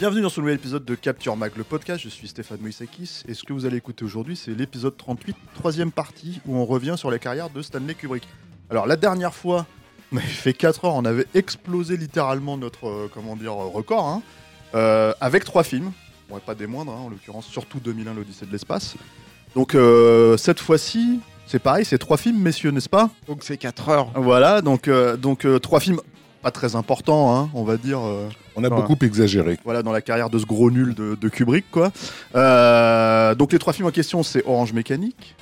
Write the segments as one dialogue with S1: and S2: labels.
S1: Bienvenue dans ce nouvel épisode de Capture Mag, le podcast. Je suis Stéphane Moïsakis et ce que vous allez écouter aujourd'hui, c'est l'épisode 38, troisième partie, où on revient sur la carrière de Stanley Kubrick. Alors, la dernière fois, on avait fait 4 heures, on avait explosé littéralement notre euh, comment dire, euh, record, hein, euh, avec trois films. Bon, et pas des moindres, hein, en l'occurrence, surtout 2001, l'Odyssée de l'espace. Donc, euh, cette fois-ci, c'est pareil, c'est trois films, messieurs, n'est-ce pas?
S2: Donc c'est 4 heures.
S1: Voilà, donc, euh, donc euh, trois films pas très importants, hein, on va dire. euh,
S3: On a beaucoup exagéré.
S1: voilà, dans la carrière de ce gros nul de, de Kubrick, quoi. Euh, donc les trois films en question, c'est Orange Mécanique,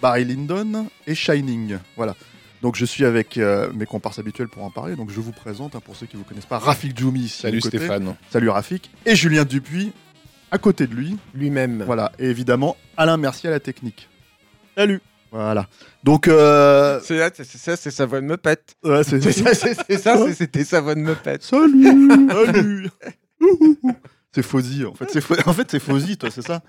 S1: Barry Lyndon et Shining. Voilà. Donc je suis avec euh, mes comparses habituels pour en parler. Donc je vous présente, hein, pour ceux qui ne vous connaissent pas, Rafik Djoumi ici. à
S3: Salut
S1: mes côtés.
S3: Stéphane.
S1: Salut Rafik. Et Julien Dupuis à côté de lui.
S2: Lui-même.
S1: Voilà. Et évidemment, Alain Mercier à la technique. Salut. Voilà. Donc, euh,
S2: C'est ça, c'est sa voix de me pète.
S1: ouais, c'est
S2: ça, c'était sa voix de me pète.
S1: Salut, salut. c'est Fauzi, en fait. C'est en fait, c'est Fauzi, toi, c'est ça.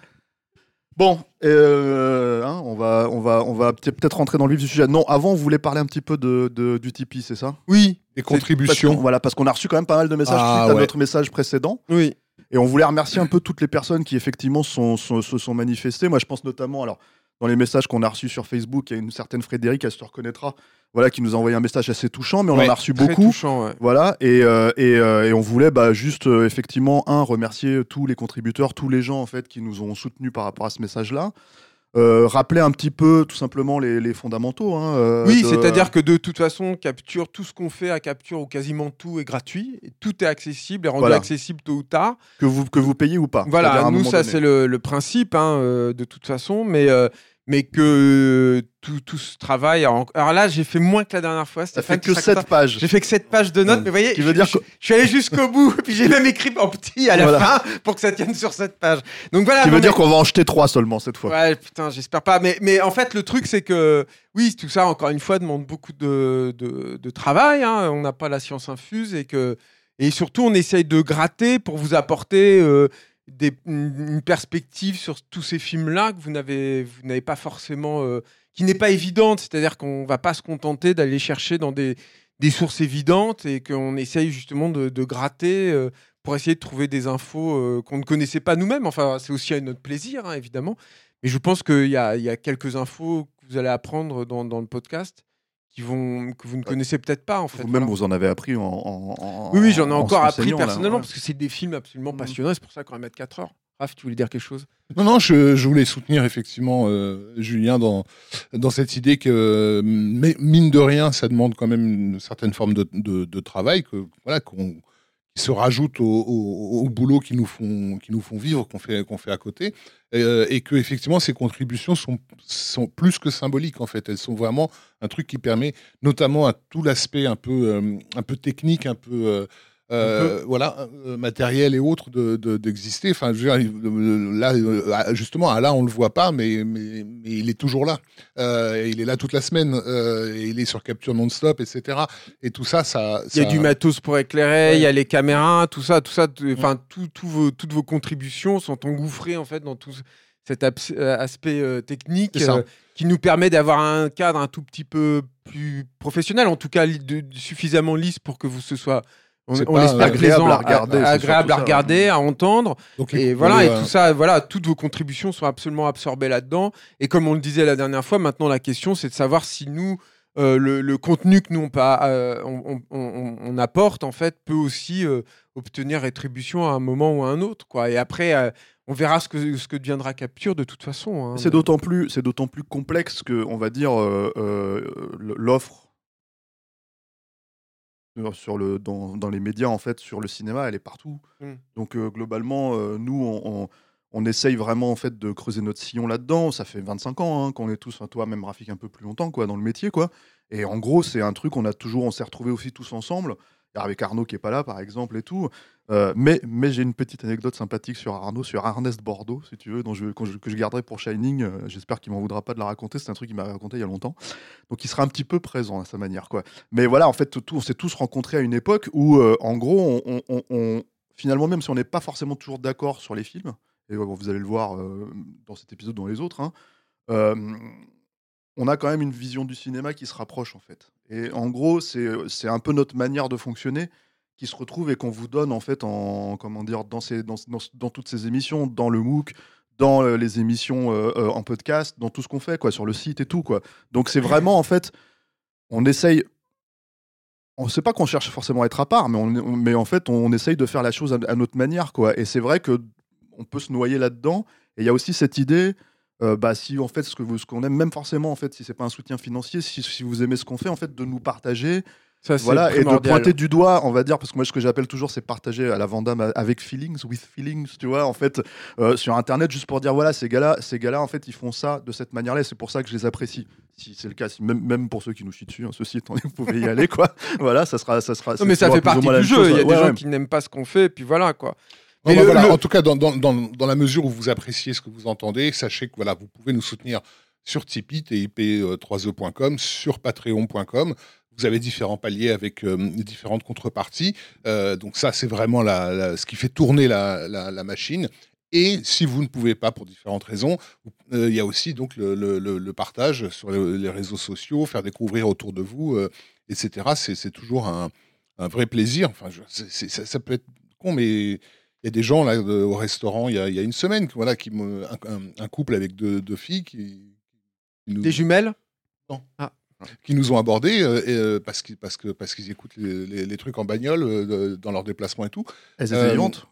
S1: Bon, euh, hein, on va, on va, on va peut- peut-être rentrer dans le vif du sujet. Non, avant, on voulait parler un petit peu de, de- du Tipeee, c'est ça?
S2: Oui,
S1: Parce qu'on-
S3: contributions.
S1: Voilà, parce qu'on a reçu quand même pas mal de messages
S3: Ah,
S1: suite à notre message précédent.
S2: oui.
S1: Et on voulait remercier un peu toutes les personnes qui effectivement sont- sont- se sont manifestées. Moi, je pense notamment, alors, dans les messages qu'on a reçus sur Facebook, il y a une certaine Frédéric, elle se reconnaîtra, voilà, qui nous a envoyé un message assez touchant, mais on en a reçu beaucoup.
S2: touchant, ouais.
S1: Voilà, et, euh, et, euh, et on voulait bah, juste euh, effectivement, un, remercier tous les contributeurs, tous les gens en fait qui nous ont soutenus par rapport à ce message-là. Euh, rappeler un petit peu tout simplement les, les fondamentaux. hein, euh,
S2: Oui,
S1: de-
S2: c'est-à-dire que de toute façon, Capture, tout ce qu'on fait à Capture ou quasiment tout est gratuit. Et tout est accessible et rendu
S1: Voilà.
S2: accessible tôt ou tard.
S1: que vous, que vous payez ou pas.
S2: Voilà, nous, ça, c'est le, le principe, hein, euh, de toute façon. Mais, mais que tout, tout ce travail. Alors, alors là, j'ai fait moins que la dernière fois.
S1: Ça fait que
S2: tu seras
S1: 7
S2: content.
S1: pages.
S2: J'ai fait que 7 pages de notes,
S1: Ouais.
S2: mais vous voyez,
S1: Qui veut
S2: je,
S1: dire
S2: je-
S1: que-
S2: je suis allé jusqu'au bout, puis j'ai même écrit en petit à la
S1: Voilà.
S2: fin pour que ça tienne sur cette page. Donc voilà.
S1: Qui veut dire qu'on va en jeter 3 seulement cette fois.
S2: Ouais, putain, j'espère pas. Mais, mais en fait, le truc, c'est que, oui, tout ça, encore une fois, demande beaucoup de, de, de travail. hein. On n'a pas la science infuse et que. Et surtout, on essaye de gratter pour vous apporter euh, des, une perspective sur tous ces films-là que vous n'avez, vous n'avez pas forcément. euh, qui n'est pas évidente. C'est-à-dire qu'on va pas se contenter d'aller chercher dans des, des sources évidentes et qu'on essaye justement de, de gratter. euh, pour essayer de trouver des infos euh, qu'on ne connaissait pas nous-mêmes. Enfin, c'est aussi à notre plaisir, hein, évidemment. Mais je pense qu'il y a, y a quelques infos que vous allez apprendre dans, dans le podcast qui vont, que vous ne connaissez peut-être pas, en fait.
S1: Vous-même,
S2: voilà.
S1: vous en avez appris en. en- en-
S2: Oui, oui, j'en ai
S1: en
S2: encore appris
S1: là,
S2: personnellement
S1: ouais.
S2: parce que c'est des films absolument
S1: Mhm.
S2: passionnants. C'est pour ça qu'on va mettre 4 heures. Raph, tu voulais dire quelque chose?
S3: Non, non, je, je voulais soutenir effectivement euh, Julien dans, dans cette idée que, mais, mine de rien, ça demande quand même une certaine forme de, de, de travail que, voilà, qu'on se rajoute au, boulot qui nous font, qui nous font vivre, qu'on fait, qu'on fait à côté, euh, et que effectivement ces contributions sont, sont plus que symboliques en fait. Elles sont vraiment un truc qui permet, notamment à tout l'aspect un peu, euh, un peu technique, un peu euh, voilà, euh, matériel et autres de- de- d'exister. enfin, je veux dire, là, justement, là, on le voit pas, mais, mais, mais il est toujours là. Euh, et il est là toute la semaine. euh, et il est sur capture non-stop, etc. Et tout ça, ça.
S2: Il y a
S3: ça-
S2: du matos pour éclairer, il y a les caméras, tout ça, tout ça.
S1: Mm.
S2: Enfin, tout- tout vos- toutes vos contributions sont engouffrées en fait dans tout cet aspect euh, technique euh, qui nous permet d'avoir un cadre un tout petit peu plus professionnel, en tout cas li- de- suffisamment lisse pour que vous ce soit. On, on
S3: pas
S2: l'espère
S1: agréable
S2: plaisant,
S1: à regarder,
S2: agréable à
S1: ça,
S2: regarder, à entendre.
S3: Donc,
S2: Et
S3: les-
S2: voilà, et
S3: euh,
S2: tout ça, voilà, toutes vos contributions sont absolument absorbées là-dedans. Et comme on le disait la dernière fois, maintenant la question c'est de savoir si nous, euh, le, le contenu que nous on, euh, on, on- on- on apporte en fait peut aussi euh, obtenir rétribution à un moment ou à un autre quoi. Et après euh, on verra ce que ce que deviendra Capture de toute façon. hein.
S1: C'est d'autant plus, c'est d'autant plus complexe que, on va dire, euh, euh, l'offre sur- sur le, dans, dans les médias, en fait, sur le cinéma, elle est partout.
S2: Mm.
S1: Donc, euh, globalement, euh, nous, on, on- on essaye vraiment, en fait, de creuser notre sillon là-dedans. Ça fait 25 ans hein, qu'on est tous, enfin, toi, même Rafik, un peu plus longtemps, quoi, dans le métier, quoi. Et en gros, c'est un truc, on a toujours, on s'est retrouvés aussi tous ensemble, avec Arnaud qui est pas là, par exemple, et tout. Euh, mais mais j'ai une petite anecdote sympathique sur Arnaud, sur Ernest Bordeaux, si tu veux, dont je, que je garderai pour Shining. Euh, J'espère qu'il m'en voudra pas de la raconter. C'est un truc qu'il m'a raconté il y a longtemps. Donc il sera un petit peu présent à sa manière. quoi. Mais voilà, en fait, tout, on s'est tous rencontrés à une époque où, euh, en gros, finalement, même si on n'est pas forcément toujours d'accord sur les films, et vous allez le voir dans cet épisode, dans les autres, hein, on a quand même une vision du cinéma qui se rapproche, en fait. Et en gros, c'est un peu notre manière de fonctionner qui se retrouve et qu'on vous donne en fait en comment dire dans toutes ces émissions dans le MOOC dans euh, les émissions euh, euh, en podcast dans tout ce qu'on fait quoi sur le site et tout quoi. Donc c'est vraiment en fait on essaye on sait pas qu'on cherche forcément à être à part mais en fait on, essaye de faire la chose à, à notre manière quoi. Et c'est vrai que on peut se noyer là-dedans. Et il y a aussi cette idée euh, bah, si en fait ce que vous- ce qu'on aime même forcément en fait si c'est pas un soutien financier si, si vous aimez ce qu'on fait en fait de nous partager
S2: Ça,
S1: voilà, et de pointer du doigt, on va dire, parce que moi, ce que j'appelle toujours, c'est partager à la Vandame avec feelings, with feelings, tu vois, en fait, euh, sur Internet, juste pour dire, voilà, ces gars-là, ces gars-là, en fait, ils font ça de cette manière-là, et c'est pour ça que je les apprécie. Si c'est le cas, si- même, même pour ceux qui nous chient dessus, hein, ceci étant vous pouvez y aller, quoi. Voilà, ça sera, ça sera.
S2: Non, mais ça fait partie du jeu. Il y a
S1: ouais,
S2: des
S1: ouais.
S2: gens qui n'aiment pas ce qu'on fait, et puis voilà quoi.
S3: Bah,
S2: le-
S3: voilà,
S2: le-
S3: En tout cas, dans, dans- dans- dans la mesure où vous appréciez ce que vous entendez, sachez que voilà, vous pouvez nous soutenir sur Tipeee, tip3e.com, E sur patreon.com. Vous avez différents paliers avec euh, différentes contreparties. Euh, donc ça, c'est vraiment la- la- ce qui fait tourner la, machine. Et si vous ne pouvez pas pour différentes raisons, euh, il y a aussi donc le, le- le- le partage sur les, les réseaux sociaux, faire découvrir autour de vous, euh, etc. C'est toujours un, un vrai plaisir. Enfin, je- ça, ça peut être con, mais y a des gens là de- au restaurant il y a, il y a une semaine, voilà, qui me, un, couple avec deux, deux filles qui, qui nous,
S2: Des jumelles?
S3: Qui nous ont abordés euh, et, euh, parce qu'ils parce que parce qu'ils écoutent les, les- les trucs en bagnole euh, dans leurs déplacements et tout.
S1: Elles étaient
S3: Euh,
S1: vivantes?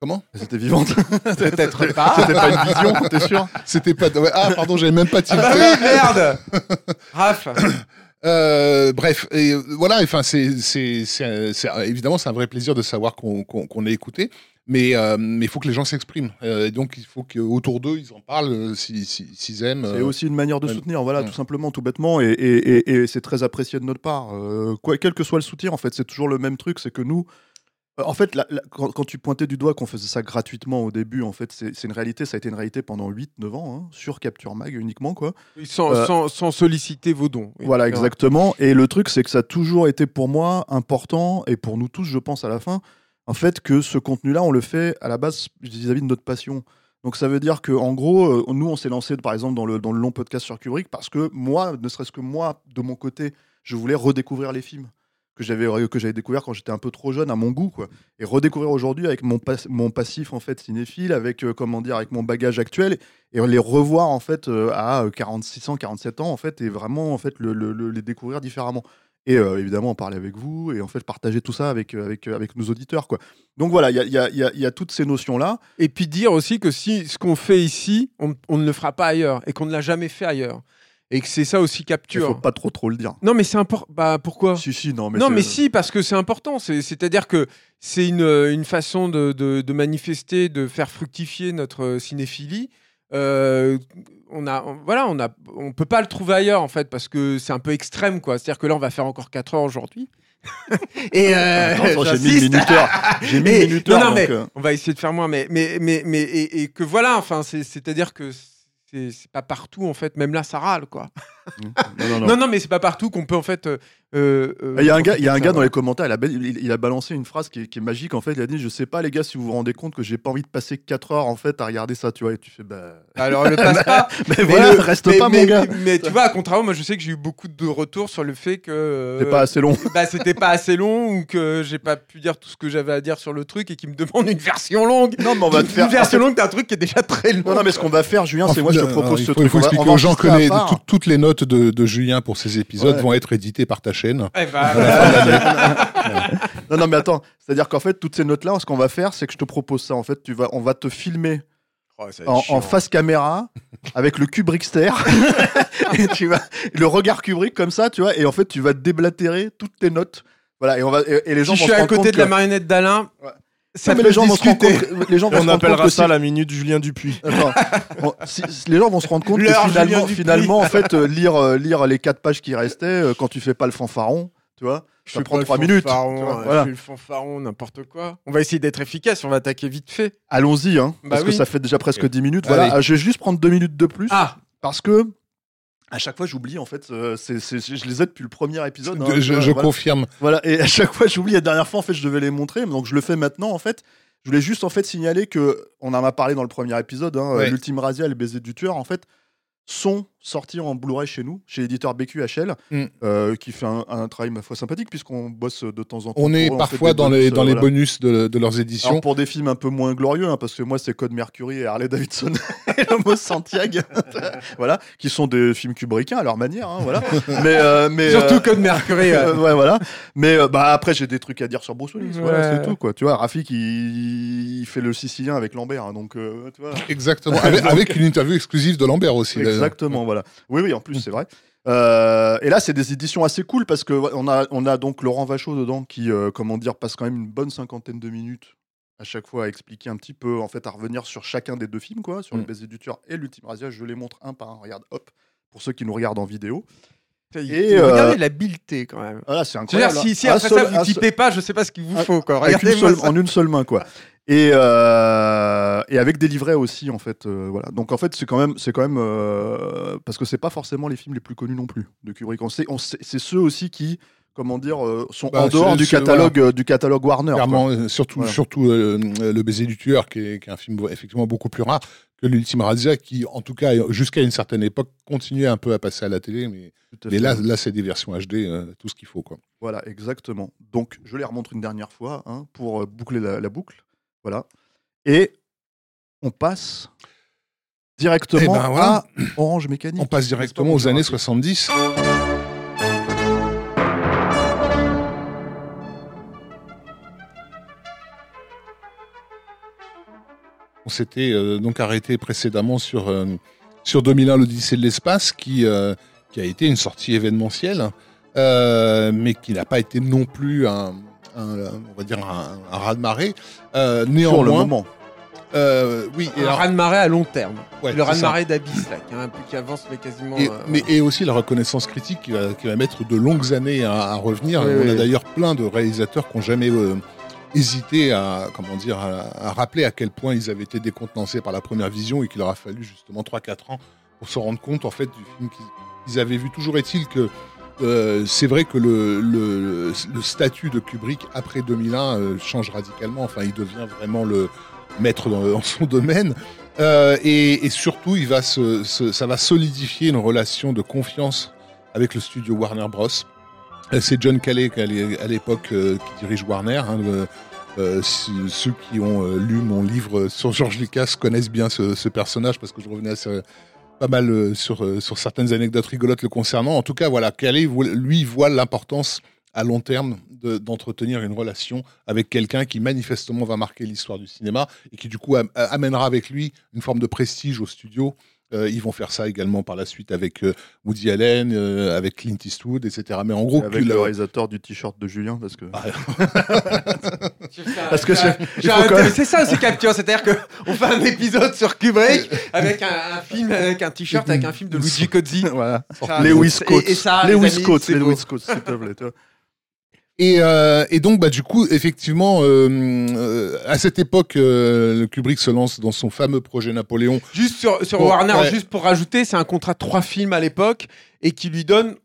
S3: Comment?
S1: Elles étaient vivantes.
S2: Peut-être pas.
S1: C'était pas. une vision, t'es sûr?
S3: C'était pas ah pardon j'avais même pas
S2: Ah
S3: tilté.
S2: bah oui, merde. Raph.
S3: Euh, bref, et voilà, enfin, c'est, évidemment, c'est un vrai plaisir de savoir qu'on est écouté, mais euh, mais il faut que les gens s'expriment. Euh, et donc, il faut qu'autour d'eux, ils en parlent euh, si- si- s'ils aiment.
S1: C'est
S3: euh.
S1: aussi une manière de
S3: ouais.
S1: soutenir, voilà,
S3: Ouais.
S1: tout simplement, tout bêtement, et, et- et- et c'est très apprécié de notre part. Euh, quoi, quel que soit le soutien, en fait, c'est toujours le même truc, c'est que nous, euh, en fait, la- la- quand, quand tu pointais du doigt qu'on faisait ça gratuitement au début, en fait, c'est une réalité, ça a été une réalité pendant 8-9 ans, hein, sur Capture Mag uniquement, quoi.
S2: sans,
S1: Euh,
S2: sans, sans solliciter vos dons.
S1: Voilà, exactement. Et le truc, c'est que ça a toujours été pour moi important, et pour nous tous, je pense, à la fin, en fait, que ce contenu-là, on le fait à la base vis-à-vis de notre passion. Donc ça veut dire que en gros, euh, nous, on s'est lancé, par exemple, dans le, long podcast sur Kubrick, parce que moi, ne serait-ce que moi, de mon côté, je voulais redécouvrir les films que j'avais que j'avais quand j'étais un peu trop jeune à mon goût quoi et redécouvrir aujourd'hui avec mon pas- mon passif en fait cinéphile avec euh, comment dire avec mon bagage actuel et les revoir en fait euh, à 46 ans 47 ans en fait et vraiment en fait le, le- le- les découvrir différemment et euh, évidemment en parler avec vous et en fait partager tout ça avec euh, avec euh, avec nos auditeurs quoi donc voilà il y a, il y, a, il y a- il y a toutes ces notions là
S2: Et puis dire aussi que si ce qu'on fait ici, on, on ne le fera pas ailleurs et qu'on ne l'a jamais fait ailleurs. Et que c'est ça aussi
S1: il
S2: capture.
S1: faut pas trop trop le dire
S2: Non, mais c'est important. Bah pourquoi?
S1: Si si non mais
S2: non, mais si, parce que c'est important. C'est- C'est-à-dire que c'est une, une façon de, de- de manifester, de faire fructifier notre cinéphilie. Euh, on a, on- voilà, on a, on peut pas le trouver ailleurs en fait parce que c'est un peu extrême quoi. C'est-à-dire que là, on va faire encore 4 heures aujourd'hui. Et euh,
S1: j'ai mis minuteur j'ai mis
S2: Et-
S1: le minuteur
S2: non, non,
S1: donc,
S2: mais
S1: euh,
S2: on va essayer de faire moins, mais, mais, mais, mais et, et que voilà, enfin, c'est- c'est-à-dire que c'est c'est pas partout en fait, même là, ça râle quoi.
S1: non, non, non.
S2: Non, non, mais c'est pas partout qu'on peut en fait. Euh, euh,
S1: Il y a un gars, il y a un gars dans les commentaires, il a, bel- il, il a balancé une phrase qui est, qui est magique en fait. Il a dit Je sais pas, les gars, si vous vous rendez compte que j'ai pas envie de passer 4 heures en fait à regarder ça, tu vois. Et tu fais Bah.
S2: Alors, le passe pas.
S1: Mais,
S2: Mais
S1: voilà,
S2: le-
S1: reste
S2: mais-
S1: pas,
S2: mais-
S1: mon gars.
S2: Mais, mais tu vois, à contrario, moi je sais que j'ai eu beaucoup de retours sur le fait que. euh,
S1: C'est pas assez long.
S2: bah, c'était pas assez long ou que j'ai pas pu dire tout ce que j'avais à dire sur le truc et qu'ils me demandent une version longue.
S1: Non, mais on va te faire.
S2: Une version longue d'un truc qui est déjà très long.
S1: Non, non, mais ce qu'on va faire, Julien, c'est moi, je te propose ce truc.
S3: il faut expliquer aux gens que toutes les notes de, Julien pour ces épisodes vont être éditées par ta chaîne.
S2: Eh ben,
S3: à la fin de l'année.
S1: Non, non, mais attends. C'est-à-dire qu'en fait, toutes ces notes-là, ce qu'on va faire, c'est que je te propose ça. En fait, tu vas, on va te filmer
S2: oh,
S1: en, face caméra avec le Kubrickster. et tu vas, le regard Kubrick comme ça, tu vois. Et en fait, tu vas déblatérer toutes tes notes. Voilà. Et, on va, et, et les gens
S2: Si
S1: vont
S2: je suis à côté de la marionnette d'Alain,
S1: Ouais.
S2: Ça
S1: mais les gens vont se rendre
S2: discuter.
S1: compte. Les gens vont
S4: Et
S1: se
S4: on
S1: rendre compte
S4: appellera
S1: que
S4: ça
S1: si-
S4: la minute Julien Dupuis.
S1: Attends, bon, si- si les gens vont se rendre compte que finalement, en fait, euh, lire, euh, lire les quatre pages qui restaient euh, quand tu fais pas le fanfaron, tu vois,
S2: Je
S1: ça
S2: fais
S1: prend trois minutes. vois,
S2: euh,
S1: voilà.
S2: Je fais le fanfaron, n'importe quoi. On va essayer d'être efficace, on va attaquer vite fait.
S1: Allons-y, hein,
S2: Bah
S1: parce que ça fait déjà presque. 10 minutes.
S3: Allez.
S1: Voilà, Ah, je vais juste prendre deux minutes de plus
S2: Ah,
S1: parce que à chaque fois j'oublie en fait. euh, c'est- c'est- je les ai depuis le premier épisode. hein,
S3: je
S1: vois,
S3: je
S1: voilà.
S3: confirme.
S1: Voilà, et à chaque fois j'oublie. La dernière fois en fait je devais les montrer, donc je le fais maintenant en fait. Je voulais juste en fait signaler que on en a parlé dans le premier épisode. Hein. L'ultime Razia et le baiser du tueur en fait sont sortis en Blu-ray chez nous, chez l'éditeur BQHL,
S3: Mm.
S1: euh, qui fait un, un travail ma foi sympathique puisqu'on bosse de temps en temps.
S3: On est
S1: eux,
S3: parfois dans les,
S1: bonus,
S3: dans
S1: euh,
S3: les
S1: voilà.
S3: bonus de, de leurs éditions.
S1: Alors pour des films un peu moins glorieux, hein, parce que moi c'est Code Mercury et Harley Davidson et Homo Santiago, voilà, qui sont des films kubrickiens à leur manière, hein, voilà. Mais, euh, mais
S2: surtout
S1: euh,
S2: Code Mercury.
S1: euh,
S2: ouais.
S1: voilà. Mais euh, bah après j'ai des trucs à dire sur Bruce Willis, voilà, c'est tout quoi. Tu vois, Rafik il, il fait le Sicilien avec Lambert, hein, donc euh, tu vois.
S3: Exactement. Avec, avec une interview exclusive de Lambert aussi.
S1: Exactement, voilà. Oui, oui, en plus, c'est vrai. Euh, et là, c'est des éditions assez cool parce que on a, on a donc Laurent Vachaud dedans qui, euh, comment dire, passe quand même une bonne cinquantaine de minutes à chaque fois à expliquer un petit peu, en fait, à revenir sur chacun des deux films, quoi, sur le
S3: Mm.
S1: baiser du tueur et l'ultime Razia. Je les montre un par un. Regarde, hop, pour ceux qui nous regardent en vidéo.
S2: Il-
S1: Et, euh,
S2: Regardez l'habileté quand même.
S1: Voilà, c'est
S2: veux dire,
S1: incroyable.
S2: si, si après
S1: seul-
S2: ça vous
S1: seul-
S2: typez pas, je sais pas ce qu'il vous
S1: un-
S2: faut. Quoi.
S1: une seule- en une seule main quoi et euh, et avec des livrets aussi en fait euh, voilà donc en fait c'est quand même c'est quand même euh, parce que c'est pas forcément les films les plus connus non plus de Kubrick on sait on sait- c'est ceux aussi qui comment dire euh, sont
S3: Bah,
S1: en dehors du catalogue du catalogue Warner.
S3: Clairement, surtout,
S1: Voilà.
S3: surtout Le baiser du tueur, qui est, qui est un film effectivement beaucoup plus rare que l'ultime Razia, qui, en tout cas, jusqu'à une certaine époque, continuait un peu à passer à la télé. Mais, là, là c'est des versions HD, tout ce qu'il faut. Quoi.
S1: voilà exactement donc je les remontre une dernière fois hein, pour boucler la, la boucle voilà et on passe directement
S3: Eh ben, voilà.
S1: à Orange Mécanique
S3: On passe directement aux années
S1: Rafik
S3: 70. On s'était euh, donc arrêté précédemment sur, euh, sur 2001, l'Odyssée de l'espace, qui, euh, qui a été une sortie événementielle, mais qui n'a pas été non plus un, un, on va dire un, un raz-de-marée. Euh,
S1: sur
S3: néanmoins,
S1: le moment
S3: euh, oui, et
S2: Un
S3: alors-
S2: raz-de-marée à long terme.
S3: ouais,
S2: le raz-de-marée d'Abyss, là, qui, est un peu, qui avance, mais quasiment.
S3: Et,
S2: euh,
S3: mais, et aussi la reconnaissance critique qui va, qui va mettre de longues années à, à revenir.
S1: Oui,
S3: On
S1: oui.
S3: a d'ailleurs plein de réalisateurs qui n'ont jamais euh, hésité à, comment dire, à, à rappeler à quel point ils avaient été décontenancés par la première vision et qu'il leur a fallu justement 3-4 ans pour se rendre compte en fait du film qu'ils qu'ils avaient vu. Toujours est-il que euh, c'est vrai que le, statut de Kubrick après 2001 euh, change radicalement. Enfin, il devient vraiment le maître dans, son domaine. Euh, et, surtout, il va ça va solidifier une relation de confiance avec le studio Warner Bros. C'est John Calais à l'é- à l'époque qui dirige Warner. hein, ceux qui ont lu mon livre sur George Lucas connaissent bien ce, personnage parce que je revenais assez- pas mal euh, sur, euh, sur certaines anecdotes rigolotes le concernant. En tout cas, voilà, Calais, lui, voit l'importance à long terme de- d'entretenir une relation avec quelqu'un qui manifestement va marquer l'histoire du cinéma et qui du coup am- amènera avec lui une forme de prestige au studio. Euh, ils vont faire ça également par la suite avec euh, Woody Allen, euh, avec Clint Eastwood, etc. Mais en gros,
S1: avec
S3: que
S1: le réalisateur du t-shirt de Julien parce que
S3: Ah,
S1: Parce que c'est-
S2: c'est ça aussi capture, c'est-à-dire qu'on fait un épisode sur Kubrick avec un, un film avec un t-shirt avec un film de Luigi Cozzi.
S1: voilà
S2: c'est
S1: les
S2: beau.
S1: Wiscoats s'il te plaît tu vois.
S3: Et, euh, et donc, bah, du coup, effectivement, euh, euh, à cette époque, euh, Kubrick se lance dans son fameux projet Napoléon.
S2: Juste sur, Warner,
S3: ouais.
S2: juste pour rajouter, c'est un contrat de trois films à l'époque et qui lui donne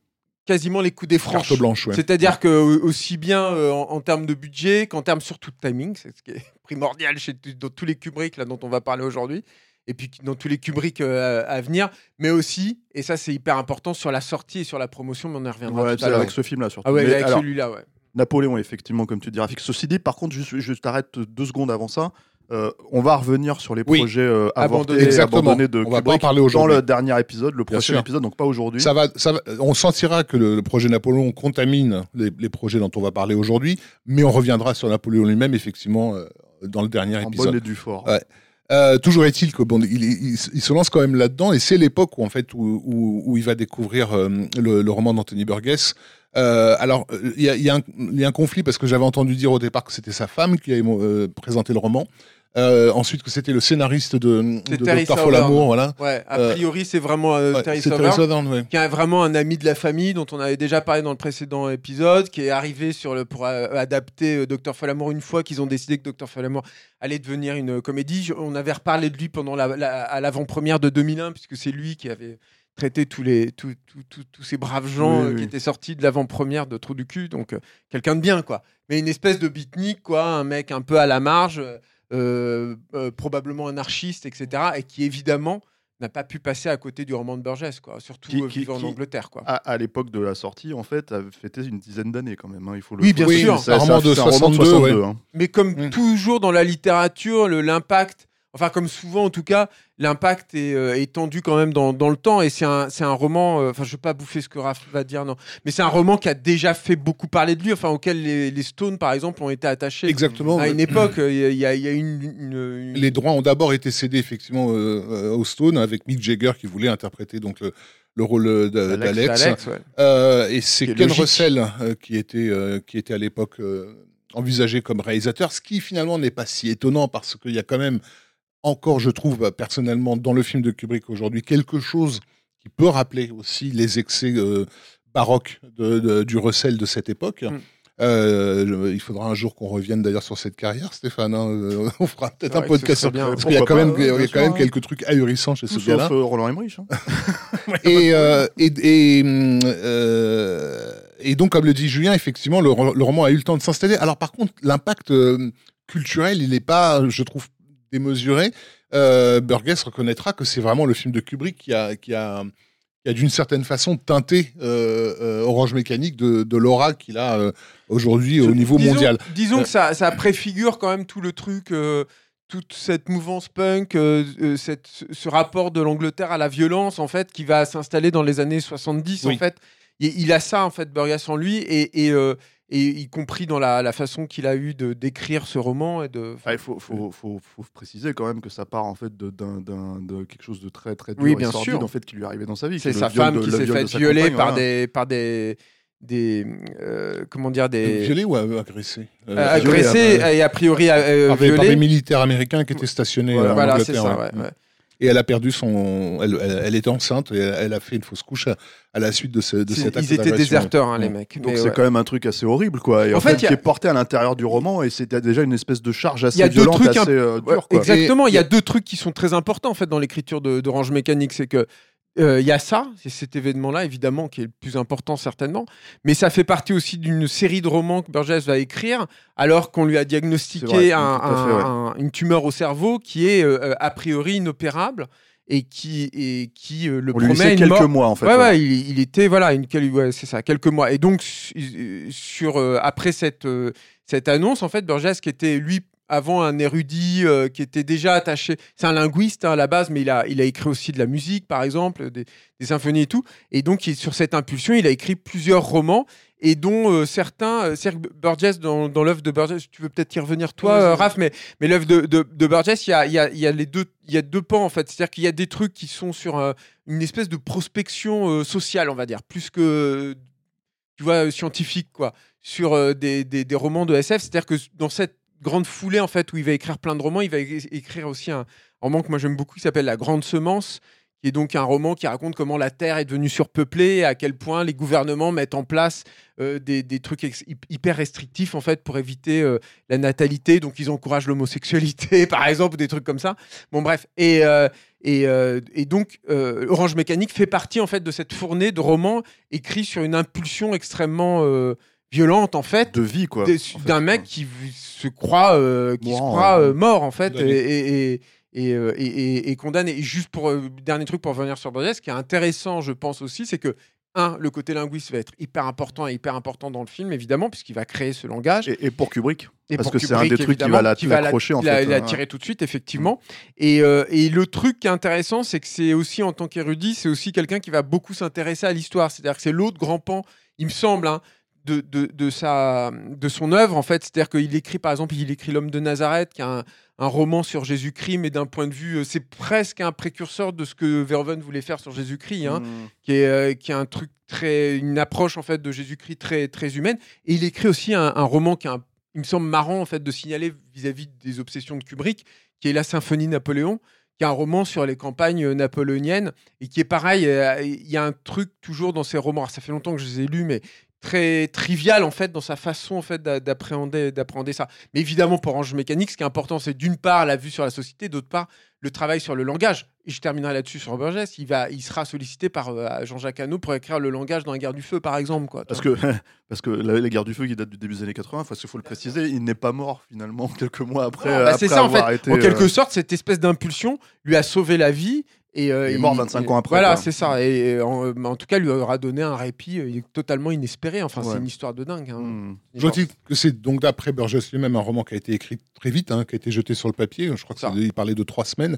S2: quasiment les coups des franches.
S3: Carte blanche, ouais.
S2: C'est-à-dire que aussi bien euh, en, en termes de budget qu'en termes surtout de timing, c'est ce qui est primordial chez dans tous les Kubrick là dont on va parler aujourd'hui, et puis dans tous les Kubrick euh, à, venir, mais aussi, et ça c'est hyper important, sur la sortie et sur la promotion, mais on y reviendra
S1: Ouais,
S2: tout
S1: c'est
S2: à l'heure.
S1: avec ce film là surtout
S2: Ah ouais,
S1: Mais
S2: avec celui-là, ouais.
S1: Napoléon effectivement comme tu dis ceci dit par contre juste je t'arrête deux secondes avant ça Euh, on va revenir sur les
S3: Oui.
S1: projets euh,
S2: Abandonnés.
S1: De
S3: On va pas parler
S1: dans
S3: aujourd'hui.
S1: le dernier épisode, le prochain épisode, donc pas aujourd'hui.
S3: Ça va, ça va- on sentira que le, le projet Napoléon contamine les, les projets dont on va parler aujourd'hui, mais on reviendra sur Napoléon lui-même, effectivement, euh, dans le dernier
S1: en
S3: épisode.
S1: bonne et due fort.
S3: Ouais. Euh, toujours est-il que bon, il, il- il se lance quand même là-dedans, et c'est l'époque où en fait où, où- où il va découvrir euh, le, le roman d'Anthony Burgess. Euh, alors, il y, a, il y a un- il y a un conflit parce que j'avais entendu dire au départ que c'était sa femme qui avait euh, présenté le roman. Euh, ensuite, que c'était le scénariste de, de Dr. Folamour, voilà.
S2: Ouais, a priori, c'est vraiment euh,
S3: Ouais,
S2: Terry qui est vraiment un ami de la famille dont on avait déjà parlé dans le précédent épisode, qui est arrivé sur le, pour euh, adapter Dr. Folamour une fois qu'ils ont décidé que Dr. Folamour allait devenir une comédie. Je- on avait reparlé de lui pendant la, la- à l'avant-première de 2001, puisque c'est lui qui avait traité tous, les, tous, tous- tous- tous ces braves gens
S1: Oui,
S2: euh,
S1: oui.
S2: qui étaient sortis de l'avant-première de Trou du cul. Donc, euh, quelqu'un de bien, quoi. Mais une espèce de beatnik, quoi, un mec un peu à la marge, euh, euh, probablement anarchiste, etc. Et qui, évidemment, n'a pas pu passer à côté du roman de Burgess, quoi. Surtout
S1: Qui- qui-
S2: vivant
S1: qui-
S2: en Angleterre, quoi.
S1: À, à l'époque de la sortie, en fait, avait fêté une dizaine d'années quand même. hein, il faut le
S2: Oui, bien sûr.
S1: C'est
S3: Un roman de
S1: c'est un roman
S3: 62, ouais.
S1: hein.
S2: Mais comme
S3: Mm.
S2: toujours dans la littérature, le- l'impact, enfin comme souvent en tout cas, l'impact est euh, étendu quand même dans, dans le temps. Et c'est un, c'est un roman, euh, enfin je ne vais pas bouffer ce que Raph va dire, non. Mais c'est un roman qui a déjà fait beaucoup parler de lui, enfin auquel les, les Stones par exemple ont été attachés.
S3: Exactement.
S2: À une époque, il y, a- y y une... une- une-
S3: Les droits ont d'abord été cédés effectivement euh, euh, au Stone avec Mick Jagger qui voulait interpréter donc le, le rôle d'Alex.
S2: Alex, ouais.
S3: Euh, et c'est Ken
S2: logique.
S3: Russell euh, qui était euh, qui était à l'époque envisagé comme réalisateur, ce qui finalement n'est pas si étonnant parce qu'il y a quand même encore, je trouve bah, personnellement, dans le film de Kubrick aujourd'hui, quelque chose qui peut rappeler aussi les excès euh, baroques de- de- du Russell de cette époque.
S2: Mm.
S3: Euh, il faudra un jour qu'on revienne d'ailleurs sur cette carrière, Stéphane. hein. Euh, on fera peut-être
S2: Ouais,
S3: un podcast sur
S2: bien.
S3: parce qu'il y a quand même,
S1: pas,
S3: il y a quand même
S1: sûr,
S3: quelques trucs ahurissants chez ce gars-là.
S1: euh, Roland Emmerich. hein.
S3: Et, euh, et, et, et donc, comme le dit Julien, effectivement, le, ro- le roman a eu le temps de s'installer. Alors, par contre, l'impact culturel, il n'est pas, je trouve, démesuré. Euh, Burgess reconnaîtra que c'est vraiment le film de Kubrick qui a, qui a, qui a d'une certaine façon teinté euh, euh, Orange Mécanique de, de l'aura qu'il a euh, aujourd'hui au niveau
S2: Disons-
S3: mondial.
S2: Disons que ça, ça préfigure quand même tout le truc, toute cette mouvance punk, cette- ce- rapport de l'Angleterre à la violence, en fait, qui va s'installer dans les années 70,
S3: Oui.
S2: en fait. Il, il a ça, en fait, Burgess en lui, et, et, et y compris dans la, la façon qu'il a eu de d'écrire ce roman. Et de,
S1: Ah, Il faut, faut, faut, faut préciser quand même que ça part en fait de, d'un, d'un- de quelque chose de très très dur
S2: Oui,
S1: et
S2: bien
S1: sordide,
S2: sûr.
S1: en fait qui lui est arrivé dans sa vie.
S2: c'est sa femme
S1: de-
S2: qui s'est faite violer par,
S1: voilà.
S2: des, par des. des euh, comment dire des
S3: ou euh, agressé?
S2: Euh,
S3: Euh,
S2: agressés
S3: violé,
S2: et a priori euh,
S3: euh, par, des-
S2: violés.
S3: militaires américains qui étaient stationnés
S1: Voilà,
S3: euh, en
S2: voilà c'est ça
S3: ouais.
S2: ouais, ouais.
S3: Et elle a perdu son. Elle, elle, elle était enceinte et elle, a fait une fausse couche à, à la suite de, ce, de cet acte
S2: ils étaient déserteurs hein, les
S3: Ouais.
S2: mecs
S1: Donc c'est
S2: ouais.
S1: quand même un truc assez horrible quoi. Et en,
S2: En
S1: fait,
S2: fait, il y a-
S1: qui est porté à l'intérieur du roman et c'était déjà une espèce de charge assez
S2: Il y a deux
S1: violente,
S2: trucs
S1: assez euh, dure quoi.
S2: exactement, il y a deux trucs qui sont très importants en fait dans l'écriture de, de Range Mécanique, c'est que euh, il y a ça, c'est cet événement-là évidemment qui est le plus important certainement, mais ça fait partie aussi d'une série de romans que Burgess va écrire alors qu'on lui a diagnostiqué
S1: vrai,
S2: un-
S1: tout à fait, ouais.
S2: un- un- une tumeur au cerveau qui est euh, a priori inopérable et qui et qui euh, le
S1: On lui
S2: promet une
S1: quelques
S2: mort
S1: mois en fait.
S2: ouais,
S1: ouais.
S2: ouais, il, il était voilà une quel- ouais, c'est ça quelques mois et donc sur euh, après cette euh, cette annonce en fait Burgess qui était lui avant un érudit euh, qui était déjà attaché c'est un linguiste hein, à la base mais il a il a écrit aussi de la musique par exemple des, des symphonies et tout et donc il- sur cette impulsion il a écrit plusieurs romans et dont euh, certains euh, c'est-à-dire que Burgess dans, dans l'œuvre de Burgess tu veux peut-être y revenir toi
S3: Vas-y,
S2: euh. Raph mais mais l'œuvre de, de, de Burgess il y a, y, a, y a les deux il y a deux pans en fait c'est-à-dire qu'il y a des trucs qui sont sur euh, une espèce de prospection sociale, on va dire, plus que tu vois scientifique quoi, sur des, des- des romans de SF. C'est-à-dire que dans cette grande foulée en fait où il va écrire plein de romans, il va écrire aussi un roman que moi j'aime beaucoup qui s'appelle La Grande Semence qui est donc un roman qui raconte comment la Terre est devenue surpeuplée et à quel point les gouvernements mettent en place euh, des, trucs hyper restrictifs en fait pour éviter euh, la natalité. Donc ils encouragent l'homosexualité par exemple ou des trucs comme ça. Bon bref et euh, et, et donc Orange Mécanique fait partie en fait de cette fournée de romans écrits sur une impulsion extrêmement violente en fait
S1: De vie quoi.
S2: des-
S1: en fait,
S2: d'un mec
S1: quoi.
S2: qui se croit, euh, qui se croit
S1: ouais.
S2: euh, mort en fait et, et, et, et, euh, et- et- et condamné. Et juste pour euh, dernier truc pour revenir sur Burgess, ce qui est intéressant, je pense aussi, c'est que un, le côté linguiste va être hyper important et hyper important dans le film évidemment puisqu'il va créer ce langage.
S1: Et, et pour Kubrick
S2: Et
S1: Parce
S2: pour
S1: que c'est un des trucs qui va la-
S2: qui va
S1: en
S2: il a-
S1: fait,
S2: Il a
S1: ouais.
S2: tiré tout de suite, effectivement. Et, euh, et le truc qui est intéressant, c'est que c'est aussi, en tant qu'érudit, c'est aussi quelqu'un qui va beaucoup s'intéresser à l'histoire. C'est-à-dire que c'est l'autre grand pan, il me semble, hein, de, de, de, sa, de son œuvre, en fait. C'est-à-dire qu'il écrit, par exemple, il écrit L'homme de Nazareth, qui est un, un roman sur Jésus-Christ, mais d'un point de vue, euh, c'est presque un précurseur de ce que Verhoeven voulait faire sur Jésus-Christ. Hein
S1: Mm.
S2: qui est, euh, qui est un truc très, une approche en fait de Jésus-Christ très, très humaine. Et il écrit aussi un, un roman qui est un- il me semble marrant en fait de signaler vis-à-vis des obsessions de Kubrick, qui est La Symphonie Napoléon, qui est un roman sur les campagnes napoléoniennes et qui est pareil. euh, Il y a un truc toujours dans ces romans. alors, ça fait longtemps que je les ai lus, mais très trivial en fait dans sa façon en fait d'a- d'appréhender d'appréhender ça. Mais évidemment pour Orange Mécanique, ce qui est important, c'est d'une part la vue sur la société, d'autre part le travail sur le langage. Et je terminerai là-dessus sur Burgess. Il va, il sera sollicité par euh, Jean-Jacques Hano pour écrire le langage dans la guerre du feu, par exemple. Quoi,
S1: Parce que, parce que la, la guerre du feu qui date du début des années 80, parce qu'il faut le préciser, il n'est pas mort finalement quelques mois après.
S2: Bah,
S1: après
S2: c'est ça en fait.
S1: été,
S2: en quelque
S1: euh,
S2: sorte, cette espèce d'impulsion lui a sauvé la vie. Et, euh,
S1: Il est mort 25 ans après,
S2: Voilà, c'est ça. Et, euh, en, en tout cas, lui aura donné un répit euh, totalement inespéré. Enfin, c'est une histoire de dingue. hein. est
S3: Je dis que c'est donc d'après Burgess lui-même un roman qui a été écrit très vite, hein, qui a été jeté sur le papier. Je crois qu'il parlait de trois semaines.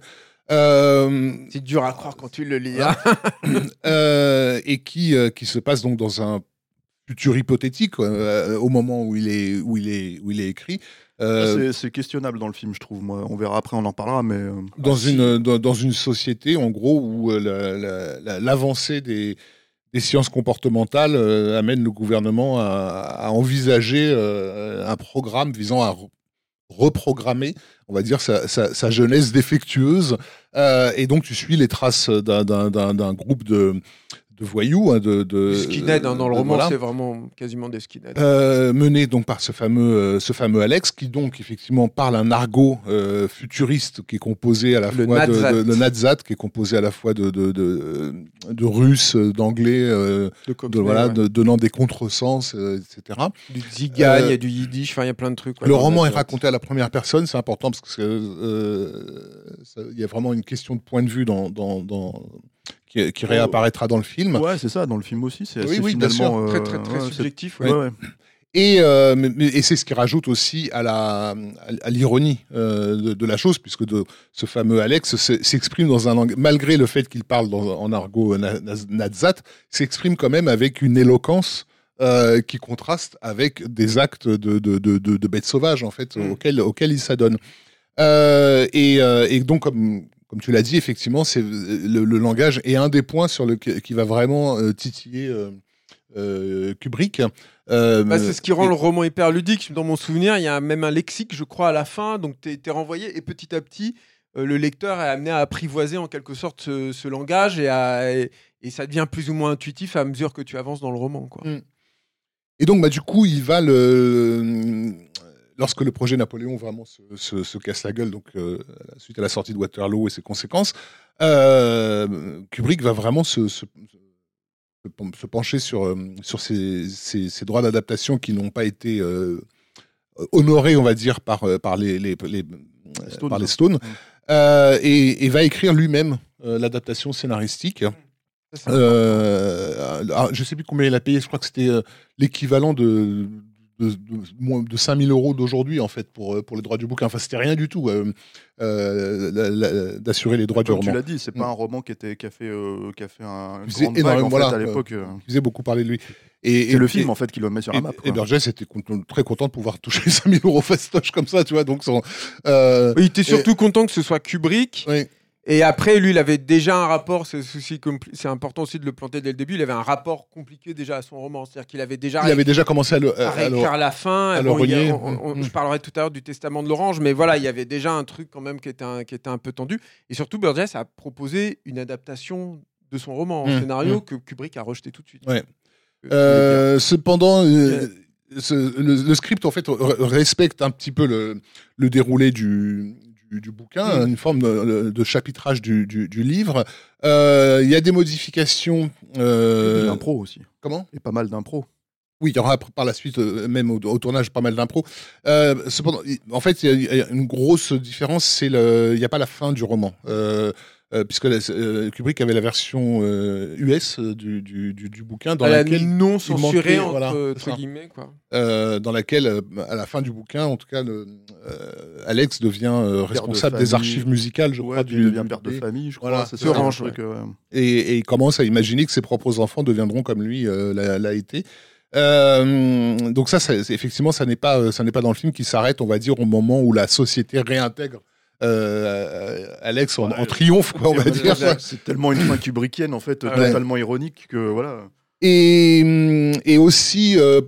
S3: Euh,
S2: C'est dur à croire quand tu le lis. hein.
S3: euh, et qui, euh, qui se passe donc dans un futur hypothétique euh, au moment où il est, où il est, où il est écrit. Euh,
S1: C'est- questionnable dans le film, je trouve. Moi, on verra après, on en parlera, mais euh,
S3: dans,
S2: Ah,
S3: une, dans, dans une société, en gros, où euh, la- la- la- l'avancée des, des sciences comportementales euh, amène le gouvernement à, à envisager euh, un programme visant à re- reprogrammer, on va dire, sa, sa- sa jeunesse défectueuse. Euh, et donc, tu suis les traces d'un groupe de, de voyous. hein, de, de,
S2: Des skinheads, hein, dans le
S3: de-
S2: roman,
S3: voilà.
S2: c'est vraiment quasiment des skinheads.
S3: Euh, mené donc par ce fameux, euh, ce fameux Alex, qui donc effectivement parle un argot euh, futuriste qui est composé à la
S2: Le
S3: fois de, de- le Nadsat, qui est composé à la fois de, de, de, de Russes, d'Anglais, euh,
S2: de
S3: de, voilà,
S2: ouais.
S3: de- donnant des contresens, euh, etc.
S2: Du Zigan, il y
S3: Euh,
S2: a du Yiddish, enfin, il y a plein de trucs. ouais,
S3: le roman est raconté à la première personne, c'est important parce que euh, il y a vraiment une question de point de vue dans, dans, dans- qui, qui réapparaîtra dans le film.
S1: ouais, c'est ça. Dans le film aussi, c'est
S3: Oui,
S1: assez
S3: oui, bien
S1: finalement
S2: Très,
S1: euh,
S2: très, très
S1: ouais,
S2: subjectif.
S1: ouais,
S2: ouais.
S1: ouais.
S3: Et, euh, c'est ce qui rajoute aussi à la à, l'ironie euh, de, de la chose, puisque de, ce fameux Alex se- s'exprime dans un langage, malgré le fait qu'il parle dans- en argot na- na- nadsat, s'exprime quand même avec une éloquence euh, qui contraste avec des actes de, de, de, de- de bêtes sauvages, en fait,
S2: Mm.
S3: auxquels, auxquels il s'adonne. Euh, et, euh, et donc, comme, comme tu l'as dit, effectivement, c'est le, le langage est un des points sur le qui va vraiment euh, titiller euh, euh, Kubrick. Euh,
S2: Bah, c'est ce qui rend
S3: et-
S2: le roman hyper ludique. Dans mon souvenir, il y a même un lexique, je crois, à la fin. Donc, tu es, renvoyé et petit à petit, euh, le lecteur est amené à apprivoiser en quelque sorte ce, ce langage et, à- et, et ça devient plus ou moins intuitif à mesure que tu avances dans le roman. Quoi.
S3: Mm. Et donc, bah, du coup, il va le. Lorsque le projet Napoléon vraiment se, se- se casse la gueule, donc euh, suite à la sortie de Waterloo et ses conséquences, euh, Kubrick va vraiment se, se- pencher sur, euh, sur ces, ces- ces droits d'adaptation qui n'ont pas été euh, honorés, on va dire, par, par les, les, les-
S1: Stones.
S3: par les Stones, et, et va écrire lui-même l'adaptation scénaristique.
S2: Ça,
S3: Euh, alors, je sais plus combien il a payé, je crois que c'était euh, l'équivalent de, de, de, moins de 5000 euros d'aujourd'hui, en fait, pour, euh, pour les droits du bouquin. Enfin, c'était rien du tout euh, euh, d'assurer les droits
S1: Comme
S3: du
S1: tu
S3: roman.
S1: l'as dit, c'est
S3: Mm.
S1: pas un roman qui, était, qui, a, fait, euh, qui a fait un, une
S3: Il faisait
S1: grande vague en fait,
S3: voilà,
S1: à l'époque.
S3: Il faisait beaucoup parler de lui. Et,
S1: C'est le
S3: et-
S1: film
S3: et-
S1: en fait qui le met sur
S3: et,
S1: la map.
S3: et. Burgess était content- très content de pouvoir toucher 5000 euros fastoche comme ça, tu vois. Donc, son, euh,
S2: Oui, il était surtout content que ce soit Kubrick.
S3: ouais.
S2: Et après, lui, il avait déjà un rapport, c'est important aussi de le planter dès le début, il avait un rapport compliqué déjà à son roman. C'est-à-dire qu'il avait déjà
S3: il avait déjà commencé à le.
S2: à
S3: à le-
S2: la fin.
S3: à
S2: Bon, a- on- on-
S3: Mm.
S2: Je parlerai tout à l'heure du testament de l'orange, mais voilà, il y avait déjà un truc quand même qui était un, qui était un peu tendu. Et surtout, Burgess a proposé une adaptation de son roman en
S3: Mm,
S2: scénario que Kubrick a rejeté tout de suite.
S3: Ouais.
S2: Euh,
S3: Euh, cependant, euh, ce- le, le script en fait re- respecte un petit peu le, le déroulé du, du, du bouquin,
S2: Mm.
S3: une forme de, de chapitrage du, du- du livre. Euh, Il y a des modifications.
S1: Et
S3: euh,
S1: l'impro aussi.
S3: comment?
S1: Et pas mal d'impro.
S3: Oui, il y aura par la suite, euh, même au, au tournage, pas mal d'impro. Euh, cependant, en fait, il y, a- il y a une grosse différence, c'est il n'y a pas la fin du roman. Euh, puisque la- euh, Kubrick avait la version euh, US euh, du, du, du- du bouquin dans laquelle,
S2: non
S3: manquait,
S2: censuré entre,
S3: voilà,
S2: guillemets quoi.
S3: euh, dans laquelle, à la fin du bouquin, en tout cas, le, euh, Alex devient euh, responsable des archives musicales, je
S1: Ouais,
S3: crois, du,
S1: il devient père de famille, je crois.
S3: Voilà,
S1: c'est truc, euh,
S3: et, et il commence à imaginer que ses propres enfants deviendront comme lui euh, l'a été. Euh, donc ça, ça- c'est- effectivement, ça n'est pas, ça n'est pas dans le film qui s'arrête, on va dire, au moment où la société réintègre euh, Alex en,
S1: Ouais.
S3: en triomphe, quoi, on va dire.
S1: C'est tellement une fin kubrickienne, en fait,
S2: Ouais.
S1: totalement ironique que voilà.
S3: Et, et aussi euh,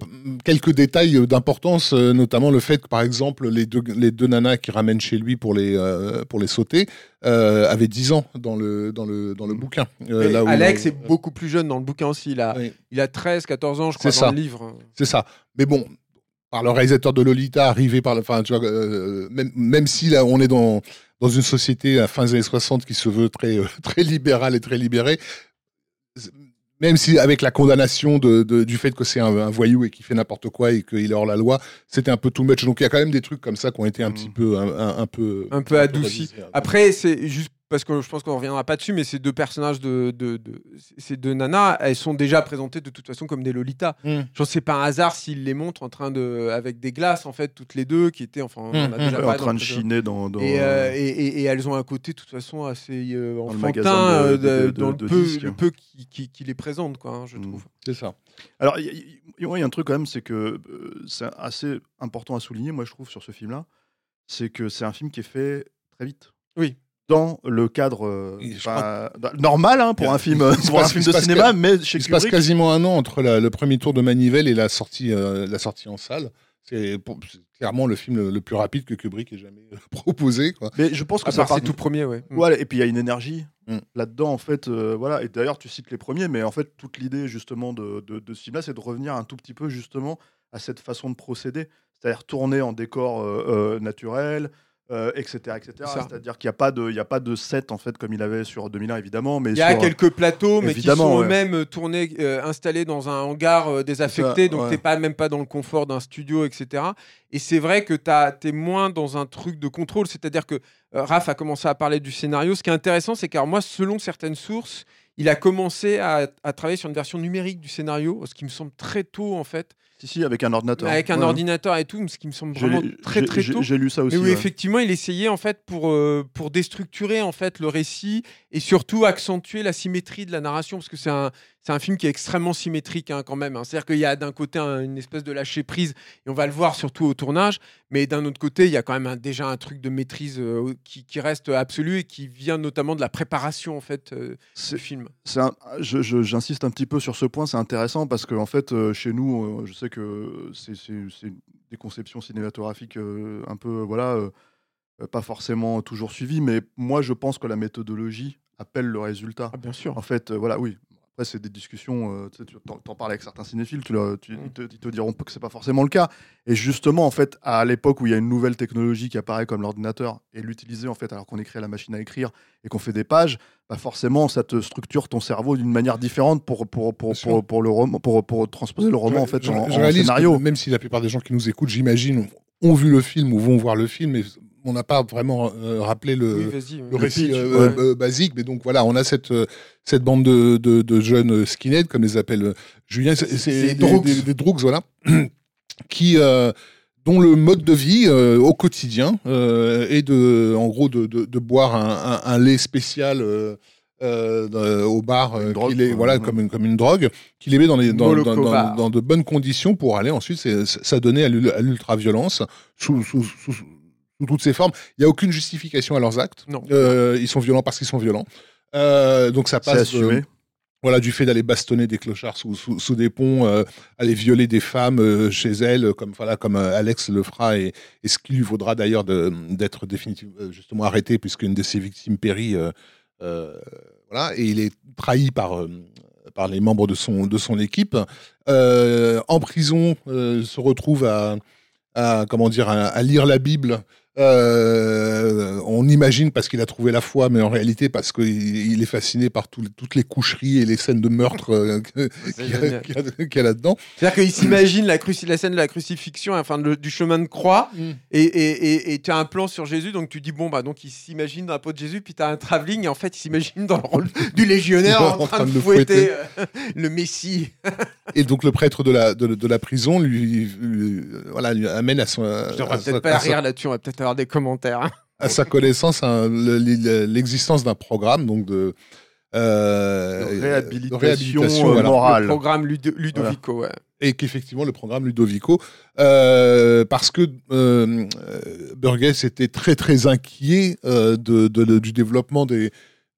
S3: quelques détails d'importance, euh, notamment le fait que, par exemple, les deux, les deux nanas qui ramènent chez lui pour les, euh, pour les sauter euh, avaient 10 ans dans le, dans le, dans le bouquin. Euh, là où-
S2: Alex est beaucoup plus jeune dans le bouquin aussi. Il a,
S3: Oui.
S2: il a 13, 14 ans, je crois,
S3: C'est
S2: dans
S3: ça.
S2: le livre.
S3: C'est ça. Mais bon, par le réalisateur de Lolita, arrivé par, la- enfin, tu vois, euh, même, même si là, on est dans, dans une société à fin des années 60 qui se veut très, euh, très libérale et très libérée, même si avec la condamnation de, de- du fait que c'est un, un voyou et qu'il fait n'importe quoi et qu'il est hors la loi, c'était un peu too much. Donc il y a quand même des trucs comme ça qui ont été un
S1: Mm.
S3: petit peu, un, un- un peu,
S2: Un peu adouci.
S3: révisés.
S2: Après, c'est juste parce que je pense qu'on reviendra pas dessus, mais ces deux personnages de, de, de- ces deux nanas, elles sont déjà présentées de toute façon comme des Lolitas.
S3: Mm.
S2: Je sais pas un hasard s'ils les montrent en train de, avec des glaces en fait, toutes les deux, qui étaient, enfin, on en a
S3: Mm,
S2: déjà
S1: en
S2: dans
S1: train de chiner dans. dans-
S2: Et, euh, et, et- et elles ont un côté, de toute façon, assez euh, enfantin dans le peu, le peu qui, qui, qui les présente, quoi, hein, je
S1: Mm.
S2: trouve.
S3: C'est ça.
S1: Alors, il y, a- y y un truc quand même, c'est que euh, c'est assez important à souligner, moi je trouve, sur ce film-là, c'est que c'est un film qui est fait très vite.
S2: Oui.
S1: Dans le cadre euh, enfin, normal hein, pour un film, pour un film de cinéma, mais chez
S3: Il se passe quasiment un an entre la- le premier tour de Manivelle et la sortie, euh, la sortie en salle. C'est c'est clairement le film le, le plus rapide que Kubrick ait jamais euh, proposé. Quoi.
S1: mais je pense que ça
S2: part
S1: part
S2: ces tout premiers, ouais.
S1: Voilà, et puis il y a une énergie
S3: Mm.
S1: là-dedans, en fait. euh, voilà. Et d'ailleurs, tu cites les premiers, mais en fait, toute l'idée, justement, de, de, de ce film-là, c'est de revenir un tout petit peu, justement, à cette façon de procéder. C'est-à-dire tourner en décor euh, euh, naturel, euh, etc. C'est-à-dire qu'il n'y a, pas de- y a pas de set, en fait, comme il avait sur 2001, évidemment. Mais
S2: Il y a
S1: sur-
S2: quelques plateaux, mais qui sont
S1: ouais.
S2: eux-mêmes euh, tournés, euh, installés dans un hangar euh, désaffecté,
S1: ça,
S2: donc
S1: ouais.
S2: t'es pas même pas dans le confort d'un studio, etc. Et c'est vrai que tu es moins dans un truc de contrôle, c'est-à-dire que euh, Raph a commencé à parler du scénario. Ce qui est intéressant, c'est car moi, selon certaines sources, il a commencé à, à travailler sur une version numérique du scénario, ce qui me semble très tôt en fait,
S1: Si, si, avec un ordinateur.
S2: avec un
S1: Ouais.
S2: ordinateur et tout, ce qui me semble vraiment très très tôt.
S1: J'ai lu ça aussi.
S2: Mais oui,
S1: ouais.
S2: effectivement, il essayait en fait pour, euh, pour déstructurer en fait le récit et surtout accentuer la symétrie de la narration parce que c'est un, c'est un film qui est extrêmement symétrique hein, quand même. hein. C'est-à-dire qu'il y a d'un côté un- une espèce de lâcher prise et on va le voir surtout au tournage, mais d'un autre côté il y a quand même un- déjà un truc de maîtrise euh, qui, qui reste absolu et qui vient notamment de la préparation en fait euh,
S1: C'est-
S2: du film.
S1: J'insiste un petit peu sur ce point, c'est intéressant parce que en fait, euh, chez nous, je sais que c'est des conceptions cinématographiques un peu, voilà, pas forcément toujours suivies, mais moi, je pense que la méthodologie appelle le résultat.
S2: Ah, bien sûr.
S1: En fait, voilà, oui. Après, c'est des discussions, euh, tu t'en parles avec certains cinéphiles, tu leur- tu-
S2: Mm.
S1: ils, te, ils te diront que c'est pas forcément le cas. Et justement, en fait, à l'époque où il y a une nouvelle technologie qui apparaît comme l'ordinateur et l'utiliser, en fait, alors qu'on écrit à la machine à écrire et qu'on fait des pages, bah forcément, ça te structure ton cerveau d'une manière différente pour, pour, pour, pour, pour le roman, pour, pour transposer le roman, en fait,
S3: je,
S1: en,
S3: je
S1: en
S3: réalise
S1: scénario.
S3: que même si la plupart des gens qui nous écoutent, j'imagine, ont vu le film ou vont voir le film, mais on n'a pas vraiment euh, rappelé le,
S2: Oui,
S3: récit
S1: pitch,
S3: euh,
S1: ouais.
S3: euh, basique. Mais donc voilà, on a cette, cette bande de, de, de jeunes skinheads, comme les appelle Julien. C'est des, des, des droogs, voilà. qui, euh, dont le mode de vie euh, au quotidien euh, est de, en gros de, de, de boire un, un- un lait spécial. euh, euh, au bar, euh,
S1: drogue,
S3: voilà,
S1: Ouais.
S3: comme une, comme une drogue, qu'il les met dans, les, dans, dans,
S2: Moloko
S3: dans-
S2: bar.
S3: dans de bonnes conditions pour aller ensuite s'adonner à l'ul- à l'ultra-violence sous, sous, sous- sous toutes ses formes. Il n'y a aucune justification à leurs actes.
S2: Non.
S3: Euh, ils sont violents parce qu'ils sont violents. Euh, donc ça
S1: C'est
S3: passe
S1: assumé.
S3: euh, voilà, du fait d'aller bastonner des clochards sous, sous, sous des ponts, euh, aller violer des femmes euh, chez elles, comme, voilà, comme euh, Alex le fera, et, et ce qui lui vaudra d'ailleurs de- d'être définitivement euh, justement arrêté, puisqu'une de ses victimes périt. euh, euh, voilà, et il est trahi par, euh, par les membres de son, de son équipe. Euh, en prison, euh, se retrouve à, à, comment dire, à, à lire la Bible Euh, on imagine parce qu'il a trouvé la foi, mais en réalité parce qu'il il est fasciné par tout- toutes les coucheries et les scènes de meurtre euh, qu'il y a- là-dedans.
S2: C'est-à-dire qu'il s'imagine la, scène de la crucifixion, enfin le- du chemin de croix, et et- tu as un plan sur Jésus, donc tu dis, bon, bah donc il s'imagine dans la peau de Jésus, puis tu as un travelling, et en fait il s'imagine dans le rôle du légionnaire en, train de
S3: le
S2: fouetter euh, le Messie.
S3: Et donc le prêtre de la, de, de la prison lui, lui- voilà, lui amène à, son, à,
S2: Je
S3: sa-
S2: peut-être pas
S3: à
S2: rire là-dessus, on va peut-être avoir des commentaires. hein.
S3: à sa connaissance le- l'existence d'un programme donc de, euh,
S1: De
S3: de
S1: réhabilitation,
S3: réhabilitation,
S1: euh, morale.
S2: Le programme Ludo- Ludovico, ouais.
S3: et qu'effectivement le programme Ludovico, euh, parce que euh, euh, Burgess était très très inquiet euh, de, de- de- du développement des,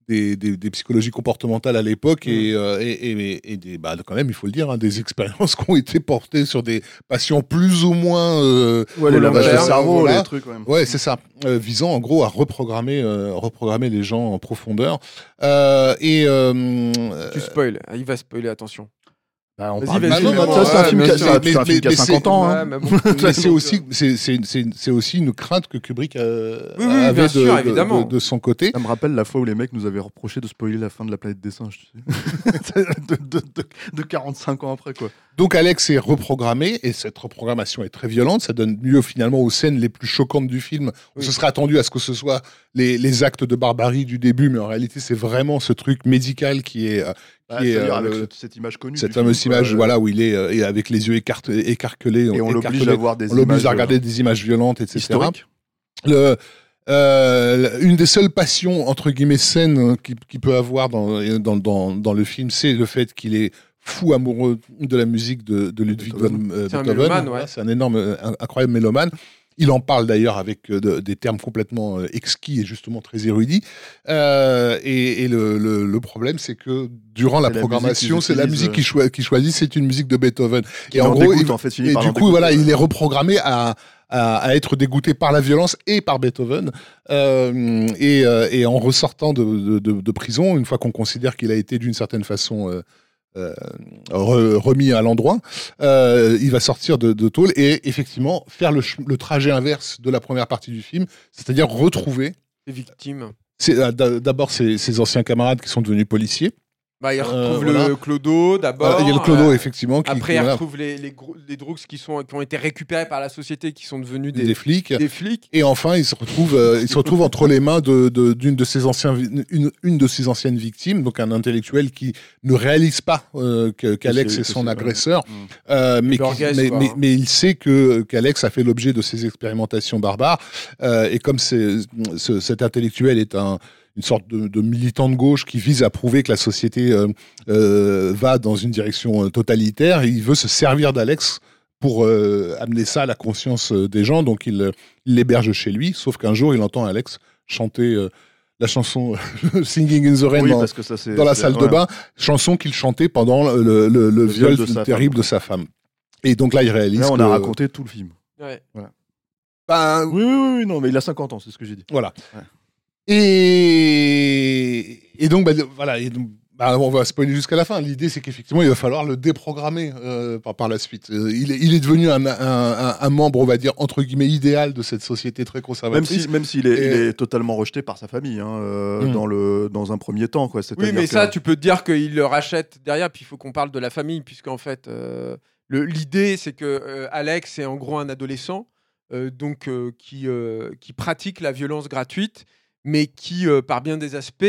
S3: des, des- des psychologies comportementales à l'époque et, euh, et, et- et des, bah, quand même, il faut le dire, hein, des expériences qui ont été portées sur des patients plus ou moins... euh,
S1: Ouais, les lavages de cerveau, les trucs, même.
S3: Ouais, c'est ça. Euh, visant en gros à reprogrammer, euh, reprogrammer les gens en profondeur. Et
S2: Tu spoil, Ah, il va spoiler, attention.
S1: Bah, on parle
S2: vas-y,
S1: du
S3: mais
S1: film,
S3: bon,
S1: ça, c'est un
S3: ouais,
S1: film
S3: mais
S1: qui a-
S3: c'est-
S1: c'est un-
S3: mais-
S1: c'est un film qui a
S3: mais
S1: 50 ans. hein.
S2: Mais bon.
S3: c'est aussi, c'est- c'est c'est- c'est aussi une crainte que Kubrick euh,
S2: Oui, oui,
S3: avait
S2: bien
S3: de,
S2: sûr,
S3: de-
S2: évidemment.
S3: de- de son côté.
S1: Ça me rappelle la fois où les mecs nous avaient reproché de spoiler la fin de la planète des singes. tu sais. de, de- de- de 45 ans après, quoi.
S3: Donc Alex est reprogrammé et cette reprogrammation est très violente. Ça donne lieu finalement aux scènes les plus choquantes du film. On
S2: Oui.
S3: se serait attendu à ce que ce soit les, les actes de barbarie du début, mais en réalité c'est vraiment ce truc médical qui est euh, Qui est,
S1: C'est-à-dire
S3: euh,
S1: avec
S3: le-
S1: cette, image connue.
S3: cette fameuse
S1: film, quoi.
S3: image, voilà, où il est euh, et avec les yeux écarte- écarquelés,
S1: Et on l'oblige
S3: écartelés.
S1: à voir des
S3: on l'oblige
S1: images
S3: à regarder des images violentes,
S1: euh,
S3: etc. Le, euh, une des seules passions entre guillemets saines euh, qu'il qu'il peut avoir dans, dans, dans, dans le film, c'est le fait qu'il est fou amoureux de la musique de, de Ludwig van
S1: Beethoven.
S3: euh,
S2: C'est un
S3: Beethoven.
S2: ouais.
S3: C'est un énorme, euh, un- incroyable mélomane. Il en parle d'ailleurs avec euh, de- des termes complètement euh, exquis et justement très érudits. Euh, et et le, le, le problème, c'est que durant la programmation,
S1: qu'ils
S3: c'est la musique qu'il choi- qu'il choisit, c'est une musique de Beethoven. Et en gros,
S1: dégoûte,
S3: il-
S1: en fait, finit
S3: et du coup, voilà, il est reprogrammé à, à, à être dégoûté par la violence et par Beethoven. Euh, et, et en ressortant de, de, de- de prison, une fois qu'on considère qu'il a été d'une certaine façon euh, euh, re- remis à l'endroit, euh, il va sortir de, de tôle et effectivement faire le, trajet inverse de la première partie du film, c'est-à-dire retrouver
S2: Les victimes.
S3: euh, d'a- d'abord ses, ses anciens camarades qui sont devenus policiers.
S2: Bah, il
S3: Euh,
S2: retrouve
S3: voilà.
S2: le clodo d'abord.
S3: Euh, il y a le clodo,
S2: euh,
S3: effectivement, qui,
S2: Après,
S3: qui-
S2: il
S3: voilà,
S2: retrouve les, les, les drugs qui, sont, qui ont été récupérés par la société, qui sont devenus
S3: des,
S2: des,
S3: flics.
S2: des flics.
S3: Et enfin, il se retrouve, euh, il se retrouve entre les mains de, de- d'une de ses anciens, une, une de ses anciennes victimes, donc un intellectuel qui ne réalise pas euh, qu'Alex est son agresseur,
S1: Mm.
S3: euh, mais, qui- mais, mais-
S2: hein.
S3: mais il sait que qu'Alex a fait l'objet de ces expérimentations barbares, euh, et comme cet intellectuel est un une sorte de, de militant de gauche qui vise à prouver que la société euh, euh, va dans une direction euh, totalitaire, et il veut se servir d'Alex pour euh, amener ça à la conscience des gens. Donc il l'héberge chez lui, sauf qu'un jour il entend Alex chanter euh, la chanson Singing in the Rain
S1: Oui,
S3: dans,
S1: parce que ça, c'est.
S3: dans la salle de
S1: ouais.
S3: bain, chanson qu'il chantait pendant le, le- le
S1: Le
S3: viol,
S1: viol de sa
S3: terrible de sa femme. Et donc là, il réalise.
S1: Là, on
S3: que-
S1: a raconté tout le film.
S2: Ouais.
S3: Ben,
S1: Oui, oui, oui, non, mais il a 50 ans, c'est ce que j'ai dit.
S3: Voilà.
S1: Ouais.
S3: Et, et donc, bah, voilà. Et donc, bah, on va spoiler jusqu'à la fin. L'idée, c'est qu'effectivement, il va falloir le déprogrammer euh, par, par la suite. Euh, il, est, il est devenu un, un- un- un membre, on va dire, entre guillemets, idéal de cette société très
S1: Même
S3: conservatrice.
S1: si, même s'il est,
S3: Et-
S1: il est totalement rejeté par sa famille, hein, euh,
S3: Mm.
S1: dans le, dans un premier temps, quoi.
S2: Oui, mais
S1: que-
S2: ça, tu peux te dire qu'il le rachète derrière, puis il faut qu'on parle de la famille, puisqu'en fait, euh, l'idée, c'est que euh, Alex est en gros un adolescent, euh, donc euh, qui, euh, qui pratique la violence gratuite, mais qui, euh, par bien des aspects,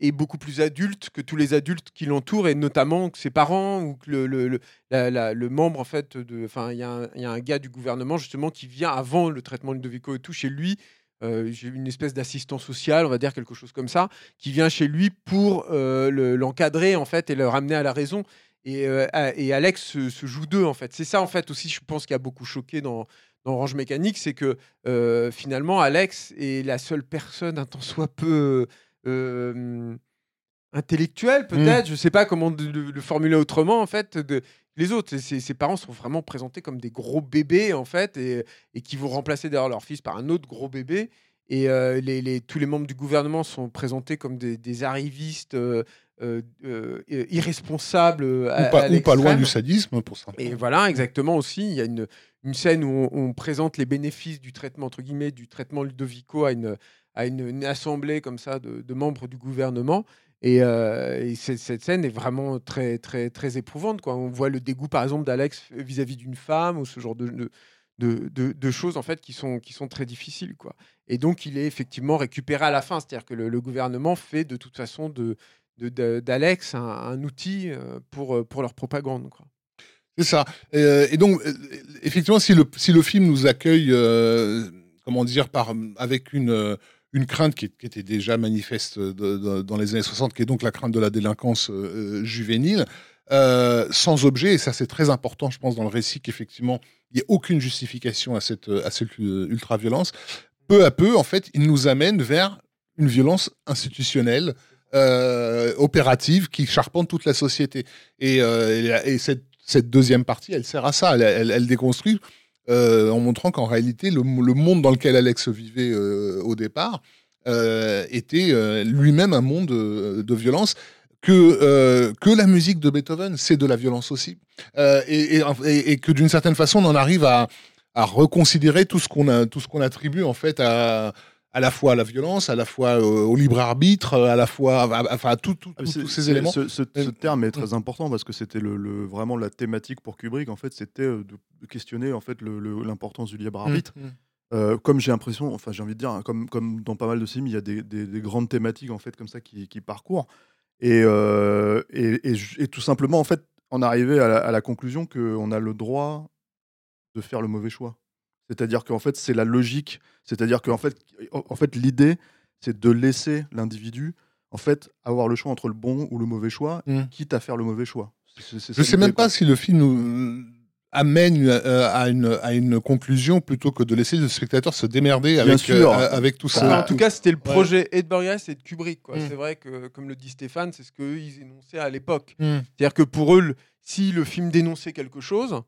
S2: est beaucoup plus adulte que tous les adultes qui l'entourent, et notamment que ses parents ou que le, membre, en fait. Enfin, il y, a un- gars du gouvernement, justement, qui vient avant le traitement de Ludovico et tout, chez lui. euh, une espèce d'assistant social, on va dire quelque chose comme ça, qui vient chez lui pour euh, le- l'encadrer en fait et le ramener à la raison. Et Alex se, se joue d'eux en fait. C'est ça en fait aussi, je pense, qui a beaucoup choqué dans, dans Orange Mécanique, c'est que euh, finalement Alex est la seule personne un tant soit peu euh, intellectuelle peut-être. Je sais pas comment de- le, le formuler autrement en fait. De, les autres, ses, ses parents sont vraiment présentés comme des gros bébés en fait et, et qui vont remplacer d'ailleurs leur fils par un autre gros bébé. Et euh, les, les- tous les membres du gouvernement sont présentés comme des, des arrivistes euh, euh, euh, irresponsable
S3: Ou pas,
S2: à
S3: ou pas loin du sadisme pour ça.
S2: Et voilà, exactement aussi. Il y a une, une scène où on, on présente les bénéfices du traitement, entre guillemets, du traitement Ludovico à une, à une, une assemblée comme ça de, de membres du gouvernement. Et, euh, cette scène est vraiment très, très, très éprouvante. Quoi. On voit le dégoût, par exemple, d'Alex vis-à-vis d'une femme ou ce genre de, de, de, de- de choses en fait qui sont, qui sont très difficiles. Quoi. Et donc, il est effectivement récupéré à la fin. C'est-à-dire que le, le gouvernement fait de toute façon de, d'Alex un, outil euh, pour, euh, pour leur propagande.
S3: C'est ça. Et donc, euh, effectivement, si le, si le film nous accueille, comment dire, avec une, une crainte qui, était déjà manifeste dans les années 60, qui est donc la crainte de la délinquance juvénile, sans objet, et ça c'est très important, je pense, dans le récit, qu'effectivement, il n'y ait aucune justification à cette, à cette ultra-violence, peu à peu, en fait, il nous amène vers une violence institutionnelle, euh, opérative, qui charpente toute la société. Et, euh, cette, deuxième partie, elle sert à ça. Elle, déconstruit euh, en montrant qu'en réalité, le, monde dans lequel Alex vivait au départ était lui-même un monde de violence. Que, que la musique de Beethoven, c'est de la violence aussi. Et, que d'une certaine façon, on en arrive à, reconsidérer tout ce qu'on qu'on attribue en fait à, à la fois à la violence, à la fois euh, au libre arbitre, à la fois, à- à- enfin, à tout- tout-
S1: Ah,
S3: tout- tous ces éléments.
S1: Ce, ce- ce
S3: Euh,
S1: terme est très important parce que c'était le, le- vraiment la thématique pour Kubrick. En fait, c'était euh, de, questionner en fait l'importance du libre arbitre.
S3: Mm, mm.
S1: Euh, comme j'ai l'impression, enfin j'ai envie de dire, hein, comme, comme dans pas mal de films, il y a des, des- des grandes thématiques en fait comme ça qui, qui parcourent. Et, euh, et, et ju- et tout simplement, en fait, en arriver à la, à la conclusion qu'on a le droit de faire le mauvais choix. C'est-à-dire qu'en fait, c'est la logique. C'est-à-dire qu'en fait, en fait l'idée, c'est de laisser l'individu en fait avoir le choix entre le bon ou le mauvais choix,
S3: Mm.
S1: quitte à faire le mauvais choix.
S3: Je
S1: ça
S3: sais même pas
S1: quoi.
S3: si le film nous amène euh, à, une, à une conclusion plutôt que de laisser le spectateur se démerder avec, euh, avec tout
S1: Ça-
S3: ça.
S2: en tout cas, c'était le projet et de Burgess et de Kubrick.
S3: Mm.
S2: C'est vrai que, comme le dit Stéphane, c'est ce qu'eux, ils énonçaient à l'époque.
S3: Mm.
S2: C'est-à-dire que pour eux, si le film dénonçait quelque chose,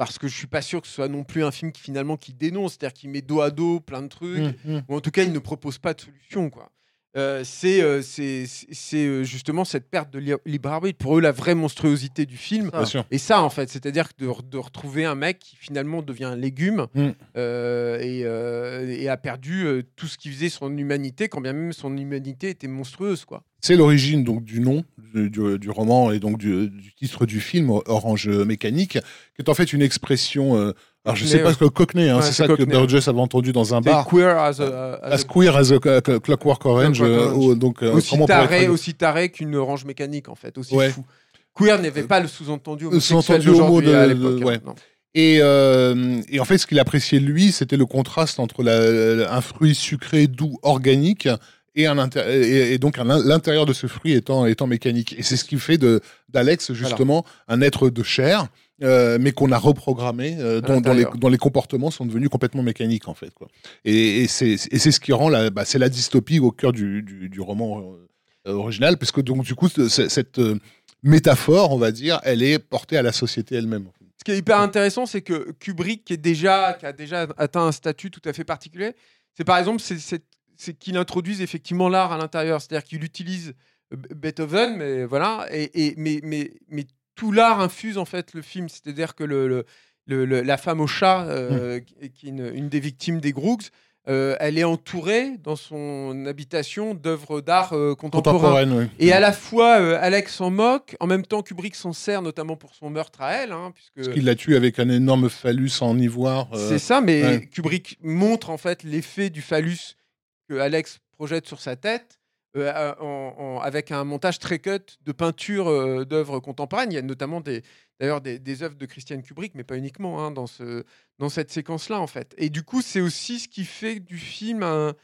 S2: parce que je suis pas sûr que ce soit non plus un film qui finalement qui dénonce, c'est-à-dire qu'il met dos à dos plein de trucs,
S3: Mm, mm.
S2: ou en tout cas, il ne propose pas de solution. Quoi. Euh, c'est euh, c'est euh, justement cette perte de li- libre arbitre. Pour eux, la vraie monstruosité du film. Et ça, en fait, c'est-à-dire de, re- de retrouver un mec qui finalement devient un légume
S3: Mm.
S2: euh, et, euh, et a perdu euh, tout ce qui faisait son humanité, quand bien même son humanité était monstrueuse. Quoi.
S3: C'est l'origine donc du nom du, du- du roman et donc du, du titre du film Orange Mécanique, qui est en fait une expression. euh, alors je sais pas ce que Cockney, hein,
S2: Ouais,
S3: c'est ça que. Burgess avait entendu dans un bar.
S2: queer as a, as a-
S3: As queer as a cl- cl- Clockwork Orange.
S2: Clockwork
S3: euh,
S2: Orange.
S3: donc, euh,
S2: aussi taré, aussi taré qu'une orange mécanique, en fait, aussi
S3: Ouais.
S2: fou. Queer n'avait pas le sous-entendu
S3: sous-entendu homo de-
S2: à l'époque. hein.
S3: ouais. Et, euh, et en fait, ce qu'il appréciait lui, c'était le contraste entre la- un fruit sucré, doux, organique, et, un et, et donc l'intérieur de ce fruit étant, étant mécanique. Et c'est ce qui fait d'Alex justement un être de chair, euh, mais qu'on a reprogrammé, euh, dont, dont les,
S2: l'intérieur.
S3: dont les comportements sont devenus complètement mécaniques en fait. Quoi. Et, et c'est ce qui rend la, bah, c'est la dystopie au cœur du, du, du roman euh, original, parce que donc du coup cette métaphore, on va dire, elle est portée à la société elle-même.
S2: Ce qui est hyper intéressant, c'est que Kubrick, qui, est déjà, qui a déjà atteint un statut tout à fait particulier, c'est par exemple c'est- c'est qu'il introduise effectivement l'art à l'intérieur. C'est-à-dire qu'il utilise euh, Beethoven, mais voilà, et, et- mais, mais, mais tout l'art infuse en fait le film. C'est-à-dire que le, le- le- le- la femme au chat, euh, qui qui est une, une des victimes des Groogs, euh, elle est entourée dans son habitation d'œuvres d'art euh, contemporain.
S3: Oui.
S2: Et à la fois, euh, Alex s'en moque, en même temps, Kubrick s'en sert, notamment pour son meurtre à elle, hein, puisque
S3: Parce qu'il l'a tué avec un énorme phallus en ivoire.
S2: c'est ça, mais
S3: ouais.
S2: Kubrick montre en fait l'effet du phallus Alex projette sur sa tête. euh, en- avec un montage très cut de peinture euh, d'œuvres contemporaines. Il y a notamment des, d'ailleurs des, œuvres de Christian Kubrick, mais pas uniquement hein, dans, ce, dans cette séquence-là en fait. Et du coup, c'est aussi ce qui fait du film un,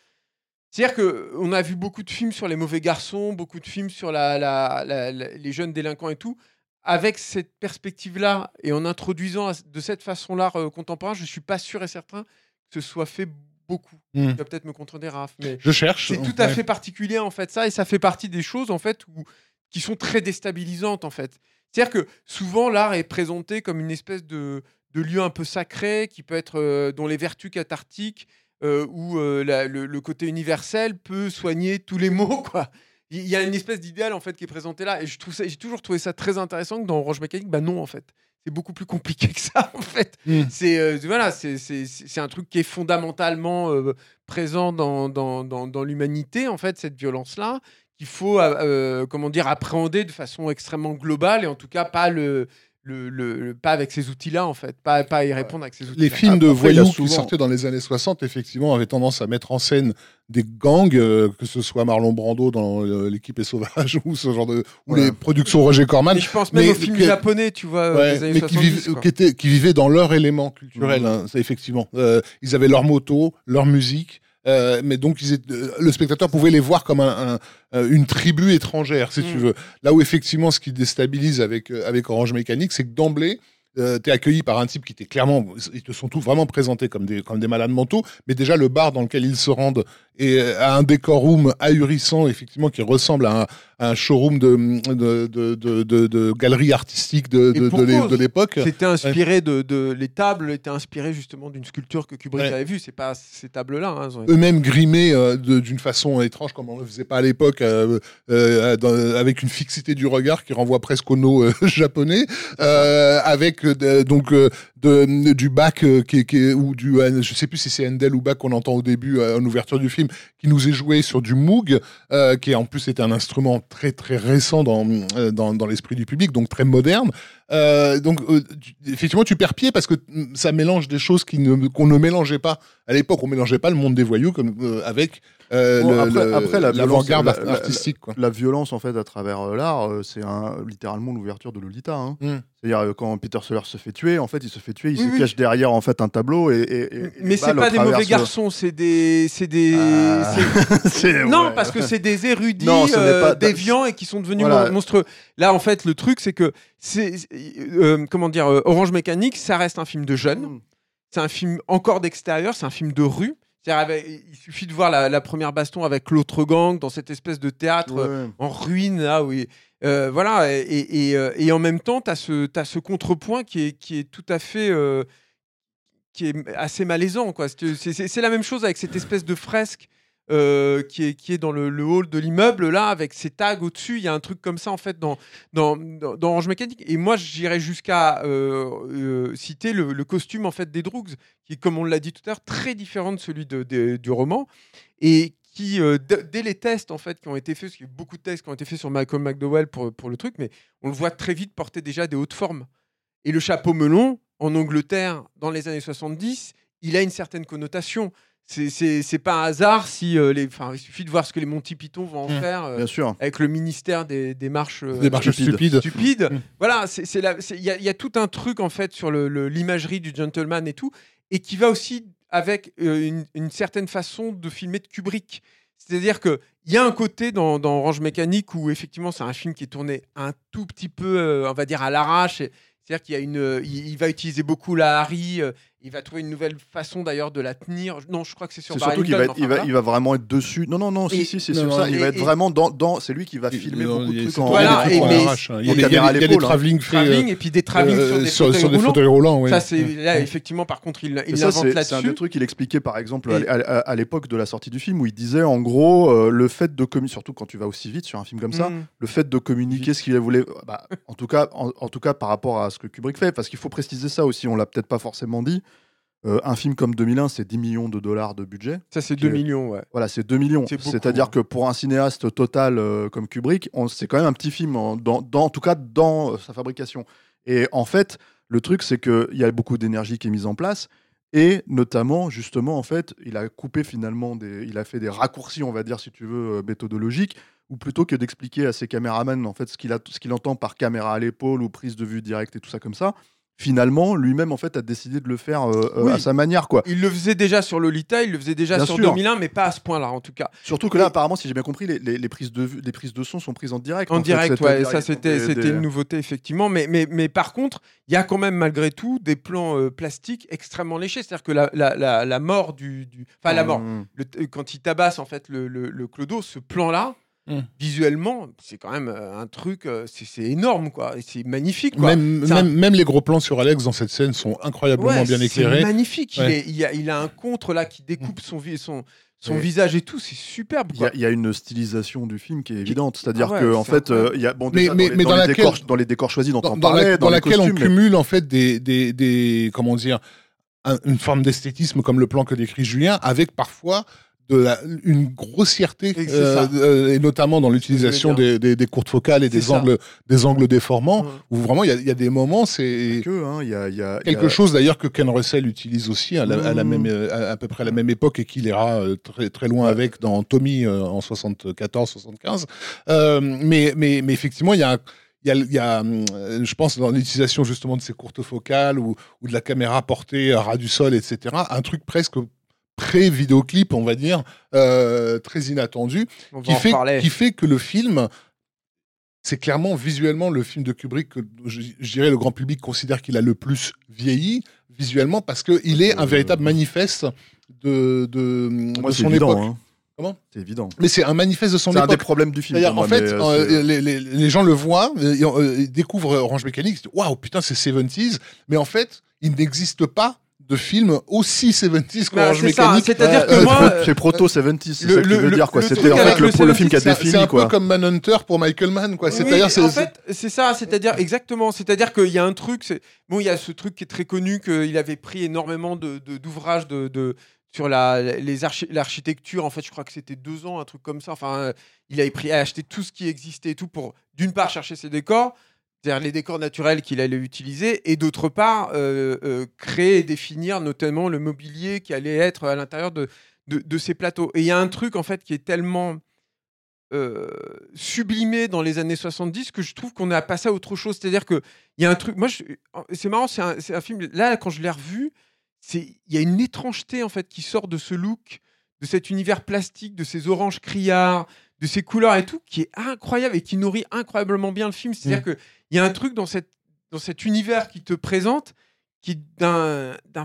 S2: c'est-à-dire qu'on a vu beaucoup de films sur les mauvais garçons, beaucoup de films sur les jeunes délinquants et tout. Avec cette perspective-là et en introduisant de cette façon l'art euh, contemporain, je ne suis pas sûr et certain que ce soit fait beaucoup.
S3: Hmm.
S2: Tu vas peut-être me contredire, Raph, mais
S3: Je cherche.
S2: c'est tout à
S3: Ouais.
S2: fait particulier en fait ça et ça fait partie des choses en fait où, qui sont très déstabilisantes en fait. C'est-à-dire que souvent l'art est présenté comme une espèce de, de lieu un peu sacré qui peut être euh, dont les vertus cathartiques euh, où euh, la- le, le côté universel peut soigner tous les maux quoi. il y a une espèce d'idéal en fait qui est présenté là et je trouve ça j'ai toujours trouvé ça très intéressant que dans Orange Mécanique bah non en fait c'est beaucoup plus compliqué que ça en fait
S3: Mm.
S2: c'est euh, voilà c'est c'est- c'est un truc qui est fondamentalement euh, présent dans, dans, dans, dans l'humanité en fait cette violence là qu'il faut euh, comment dire appréhender de façon extrêmement globale et en tout cas pas le le, le- le- pas avec ces outils là en fait pas pas y répondre avec ces outils
S3: Les films de voyous qui sortaient dans les années 60, effectivement, avaient tendance à mettre en scène des gangs, euh, que ce soit Marlon Brando dans euh, L'équipe est sauvage ou ce genre de, ou
S1: Ouais.
S3: les productions Roger Corman,
S2: mais je pense même
S3: Mais
S2: aux films
S3: que-
S2: japonais tu vois
S3: Ouais,
S2: des années
S3: mais qui,
S2: 70
S3: vivent-
S2: quoi.
S3: qui, étaient- qui vivaient dans leur élément culturel, hein, ça, effectivement. Euh, ils avaient leur moto, leur musique, euh, mais donc ils étaient- euh, le spectateur pouvait les voir comme un, un- euh, une tribu étrangère, si tu
S2: Mhm.
S3: veux. Là où effectivement, ce qui déstabilise avec, avec Orange Mécanique, c'est que d'emblée, euh, t'es accueilli par un type qui t'est clairement, ils te sont tous vraiment présentés comme des, comme des malades mentaux, mais déjà le bar dans lequel ils se rendent et euh, a un décorum ahurissant, effectivement, qui ressemble à un, à un showroom de, de, de, de, de- de galerie artistique de, l'époque.
S2: C'était inspiré de, les tables étaient inspirées justement d'une sculpture que Kubrick
S3: Ouais.
S2: avait vue. C'est pas ces tables-là. hein,
S3: Eux-mêmes grimés euh, d'une façon étrange, comme on ne le faisait pas à l'époque, euh, euh, dans- avec une fixité du regard qui renvoie presque au no euh, japonais, euh, avec euh, donc euh, du bac euh, qui, qui ou du, euh, je sais plus si c'est Handel ou bac qu'on entend au début euh, en ouverture du film, qui nous est joué sur du Moog, euh, qui en plus était un instrument très très récent dans euh, dans, dans l'esprit du public, donc très moderne. Euh, donc effectivement tu perds pied parce que mm, ça mélange des choses qui ne qu'on ne mélangeait pas à l'époque on mélangeait pas le monde des voyous avec euh,
S1: Bon,
S3: le-
S1: après-
S3: le-
S1: après, la violence, la-
S3: artistique quoi.
S1: La violence, en fait, à travers euh, l'art, euh, c'est littéralement l'ouverture de Lolita. hein.
S3: Mm.
S1: C'est-à-dire, euh, quand Peter Sellers se fait tuer, en fait, il se fait tuer, il
S2: Oui,
S1: se
S2: oui.
S1: cache derrière, en fait, un tableau et. et- et-
S2: Mais c'est pas des mauvais garçons, c'est des, c'est des,
S1: Ah.
S2: non
S1: ouais.
S2: parce que c'est des érudits
S1: Non, ce n'est
S2: euh,
S1: pas-
S2: déviants et qui sont devenus
S1: Voilà.
S2: mon- monstrueux. Là, en fait, le truc c'est que c'est, euh, comment dire, euh, Orange Mécanique, ça reste un film de jeunes.
S1: Mm.
S2: C'est un film encore d'extérieur, c'est un film de rue. Avec- il suffit de voir la, la première baston avec l'autre gang dans cette espèce de théâtre euh, en ruine là oui. Euh, voilà et, et, et, euh, et en même temps tu as ce ce contrepoint qui est qui est tout à fait euh, qui est assez malaisant quoi. C'est la même chose avec cette espèce de fresque euh, qui est dans le, hall de l'immeuble là avec ces tags au dessus il y a un truc comme ça en fait dans Orange Mécanique et moi j'irais jusqu'à euh, euh, citer le, costume en fait des Droogs qui est comme on l'a dit tout à l'heure très différent de celui du roman et qui, dès les tests en fait qui ont été faits, parce qu'il y a beaucoup de tests qui ont été faits sur Malcolm McDowell pour le truc, mais on le voit très vite porter déjà des hautes formes. Et le chapeau melon, en Angleterre, dans les années 70, il a une certaine connotation. C'est- pas un hasard si euh, les. Enfin, il suffit de voir ce que les Monty Python vont en
S3: Mm.
S2: faire euh,
S1: Bien sûr.
S2: avec le ministère des, des marches. euh,
S3: Des marches
S1: stupides.
S3: stupides.
S2: stupide.
S3: Mm.
S2: Voilà, il y, a- il y a tout un truc en fait sur le- le- l'imagerie du gentleman et tout, et qui va aussi avec euh, une, une certaine façon de filmer de Kubrick. C'est-à-dire que il y a un côté dans, dans Orange Mécanique où effectivement c'est un film qui est tourné un tout petit peu, euh, on va dire à l'arrache. C'est-à-dire qu'il y a une, euh, il, il va utiliser beaucoup la Harry. Euh, il va trouver une nouvelle façon d'ailleurs de la tenir. Non, je crois que c'est sur
S1: C'est surtout qu'il va,
S2: enfin,
S1: il, va, il va vraiment être dessus. Non, non, non,
S2: Et-
S1: si, si, c'est
S3: non,
S1: sur
S3: non,
S1: ça. Il va être
S2: et-
S1: vraiment dans. dans c'est lui qui va filmer
S3: Il-
S1: beaucoup de trucs en.
S2: Voilà,
S3: il y a des
S2: et-
S3: hein. Il y a des- des- des travelling
S2: Travelling et puis des travelling
S3: euh,
S2: sur des
S3: sur,
S2: fauteuils
S3: sur des
S2: roulants.
S3: fauteuils roulants. oui.
S2: Ça, c'est là, effectivement, par contre, il,
S1: Et
S2: il
S1: ça,
S2: invente
S1: c'est c'est un
S2: là-dessus.
S1: des trucs qu'il expliquait par exemple
S2: Et-
S1: à, à- à l'époque de la sortie du film où il disait en gros euh, le fait de communiquer, surtout quand tu vas aussi vite sur un film comme ça,
S2: Mm.
S1: le fait de communiquer ce qu'il voulait, bah, en, tout cas, en, en tout cas par rapport à ce que Kubrick fait, parce qu'il faut préciser ça aussi, on l'a peut-être pas forcément dit. Euh, un film comme 2001, c'est 10 millions de dollars de budget.
S2: Ça, c'est
S1: que-
S2: 2 millions, ouais.
S1: Voilà, c'est 2 millions. C'est-à-dire
S2: hein.
S1: que pour un cinéaste total euh, comme Kubrick, c'est quand même un petit film, en, dans, dans- en tout cas dans euh, sa fabrication. Et en fait, le truc, c'est qu'il y a beaucoup d'énergie qui est mise en place. Et notamment, justement, en fait, il a coupé finalement, des, il a fait des raccourcis, on va dire, si tu veux, méthodologiques, ou plutôt que d'expliquer à ses caméramans, en fait, ce qu'il a- ce qu'il entend par caméra à l'épaule ou prise de vue directe et tout ça comme ça, finalement, lui-même, en fait, a décidé de le faire euh, euh,
S2: Oui.
S1: à sa manière, quoi.
S2: Il le faisait déjà sur Lolita, il le faisait déjà
S1: Bien
S2: sur
S1: sûr.
S2: 2001, mais pas à ce point-là, en tout cas.
S1: Surtout que là, apparemment, si j'ai bien compris, les, les- les prises de les prises de son sont prises en direct.
S2: En
S1: fait,
S2: direct, ouais,
S1: c'est-à-dire,
S2: ça c'était
S1: des-
S2: c'était
S1: des-
S2: une nouveauté, effectivement. Mais, mais, mais par contre, il y a quand même malgré tout des plans euh, plastiques extrêmement léchés. C'est-à-dire que la, la, la, la mort du. du- Enfin, la mort.
S1: Mmh.
S2: Le- quand il tabasse, en fait, le, le, le clodo, ce plan-là,
S3: Mm.
S2: visuellement, c'est quand même euh, un truc, euh, c'est c'est énorme, quoi. C'est magnifique, quoi.
S3: Même,
S2: C'est un-
S3: même, même les gros plans sur Alex dans cette scène sont incroyablement
S2: Ouais,
S3: bien
S2: c'est
S3: éclairés.
S2: magnifique. Il, est- il a, il a un contre là qui découpe son, vi- son, son
S1: Ouais.
S2: visage et tout. C'est superbe.
S1: Il y,
S2: Quoi.
S1: a, il y a une stylisation du film qui est évidente, c'est-à-dire
S2: Ah ouais,
S1: que en
S2: c'est
S1: fait, euh, il y a bon,
S3: Mais-
S1: dans, les,
S3: mais
S1: dans
S3: dans
S1: les
S3: laquelle-
S1: décors, dans les décors choisis dont
S3: dans,
S1: on
S3: dans la-
S1: parlait,
S3: dans laquelle on
S1: costumes,
S3: cumule en fait des, des, des comment dire un- une forme d'esthétisme comme le plan que décrit Julien avec parfois de la, une grossièreté
S2: Et
S3: euh, euh, et notamment dans l'utilisation des, des, des courtes focales et des
S2: ça.
S3: angles des angles déformants
S2: Ouais.
S3: où vraiment il y y a des moments c'est
S1: que, hein, il y a, il y a- il y a-
S3: quelque chose d'ailleurs que Ken Russell utilise aussi à, la, à la
S1: Mmh.
S3: même euh, à, à peu près à la même époque et qu'il ira euh, très très loin avec dans Tommy euh, en 74 75 Euh, mais mais mais effectivement il y a un- il y a, il y a, je pense, dans l'utilisation justement de ces courtes focales ou, ou de la caméra portée à ras du sol, etc., un truc presque pré-vidéoclip, on va dire, euh, très inattendu,
S2: On
S3: qui fait, qui fait que le film, c'est clairement visuellement le film de Kubrick que je, je dirais le grand public considère qu'il a le plus vieilli visuellement parce qu'il est un
S1: Euh,
S3: véritable manifeste de, de,
S1: Moi,
S3: son
S1: évident.
S3: époque.
S1: hein.
S3: Comment?
S1: C'est évident.
S3: Mais c'est un manifeste de son
S1: C'est un des
S3: époque.
S1: problèmes du film. Pour
S3: en
S1: moi,
S3: fait,
S1: euh,
S3: les, les- les gens le voient, ils, ils découvrent Orange Mécanique, ils se disent Waouh, putain, c'est 70s. Mais en fait, il n'existe pas de film aussi 70s
S2: Bah,
S3: qu'Orange
S2: ça,
S3: Mécanique.
S2: c'est-à-dire que
S3: euh,
S2: moi,
S1: c'est-
S2: euh,
S1: c'est proto 70 c'est
S2: le-
S1: ça que tu
S2: le-
S1: veux
S2: le-
S1: dire quoi.
S2: le
S1: C'était en fait le,
S2: le
S1: le film qui a
S2: 70,
S3: C'est c'est un
S1: défini quoi.
S3: peu comme Manhunter pour Michael Mann, quoi.
S2: Oui,
S3: C'est-à-dire, c'est-
S2: en
S3: c'est-
S2: fait, c'est ça, c'est-à-dire exactement, c'est-à-dire qu'il y a un truc, c'est bon, il y a ce truc qui est très connu qu'il avait pris énormément de- d'ouvrages de, de- sur la les l'architecture. En fait, je crois que c'était deux ans, un truc comme ça. Enfin, il avait pris à acheter tout ce qui existait et tout pour d'une part chercher ses décors. Les décors naturels qu'il allait utiliser, et d'autre part, euh, euh, créer et définir notamment le mobilier qui allait être à l'intérieur de, de, ces plateaux. Et il y a un truc, en fait, qui est tellement euh, sublimé dans les années 70 que je trouve qu'on a passé à autre chose. C'est-à-dire qu'il y a un truc. Moi, c'est marrant, c'est un, un film. Là, quand je l'ai revu, c'est- il y a une étrangeté en fait qui sort de ce look, de cet univers plastique, de ces oranges criards, de ces couleurs et tout, qui est incroyable et qui nourrit incroyablement bien le film. C'est-à-dire qu'il y a un truc dans, cette, dans cet univers qui te présente qui est d'un. d'un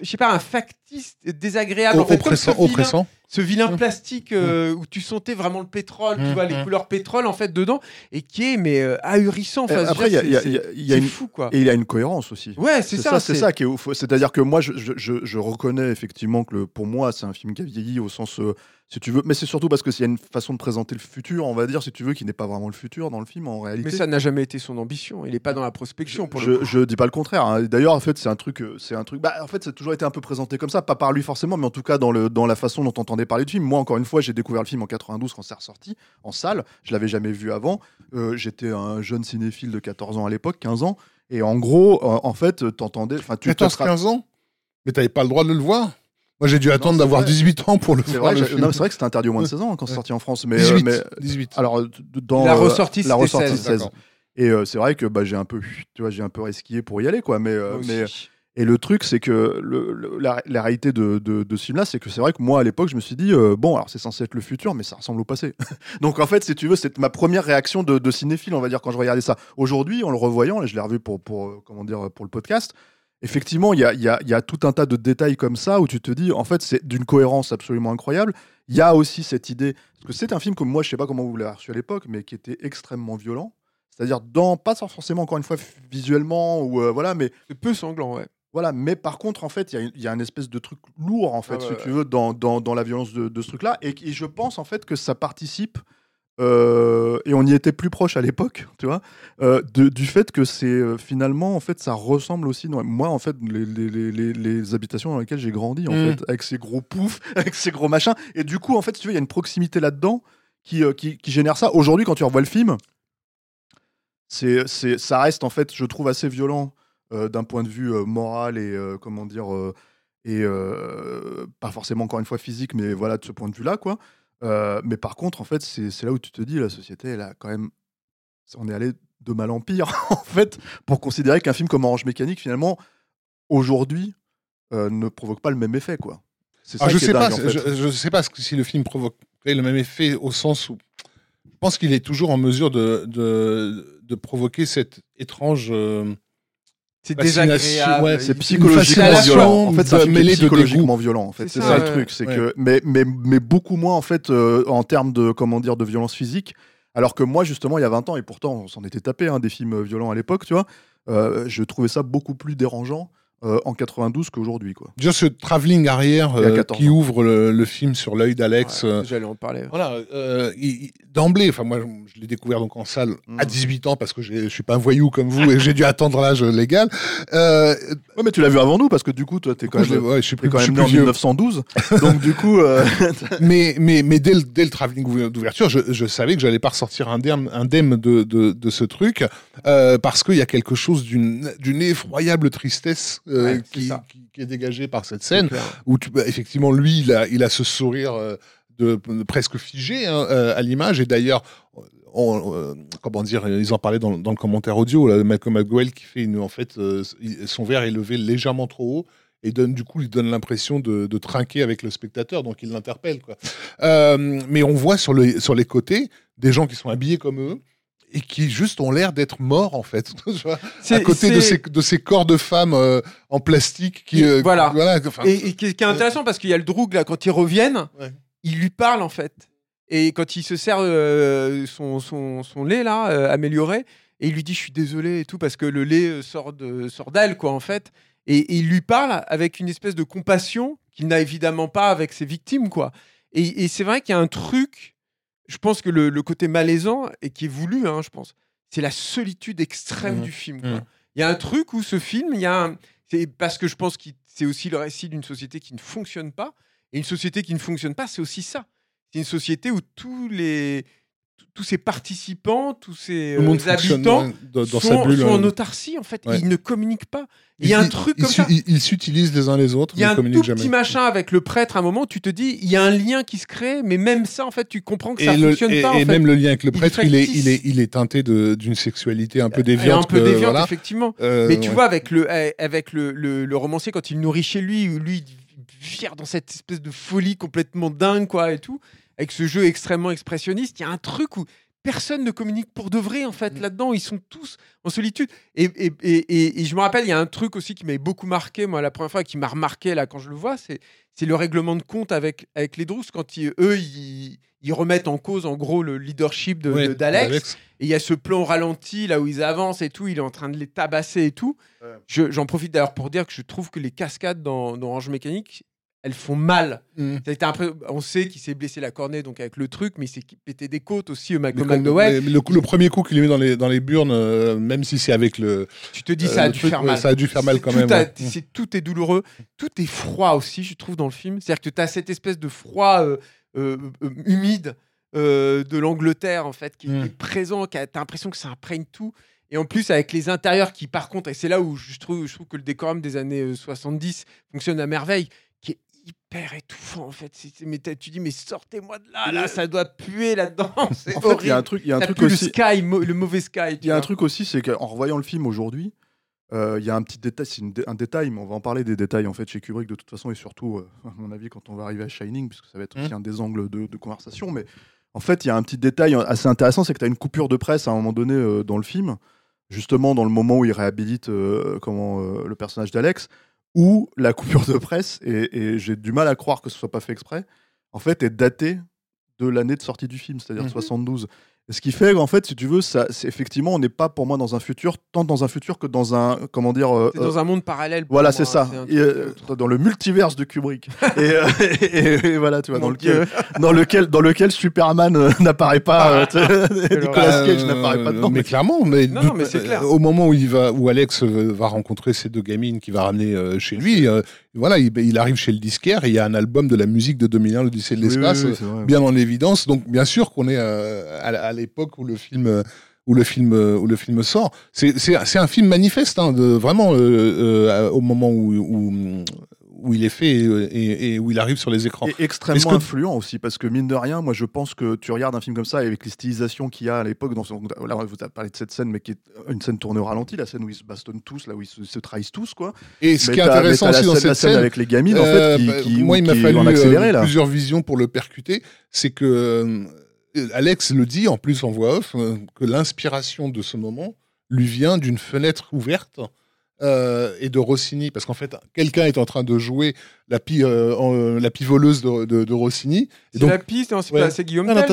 S2: je sais pas, un factice désagréable. en fait, comme ce
S3: oppressant,
S2: vilain-
S3: oppressant.
S2: Ce vilain
S3: Mm.
S2: plastique euh, où tu sentais vraiment le pétrole, tu
S3: Mm,
S2: vois, les
S3: mm.
S2: couleurs pétrole en fait dedans, et qui est mais euh, ahurissant. Enfin,
S1: Euh, Après, il y a- il y a-
S2: c'est-
S1: il y a- il y a
S2: c'est
S1: une
S2: fou quoi.
S1: et il y a une cohérence aussi.
S2: Ouais,
S1: c'est
S2: ça.
S1: ça, c'est ça qui est ouf. C'est-à-dire que moi, je, je- je- je reconnais effectivement que le, pour moi, c'est un film qui a vieilli au sens, euh, si tu veux, mais c'est surtout parce que s'il y a une façon de présenter le futur, on va dire, si tu veux, qui n'est pas vraiment le futur dans le film en réalité.
S2: Mais ça n'a jamais été son ambition. Il est pas dans la prospection pour
S1: je,
S2: le coup.
S1: je dis pas le contraire. hein. D'ailleurs, en fait, c'est un truc, c'est un truc. Bah, en fait, ça a toujours été un peu présenté comme ça, pas par lui forcément, mais en tout cas dans le dans la façon dont on entendait parler du film. Moi, encore une fois, j'ai découvert le film en 92 quand c'est ressorti en salle. Je l'avais jamais vu avant. Euh, J'étais un jeune cinéphile de 14 ans à l'époque, 15 ans, et en gros, euh, en fait, t'entendais. Enfin, tu te
S3: 14,
S1: tra-
S3: 15 ans Mais t'avais pas le droit de le voir Moi, j'ai dû attendre d'avoir
S1: vrai.
S3: 18 ans pour le
S1: C'est
S3: voir.
S1: c'est vrai que c'était interdit au moins de 16 ans quand c'est
S3: Ouais.
S1: sorti en France, mais,
S3: 18.
S1: euh, mais
S3: 18.
S1: alors dans
S2: La ressortie,
S1: la
S2: c'était
S1: ressortie
S2: 16.
S1: 16.
S3: D'accord.
S1: Et euh, c'est vrai que bah, j'ai un peu, tu vois, j'ai un peu risqué pour y aller, quoi. Mais, euh, mais. Et le truc, c'est que la, réalité de, de, de ce film-là, c'est que c'est vrai que moi, à l'époque, je me suis dit, euh, bon, alors c'est censé être le futur, mais ça ressemble au passé. Donc en fait, si tu veux, c'est ma première réaction de, cinéphile, on va dire, quand je regardais ça. Aujourd'hui, en le revoyant, et je l'ai revu pour, euh, comment dire, pour le podcast, effectivement, il y a, y, a, y a tout un tas de détails comme ça où tu te dis, en fait, c'est d'une cohérence absolument incroyable. Il y a aussi cette idée, parce que c'est un film comme moi, je sais pas comment vous l'avez reçu à l'époque, mais qui était extrêmement violent. C'est-à-dire, dans, pas forcément, encore une fois, visuellement, ou euh, voilà, mais
S2: C'est peu sanglant, ouais.
S1: Voilà, mais par contre, en fait, il y a- il y, a une espèce de truc lourd, en fait,
S2: Ah
S1: si
S2: ouais,
S1: tu veux, dans, dans, dans la violence de, de ce truc-là. Et, et je pense, en fait, que ça participe, euh, et on y était plus proche à l'époque, tu vois, euh, de- du fait que c'est euh, finalement, en fait, ça ressemble aussi. dans- moi, en fait, les, les, les- habitations dans lesquelles j'ai grandi, en
S3: Mm.
S1: fait, avec ces gros poufs, avec ces gros machins. Et du coup, en fait, si tu veux, il y a une proximité là-dedans qui, qui, qui génère ça. Aujourd'hui, quand tu revois le film, c'est, ça reste, en fait, je trouve assez violent d'un point de vue euh, moral et euh, comment dire euh, et euh, pas forcément encore une fois physique mais voilà de ce point de vue là quoi Euh, mais par contre en fait c'est là où tu te dis la société elle a quand même on est allé de mal en pire en fait pour considérer qu'un film comme Orange Mécanique finalement aujourd'hui euh, ne provoque pas le même effet quoi ça
S3: Ah, je sais pas,
S1: dingue, en fait.
S3: je, je sais pas si le film provoquerait le même effet au sens où je pense qu'il est toujours en mesure de, de, de provoquer cette étrange euh,
S2: C'est
S3: Fascination,
S2: désagréable.
S3: ouais,
S1: C'est psychologiquement violent. En fait,
S3: mêlée de
S1: psychologiquement violent. En fait,
S2: C'est ça,
S1: ça, le truc, c'est
S3: Ouais.
S1: que mais, mais mais beaucoup moins en fait euh, en termes de comment dire de violence physique. Alors que moi justement il y a 20 ans et pourtant on s'en était tapé hein, des films violents à l'époque, tu vois. euh, je trouvais ça beaucoup plus dérangeant euh, en 92 qu'aujourd'hui quoi.
S3: Déjà ce travelling arrière euh,
S1: 14
S3: qui
S1: ans.
S3: ouvre le, le film sur l'œil d'Alex.
S2: Ouais,
S3: euh,
S2: J'allais en parler.
S3: Voilà, euh, d'emblée, enfin moi je l'ai découvert donc en salle
S1: Mm.
S3: à 18 ans parce que je suis pas un voyou comme vous et j'ai dû attendre l'âge légal. Euh,
S1: Ouais mais tu l'as vu avant nous parce que du coup toi t'es quand
S3: coup,
S1: même
S3: ouais, je suis
S1: t'es
S3: plus,
S1: quand
S3: je suis
S1: même né en
S3: vieux.
S1: 1912 donc du coup euh,
S3: mais, mais, mais dès le, dès le travelling ouver- d'ouverture, je, je savais que j'allais pas ressortir indemne, indemne de, de, de ce truc, euh, parce qu'il y a quelque chose d'une d'une effroyable tristesse euh,
S2: Ouais,
S3: qui,
S2: ça.
S3: qui, qui est dégagée par cette scène, où tu, bah, effectivement, lui, il a, il a ce sourire euh, de, de presque figé hein, euh, à l'image, et d'ailleurs, on- comment dire, ils en parlaient dans, dans le commentaire audio, là, Malcolm McDowell qui fait une, en fait, son verre est levé légèrement trop haut, et donne du coup il donne l'impression de, de trinquer avec le spectateur donc il l'interpelle quoi. Mais on voit sur, le, sur les côtés des gens qui sont habillés comme eux et qui juste ont l'air d'être morts en fait à côté de ces, de ces corps de femmes euh, en plastique qui euh,
S2: Voilà.
S3: qui- enfin,
S2: Et, et qui, est- intéressant parce qu'il y a le Droug là, quand ils reviennent,
S3: Ouais.
S2: il lui parle en fait. Et quand il se sert euh, son, son, son lait là, euh, amélioré, et il lui dit je suis désolé et tout parce que le lait sort de sort d'elle quoi en fait. Et, et il lui parle avec une espèce de compassion qu'il n'a évidemment pas avec ses victimes quoi. Et, et c'est vrai qu'il y a un truc, je pense que le, le côté malaisant et qui est voulu, hein, je pense, c'est la solitude extrême
S3: Mhm.
S2: du film.
S3: Mhm.
S2: Il y a un truc où ce film, il y a un- c'est parce que je pense que c'est aussi le récit d'une société qui ne fonctionne pas. Et une société qui ne fonctionne pas, c'est aussi ça. C'est une société où tous les tous ces participants, tous ces euh, habitants
S3: dans, dans
S2: sont,
S3: sa bulle
S2: sont en
S3: euh,
S2: autarcie en fait.
S3: Ouais.
S2: Ils ne communiquent pas. Il y a un
S3: ils-
S2: truc comme ça.
S3: ils- s'utilisent les uns les autres
S2: Il y a un
S3: ils
S2: tout
S3: communiquent
S2: petit
S3: jamais
S2: machin avec le prêtre à un moment, tu te dis, il y a un lien qui se crée, mais même ça, en fait, tu comprends que ça
S3: le-
S2: fonctionne
S3: et-
S2: pas. en
S3: et
S2: fait.
S3: même le lien avec le prêtre, il est,
S2: factice.
S3: il est, il est teinté d'une sexualité un peu
S2: Et
S3: déviante.
S2: un peu
S3: que-
S2: déviante,
S3: voilà.
S2: effectivement.
S3: Euh,
S2: Mais tu
S3: ouais.
S2: vois, avec le, eh, avec le, le, le romancier, quand il nourrit chez lui, lui, vire dans cette espèce de folie complètement dingue, quoi, et tout, avec ce jeu extrêmement expressionniste, il y a un truc où personne ne communique pour de vrai, en fait,
S3: Mm.
S2: là-dedans. Ils sont tous en solitude. Et, et, et, et- et je me rappelle, il y a un truc aussi qui m'avait beaucoup marqué, moi, la première fois, et qui m'a remarqué, là, quand je le vois, c'est c'est le règlement de compte avec, avec les Drous, quand ils- eux, ils, ils remettent en cause, en gros, le leadership de-
S3: Ouais,
S2: de- d'Alex. Et il y a ce plan ralenti, là où ils avancent et tout, il est en train de les tabasser et tout.
S1: Ouais.
S2: Je- J'en profite d'ailleurs pour dire que je trouve que les cascades dans, dans Orange Mécanique, elles font mal.
S3: Mm.
S2: Ça un peu- on sait qu'il s'est blessé la cornée donc avec le truc, mais il s'est pété des côtes aussi, euh, Malcolm McDowell.
S3: le, premier coup qu'il met dans les, dans les burnes, euh, même si c'est avec le.
S2: Tu te dis,
S3: euh,
S2: ça a
S3: le
S2: dû
S3: truc,
S2: faire mal.
S3: ça a dû faire mal quand même,
S2: a-
S3: ouais.
S2: c'est- tout est douloureux. Tout est froid aussi, je trouve, dans le film. C'est-à-dire que tu as cette espèce de froid euh, euh, euh, humide euh, de l'Angleterre, en fait, qui
S3: Mm.
S2: est présent, qui a- t'as l'impression que ça imprègne tout. Et en plus, avec les intérieurs qui, par contre, et c'est là où je trouve, je trouve que le décorum des années euh, 70 fonctionne à merveille, hyper étouffant, en fait. Mais tu dis, mais sortez-moi de là, là, ça doit puer là-dedans. C'est
S1: En fait, il y a un truc, il y a un
S2: Ça
S1: truc
S2: le
S1: aussi.
S2: sky, le mauvais sky.
S1: Il y a un truc aussi, c'est qu'en revoyant le film aujourd'hui, euh, il y a un petit détail, c'est dé- un détail, mais on va en parler des détails en fait chez Kubrick de toute façon, et surtout, euh, à mon avis, quand on va arriver à Shining, puisque ça va être aussi un des angles de, de conversation. Mais en fait, il y a un petit détail assez intéressant, c'est que tu as une coupure de presse à un moment donné euh, dans le film, justement dans le moment où il réhabilite comment, le personnage d'Alex, où la coupure de presse, et, et j'ai du mal à croire que ce soit pas fait exprès, en fait, est datée de l'année de sortie du film, c'est-à-dire
S3: Mhm.
S1: 72. Ce qui fait qu'en fait, si tu veux, ça, c'est effectivement, on n'est pas pour moi dans un futur, tant dans un futur que dans un, comment dire, euh,
S2: C'est dans un monde parallèle. pour
S1: voilà,
S2: moi,
S1: c'est ça. Et, euh,
S2: euh,
S1: dans le multiverse de Kubrick. et, euh, et- et voilà, tu vois,
S2: Mon
S1: dans lequel, dans lequel, dans lequel Superman euh, n'apparaît pas, euh, Nicolas Cage
S3: Euh,
S1: n'apparaît pas dedans.
S3: Mais clairement, mais,
S2: Non, mais c'est clair.
S3: euh, au moment où il va, où Alex euh, va rencontrer ces deux gamines qu'il va ramener euh, chez lui, euh, voilà, il, il arrive chez le disquaire et il y a un album de la musique de 2001, l'Odyssée de
S1: Oui, oui,
S3: l'espace,
S1: oui,
S3: bien en évidence. Donc, bien sûr qu'on est euh, à, l'époque où le film. euh, où le film euh, où le film sort, c'est un film manifeste, hein, de, vraiment euh, euh, au moment où, où où il est fait et, et- et où il arrive sur les écrans.
S1: Et extrêmement
S3: que-
S1: influent aussi, parce que mine de rien, moi je pense que tu regardes un film comme ça avec les stylisations qu'il y a à l'époque. Dans son... Là, vous avez parlé de cette scène, mais qui est une scène tournée au ralenti, la scène où ils se bastonnent tous, là où ils se, se trahissent tous, quoi.
S3: Et ce
S1: Mais
S3: qui est intéressant aussi dans
S1: scène, la
S3: cette
S1: scène
S3: scène,
S1: avec les gamines, en fait, qui,
S3: bah,
S1: qui,
S3: moi, il m'a fallu euh,
S1: accéléré,
S3: plusieurs visions pour le percuter. C'est que euh, Alex le dit en plus en voix off que l'inspiration de ce moment lui vient d'une fenêtre ouverte euh, et de Rossini, parce qu'en fait, quelqu'un est en train de jouer la pie, euh, en- euh, la pie voleuse de, de- de Rossini. Et
S2: C'est
S3: donc-
S2: la piste,
S3: Ouais.
S2: c'est Guillaume Tell,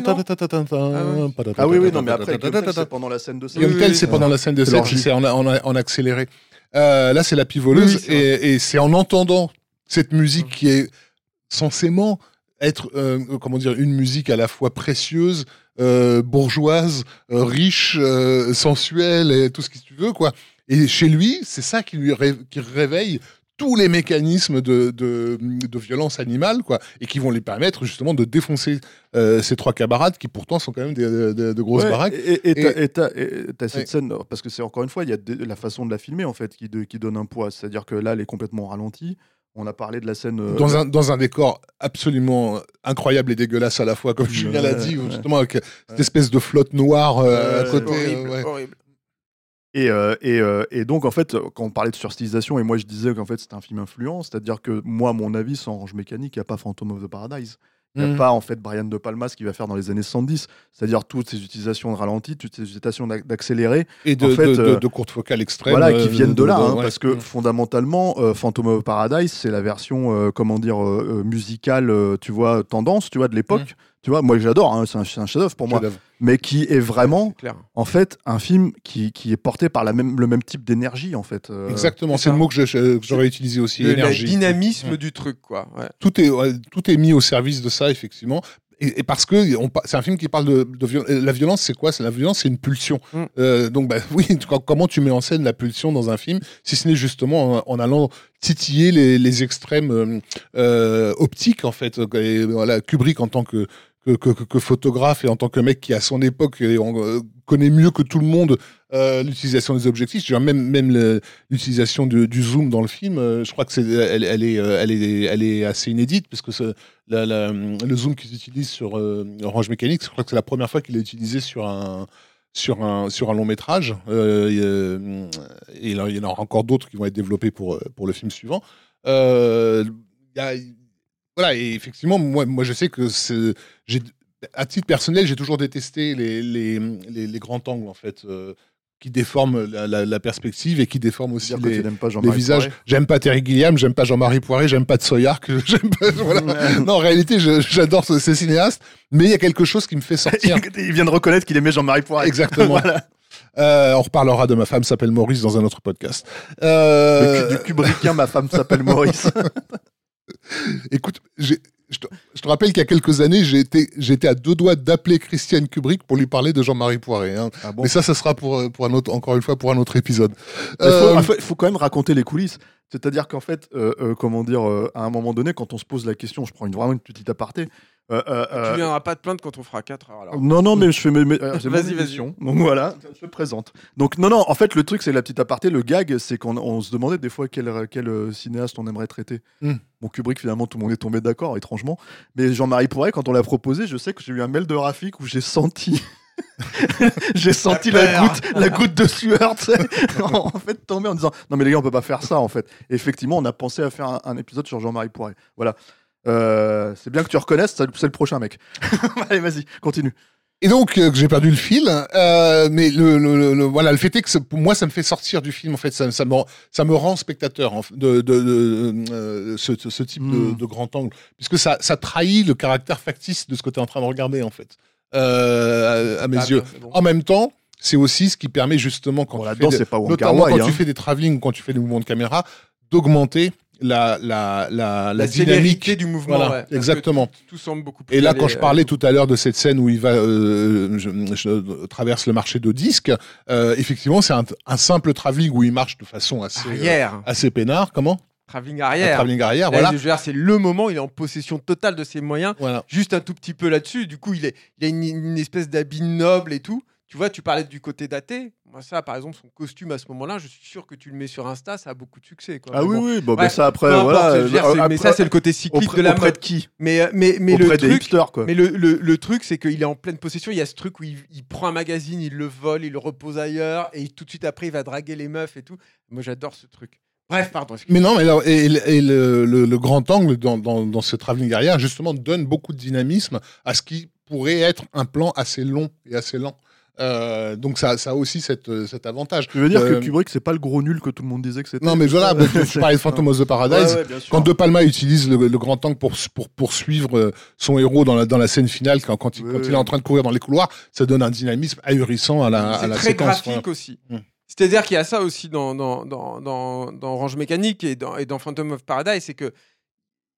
S1: Ah oui, oui, non, mais après, c'est pendant la scène de scène.
S3: Guillaume Tell, c'est pendant la scène de scène, c'est en, accéléré. Euh, là, c'est la pie voleuse,
S2: Oui, oui, c'est
S3: et, et c'est en entendant cette musique qui est censément être, euh, comment dire, une musique à la fois précieuse, euh, bourgeoise, euh, riche, euh, sensuelle, et tout ce que tu veux, quoi. Et chez lui, c'est ça qui lui ré- qui réveille tous les mécanismes de, de, de violence animale, quoi, et qui vont lui permettre justement de défoncer euh, ces trois camarades qui pourtant sont quand même des, de, de grosses
S1: Ouais,
S3: baraques.
S1: Et t'as-
S3: Et-
S1: cette
S3: Ouais.
S1: scène, parce que c'est encore une fois, il y a la façon de la filmer en fait qui, de- qui donne un poids. C'est-à-dire que là, elle est complètement ralentie. On a parlé de la scène. euh,
S3: dans un, dans un décor absolument incroyable et dégueulasse à la fois, comme
S1: Ouais,
S3: Julien l'a dit,
S1: ouais.
S3: justement, avec cette espèce de flotte noire euh, à côté.
S2: Horrible,
S3: euh, ouais.
S2: horrible.
S1: Et, euh, et, euh, et donc, en fait, quand on parlait de surstylisation, et moi je disais qu'en fait c'était un film influent, c'est-à-dire que moi, mon avis, sans Orange Mécanique, il n'y a pas Phantom of the Paradise. Il n'y a
S3: Mm.
S1: pas en fait Brian De Palma ce qu'il va faire dans les années 70, c'est-à-dire toutes ces utilisations de ralenti, toutes ces utilisations d'ac- d'accéléré,
S3: Et de,
S1: En fait,
S3: de, de- de courtes focales extrêmes.
S1: voilà, qui viennent de là, hein,
S3: ouais.
S1: parce que
S3: Mm.
S1: fondamentalement, euh, Phantom of Paradise, c'est la version, euh, comment dire, euh, musicale, tu vois, tendance, tu vois, de l'époque. Tu vois, moi j'adore, hein, c'est un, chef-d'œuvre pour moi, mais qui est vraiment, en fait, un film qui, qui est porté par la même, le même type d'énergie, en fait. euh,
S3: Exactement,
S2: c'est
S3: le mot que j'aurais utilisé aussi.
S2: Le, dynamisme du truc, quoi. Ouais.
S3: tout est, ouais, tout est mis au service de ça, effectivement. Et, et parce que c'est un film qui parle de, de viol- la violence, c'est quoi? C'est la violence, c'est une pulsion.
S2: Mm.
S3: Euh, donc, bah, oui, comment tu mets en scène la pulsion dans un film, si ce n'est justement en, en allant titiller les, les extrêmes euh, euh, optiques, en fait. Et, voilà, Kubrick en tant que que, photographe et en tant que mec qui à son époque euh, connaît mieux que tout le monde euh, l'utilisation des objectifs, même même l'utilisation du, zoom dans le film, euh, je crois que c'est elle, est elle est elle est assez inédite parce que le zoom qu'ils utilisent sur Orange Mécanique, je crois que c'est la première fois qu'il est utilisé sur un sur un sur un long métrage et, il y en aura encore d'autres qui vont être développés pour pour le film suivant. Euh, y voilà, et effectivement, moi, moi je sais que c'est, j'ai, à titre personnel, j'ai toujours détesté les, les, les, les grands angles, en fait, euh, qui déforment la, la- la perspective et qui déforment aussi les,
S1: pas
S3: les visages. J'aime pas Terry Gilliam, j'aime pas Jean-Marie Poiré, j'aime pas Tsoyark, j'aime pas, voilà. Non, en réalité, j'adore ce- ces cinéastes, mais il y a quelque chose qui me fait sortir.
S1: Il vient de reconnaître qu'il aimait Jean-Marie Poiret.
S3: Exactement.
S1: Voilà.
S3: Euh, on reparlera de ma femme s'appelle Maurice dans un autre podcast. Euh,
S1: cu- Du Kubrickien, ma femme s'appelle Maurice.
S3: Écoute, je te, je te rappelle qu'il y a quelques années, j'étais à deux doigts d'appeler Christiane Kubrick pour lui parler de Jean-Marie Poiré. hein.
S1: Ah bon
S3: Mais ça, ça sera pour, euh, pour un autre, encore une fois pour un autre épisode.
S1: Il faut,
S3: Euh,
S1: faut- faut quand même raconter les coulisses. C'est-à-dire qu'en fait, euh, euh, comment dire, euh, à un moment donné, quand on se pose la question, je prends une, vraiment une petite aparté. Euh, euh,
S2: Tu
S1: euh,
S2: viendras pas te plaindre quand on fera 4 heures. Alors.
S1: non, non, mais je fais mes. mes- euh,
S2: Vas-y, vas-y.
S1: Donc voilà, je me présente. Donc non, non, en fait, le truc, c'est la petite aparté. Le gag, c'est qu'on on se demandait des fois quel, quel cinéaste on aimerait traiter.
S3: Hmm.
S1: Bon, Kubrick, finalement, tout le monde est tombé d'accord, étrangement. Mais Jean-Marie Poiret, quand on l'a proposé, je sais que j'ai eu un mail de Rafik où j'ai senti. j'ai senti la goutte, la goutte de sueur, tu sais, en fait, tomber en disant Non, mais les gars, on peut pas faire ça, en fait. Et effectivement, on a pensé à faire un, un épisode sur Jean-Marie Poiret. Voilà. Euh, c'est bien que tu reconnaisses, c'est le prochain mec. Allez, vas-y, continue.
S3: Et donc, euh, j'ai perdu le fil. euh, mais le, le- le- le- voilà, le fait est que pour moi, ça me fait sortir du film. En fait, ça, ça me, ça me rend spectateur en de, de, de, euh, ce, type
S1: Mm.
S3: de, de grand angle, puisque ça, ça trahit le caractère factice de ce que tu es en train de regarder, en fait, euh, à, à mes
S2: Ah,
S3: yeux.
S2: bon.
S3: En même temps, c'est aussi ce qui permet justement quand
S1: Bon,
S3: tu fais des-
S1: pas
S3: notamment quand
S1: hein.
S3: tu fais des travelling ou quand tu fais des mouvements de caméra, d'augmenter la, la, la, la, dynamique.
S2: du mouvement.
S3: Voilà,
S2: ouais,
S3: exactement.
S2: Tout, tout semble beaucoup plus.
S3: Et là, quand je
S2: euh,
S3: parlais tout à l'heure de cette scène où il va, euh, je, je traverse le marché de disques, euh, effectivement, c'est un, un simple travelling où il marche de façon assez, euh, assez peinard. Comment?
S2: Travelling arrière.
S3: travelling arrière,
S2: Là,
S3: voilà.
S2: c'est le moment il est en possession totale de ses moyens,
S3: voilà.
S2: juste un tout petit peu là-dessus. Du coup, il, est, il a une, une espèce d'habit noble et tout. Tu vois, tu parlais du côté daté. Moi, ça, par exemple, son costume à ce moment-là, je suis sûr que tu le mets sur Insta, ça a beaucoup de succès. Quoi.
S1: Ah
S2: Mais
S1: oui,
S2: bon,
S1: oui, bon,
S2: Ouais,
S1: mais ça après,
S2: importe,
S1: voilà.
S2: dire,
S1: euh,
S2: mais ça, c'est le côté cyclique de la mode.
S1: de qui?
S2: Mais, euh, mais, mais
S1: Auprès
S2: le
S1: des
S2: truc,
S1: hipsters, quoi.
S2: mais le, le- le truc, c'est qu'il est en pleine possession. Il y a ce truc où il, il prend un magazine, il le vole, il le repose ailleurs, et tout de suite après, il va draguer les meufs et tout. Moi, j'adore ce truc. Bref, pardon.
S3: Mais non, mais alors, et, et le, le- le grand angle dans, dans, dans ce travelling arrière, justement, donne beaucoup de dynamisme à ce qui pourrait être un plan assez long et assez lent. Euh, donc ça, ça a aussi cette, cet avantage.
S1: Je veux dire
S3: Euh,
S1: que Kubrick, c'est pas le gros nul que tout le monde disait que c'était?
S3: Non, mais voilà, tu, tu parlais de Phantom of the Paradise.
S1: Ouais, ouais.
S3: Quand De Palma utilise le, le grand angle pour, pour poursuivre euh, son héros dans la, dans la scène finale, quand, quand, il,
S1: Ouais,
S3: quand il
S1: ouais.
S3: est en train de courir dans les couloirs, ça donne un dynamisme ahurissant à la, à
S2: C'est
S3: la
S2: très
S3: séquence.
S2: graphique aussi.
S3: Mm.
S2: C'est-à-dire qu'il y a ça aussi dans, dans, dans, dans, dans Orange Mécanique et dans, et dans Phantom of Paradise, c'est que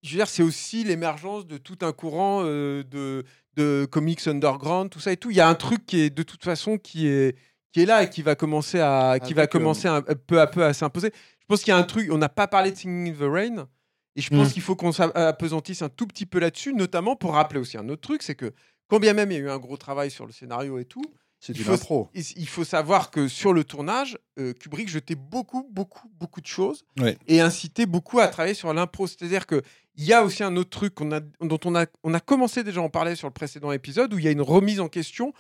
S2: je veux dire, c'est aussi l'émergence de tout un courant euh, de, de comics underground, tout ça et tout. Il y a un truc qui est de toute façon qui est, qui est là et qui va commencer à, qui va
S1: Avec, euh,
S2: commencer un- peu à peu à s'imposer. Je pense qu'il y a un truc, on n'a pas parlé de Singing in the Rain, et je pense
S3: Mm.
S2: qu'il faut qu'on s'apesantisse un tout petit peu là-dessus, notamment pour rappeler aussi un autre truc, c'est que quand bien même il y a eu un gros travail sur le scénario et tout,
S1: C'est
S2: il faut, il faut savoir que sur le tournage, euh, Kubrick jetait beaucoup, beaucoup, beaucoup de choses et incitait beaucoup à travailler sur l'impro. C'est-à-dire que il y a aussi un autre truc dont on a, on a commencé déjà à en parler sur le précédent épisode, où il y a une remise en question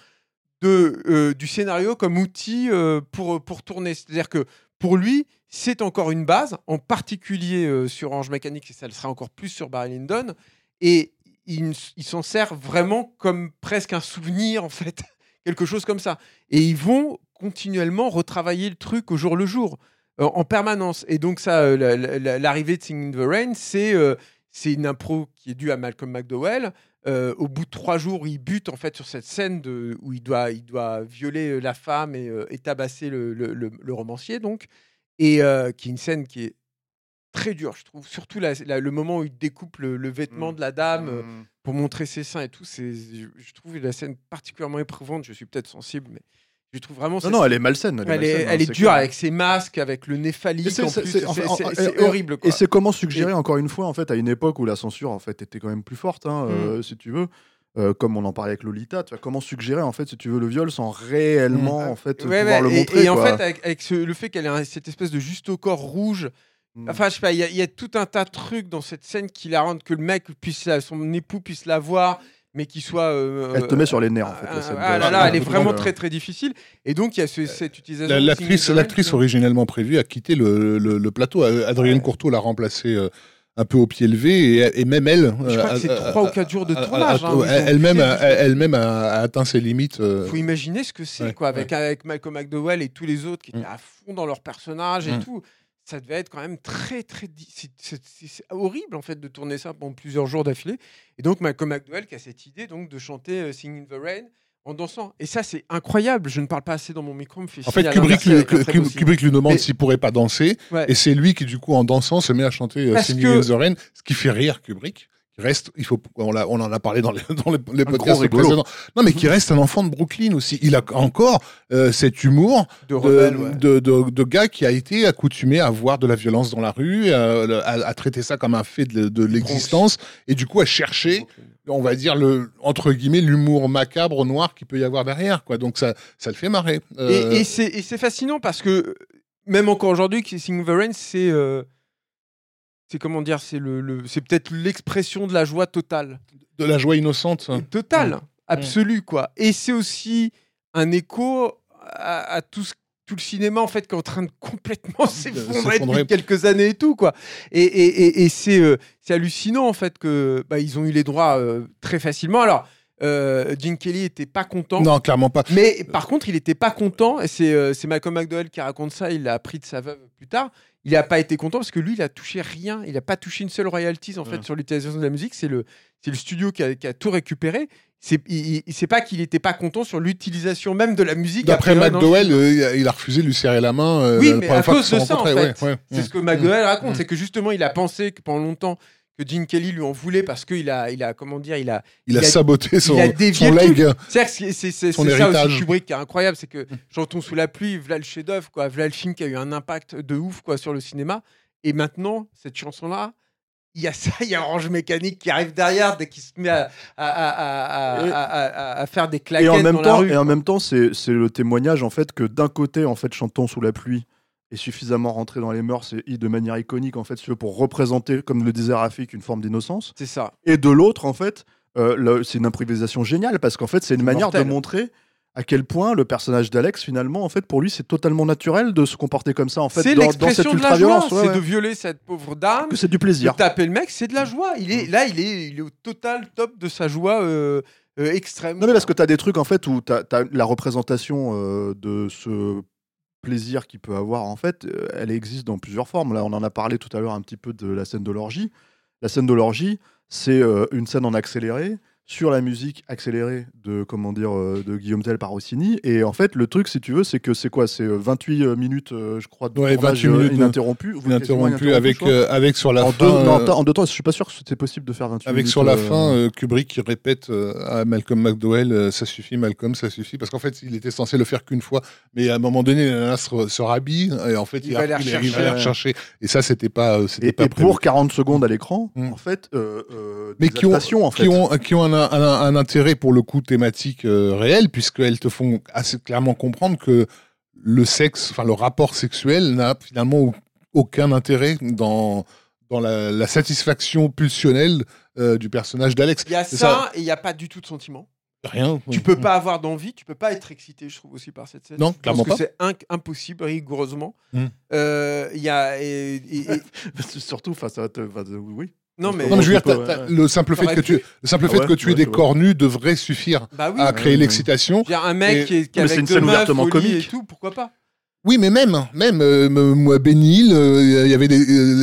S2: de, euh, du scénario comme outil euh, pour, pour tourner. C'est-à-dire que pour lui, c'est encore une base, en particulier euh, sur Orange Mécanique, et ça le sera encore plus sur Barry Lyndon. Et il, il s'en sert vraiment comme presque un souvenir, en fait, quelque chose comme ça. Et ils vont continuellement retravailler le truc au jour le jour, en permanence. Et donc, ça, la- la- la- l'arrivée de Singing in the Rain, c'est c'est une impro qui est due à Malcolm McDowell. Euh, au bout de trois jours, il bute en fait sur cette scène de, où il doit, il doit violer euh, la femme et, euh, et tabasser le, le- le- le romancier, donc, et euh, qui est une scène qui est très dure, je trouve. Surtout la- la- le moment où il découpe le, vêtement
S1: Mm.
S2: de la dame euh,
S1: Mm.
S2: pour montrer ses seins et tout. Je, je trouve la scène particulièrement éprouvante. Je suis peut-être sensible, mais je trouve vraiment.
S1: Non, non, elle est malsaine. Elle est,
S2: elle est,
S1: malsaine, hein,
S2: est dure avec ses masques, avec le nez phallique.
S1: C'est-
S2: horrible. Quoi.
S1: Et c'est comment suggérer, encore une fois, en fait, à une époque où la censure, en fait, était quand même plus forte, hein, euh, si tu veux. Euh, comme on en parlait avec Lolita, tu vois, comment suggérer en fait si tu veux le viol sans réellement
S2: Mm.
S1: en fait
S2: Ouais,
S1: pouvoir
S2: ouais,
S1: le
S2: et-
S1: montrer
S2: Et, en fait, avec, avec ce- le fait qu'elle ait cette espèce de juste au corps rouge,
S1: Mm.
S2: enfin, je sais pas, il y, y a tout un tas de trucs dans cette scène qui la rendent que le mec puisse, son époux puisse la voir, mais qui soit. euh,
S1: Elle te met sur les nerfs en fait.
S2: ah,
S1: scène.
S2: ah là
S1: Ouais,
S2: là, elle est vraiment
S1: euh,
S2: très très difficile. Et donc, il y a ce- cette utilisation.
S3: L'actrice
S2: Singing in the
S3: l'actrice originellement prévue a quitté le, le- le plateau. Euh, Adrienne
S2: Ouais.
S3: Courteau l'a remplacée euh, un peu au pied levé et, et même elle.
S2: Je crois
S3: euh,
S2: que c'est
S3: a-
S2: trois ou quatre jours de tournage. hein,
S3: Elle-même elle-même a, a atteint ses limites. euh,
S2: faut imaginer ce que c'est,
S3: Ouais,
S2: quoi, avec, avec Malcolm McDowell et tous les autres qui étaient à fond dans leur personnage et
S3: Mm.
S2: tout. Ça devait être quand même très, très. c'est- horrible, en fait, de tourner ça pendant plusieurs jours d'affilée. Et donc, Malcolm McDowell qui a cette idée donc, de chanter euh, Sing in the Rain en dansant. Et ça, c'est incroyable. Je ne parle pas assez dans mon micro. me
S3: En fait, Kubrick, lui-. Kubrick demande s'il pourrait pas danser.
S2: Ouais.
S3: Et c'est lui qui, du coup, en dansant, se met à chanter euh, Singing
S2: que-
S3: in the Rain, ce qui fait rire Kubrick. Reste, il faut, on, l'a- on en a parlé dans les, dans les, les
S1: gros
S3: podcasts précédents. Non, mais qui reste un enfant de Brooklyn aussi. Il a encore euh, cet humour
S2: de
S3: de,
S2: rebelle, ouais.
S3: de, de- de gars qui a été accoutumé à voir de la violence dans la rue, à, à- à traiter ça comme un fait de, l'existence, et du coup à chercher, on va dire, le, entre guillemets, l'humour macabre, noir qu'il peut y avoir derrière. Quoi. Donc ça, ça le fait marrer.
S2: Et,
S3: Euh,
S2: et c'est et c'est fascinant parce que euh, même encore aujourd'hui, que Sing in the Rain, c'est euh, c'est comment dire, c'est le, le- c'est peut-être l'expression de la joie totale,
S3: de la joie innocente.
S2: Et totale, absolue quoi. Et c'est aussi un écho à, à tout ce- tout le cinéma en fait qui est en train de complètement s'effondrer depuis quelques années et tout quoi. Et, et, et- et c'est euh, c'est hallucinant en fait que bah, ils ont eu les droits euh, très facilement. Alors euh, Gene Kelly était pas content.
S3: Non, clairement pas.
S2: Mais par contre, il n'était pas content, et c'est euh, c'est Malcolm McDowell qui raconte ça, il l'a appris de sa veuve plus tard. Il n'a pas été content parce que lui, il a touché rien, il n'a pas touché une seule royalties en fait sur l'utilisation de la musique. C'est le, c'est le studio qui a, qui a tout récupéré. C'est il, il- c'est pas qu'il n'était pas content sur l'utilisation même de la musique.
S3: D'après McDowell, euh, il a- refusé de lui serrer la main. euh,
S2: Oui,
S3: la
S2: mais à cause de
S3: se
S2: ça, en fait.
S3: Ouais, ouais.
S2: C'est ce que McDowell raconte,
S3: Mm.
S2: c'est que justement, il a pensé que pendant longtemps que Gene Kelly lui en voulait parce qu'il a, il a, comment dire, il a,
S3: Il a
S2: il a-
S3: saboté son,
S2: a dévié
S3: son leg.
S2: C'est ça aussi. Kubrick qui est incroyable, c'est que Chantons sous la pluie, voilà le chef-d'œuvre, quoi, voilà le film qui a eu un impact de ouf quoi sur le cinéma. Et maintenant, cette chanson-là, il y a ça, il y a Orange Mécanique qui arrive derrière dès qu'il se met à, à, à- à- à-
S1: Et-
S2: à- à- à faire des
S1: Et
S2: claquettes
S1: en même
S2: dans la
S1: temps,
S2: rue.
S1: et en même temps, c'est c'est le témoignage en fait que d'un côté, en fait, chantons sous la pluie est suffisamment rentré dans les mœurs et de manière iconique en fait, si tu veux, pour représenter, comme le disait Rafik, une forme d'innocence.
S2: C'est ça.
S1: Et de l'autre, en fait, euh, c'est une improvisation géniale parce qu'en fait, c'est une manière
S2: mortel.
S1: de montrer à quel point le personnage d'Alex, finalement, en fait, pour lui, c'est totalement naturel de se comporter comme ça, en fait,
S2: c'est
S1: dans, dans cette
S2: l'expression de la joie,
S1: ultra-violence. ouais,
S2: c'est
S1: ouais.
S2: de violer cette pauvre dame.
S1: Que c'est du
S2: de
S1: plaisir.
S2: taper le mec, c'est de la joie. Il est là, il est, il est au total top de sa joie euh, euh, extrême.
S1: Non, mais parce que tu as des trucs en fait où tu as, la représentation de ce plaisir qu'il peut avoir, en fait, euh, elle existe dans plusieurs formes. Là, on en a parlé tout à l'heure un petit peu de la scène de l'orgie. La scène de l'orgie, c'est euh, une scène en accéléré sur la musique accélérée de comment dire euh, de Guillaume Tell par Rossini et en fait le truc si tu veux c'est que c'est quoi? C'est euh, 28 minutes euh, je crois de
S3: Ouais,
S1: tournage,
S3: 28
S1: euh,
S3: minutes,
S1: ininterrompu Vous-
S3: Ininterrompu avec, euh, avec sur la
S1: en,
S3: fin.
S1: deux, non,
S3: euh,
S1: en deux temps je suis pas sûr que c'était possible de faire 28
S3: Avec
S1: minutes
S3: sur la
S1: euh,
S3: fin, euh, Kubrick qui répète euh, à Malcolm McDowell, euh, ça suffit Malcolm, ça suffit, parce qu'en fait il était censé le faire qu'une fois, mais à un moment donné, se, se rhabille et en fait
S2: Il
S3: il,
S2: va
S3: il
S2: rechercher.
S3: Et ça c'était pas, euh, c'était
S1: et,
S3: pas
S1: et
S3: prévu.
S1: pour 40 secondes à l'écran
S3: Mm.
S1: en fait euh, euh,
S3: Mais qui ont-
S1: en fait
S3: qui ont, qui ont un, un- un intérêt pour le coup thématique euh, réel, puisqu'elles te font assez clairement comprendre que le sexe, enfin le rapport sexuel n'a finalement au- aucun intérêt dans, dans la, la satisfaction pulsionnelle euh, du personnage d'Alex.
S2: Il y a ça, et il n'y a pas du tout de sentiment.
S3: Rien.
S2: Tu peux pas avoir d'envie, tu peux pas être excité, je trouve aussi par cette scène.
S3: Non,
S2: Je pense
S3: clairement
S2: que
S3: pas.
S2: C'est impossible, rigoureusement.
S3: Hmm.
S2: Euh, Il y a et- et- et-
S1: surtout enfin ça te enfin, oui
S2: non mais,
S3: Non, mais je veux dire,
S1: ouais.
S3: le simple fait que tu, le simple
S1: Ah
S3: fait que tu aies
S1: ouais,
S3: des corps nus devrait suffire
S2: bah oui.
S3: à créer
S1: ouais.
S3: l'excitation.
S2: Un mec
S3: Et-
S2: qui est, qui
S1: Mais
S2: avec
S1: une
S2: deux
S1: scène ouvertement comique.
S2: et tout, pourquoi pas?
S3: Oui, mais même, même, euh, moi, Bénil, euh, il y avait des,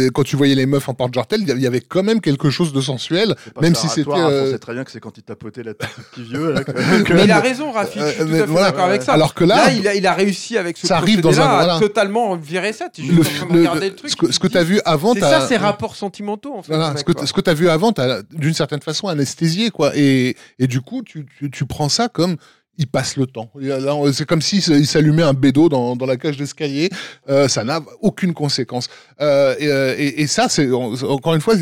S3: euh, quand tu voyais les meufs en porte-jartel, il y avait quand même quelque chose de sensuel. Même si c'était,
S1: Toire,
S3: euh,
S1: On sait très bien que c'est quand il tapotait la tête du petit vieux. Là, que- que-
S2: Mais il a raison, Rafi, je suis
S3: Euh,
S2: tout
S3: mais
S2: à fait
S3: voilà.
S2: d'accord avec ça.
S3: Alors que
S2: là,
S3: là,
S2: il, a, il a réussi avec ce
S3: ça arrive dans
S2: procédé-là
S3: un-
S2: à totalement virer ça. Tu es
S3: le,
S2: juste en train de
S3: le-
S2: regarder
S3: le-
S2: le truc.
S3: ce que,
S2: tu
S3: ce que tu as vu avant,
S2: C'est
S3: t'as-
S2: ça, ces rapports sentimentaux, en fait.
S3: Voilà, ce
S2: mec,
S3: que, ce que tu as vu avant, tu as d'une certaine façon anesthésié. Quoi. Et, et du coup, tu, tu, tu prends ça comme il passe le temps. C'est comme s'il il s'allumait un bédo dans, la cage d'escalier. Euh, ça n'a aucune conséquence. Euh, et, euh, et- ça, c'est encore une fois.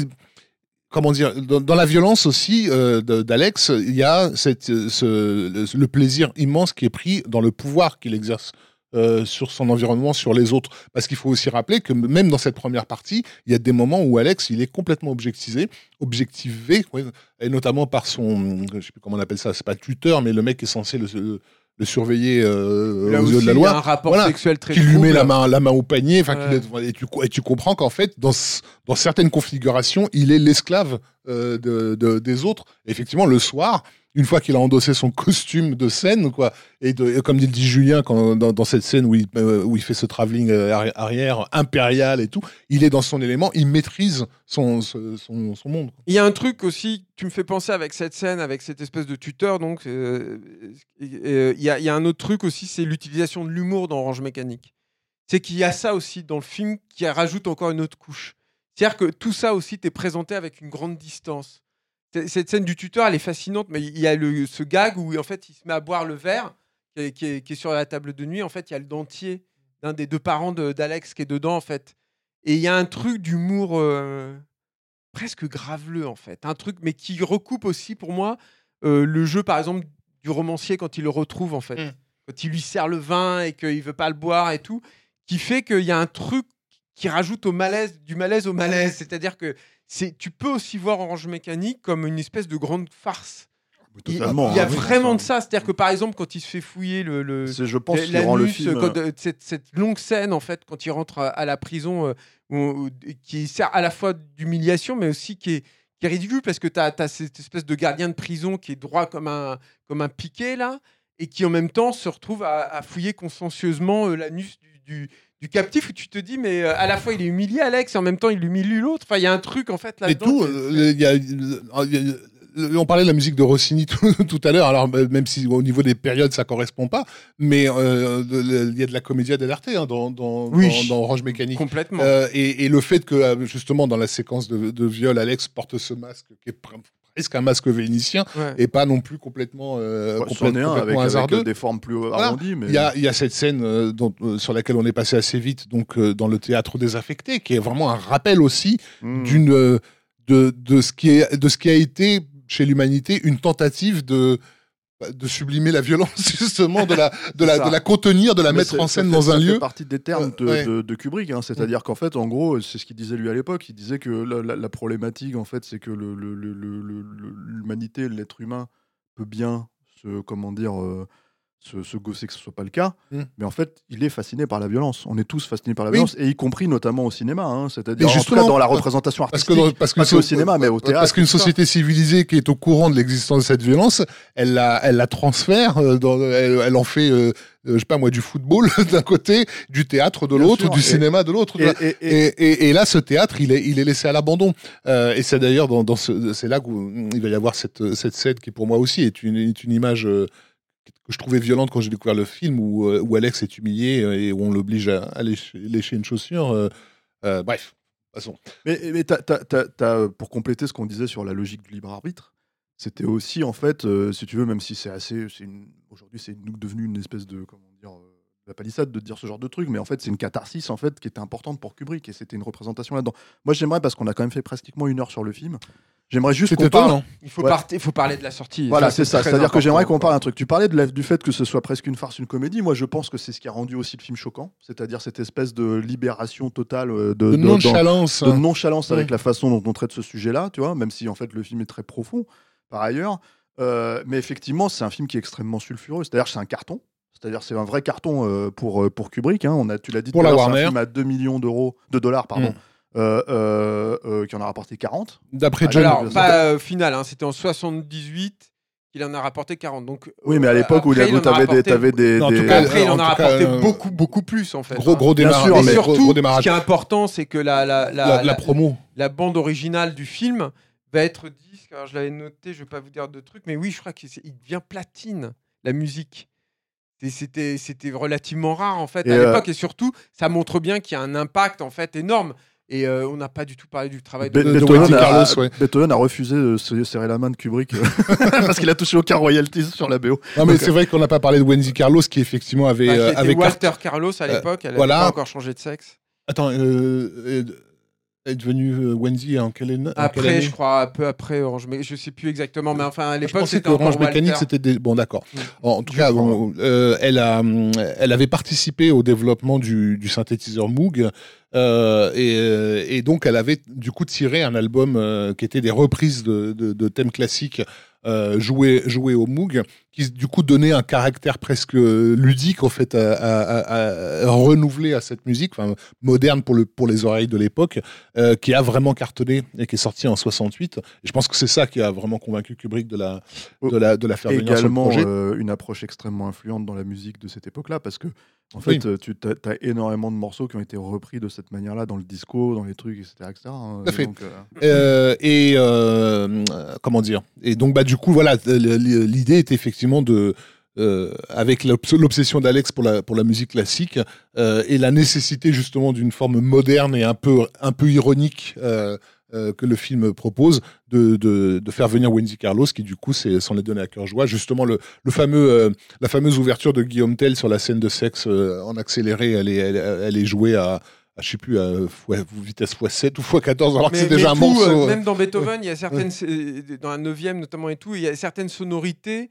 S3: Comment dire dans, la violence aussi d'Alex, il y a le plaisir immense qui est pris dans le pouvoir qu'il exerce euh, sur son environnement, sur les autres. Parce qu'il faut aussi rappeler que même dans cette première partie, il y a des moments où Alex, il est complètement objectisé, objectivé, et notamment par son, je sais plus comment on appelle ça, c'est pas tuteur, mais le mec est censé le, le- le surveiller euh,
S2: Là
S3: aux
S2: aussi,
S3: yeux de la
S2: a un
S3: loi.
S2: rapport
S3: Voilà.
S2: sexuel très
S3: Qui lui met la main, la main au panier, enfin,
S2: Ouais.
S3: et, tu, et tu comprends qu'en fait, dans, ce- dans certaines configurations, il est l'esclave euh, de, de- des autres. Et effectivement, le soir, une fois qu'il a endossé son costume de scène, quoi, et, comme dit, Julien quand, dans, dans cette scène où il, euh, fait ce travelling euh, arri- arrière impérial et tout, il est dans son élément, il maîtrise son, monde.
S2: Il y a un truc aussi, tu me fais penser avec cette scène, avec cette espèce de tuteur, donc euh, il y, a, un autre truc aussi, c'est l'utilisation de l'humour dans Orange Mécanique. C'est qu'il y a ça aussi dans le film qui rajoute encore une autre couche. C'est-à-dire que tout ça aussi t'est présenté avec une grande distance. Cette scène du tuteur, elle est fascinante, mais il y a le, ce gag où en fait il se met à boire le verre qui est, qui est- qui est sur la table de nuit. En fait, il y a le dentier d'un des deux parents de- d'Alex qui est dedans, en fait. Et il y a un truc d'humour euh, presque graveleux, en fait. Un truc, mais qui recoupe aussi pour moi euh, le jeu, par exemple, du romancier quand il le retrouve, en fait.
S3: Mm.
S2: Quand il lui sert le vin et qu'il veut pas le boire et tout, qui fait qu'il y a un truc qui rajoute au malaise, du malaise au malaise. C'est-à-dire que c'est, tu peux aussi voir Orange Mécanique comme une espèce de grande farce. Il,
S1: Totalement,
S2: il y a
S1: hein,
S2: vraiment de ça. C'est-à-dire que par exemple, quand il se fait fouiller le, le-
S1: je pense,
S2: la-
S1: qui rend le
S2: l'anus,
S1: film.
S2: quand, euh, cette, cette longue scène en fait, quand il rentre à, à la prison, euh, où- où- qui sert à la fois d'humiliation, mais aussi qui est, qui est ridicule parce que tu as, cette espèce de gardien de prison qui est droit comme un, comme un piquet là, et qui en même temps se retrouve à, à fouiller consciencieusement euh, l'anus du, du, du captif où tu te dis mais euh, à la fois il est humilié Alex et en même temps il humilie l'autre. Enfin il y a un truc en fait là.
S3: Et tout, euh, il y a- il y a- on parlait de la musique de Rossini tout, tout à l'heure, alors même si au niveau des périodes ça correspond pas, mais euh, il y a de la comédia dell'arte hein, dans, dans,
S2: Oui.
S3: dans, dans Orange Mécanique.
S2: complètement.
S3: Euh, et, et le fait que justement dans la séquence de, de viol, Alex porte ce masque qui est pr- presque un masque vénitien
S2: Ouais.
S3: et pas non plus complètement, euh,
S1: Ouais,
S3: complète-
S1: c'en est un avec,
S3: complètement
S1: avec,
S3: hasardeux.
S1: des formes plus arrondies. Mais...
S3: Il y a, il y a cette scène euh, dont, euh, sur laquelle on est passé assez vite, donc euh, dans le théâtre désaffecté, qui est vraiment un rappel aussi
S1: Mm.
S3: d'une euh, de, de ce qui est de ce qui a été chez l'humanité une tentative de de sublimer la violence justement de la de la
S1: C'est ça.
S3: de la contenir de la
S1: Mais
S3: mettre
S1: c'est-
S3: en scène dans un lieu
S1: partie des termes de,
S3: Euh, ouais.
S1: de- de Kubrick, hein. c'est-à-dire qu'en fait, en gros, c'est ce qu'il disait lui à l'époque. Il disait que la, la- la problématique, en fait, c'est que le- le- le- le- le- le- l'humanité, l'être humain, peut bien se, comment dire, euh, se, se gausser que ce soit pas le cas,
S3: Mm.
S1: mais en fait, il est fasciné par la violence. On est tous fascinés par la
S3: Oui.
S1: violence, et y compris notamment au cinéma. hein. C'est-à-dire en tout
S3: justement,
S1: cas dans la représentation
S3: Parce
S1: artistique.
S3: que, dans- parce que
S1: pas que au cinéma, mais au théâtre.
S3: Parce qu'une société civilisée qui est au courant de l'existence de cette violence, elle la, elle la transfère, euh, dans, elle, elle en fait, euh, euh, je sais pas moi, du football d'un côté, du théâtre de l'autre, du
S1: et-
S3: cinéma de l'autre.
S1: Et,
S3: là, ce théâtre, il est, il est laissé à l'abandon. Euh, et c'est d'ailleurs dans, dans ce, c'est là où il va y avoir cette, cette scène qui, pour moi aussi, est une, est une image euh, que je trouvais violente quand j'ai découvert le film, où, euh, Alex est humilié euh, et où on l'oblige à, à lécher, une chaussure. euh, euh, bref, passons.
S1: Mais, mais pour compléter ce qu'on disait sur la logique du libre arbitre, c'était aussi en fait, si tu veux, même si c'est assez, aujourd'hui c'est devenu une espèce de comment dire, la palissade de dire ce genre de truc, mais en fait c'est une catharsis en fait qui était importante pour Kubrick et c'était une représentation là-dedans. Moi j'aimerais parce qu'on a quand même fait pratiquement une heure sur le film. J'aimerais juste qu'on parle.
S2: Il faut,
S1: Ouais.
S2: par- il faut parler de la sortie.
S1: Voilà, c'est ça. C'est-à-dire que j'aimerais qu'on parle un truc. Tu parlais de la- du fait que ce soit presque une farce, une comédie. Moi, je pense que c'est ce qui a rendu aussi le film choquant. C'est-à-dire cette espèce de libération totale euh, de,
S3: De
S1: de- dans-
S3: nonchalance.
S1: de nonchalance avec
S3: Ouais.
S1: la façon dont on traite ce sujet-là, tu vois, même si en fait le film est très profond par ailleurs. Euh, mais effectivement, c'est un film qui est extrêmement sulfureux. C'est-à-dire, c'est un carton. C'est-à-dire, c'est un vrai carton euh, pour, euh, pour Kubrick. hein. On a, tu l'as dit
S3: Pour la
S1: c'est un
S3: Warner.
S1: film à 2 millions d'euros, de dollars, pardon,
S3: Mm.
S1: Euh, euh, euh, qui en a rapporté 40.
S3: D'après
S1: Ah,
S3: John.
S1: alors,
S2: pas euh, final, hein, c'était en 78 qu'il en a rapporté 40. Donc,
S1: Oui, mais à l'époque où il
S2: a
S1: t'avais des, t'avais des,
S3: Non, en tout cas,
S2: Après, il en
S3: en
S2: a
S3: cas,
S2: rapporté beaucoup, beaucoup plus en fait.
S3: Gros,
S2: hein.
S3: gros,
S1: Bien
S3: démarrage.
S1: sûr, mais
S2: surtout,
S3: gros
S2: ce
S3: démarrage.
S2: qui est important, c'est que la, la, la,
S3: La, la
S2: la-
S3: promo.
S2: la bande originale du film va être disque. Alors, je l'avais noté, je vais pas vous dire de trucs, mais oui, je crois qu'il devient platine, la musique. C'était c'était relativement rare en fait
S1: Et,
S2: à
S1: euh,
S2: l'époque et surtout ça montre bien qu'il y a un impact en fait énorme et euh, on n'a pas du tout parlé du travail de,
S1: Be-
S3: de
S1: Beethoven,
S3: Wendy
S1: a,
S3: Carlos, ouais.
S1: Beethoven a refusé de se serrer la main de Kubrick euh, parce qu'il a touché aucun royalties sur la BO.
S3: Non, mais c'est vrai qu'on n'a pas parlé de Wendy Carlos qui effectivement avait.
S2: Qui
S3: euh, avait
S2: Walter Carlos à l'époque elle
S3: voilà.
S2: n'avait pas encore changé de sexe
S3: Attends, euh, elle est devenue Wendy en quelle, en quelle
S2: après
S3: année
S2: je crois un peu après Orange mais je sais plus exactement mais enfin à
S3: Je
S2: l'époque
S3: pensais
S2: c'était
S3: Orange Mécanique, c'était des... Bon, d'accord.
S2: Mm.
S3: En tout
S1: Je
S3: cas, bon, euh, elle, a, elle avait participé au développement du, du synthétiseur Moog. Euh, et, euh, et donc, elle avait du coup tiré un album euh, qui était des reprises de, de- de thèmes classiques euh, joués, joués au Moog, qui du coup donnait un caractère presque ludique en fait à, à- à- à renouveler à cette musique, moderne pour, le, pour les oreilles de l'époque, qui a vraiment cartonné et qui est sorti en 68. Et je pense que c'est ça qui a vraiment convaincu Kubrick de la, de la, de la faire venir sur le
S1: également
S3: projet.
S1: euh, une approche extrêmement influente dans la musique de cette époque-là parce que en
S3: Oui.
S1: fait euh, tu as, énormément de morceaux qui ont été repris de cette manière-là dans le disco, dans les trucs, etc. etc., hein.
S3: À fait.
S1: Donc, euh,
S3: Euh, et comment dire? Et donc bah du coup voilà, l'idée était effectivement de euh, avec l'obs- l'obsession d'Alex pour la pour la musique classique euh, et la nécessité justement d'une forme moderne et un peu un peu ironique euh, euh, que le film propose de, de, de faire venir Wendy Carlos qui du coup c'est s'en est donné à cœur joie justement le, le fameux euh, la fameuse ouverture de Guillaume Tell sur la scène de sexe euh, en accéléré elle est elle, elle est jouée à à, je sais plus, à fois- vitesse x7 ou x14, alors que c'est déjà un
S2: tout, euh,
S3: morceau. euh,
S2: même dans Beethoven, il y a certaines, euh, dans la neuvième notamment et tout, il y a certaines sonorités,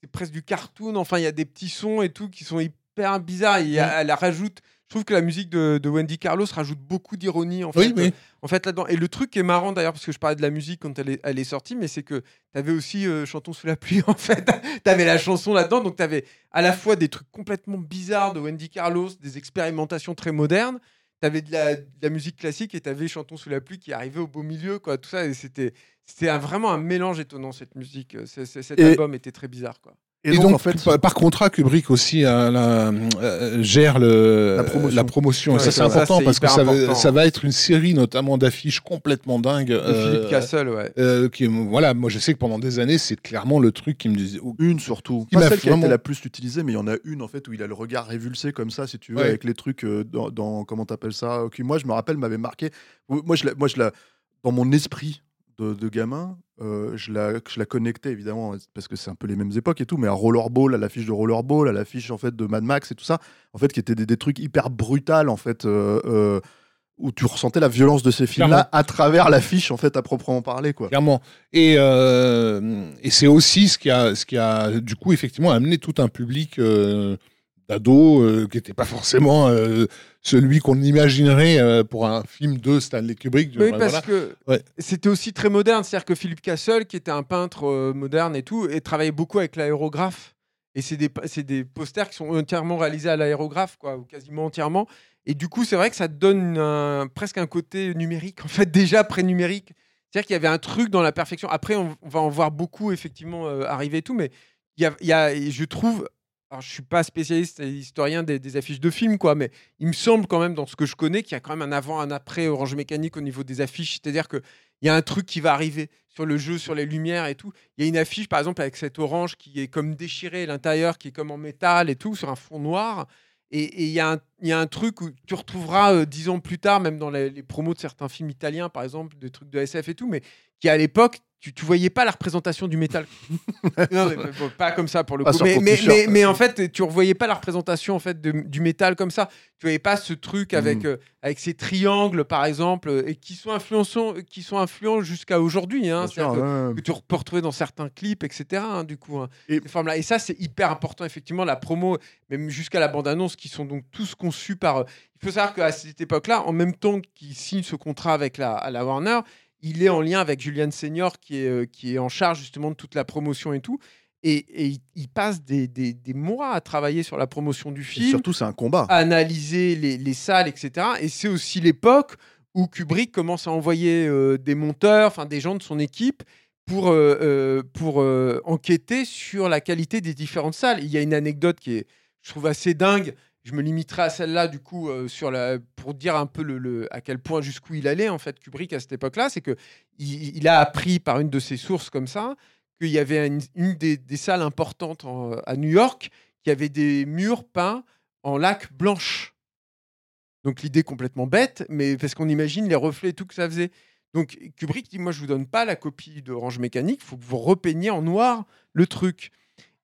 S2: c'est presque du cartoon. Enfin, il y a des petits sons et tout qui sont hyper bizarres. Il y a- Elle rajoute. Je trouve que la musique de, de Wendy Carlos rajoute beaucoup d'ironie en fait.
S3: Oui, oui.
S2: En fait là-dedans. Et le truc qui est marrant d'ailleurs, parce que je parlais de la musique quand elle est, elle est sortie, mais c'est que tu avais aussi euh, Chantons sous la pluie en fait. tu avais la chanson là-dedans, donc tu avais à la fois des trucs complètement bizarres de Wendy Carlos, des expérimentations très modernes. Tu avais de la, de la musique classique et tu avais Chantons sous la pluie qui arrivait au beau milieu, quoi. Tout ça, et c'était c'était vraiment un mélange étonnant cette musique. C'est- cet
S1: Et-
S2: album était très bizarre, quoi.
S1: Et,
S3: Et,
S1: donc,
S3: donc,
S1: en fait,
S3: par, par contrat, Kubrick aussi euh, la- euh, gère le,
S1: La promotion.
S3: la promotion. Et ça, c'est important parce que ça va,
S2: important.
S3: ça va être une série notamment d'affiches complètement dingues.
S2: De
S3: euh,
S2: Philippe Castle, ouais.
S3: euh, qui, voilà, moi je sais que pendant des années, c'est clairement le truc qui me disait.
S1: une surtout.
S3: Qui
S1: Pas
S3: m'a
S1: celle qui a été la plus utilisée, mais il y en a une en fait où il a le regard révulsé comme ça, si tu veux,
S3: Ouais.
S1: avec les trucs dans, dans- comment t'appelles ça, qui moi je me rappelle m'avait marqué. Moi je la, moi je la, dans mon esprit de, de gamin, euh, je la, je la connectais évidemment parce que c'est un peu les mêmes époques et tout, mais à Rollerball, à l'affiche de Rollerball, à l'affiche en fait de Mad Max et tout ça, en fait qui étaient des, des trucs hyper brutals en fait. euh, euh, où tu ressentais la violence de ces films-là à travers l'affiche, en fait, à proprement parler, quoi.
S3: Clairement. Et, et c'est aussi ce qui, a, ce qui a, du coup, effectivement, amené tout un public d'ados euh, qui n'était pas forcément euh, celui qu'on imaginerait euh, pour un film de Stanley Kubrick.
S2: Oui,
S3: Voilà.
S2: parce que
S3: Ouais.
S2: c'était aussi très moderne. C'est-à-dire que Philippe Castle, qui était un peintre moderne et tout, et travaillait beaucoup avec l'aérographe. Et c'est des, des posters qui sont entièrement réalisés à l'aérographe, quoi, ou quasiment entièrement. Et du coup, c'est vrai que ça donne un- presque un côté numérique, en fait, déjà pré-numérique. C'est-à-dire qu'il y avait un truc dans la perfection. Après, on, va en voir beaucoup, effectivement, euh, arriver et tout, mais il y a, il y a- je trouve. Alors, je suis pas spécialiste et historien des, affiches de films, quoi, mais il me semble quand même, dans ce que je connais, qu'il y a quand même un avant, un après Orange Mécanique au niveau des affiches. C'est-à-dire qu'il y a un truc qui va arriver sur le jeu, sur les lumières et tout. Il y a une affiche, par exemple, avec cette orange qui est comme déchirée, l'intérieur qui est comme en métal et tout, sur un fond noir. Et et il y, a un- il y a un truc où tu retrouveras euh, dix ans plus tard, même dans les, les promos de certains films italiens, par exemple, des trucs de SF et tout, mais qui à l'époque, tu, tu voyais pas la représentation du métal. non, mais, bon, pas comme ça pour le
S1: Pas
S2: coup. Mais,
S1: ton
S2: mais,
S1: t-shirt.
S2: mais- mais en fait, tu revoyais pas la représentation en fait de- du métal comme ça. Tu voyais pas ce truc avec
S1: Mhm.
S2: euh, avec ces triangles, par exemple, euh, et qui sont qui sont influents jusqu'à aujourd'hui. Hein,
S1: sûr,
S2: que-
S1: ouais.
S2: que tu peux retrouver dans certains clips, etc. hein, du coup, hein,
S1: Et-
S2: ces formes-là. Et ça, c'est hyper important, effectivement, la promo, même jusqu'à la bande-annonce, qui sont donc tous conçus par. euh, Il faut savoir qu'à cette époque-là, en même temps qu'il signe ce contrat avec la, à la Warner, il est en lien avec Julian Senior, qui est, euh, qui est en charge justement de toute la promotion et tout. Et, et il, passe des, des- des mois à travailler sur la promotion du
S1: Et
S2: film
S1: surtout, c'est un combat.
S2: analyser les, les salles, etc. Et c'est aussi l'époque où Kubrick commence à envoyer euh, des monteurs, enfin des gens de son équipe, pour, euh, euh, pour euh, enquêter sur la qualité des différentes salles. Il y a une anecdote qui est, je trouve, assez dingue. Je me limiterai à celle-là, du coup, euh, pour dire un peu à quel point, jusqu'où il allait, en fait, Kubrick, à cette époque-là. C'est que il, a appris par une de ses sources comme ça qu'il y avait une, des, salles importantes à New York qui avait des murs peints en laque blanche. Donc l'idée complètement bête, mais parce qu'on imagine les reflets et tout que ça faisait. Donc Kubrick dit moi je vous donne pas la copie d'Orange Mécanique, il faut que vous repeigniez en noir le truc.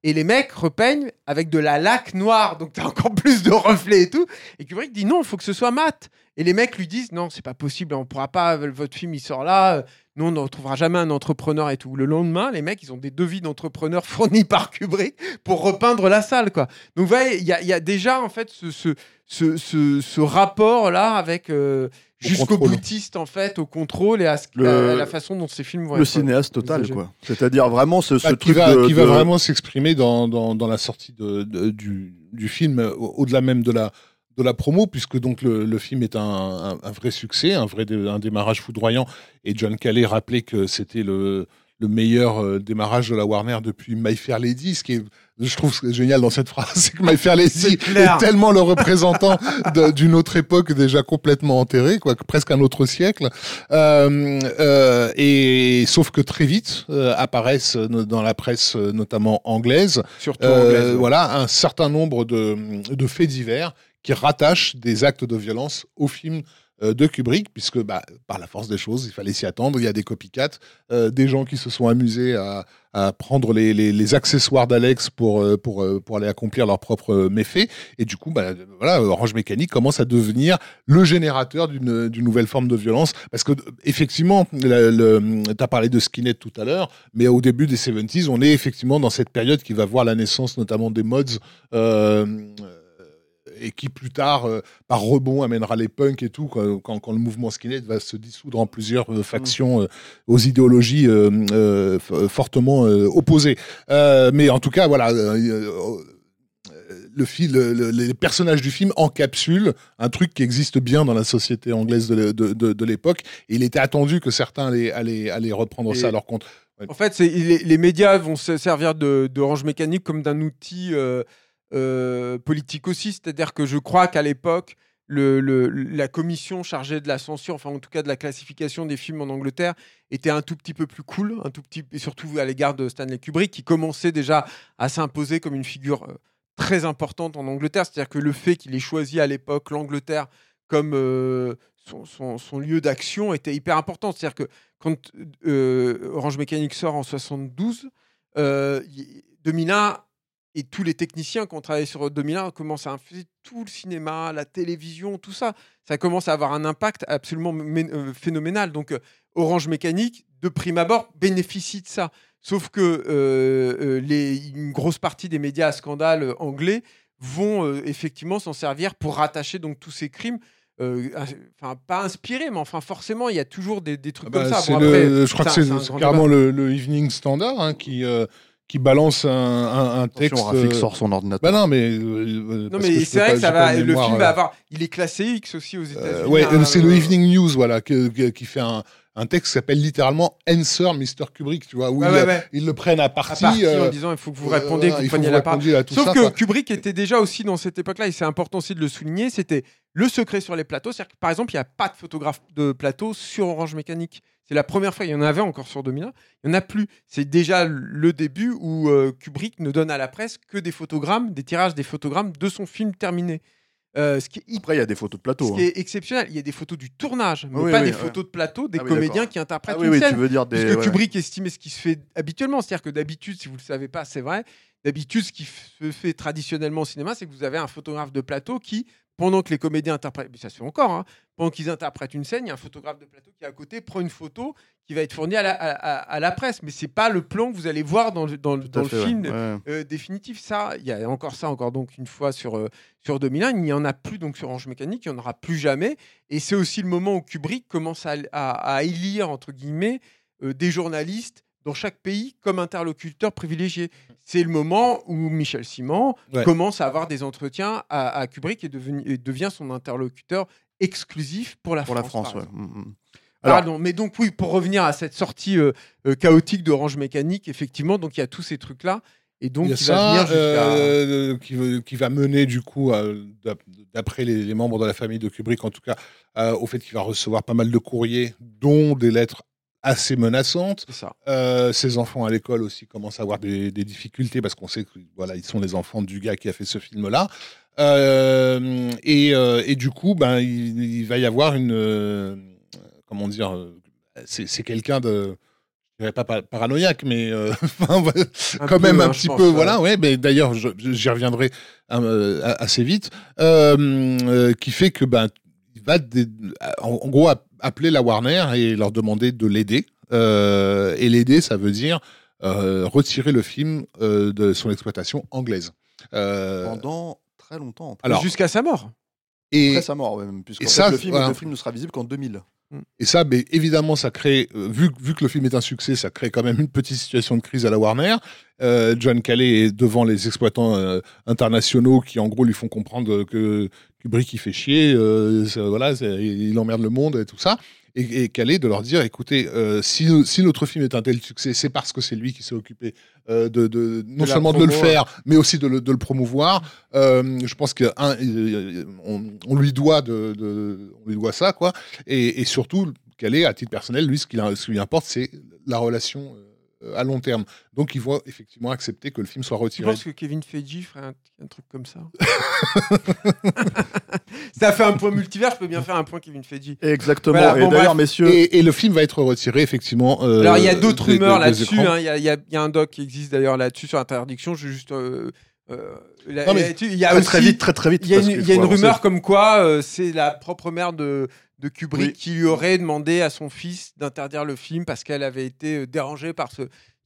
S2: Et les mecs repeignent avec de la laque noire, donc t'as encore plus de reflets et tout. Et Kubrick dit non, il faut que ce soit mat. Et les mecs lui disent non, c'est pas possible, on pourra pas, votre film il sort là, nous on ne retrouvera jamais un entrepreneur et tout. Le lendemain, les mecs ils ont des devis d'entrepreneurs fournis par Kubrick pour repeindre la salle quoi. Donc vous voyez, il y, a- il y a déjà en fait ce, ce, ce, ce- ce rapport là avec euh,
S3: Au
S2: jusqu'au boutiste en fait, au contrôle et à, ce-
S1: Le-
S2: à la façon dont ces films vont
S1: Le
S2: être.
S1: cinéaste total, quoi. C'est-à-dire vraiment ce, ce
S3: Bah, qui
S1: truc
S3: va,
S1: de,
S3: qui va vraiment s'exprimer dans, dans, dans la sortie de, de- du, du film, au- au-delà même de la, de la promo, puisque donc le, le film est un, un- un vrai succès, un vrai dé- un démarrage foudroyant. Et John Calais rappelait que c'était le, le meilleur euh, démarrage de la Warner depuis My Fair Lady, ce qui est, je trouve ce qui est génial dans cette phrase, c'est que My Fair Lady est, tellement le représentant d'une autre époque déjà complètement enterrée, quoi, que presque un autre siècle. Euh, euh, et sauf que très vite apparaissent dans la presse, notamment anglaise,
S2: Surtout anglaise, ouais.
S3: voilà, un certain nombre de, de faits divers qui rattachent des actes de violence au film euh, de Kubrick, puisque bah, par la force des choses, il fallait s'y attendre. Il y a des copycats, euh, des gens qui se sont amusés à, prendre les, accessoires d'Alex pour, euh, euh, pour aller accomplir leurs propres méfaits. Et du coup, bah, voilà, Orange Mécanique commence à devenir le générateur d'une nouvelle forme de violence. Parce que, effectivement, tu as parlé de Skinhead tout à l'heure, mais au début des 70s, on est effectivement dans cette période qui va voir la naissance notamment des mods. Et qui plus tard, euh, par rebond, amènera les punks et tout, quand, quand- quand le mouvement skinhead va se dissoudre en plusieurs euh, factions euh, aux idéologies fortement opposées. Mais en tout cas, voilà, le fil, le- le- les personnages du film encapsulent un truc qui existe bien dans la société anglaise de, de- de- de l'époque. Et il était attendu que certains allaient, allaient- allaient reprendre
S2: Et-
S3: ça à leur compte.
S2: En fait, les, les médias vont se servir de, d'Orange Mécanique comme d'un outil euh, euh, politique aussi. C'est-à-dire que je crois qu'à l'époque, la commission chargée de la censure, enfin en tout cas de la classification des films en Angleterre, était un tout petit peu plus cool, un tout petit, et surtout à l'égard de Stanley Kubrick, qui commençait déjà à s'imposer comme une figure euh, très importante en Angleterre. C'est-à-dire que le fait qu'il ait choisi à l'époque l'Angleterre comme euh, son, lieu d'action était hyper important. C'est-à-dire que quand Orange Mécanique sort en 72, euh, y- 2001 et tous les techniciens qui ont travaillé sur 2001 commencent à infuser tout le cinéma, la télévision, tout ça. Ça commence à avoir un impact absolument mé- phénoménal. Donc Orange Mécanique, de prime abord, bénéficie de ça. Sauf que euh, les, une grosse partie des médias à scandale anglais vont euh, effectivement s'en servir pour rattacher donc tous ces crimes. euh, Enfin, pas inspirés, mais enfin, forcément, il y a toujours des, des trucs
S3: Ah bah,
S2: comme ça.
S3: le-
S2: après,
S3: je crois que
S2: c'est
S3: carrément le, le Evening Standard hein, qui, qui balance un, un, un texte.
S1: Rafik
S3: euh,
S1: sort son ordinateur.
S3: Bah non, mais. euh,
S2: Non, mais c'est vrai
S3: pas-
S2: que ça va. Le film
S3: euh,
S2: va avoir. Il est classé X aussi aux États-Unis.
S3: Euh, ouais,
S2: hein,
S3: c'est le
S2: euh,
S3: Evening News, voilà, que- que- qui fait un, un texte qui s'appelle littéralement Answer Mr. Kubrick, tu vois, où ils,
S2: ouais, ouais.
S3: ils le prennent à
S2: à
S3: partie.
S2: partie
S3: euh,
S2: en disant il faut que vous
S3: euh,
S2: répondiez, que vous
S3: il faut
S2: preniez la part. Sauf
S3: ça,
S2: que
S3: quoi.
S2: Kubrick était déjà aussi dans cette époque-là, et c'est important aussi de le souligner, c'était le secret sur les plateaux. C'est-à-dire que par exemple, il n'y a pas de photographe de plateau sur Orange Mécanique. C'est la première fois, il y en avait encore sur 2001, il n'y en a plus. C'est déjà le début où euh, Kubrick ne donne à la presse que des photogrammes, des tirages des photogrammes de son film terminé. Euh, ce qui est hyper
S1: Après, il y a des photos de plateau.
S2: ce
S1: hein.
S2: qui est exceptionnel, il y a des photos du tournage, mais
S1: Oui,
S2: pas
S1: oui,
S2: des
S1: ouais.
S2: photos de plateau, des
S1: Ah oui,
S2: comédiens qui interprètent
S1: Ah oui,
S2: une
S1: oui,
S2: scène.
S1: tu veux dire des. Ouais.
S2: Kubrick estimait ce qui se fait habituellement. C'est-à-dire que d'habitude, si vous ne le savez pas, c'est vrai, d'habitude, ce qui se fait traditionnellement au cinéma, c'est que vous avez un photographe de plateau qui, pendant que les comédiens interprètent, ça se fait encore, hein, pendant qu'ils interprètent une scène, il y a un photographe de plateau qui est à côté, prend une photo qui va être fournie à la, à- à- à la presse. Mais c'est pas le plan que vous allez voir dans le, dans dans
S1: fait,
S2: film
S1: Ouais.
S2: euh, définitif. Ça, il y a encore ça, encore donc une fois sur, euh, sur 2001. Il n'y en a plus donc sur Orange Mécanique, il n'y en aura plus jamais. Et c'est aussi le moment où Kubrick commence à, à- à élire, entre guillemets, euh, des journalistes dans chaque pays comme interlocuteur privilégié. C'est le moment où Michel Simon
S3: Ouais.
S2: commence à avoir des entretiens à, à Kubrick et, devenu- et devient son interlocuteur exclusif pour la
S1: Pour la
S2: France.
S1: France,
S2: par
S1: ouais. Mm, mm. Alors-
S2: Pardon, mais donc oui, pour revenir à cette sortie euh, euh, chaotique d'Orange Mécanique, effectivement, donc il y a tous ces trucs-là. Et donc,
S3: Il y a
S2: il va
S3: ça
S2: venir jusqu'à...
S3: euh, qui, qui va mener du coup, d'après les, les membres de la famille de Kubrick en tout cas, au fait qu'il va recevoir pas mal de courriers, dont des lettres assez
S2: ça.
S3: Euh, ses enfants à l'école aussi commencent à avoir des, des difficultés parce qu'on sait que voilà, ils sont les enfants du gars qui a fait ce film-là. Euh, et, euh, et du coup, ben, il, il va y avoir une. euh, comment dire C'est quelqu'un de. Je dirais pas pa- paranoïaque, mais quand
S2: peu,
S3: même
S2: hein,
S3: un
S2: je
S3: petit peu. Voilà, ouais, mais d'ailleurs, j'y reviendrai assez vite. Qui fait que ben, il va en, en gros app- appeler la Warner et leur demander de l'aider. Euh, et l'aider, ça veut dire euh, retirer le film euh, de son exploitation anglaise. Euh,
S1: Pendant très longtemps.
S2: Jusqu'à sa mort.
S3: et,
S1: Après sa mort, même, puisque le, film,
S3: voilà.
S1: le film ne sera visible qu'en 2000.
S3: et ça, ben, évidemment, ça crée, vu, vu que le film est un succès, ça crée quand même une petite situation de crise à la Warner. Euh, John Calais est devant les exploitants euh, internationaux qui, en gros, lui font comprendre que Kubrick, il fait chier, euh, voilà, il emmerde le monde et tout ça. Et, et Calais de leur dire, écoutez, euh, si, si notre film est un tel succès, c'est parce que c'est lui qui s'est occupé euh, de, de- non seulement de le faire, mais aussi de le, de le promouvoir. Euh, je pense qu'on on lui doit de, de- on lui doit ça, quoi. Et, et surtout, Calais, à titre personnel, lui, ce qui, ce qui lui importe, c'est la relation euh, à long terme. Donc, il va effectivement accepter que le film soit retiré.
S2: penses que Kevin Feige ferait un, un truc comme ça Ça fait un point multivers, je peux bien faire un point Kevin Feige.
S1: Exactement.
S2: Voilà,
S1: et
S2: bon,
S1: d'ailleurs, messieurs,
S3: Et, et le film va être retiré, effectivement. euh,
S2: Alors, il y a d'autres
S3: des-
S2: rumeurs
S3: des- des
S2: là-dessus. hein. Il y, a- y y un doc qui existe d'ailleurs là-dessus sur interdiction. Je juste. euh, euh, la-
S3: Non, mais
S2: là-dessus, il y a
S1: très,
S2: aussi,
S1: très vite, très très vite.
S2: Il y a une, y a rumeur comme quoi euh, c'est la propre mère de, de Kubrick
S1: Oui.
S2: qui lui aurait demandé à son fils d'interdire le film parce qu'elle avait été euh, dérangée par ce,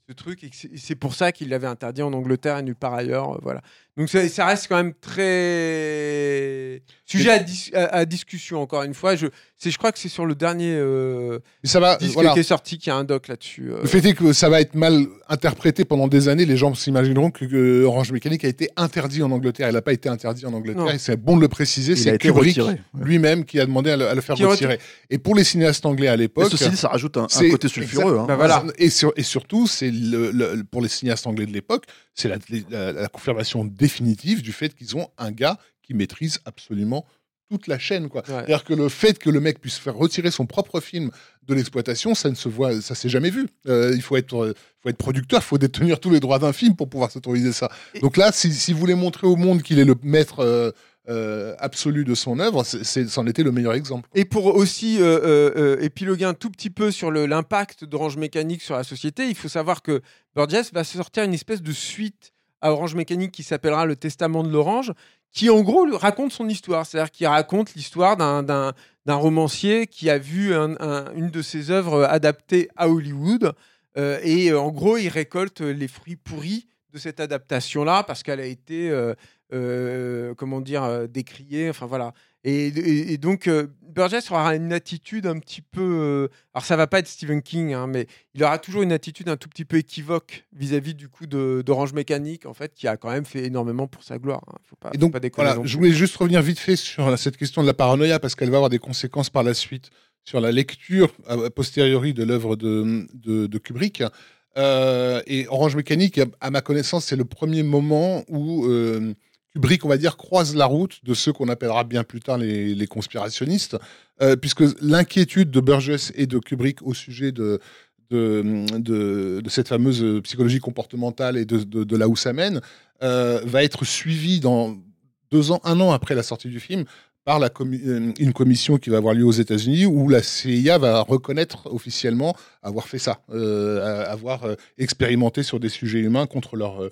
S2: ce truc et que c'est- et c'est pour ça qu'il l'avait interdit en Angleterre et nulle part ailleurs. euh, voilà. Donc ça, ça reste quand même très sujet à, dis- à- à discussion encore une fois. Je, c'est- je crois que c'est sur le dernier euh,
S3: ça va,
S2: disque
S3: voilà.
S2: qui est sorti qu'il y a un doc là-dessus. euh.
S3: Le fait est que ça va être mal interprété pendant des années. Les gens s'imagineront que, que Orange Mécanique a été interdit en Angleterre. Elle n'a pas été interdit en Angleterre. C'est bon de le préciser.
S1: Il a
S3: C'est
S1: été
S3: Kubrick lui-même qui a demandé à le, à le faire
S2: Qui
S3: retirer. Et pour les cinéastes anglais à l'époque.
S1: ceci dit, ça rajoute un, côté sulfureux. hein.
S2: Bah voilà.
S3: Et, sur- et surtout, c'est le- le- pour les cinéastes anglais de l'époque, c'est la, la- la confirmation définitive du fait qu'ils ont un gars qui maîtrise absolument toute la chaîne. quoi.
S2: Ouais.
S3: C'est-à-dire que le fait que le mec puisse faire retirer son propre film de l'exploitation, ça ne se voit, ça s'est jamais vu. Euh, il faut être, euh, faut être producteur, il faut détenir tous les droits d'un film pour pouvoir s'autoriser ça.
S2: Et-
S3: Donc là, si, si vous voulez montrer au monde qu'il est le maître euh, euh, absolu de son œuvre, c'en était le meilleur exemple.
S2: Et pour aussi euh, euh, euh, épiloguer un tout petit peu sur l'impact d'Orange Mécanique sur la société, il faut savoir que Burgess va sortir une espèce de suite à Orange Mécanique qui s'appellera Le Testament de l'Orange, qui en gros raconte son histoire. C'est-à-dire qu'il raconte l'histoire d'un- romancier qui a vu un- un- une de ses œuvres adaptée à Hollywood. Euh, et euh, en gros, il récolte les fruits pourris de cette adaptation-là parce qu'elle a été, euh, comment dire, décriée. Enfin voilà. Et, et- et donc, euh, Burgess aura une attitude un petit peu. euh, alors, ça va pas être Stephen King, hein, mais il aura toujours une attitude un tout petit peu équivoque vis-à-vis du coup d'Orange Mécanique, en fait, qui a quand même fait énormément pour sa gloire. hein. Faut pas,
S3: Et
S2: faut
S3: donc,
S2: pas déconner
S3: voilà, je voulais juste revenir vite fait sur cette question de la paranoïa, parce qu'elle va avoir des conséquences par la suite sur la lecture a a posteriori de l'œuvre de, de, de Kubrick. Euh, et Orange Mécanique, à- à ma connaissance, c'est le premier moment où euh, Kubrick, on va dire, croise la route de ceux qu'on appellera bien plus tard les, conspirationnistes, euh, puisque l'inquiétude de Burgess et de Kubrick au sujet de, de, de, cette fameuse psychologie comportementale et de, là où ça mène, euh, va être suivie dans deux ans, un an après la sortie du film, par euh, une commission qui va avoir lieu aux États-Unis où la CIA va reconnaître officiellement avoir fait ça, avoir expérimenté sur des sujets humains contre leur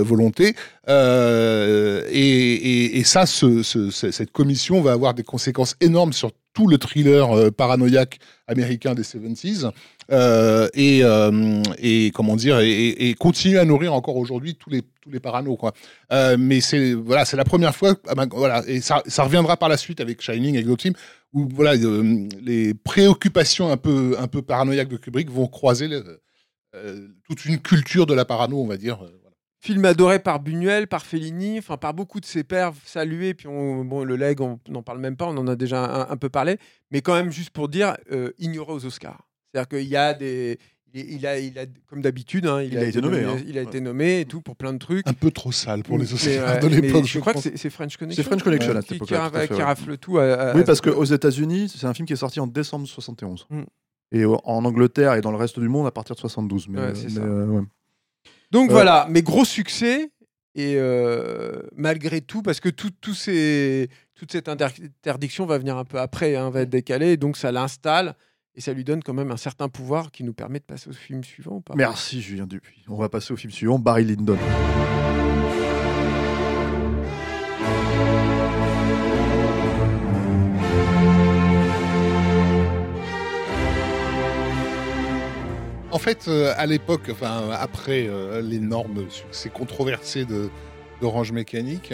S3: volonté. Euh, et, ça, ce- ce- ce- cette commission va avoir des conséquences énormes sur tout le thriller euh, paranoïaque américain des 70s. euh, et, euh, et comment dire et, continue à nourrir encore aujourd'hui tous les tous les paranos quoi. Euh, mais c'est voilà, c'est la première fois. ah ben, voilà, et ça, reviendra par la suite avec Shining, avec d'autres où voilà, euh, les préoccupations un peu un peu paranoïaques de Kubrick vont croiser euh, toute une culture de la parano, on va dire. Euh.
S2: Film adoré par Buñuel, par Fellini, enfin par beaucoup de ses pairs salués. Puis on, bon, le leg, on n'en parle même pas, on en a déjà un, un peu parlé. Mais quand même, juste pour dire, euh, ignoré aux Oscars. C'est-à-dire qu'il y a des. Il, il a, il a, comme d'habitude, hein, il,
S1: Il a été nommé, hein.
S2: Il a été nommé et tout pour plein de trucs.
S3: Un peu trop sale pour les Oscars de l'époque.
S2: Je crois que c'est French Connection.
S1: C'est French Connection,
S2: Ouais.
S1: à cette
S2: qui,
S1: époque-là,
S2: qui,
S1: tout à fait,
S2: qui
S1: ouais.
S2: rafle tout. à- à-
S1: Oui,
S2: à
S1: parce
S2: ce-
S1: qu'aux États-Unis, c'est un film qui est sorti en décembre 71.
S2: Mm.
S1: Et au- en Angleterre et dans le reste du monde à partir de 72. Mais,
S2: Ouais,
S1: euh,
S2: c'est
S1: mais,
S2: ça.
S1: euh, ouais.
S2: Donc voilà, mais gros succès. Et euh, malgré tout, parce que tout, tout ces, toute cette inter- interdiction va venir un peu après, hein, va être décalée, donc ça l'installe et ça lui donne quand même un certain pouvoir qui nous permet de passer au film suivant. ou pas
S1: Merci Julien Dupuis. On va passer au film suivant, Barry Lyndon.
S3: En fait, euh, à l'époque, enfin après euh, l'énorme succès controversé d'Orange Mécanique,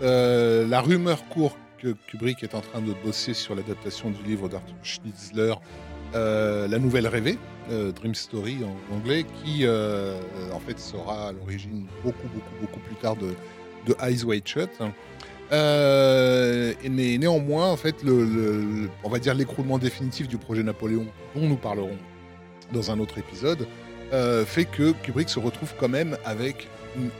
S3: euh, la rumeur court que Kubrick est en train de bosser sur l'adaptation du livre d'Arthur Schnitzler, La Nouvelle Rêvée, Dream Story en anglais, qui en fait sera à l'origine beaucoup, beaucoup, beaucoup plus tard de, de Eyes Wide Shut. Euh, néanmoins, en fait, on va dire l'écroulement définitif du projet Napoléon, dont nous parlerons dans un autre épisode, euh, fait que Kubrick se retrouve quand même avec une-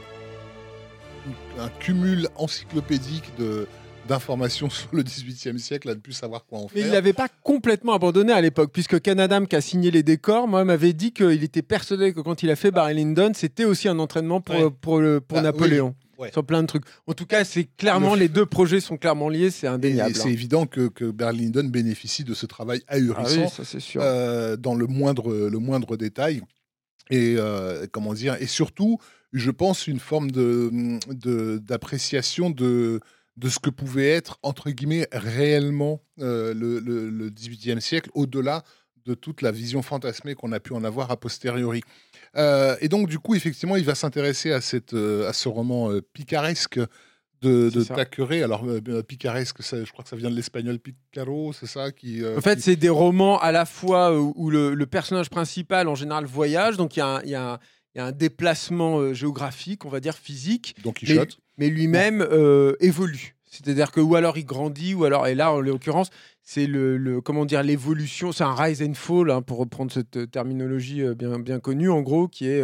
S3: une- un cumul encyclopédique de d'informations sur le XVIIIe siècle à ne plus savoir quoi en
S2: Mais
S3: faire.
S2: il n'avait pas complètement abandonné à l'époque, puisque Canadam, qui a signé les décors, moi, m'avait dit qu'il était persuadé que quand il a fait Barry Lyndon, c'était aussi un entraînement pour,
S3: Ouais.
S2: pour, le, pour
S3: Ah, oui.
S2: Napoléon.
S3: Ouais.
S2: Sur plein de trucs. En tout cas, c'est clairement,
S3: Le-
S2: les deux projets sont clairement liés, c'est indéniable.
S3: c'est
S2: hein.
S3: évident que, que Barry Lyndon bénéficie de ce travail
S2: Ah
S3: ahurissant
S2: oui, ça c'est sûr.
S3: euh, dans le moindre, le moindre détail. Et euh, comment dire Et surtout, je pense une forme de de- d'appréciation de, de ce que pouvait être entre guillemets réellement euh, le, le, le 18e siècle, au-delà de toute la vision fantasmée qu'on a pu en avoir a posteriori. Euh, et donc, du coup, effectivement, il va s'intéresser à, cette, euh, à ce roman euh, picaresque de, de. Thackeray. Alors, picaresque, ça, je crois que ça vient de l'espagnol picaro, c'est ça qui,
S2: En fait,
S3: qui-
S2: c'est des romans à la fois où, le, le personnage principal, en général, voyage. Donc, il y, a un- il y a un- il y a un déplacement euh, géographique, on va dire physique,
S3: Don Quichotte.
S2: mais lui-même euh, évolue. C'est-à-dire que, ou alors il grandit, ou alors, et là, en l'occurrence, c'est le, comment dire, l'évolution, c'est un rise and fall, hein, pour reprendre cette euh, terminologie euh, bien, bien connue, en gros, qui est,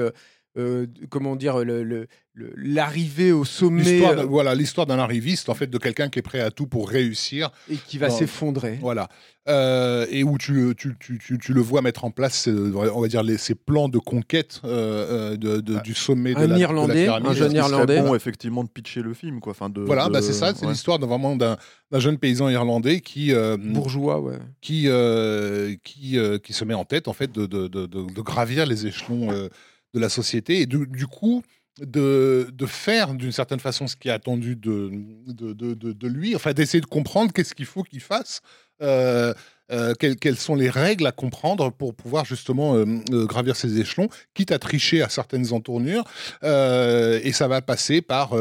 S2: euh, euh, comment dire, le- le- le- l'arrivée au sommet euh,
S3: voilà, l'histoire d'un arriviste, en fait, de quelqu'un qui est prêt à tout pour réussir.
S2: et qui va
S3: dans-
S2: s'effondrer.
S3: Voilà. Euh, et où tu, le- tu, tu, tu, tu le vois mettre en place, euh, on va dire, les, ces plans de conquête euh, euh, de, de-
S1: Ah.
S3: du sommet de
S2: Un
S3: la, de la
S2: Irlandais,
S3: pyramide.
S2: un jeune Irlandais.
S1: bon effectivement de pitcher le film quoi. Enfin, de,
S3: Voilà,
S1: de-
S3: bah, c'est ça, c'est
S1: ouais.
S3: l'histoire vraiment d'un d'un jeune paysan irlandais qui, euh,
S2: Bourgeois, ouais.
S3: qui, euh, qui, euh, qui se met en tête en fait de, de, de, de- de gravir les échelons euh, de la société et du, du coup de, de faire d'une certaine façon ce qui est attendu de, de, de, lui, enfin d'essayer de comprendre qu'est-ce qu'il faut qu'il fasse, euh, euh, quelles, quelles sont les règles à comprendre pour pouvoir justement euh, gravir ces échelons, quitte à tricher à certaines entournures, et ça va passer par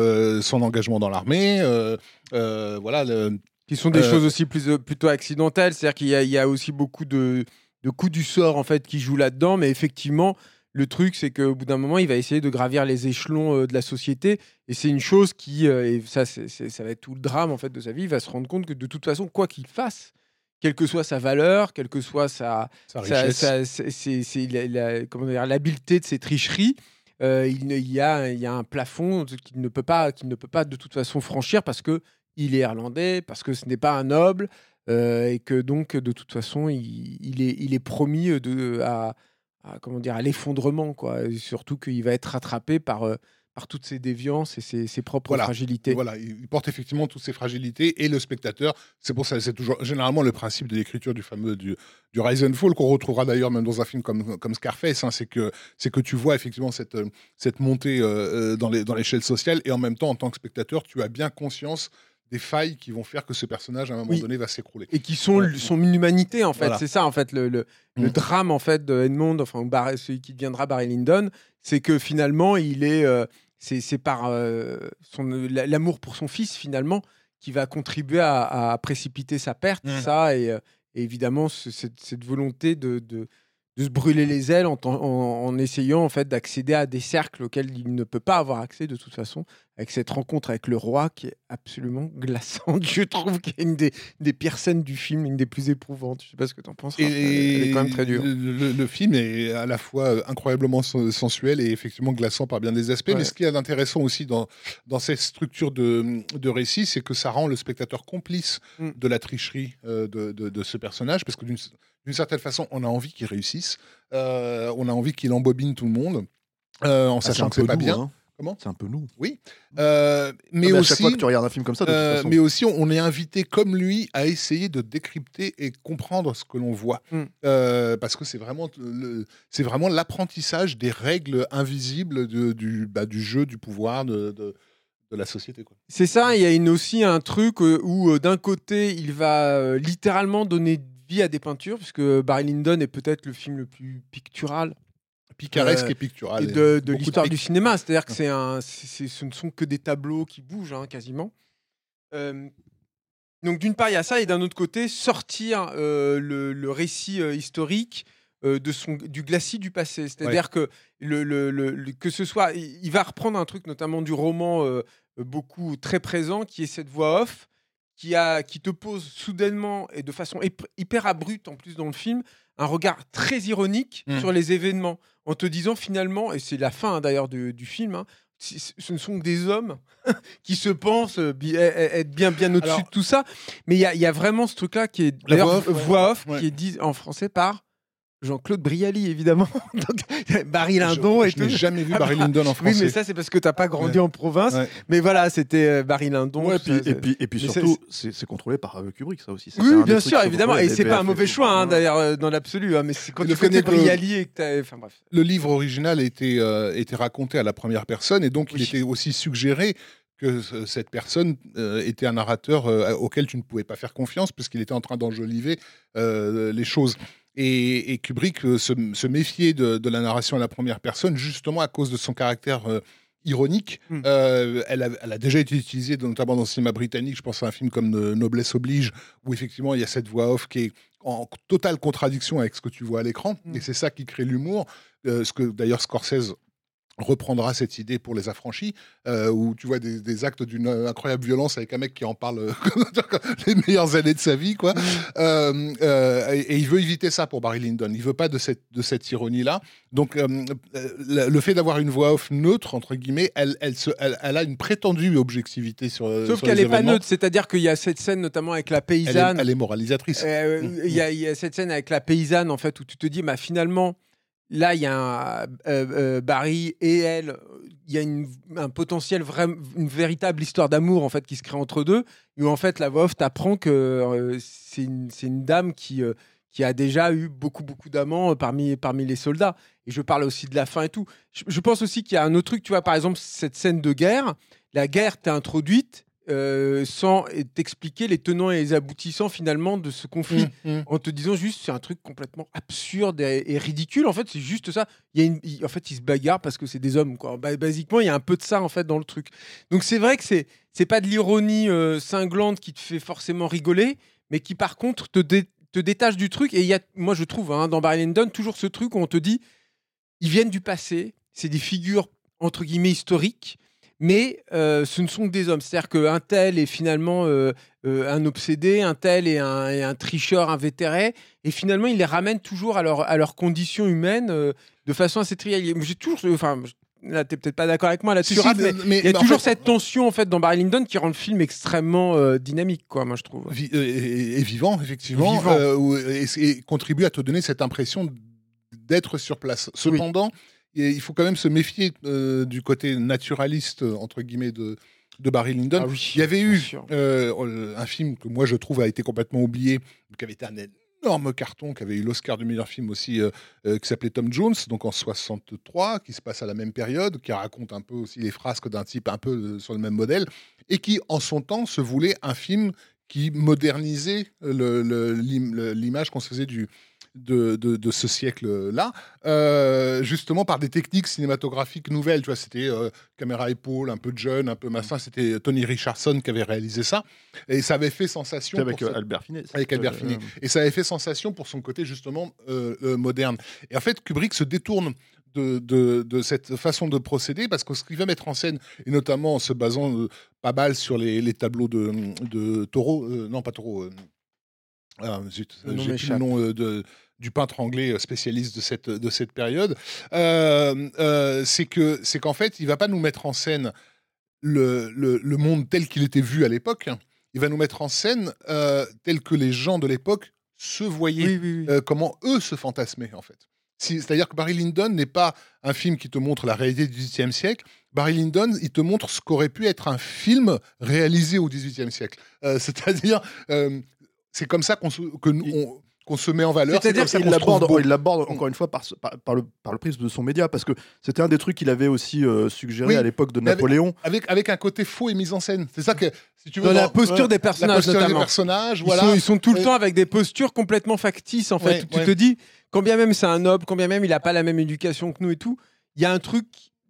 S3: son engagement dans l'armée, voilà. le-
S2: Qui sont des choses aussi plus, plutôt accidentelles. C'est-à-dire qu'il y, a- il y a aussi beaucoup de, de coups du sort en fait qui jouent là-dedans. Mais effectivement, le truc, c'est qu'au bout d'un moment, il va essayer de gravir les échelons euh, de la société. Et c'est une chose qui, euh, et ça, ça va être tout le drame en fait de sa vie. Il va se rendre compte que de toute façon, quoi qu'il fasse, quelle que soit sa valeur, quelle que soit sa,
S3: Sa richesse.
S2: c'est l'habileté de ces tricheries. Euh, il, y a, il y a un plafond qu'il ne peut pas, qu'il ne peut pas de toute façon franchir parce que il est irlandais, parce que ce n'est pas un noble euh, et que donc de toute façon il, il est, il est promis de, à, à, comment dire, à l'effondrement quoi. Et surtout qu'il va être rattrapé par, euh, par toutes ses déviances et ses, ses propres
S3: Voilà.
S2: fragilités.
S3: Voilà, il porte effectivement toutes ces fragilités et le spectateur, c'est pour ça, c'est toujours généralement le principe de l'écriture du fameux du, du Rise and Fall qu'on retrouvera d'ailleurs même dans un film comme, comme Scarface, hein, c'est que c'est que tu vois effectivement cette, euh, cette montée euh, euh, dans les- dans l'échelle sociale et en même temps en tant que spectateur, tu as bien conscience des failles qui vont faire que ce personnage à un moment
S2: Oui.
S3: donné va s'écrouler.
S2: et qui sont
S3: Ouais.
S2: son humanité en fait
S3: Voilà.
S2: c'est ça en fait le, le, le
S3: Mm.
S2: drame en fait de Edmond enfin Bar- celui qui deviendra Barry Lyndon c'est que finalement il est euh, c'est par euh, l'amour pour son fils finalement qui va contribuer à, à précipiter sa perte
S3: Mm.
S2: ça et, euh, et évidemment ce- cette, cette volonté de, de de se brûler les ailes en, en- en essayant en fait d'accéder à des cercles auxquels il ne peut pas avoir accès de toute façon avec cette rencontre avec le roi qui est absolument glaçante je trouve qu'il y a une des, des pires scènes du film une des plus éprouvantes je sais pas ce que tu en penses Raphaël. elle est quand même très dure
S3: Le, film est à la fois euh, incroyablement sen- sensuel et effectivement glaçant par bien des aspects.
S2: Ouais.
S3: Mais ce qui est intéressant aussi dans, dans cette structure de, de récit, c'est que ça rend le spectateur complice
S2: Mm.
S3: de la tricherie euh, de, de- de ce personnage, parce que d'une certaine façon, on a envie qu'il réussisse, euh, on a envie qu'il embobine tout le monde, euh, en
S1: Ah,
S3: sachant que c'est
S1: peu
S3: pas
S1: nous,
S3: bien.
S1: hein.
S3: Comment
S1: C'est un peu nous.
S3: Euh, mais
S1: Ah, à
S3: aussi,
S1: chaque fois que tu regardes un film comme ça, de toute façon.
S3: mais aussi, on est invité comme lui à essayer de décrypter et comprendre ce que l'on voit,
S2: Mm.
S3: Euh, parce que c'est vraiment, le- c'est vraiment l'apprentissage des règles invisibles de- du, bah, du jeu, du pouvoir, de, de, de la société. Quoi.
S2: C'est ça, il y a une, aussi un truc euh, où euh, d'un côté il va euh, littéralement donner vie à des peintures, puisque Barry Lyndon est peut-être le film le plus pictural
S3: Picaresque
S2: Euh,
S3: et pictural.
S2: de, l'histoire du cinéma. C'est-à-dire que c'est un, c'est- ce ne sont que des tableaux qui bougent hein, quasiment. Euh, donc d'une part il y a ça et d'un autre côté sortir euh, le, le récit euh, historique de son, du glacis du passé. C'est-à-dire que le, le- le- le- que ce soit, il va reprendre un truc notamment du roman beaucoup très présent qui est cette voix off qui, a, qui te pose soudainement et de façon hyp- hyper abrupte en plus dans le film un regard très ironique
S3: Mm.
S2: sur les événements en te disant finalement, et c'est la fin hein, d'ailleurs du, du film, hein, ce ne sont que des hommes qui se pensent euh, bi- e- e- être bien, bien au-dessus de tout ça. Mais il y a, il y a vraiment ce truc-là qui est
S3: voix off, ouais.
S2: voix off,
S3: Ouais.
S2: qui est dit en français par Jean-Claude Brialy, évidemment. Donc, Barry Lyndon
S3: je,
S2: et
S3: je n'ai jamais vu Barry Lyndon en
S2: Oui,
S3: français.
S2: mais ça, c'est parce que t'as pas grandi en province.
S3: Ouais.
S2: Mais voilà, c'était euh, Barry.
S1: Ouais, puis-
S2: ça-
S1: et puis, et puis
S2: mais
S1: surtout, c'est contrôlé par Kubrick, ça aussi. Un
S2: Oui, bien sûr, évidemment. Et c'est pas un mauvais choix, hein, d'ailleurs, euh, dans l'absolu. hein, mais quand
S3: Le
S2: tu connais Brialy et que t'as. Enfin bref.
S3: le livre original était, euh, était raconté à la première personne et donc il
S2: Oui.
S3: était aussi suggéré que ce- cette personne euh, était un narrateur euh, auquel tu ne pouvais pas faire confiance parce qu'il était en train d'enjoliver euh, les choses. Et, et Kubrick euh, se, se méfiait de, de la narration à la première personne justement à cause de son caractère euh, ironique.
S2: Hmm.
S3: Euh, elle, a, elle a déjà été utilisée notamment dans le cinéma britannique. Je pense à un film comme Noblesse oblige où effectivement il y a cette voix off qui est en totale contradiction avec ce que tu vois à l'écran.
S2: Hmm.
S3: Et c'est ça qui crée l'humour. Euh, ce que d'ailleurs Scorsese reprendra cette idée pour les affranchis, euh, où tu vois des, des actes d'une incroyable violence avec un mec qui en parle euh, les meilleures années de sa vie, quoi. Euh, euh, et, et il veut éviter ça pour Barry Lyndon. Il veut pas de cette, de cette ironie-là. Donc, le, le fait d'avoir une voix off neutre, entre guillemets, elle, elle, se, elle, elle a une prétendue objectivité sur.
S2: Sauf qu'elle
S3: les
S2: est pas neutre. C'est-à-dire qu'il y a cette scène, notamment avec la paysanne.
S3: elle est moralisatrice.
S2: Euh, Il y, y a cette scène avec la paysanne, en fait, où tu te dis, bah, finalement, là, il y a euh, euh, Barry et elle, il y a une- un potentiel, vrai, une véritable histoire d'amour, en fait, qui se crée entre deux, où, en fait, la voix off t'apprend que euh, c'est une, une dame qui, qui a déjà eu beaucoup, beaucoup d'amants parmi, parmi les soldats. Et je parle aussi de la fin et tout. Je, je pense aussi qu'il y a un autre truc, tu vois, par exemple, cette scène de guerre, la guerre t'est introduite, euh, sans t'expliquer les tenants et les aboutissants finalement de ce conflit.
S3: Mm, mm.
S2: En te disant juste c'est un truc complètement absurde et, et ridicule. En fait, c'est juste ça. Il y a une, il- en fait, ils se bagarrent parce que c'est des hommes. Quoi. Ba- basiquement, il y a un peu de ça en fait dans le truc. Donc c'est vrai que c'est c'est pas de l'ironie euh, cinglante qui te fait forcément rigoler, mais qui par contre te, dé- te détache du truc. Et il y a, moi je trouve, hein, dans Barry Lyndon, toujours ce truc où on te dit, ils viennent du passé, c'est des figures entre guillemets historiques, mais euh, ce ne sont que des hommes. C'est-à-dire qu'un tel est finalement euh, euh, un obsédé, un tel est un, est un tricheur invétéré, et finalement il les ramène toujours à leur, à leur condition humaine euh, de façon assez triviale. J'ai toujours, enfin, là t'es peut-être pas d'accord avec moi là-dessus,
S3: Si, si,
S2: Raph, mais
S3: mais-
S2: il y a
S3: en
S2: toujours
S3: fait-
S2: cette tension en fait dans Barry Lyndon qui rend le film extrêmement dynamique, quoi, moi je trouve.
S3: Vi- et, et vivant, effectivement,
S2: Vivant.
S3: ou- et, et contribue à te donner cette impression d'être sur place. Cependant, il il faut quand même se méfier euh, du côté naturaliste, euh, entre guillemets, de, de Barry Lyndon.
S2: Ah oui,
S3: Il y avait eu euh, un film que moi je trouve a été complètement oublié, qui avait été un énorme carton, qui avait eu l'Oscar du meilleur film aussi, euh, euh, qui s'appelait Tom Jones, donc en 63, qui se passe à la même période, qui raconte un peu aussi les frasques d'un type un peu sur le même modèle, et qui en son temps se voulait un film qui modernisait l'image qu'on se faisait du, de, de- de ce siècle-là, euh, justement par des techniques cinématographiques nouvelles. Tu vois, c'était euh, caméra épaule, un peu de jeune, un peu machin. C'était Tony Richardson qui avait réalisé ça, et ça avait fait sensation.
S1: Avec euh, Albert Finet.
S3: avec Albert Finet.
S1: Euh,
S3: Et ça avait fait sensation pour son côté justement euh, euh, moderne. Et en fait, Kubrick se détourne de, de- de cette façon de procéder parce que ce qu'il va mettre en scène, et notamment en se basant euh, pas mal sur les, les tableaux de, de Taureau, euh, non pas Taureau, euh, ah, zut, j'ai le nom euh, de, du peintre anglais euh, spécialiste de cette, de cette période, euh, euh, c'est que c'est qu'en fait, il va pas nous mettre en scène le, le- le monde tel qu'il était vu à l'époque. Il va nous mettre en scène tel que les gens de l'époque se voyaient,
S2: Oui, oui, oui.
S3: comment eux se fantasmaient en fait. Si- C'est-à-dire que Barry Lyndon n'est pas un film qui te montre la réalité du XVIIIe siècle. Barry Lyndon, il te montre ce qu'aurait pu être un film réalisé au XVIIIe siècle. Euh, C'est-à-dire, euh, c'est comme ça qu'on que nous- on- qu'on se met en valeur.
S2: C'est-à-dire
S3: comme ça
S1: il
S3: qu'on se trouve
S1: l'aborde,
S3: beau.
S1: il l'aborde encore une fois par, ce- par, par le, par le prisme de son média, parce que c'était un des trucs qu'il avait aussi euh, suggéré
S3: Oui,
S1: à l'époque de
S3: avec-
S1: Napoléon.
S3: avec, avec un côté faux et mise en scène. C'est ça que, si tu veux,
S2: Dans la posture
S3: ouais,
S2: des
S3: la
S2: personnages
S3: posture des personnages,
S2: Ils,
S3: voilà.
S2: sont, ils sont tout le temps avec des postures complètement factices, en fait.
S3: Ouais,
S2: tu
S3: ouais.
S2: te dis, quand bien même c'est un noble, quand bien même il n'a pas la même éducation que nous et tout, il y a un truc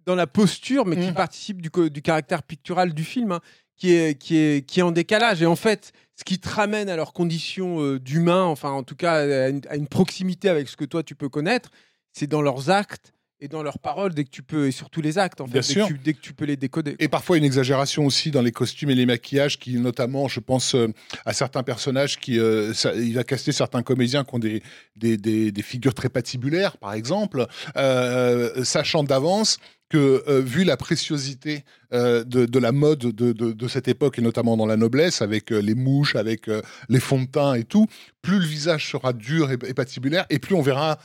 S2: dans la posture, mais qui
S3: Mm.
S2: participe du, co- du caractère pictural du film, hein, qui, est, qui, est, qui est en décalage. Et en fait, ce qui te ramène à leurs conditions euh, d'humain, enfin en tout cas à une, à une proximité avec ce que toi tu peux connaître, c'est dans leurs actes et dans leurs paroles, dès que tu peux, et surtout les actes, en fait,
S3: Bien
S2: dès,
S3: sûr.
S2: Que tu, dès que tu peux les décoder.
S3: Et parfois une exagération aussi dans les costumes et les maquillages, qui notamment, je pense euh, à certains personnages qui, euh, ça- il va caster certains comédiens qui ont des, des, des- des figures très patibulaires, par exemple, euh, sachant d'avance que euh, vu la préciosité euh, de, de la mode de, de- de cette époque et notamment dans la noblesse, avec euh, les mouches, avec les fonds de teint et tout, plus le visage sera dur et, et patibulaire, et plus on verra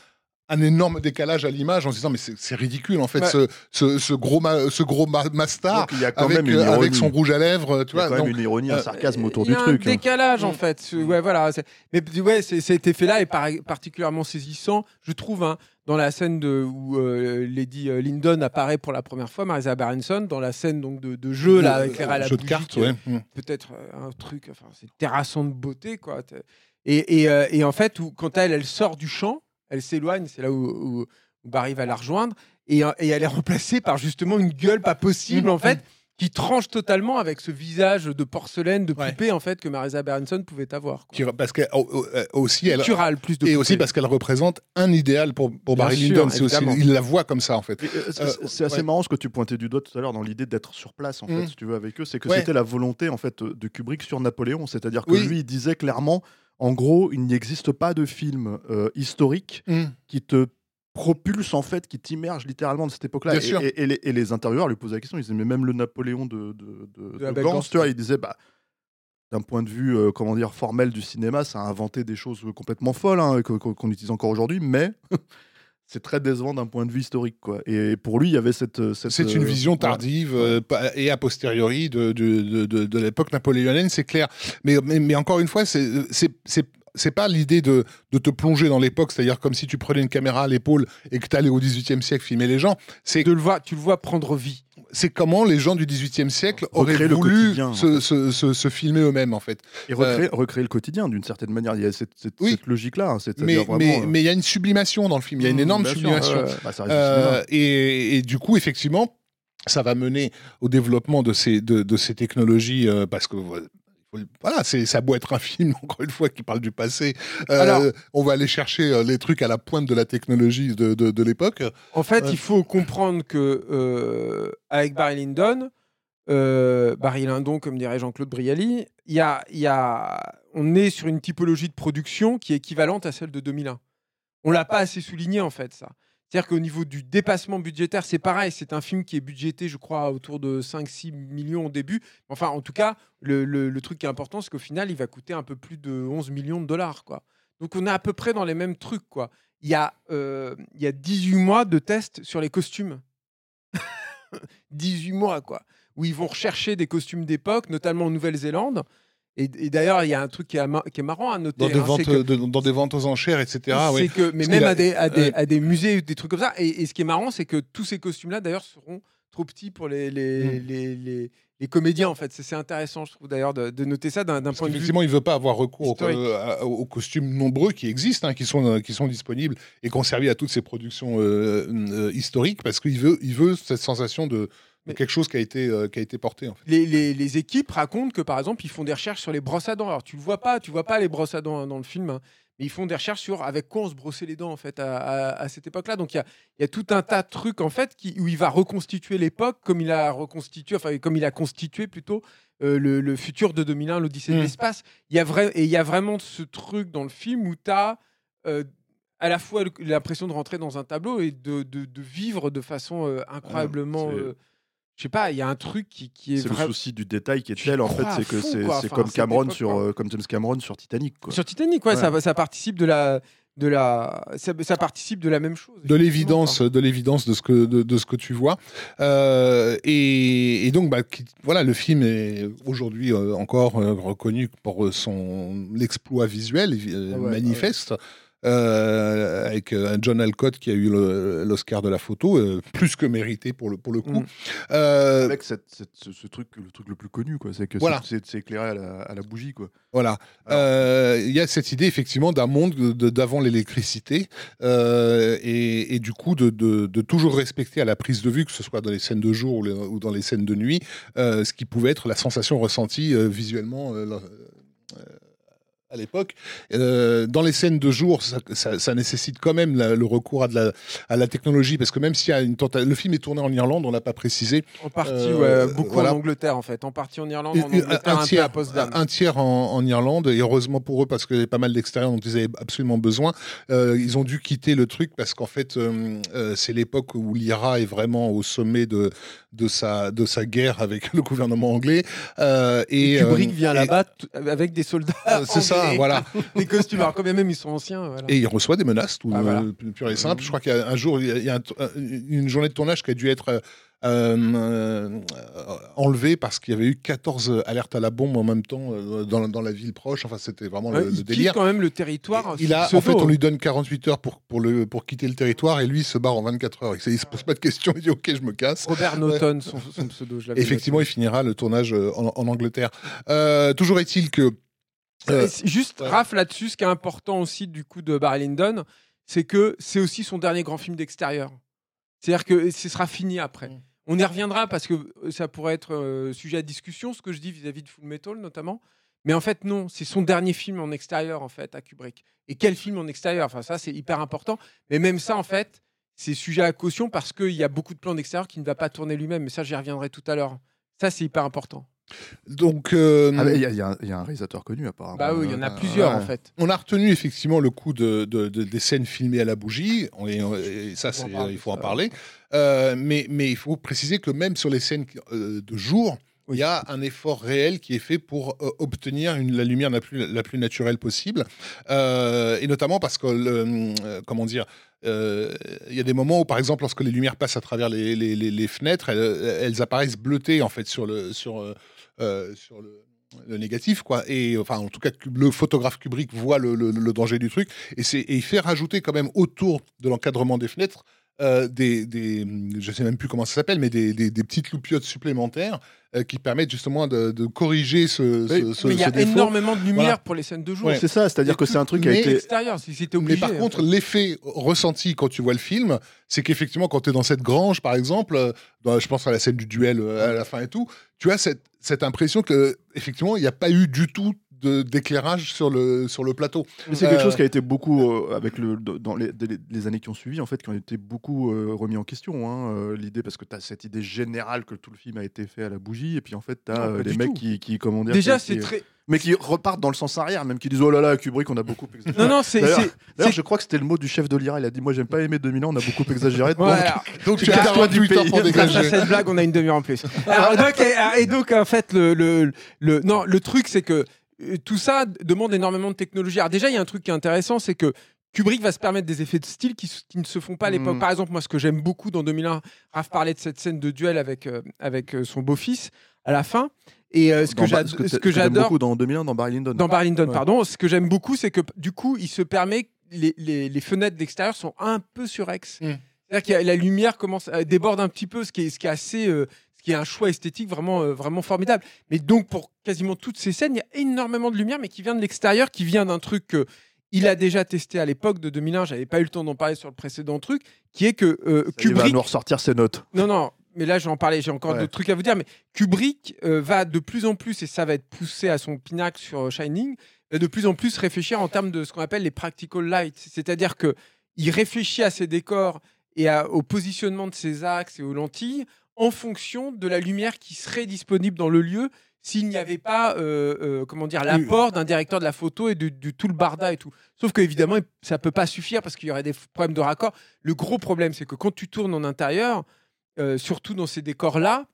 S3: un énorme décalage à l'image en se disant mais c'est ridicule en fait
S2: Ouais.
S3: ce, ce, ce gros ma- ce gros ma- mastar
S1: Donc, il y a quand
S3: avec,
S1: même une
S3: euh, avec son rouge à lèvres, tu
S1: Il y a
S3: vois.
S1: quand même
S3: donc-
S1: une ironie, un
S3: euh,
S1: sarcasme autour
S2: Il y
S1: du truc.
S2: un
S1: hein.
S2: décalage en
S3: Mm.
S2: fait. Ce- Ouais, voilà. Mais ouais, c'est- cet effet-là est par- particulièrement saisissant, je trouve, hein, dans la scène de, où euh, Lady Lyndon apparaît pour la première fois, Marisa Berenson, dans la scène donc de, de jeu là, avec
S3: Euh,
S2: à la
S3: jeu de cartes, ouais. Mm.
S2: Peut-être un truc, enfin, c'est terrassant de beauté, quoi. Et, et, euh, et en fait, où, quand elle, elle sort du champ, elle s'éloigne, c'est là où, où- où Barry va la rejoindre, et, euh, et elle est remplacée par justement une gueule pas possible, en fait, qui tranche totalement avec ce visage de porcelaine, de
S3: Ouais.
S2: poupée, en fait, que Marisa Berenson pouvait avoir. quoi.
S3: Parce qu'elle aussi elle
S2: Pictural, plus de
S3: et aussi parce qu'elle représente un idéal pour, pour Barry Lyndon. Aussi il la voit comme ça en fait.
S1: Euh, c'est-
S3: Euh,
S1: assez
S3: ouais.
S1: marrant ce que tu pointais du doigt tout à l'heure dans l'idée d'être sur place en fait
S3: Mm.
S1: si tu veux avec eux c'est que
S3: Ouais.
S1: c'était la volonté en fait de Kubrick sur Napoléon c'est-à-dire que
S3: Oui.
S1: lui il disait clairement en gros il n'existe pas de film euh, historique
S3: Mm.
S1: qui te propulse en fait qui t'immerge littéralement de cette époque-là. Et, et- et les, et les intervieweurs lui posaient la question. Ils disaient mais même le Napoléon de, de, de, de
S2: Abel
S1: Gans,
S2: Gans,
S1: tu vois, il disait bah d'un point de vue euh, comment dire formel du cinéma ça a inventé des choses complètement folles hein, qu'on utilise encore aujourd'hui mais c'est très décevant d'un point de vue historique quoi et pour lui il y avait cette, cette
S3: C'est une
S1: euh,
S3: vision
S1: ouais.
S3: tardive euh, et a posteriori de, de, de, de- de l'époque napoléonienne, c'est clair. Mais, mais, mais encore une fois, c'est c'est- c'est- c'est pas l'idée de, de te plonger dans l'époque, c'est-à-dire comme si tu prenais une caméra à l'épaule et que tu allais au XVIIIe siècle filmer les gens. C'est
S2: de le voir, tu le vois prendre vie.
S3: C'est comment les gens du XVIIIe siècle auraient
S1: Recréer
S3: voulu se, se- se- se filmer eux-mêmes, en fait.
S1: Et recréer, recréer le quotidien d'une certaine manière. Il y a cette, cette-
S3: Oui.
S1: cette logique-là. hein,
S3: Mais mais-
S1: euh,
S3: mais il y a une sublimation dans le film, il y a une
S1: mmh,
S3: énorme
S1: bien sûr,
S3: sublimation.
S1: Bah, ça
S3: Euh, et, et du coup, effectivement, ça va mener au développement de ces, de, de ces technologies euh, parce que voilà, c'est ça a beau être un film encore une fois qui parle du passé. euh,
S2: Alors-
S3: on va aller chercher euh, les trucs à la pointe de la technologie de, de, de l'époque.
S2: En fait,
S3: Ouais.
S2: il faut comprendre que euh, avec Barry Lyndon, euh, Barry Lyndon, comme dirait Jean-Claude Brialy, il y a, y a, on est sur une typologie de production qui est équivalente à celle de 2001. On l'a pas assez souligné en fait ça. C'est-à-dire qu'au niveau du dépassement budgétaire, c'est pareil. C'est un film qui est budgété, je crois, autour de 5-6 millions au début. Enfin, en tout cas, le, truc qui est important, c'est qu'au final, il va coûter un peu plus de 11 millions de dollars. Donc, on est à peu près dans les mêmes trucs. Quoi. Il, y a, euh, il y a 18 mois de tests sur les costumes. 18 mois, quoi. Où ils vont rechercher des costumes d'époque, notamment en Nouvelle-Zélande. Et, et d'ailleurs, il y a un truc qui est, ama- qui est marrant à noter.
S3: Dans des,
S2: hein,
S3: ventes,
S2: que-
S3: de- dans des ventes aux enchères, etc.
S2: c'est
S3: ouais.
S2: que, mais
S3: Parce
S2: même
S3: a-
S2: à des, à, des,
S3: ouais.
S2: à des musées, des trucs comme ça. Et, et ce qui est marrant, c'est que tous ces costumes-là, d'ailleurs, seront trop petits pour les, les,
S3: Mm.
S2: les, les, les comédiens, en fait. C'est intéressant, je trouve, d'ailleurs, de, de noter ça d'un point de vue.
S3: qu'effectivement, il ne veut pas avoir recours aux, euh, aux costumes nombreux qui existent, hein, qui, sont, euh, qui sont disponibles et servi à toutes ces productions euh, euh, historiques, parce qu'il veut, il veut cette sensation de
S2: Mais-
S3: quelque chose qui a été, euh, qui a été porté. En fait.
S2: Les, les- les équipes racontent que par exemple ils font des recherches sur les brosses à dents. Alors tu le vois pas, tu vois pas les brosses à dents hein, dans le film, hein, mais ils font des recherches sur avec quoi on se brossait les dents en fait à, à- à cette époque-là. Donc il y a, y a tout un tas de trucs en fait qui, où il va reconstituer l'époque comme il a reconstitué, enfin comme il a constitué plutôt euh, le, le futur de 2001, l'Odyssée de
S3: Mm.
S2: l'espace. Il y a vrai et il y a vraiment ce truc dans le film où tu as à la fois l'impression de rentrer dans un tableau et de, de- de vivre de façon euh, incroyablement. euh, je sais pas, il y a un truc qui, qui est,
S1: C'est le souci du détail qui est tel, en fait, c'est que c'est
S2: Enfin,
S1: comme Cameron sur, euh, comme James Cameron sur Titanic. Quoi.
S2: Sur Titanic, ouais,
S1: Ouais.
S2: Ça, ça participe de la, de la, ça, ça participe de la même chose.
S3: de l'évidence de l'évidence de ce que de, de ce que tu vois Euh, et, et donc bah, qui- voilà le film est aujourd'hui euh, encore euh, reconnu pour son exploit visuel euh,
S2: Ah ouais,
S3: manifeste euh, avec euh, un John Alcott qui a eu l'Oscar de la photo euh, plus que mérité pour le pour le coup
S2: Mm.
S3: Euh,
S1: Avec cette- cette- ce, ce truc, le truc le plus connu, quoi, c'est que
S3: Voilà.
S1: c'est- éclairé à la, à la bougie, quoi.
S3: Voilà.
S1: Alors-
S3: Euh, Il y a cette idée effectivement d'un monde de- de- d'avant l'électricité euh, et, et du coup de, de- de toujours respecter à la prise de vue, que ce soit dans les scènes de jour ou, les- ou dans les scènes de nuit, euh, ce qui pouvait être la sensation ressentie euh, visuellement. À l'époque, Euh, dans les scènes de jour, ça, ça- ça nécessite quand même la- le recours à, de la, à la technologie, parce que même s'il y a une tentative, le film est tourné en Irlande, on l'a pas précisé,
S2: En partie,
S3: Euh,
S2: ouais, beaucoup
S3: voilà.
S2: en Angleterre en fait. En partie en Irlande, en
S3: Et- et
S2: Angleterre, un, peu à
S3: tiers,
S2: Potsdam.
S3: un tiers en, en Irlande, et heureusement pour eux, parce qu'il y avait pas mal d'extérieurs dont ils avaient absolument besoin. Euh, ils ont dû quitter le truc parce qu'en fait, euh, euh, c'est l'époque où l'IRA est vraiment au sommet de, de, sa, de sa guerre avec le gouvernement anglais. Euh, et,
S2: Et Kubrick
S3: euh,
S2: vient là-bas avec des soldats.
S3: C'est ça,
S2: anglais.
S3: voilà.
S2: des costumes. Alors, quand même ils sont anciens. voilà.
S3: Et il reçoit des menaces, tout
S2: Ah, voilà.
S3: euh, pur et simple. Je crois qu'il y a un jour, il y a, un t- une journée de tournage qui a dû être euh, euh, euh, enlevée parce qu'il y avait eu 14 alertes à la bombe en même temps euh, dans, dans la ville proche. Enfin, c'était vraiment
S2: Ouais,
S3: le, le
S2: il
S3: délire.
S2: quand même le territoire.
S3: Il a, en fait, on lui donne 48 heures pour, pour, le, pour quitter le territoire et lui il se barre en 24 heures. Il ne se pose pas de questions, il dit OK, je me casse.
S2: Robert Norton, son, son pseudo. je
S3: Effectivement, il finira le tournage euh, en, en Angleterre. Euh, toujours est-il que. Euh,
S2: Juste,
S3: ouais.
S2: Raph, là-dessus, ce qui est important aussi du coup de Barry Lyndon, c'est que c'est aussi son dernier grand film d'extérieur. C'est-à-dire que ce sera fini après.
S3: Mm.
S2: On y reviendra parce que euh, ça pourrait être euh, sujet à discussion, ce que je dis vis-à-vis de Full Metal notamment. Mais en fait, non, c'est son dernier film en extérieur, en fait, à Kubrick. Et quel film en extérieur? Enfin, ça, c'est hyper important. Mais même ça, en fait, c'est sujet à caution parce qu'il y a beaucoup de plans d'extérieur qui ne va pas tourner lui-même. Mais ça, j'y reviendrai tout à l'heure. Ça, c'est hyper important.
S3: Donc, euh,
S1: Ah, Il y, a- y un- il y a un réalisateur connu, apparemment.
S2: Bah oui, il y en a
S1: Euh,
S2: plusieurs,
S1: ouais.
S2: en fait.
S3: On a retenu effectivement le coup de, de- de- des scènes filmées à la bougie, On est- on- et ça, c'est- il faut en parler. Euh, mais, mais il faut préciser que même sur les scènes de jour, il y a un effort réel qui est fait pour euh, obtenir une, la lumière la plus, la plus naturelle possible, Euh, et notamment parce que, le, euh, comment dire, euh, il y a des moments où, par exemple, lorsque les lumières passent à travers les, les- les- les fenêtres, elles, elles apparaissent bleutées en fait sur le sur sur le le négatif quoi et enfin en tout cas le photographe Kubrick voit le, le- le danger du truc et c'est et il fait rajouter quand même autour de l'encadrement des fenêtres euh, des, des, je sais même plus comment ça s'appelle, mais des, des, des petites loupiottes supplémentaires euh, qui permettent justement de, de corriger ce, ce,
S2: Mais il y a
S3: défaut.
S2: énormément de lumière
S3: Voilà.
S2: pour les scènes de jour.
S3: Ouais.
S1: C'est ça, c'est-à-dire que c'est un truc qui a
S3: Mais-
S1: été.
S2: Extérieur, si c'était
S3: Mais
S2: obligé.
S3: par
S2: en
S3: contre,
S2: fait.
S3: l'effet ressenti quand tu vois le film, c'est qu'effectivement, quand tu es dans cette grange, par exemple, euh, dans- je pense à la scène du duel euh, à la fin et tout, tu as cette, cette impression que effectivement, il n'y a pas eu du tout de- d'éclairage sur le, sur le plateau.
S1: Mais c'est quelque
S3: Euh,
S1: chose qui a été beaucoup euh, avec le dans les, les- les années qui ont suivi en fait qui ont été beaucoup euh, remis en question hein, euh, l'idée parce que tu as cette idée générale que tout le film a été fait à la bougie et puis en fait tu as
S2: Non,
S1: les mecs
S2: tout.
S1: qui, qui comment dire
S2: Déjà, c'est très.
S1: Mais qui repartent dans le sens arrière même qui disent oh là là Kubrick on a beaucoup exagéré.
S2: Non, non, c'est.
S1: D'ailleurs- je crois que c'était le mot du chef de l'IRA il a dit moi j'aime pas aimer 2000 ans on a beaucoup exagéré donc-
S3: tu as
S1: loi du
S3: 48 heures
S1: pays.
S3: pour dégager.
S2: cette blague, on a une demi-heure en plus. Alors, donc, et, et donc, en fait, le, le, le- non, le truc, c'est que euh, tout ça demande énormément de technologie. Alors, déjà, il y a un truc qui est intéressant, c'est que Kubrick va se permettre des effets de style qui, qui ne se font pas à l'époque.
S1: Mm.
S2: Par exemple, moi, ce que j'aime beaucoup dans 2001, Raph parlait de cette scène de duel avec, euh, avec euh, son beau-fils à la fin. Et euh, ce que
S1: ce que
S2: j'adore.
S1: beaucoup dans 2001 dans Barry Lyndon
S2: Dans Barry Lyndon,
S1: Ouais.
S2: pardon. Ce que j'aime beaucoup, c'est que du coup, il se permet. Les, les, les fenêtres d'extérieur sont un peu surex.
S3: Mm.
S2: C'est-à-dire que la lumière commence à déborde un petit peu, ce qui est, ce qui est assez. euh, ce qui est un choix esthétique vraiment, euh, vraiment formidable. Mais donc, pour quasiment toutes ces scènes, il y a énormément de lumière, mais qui vient de l'extérieur, qui vient d'un truc que il a déjà testé à l'époque de 2001. J'avais pas eu le temps d'en parler sur le précédent truc, qui est que euh,
S1: il va
S2: Kubrick.
S1: nous ressortir ses notes
S2: Non, non, mais là, je vais en parler, j'ai encore
S1: Ouais.
S2: d'autres trucs à vous dire. Mais Kubrick euh, va de plus en plus, et ça va être poussé à son pinacle sur euh, Shining, va de plus en plus réfléchir en termes de ce qu'on appelle les practical lights. C'est-à-dire que il réfléchit à ses décors et à- au positionnement de ses axes et aux lentilles en fonction de la lumière qui serait disponible dans le lieu s'il n'y avait pas euh, euh, comment dire l'apport d'un directeur de la photo et du, du tout le barda et tout. Sauf que évidemment ça peut pas suffire parce qu'il y aurait des problèmes de raccord. Le gros problème c'est que quand tu tournes en intérieur, euh, surtout dans ces décors-là,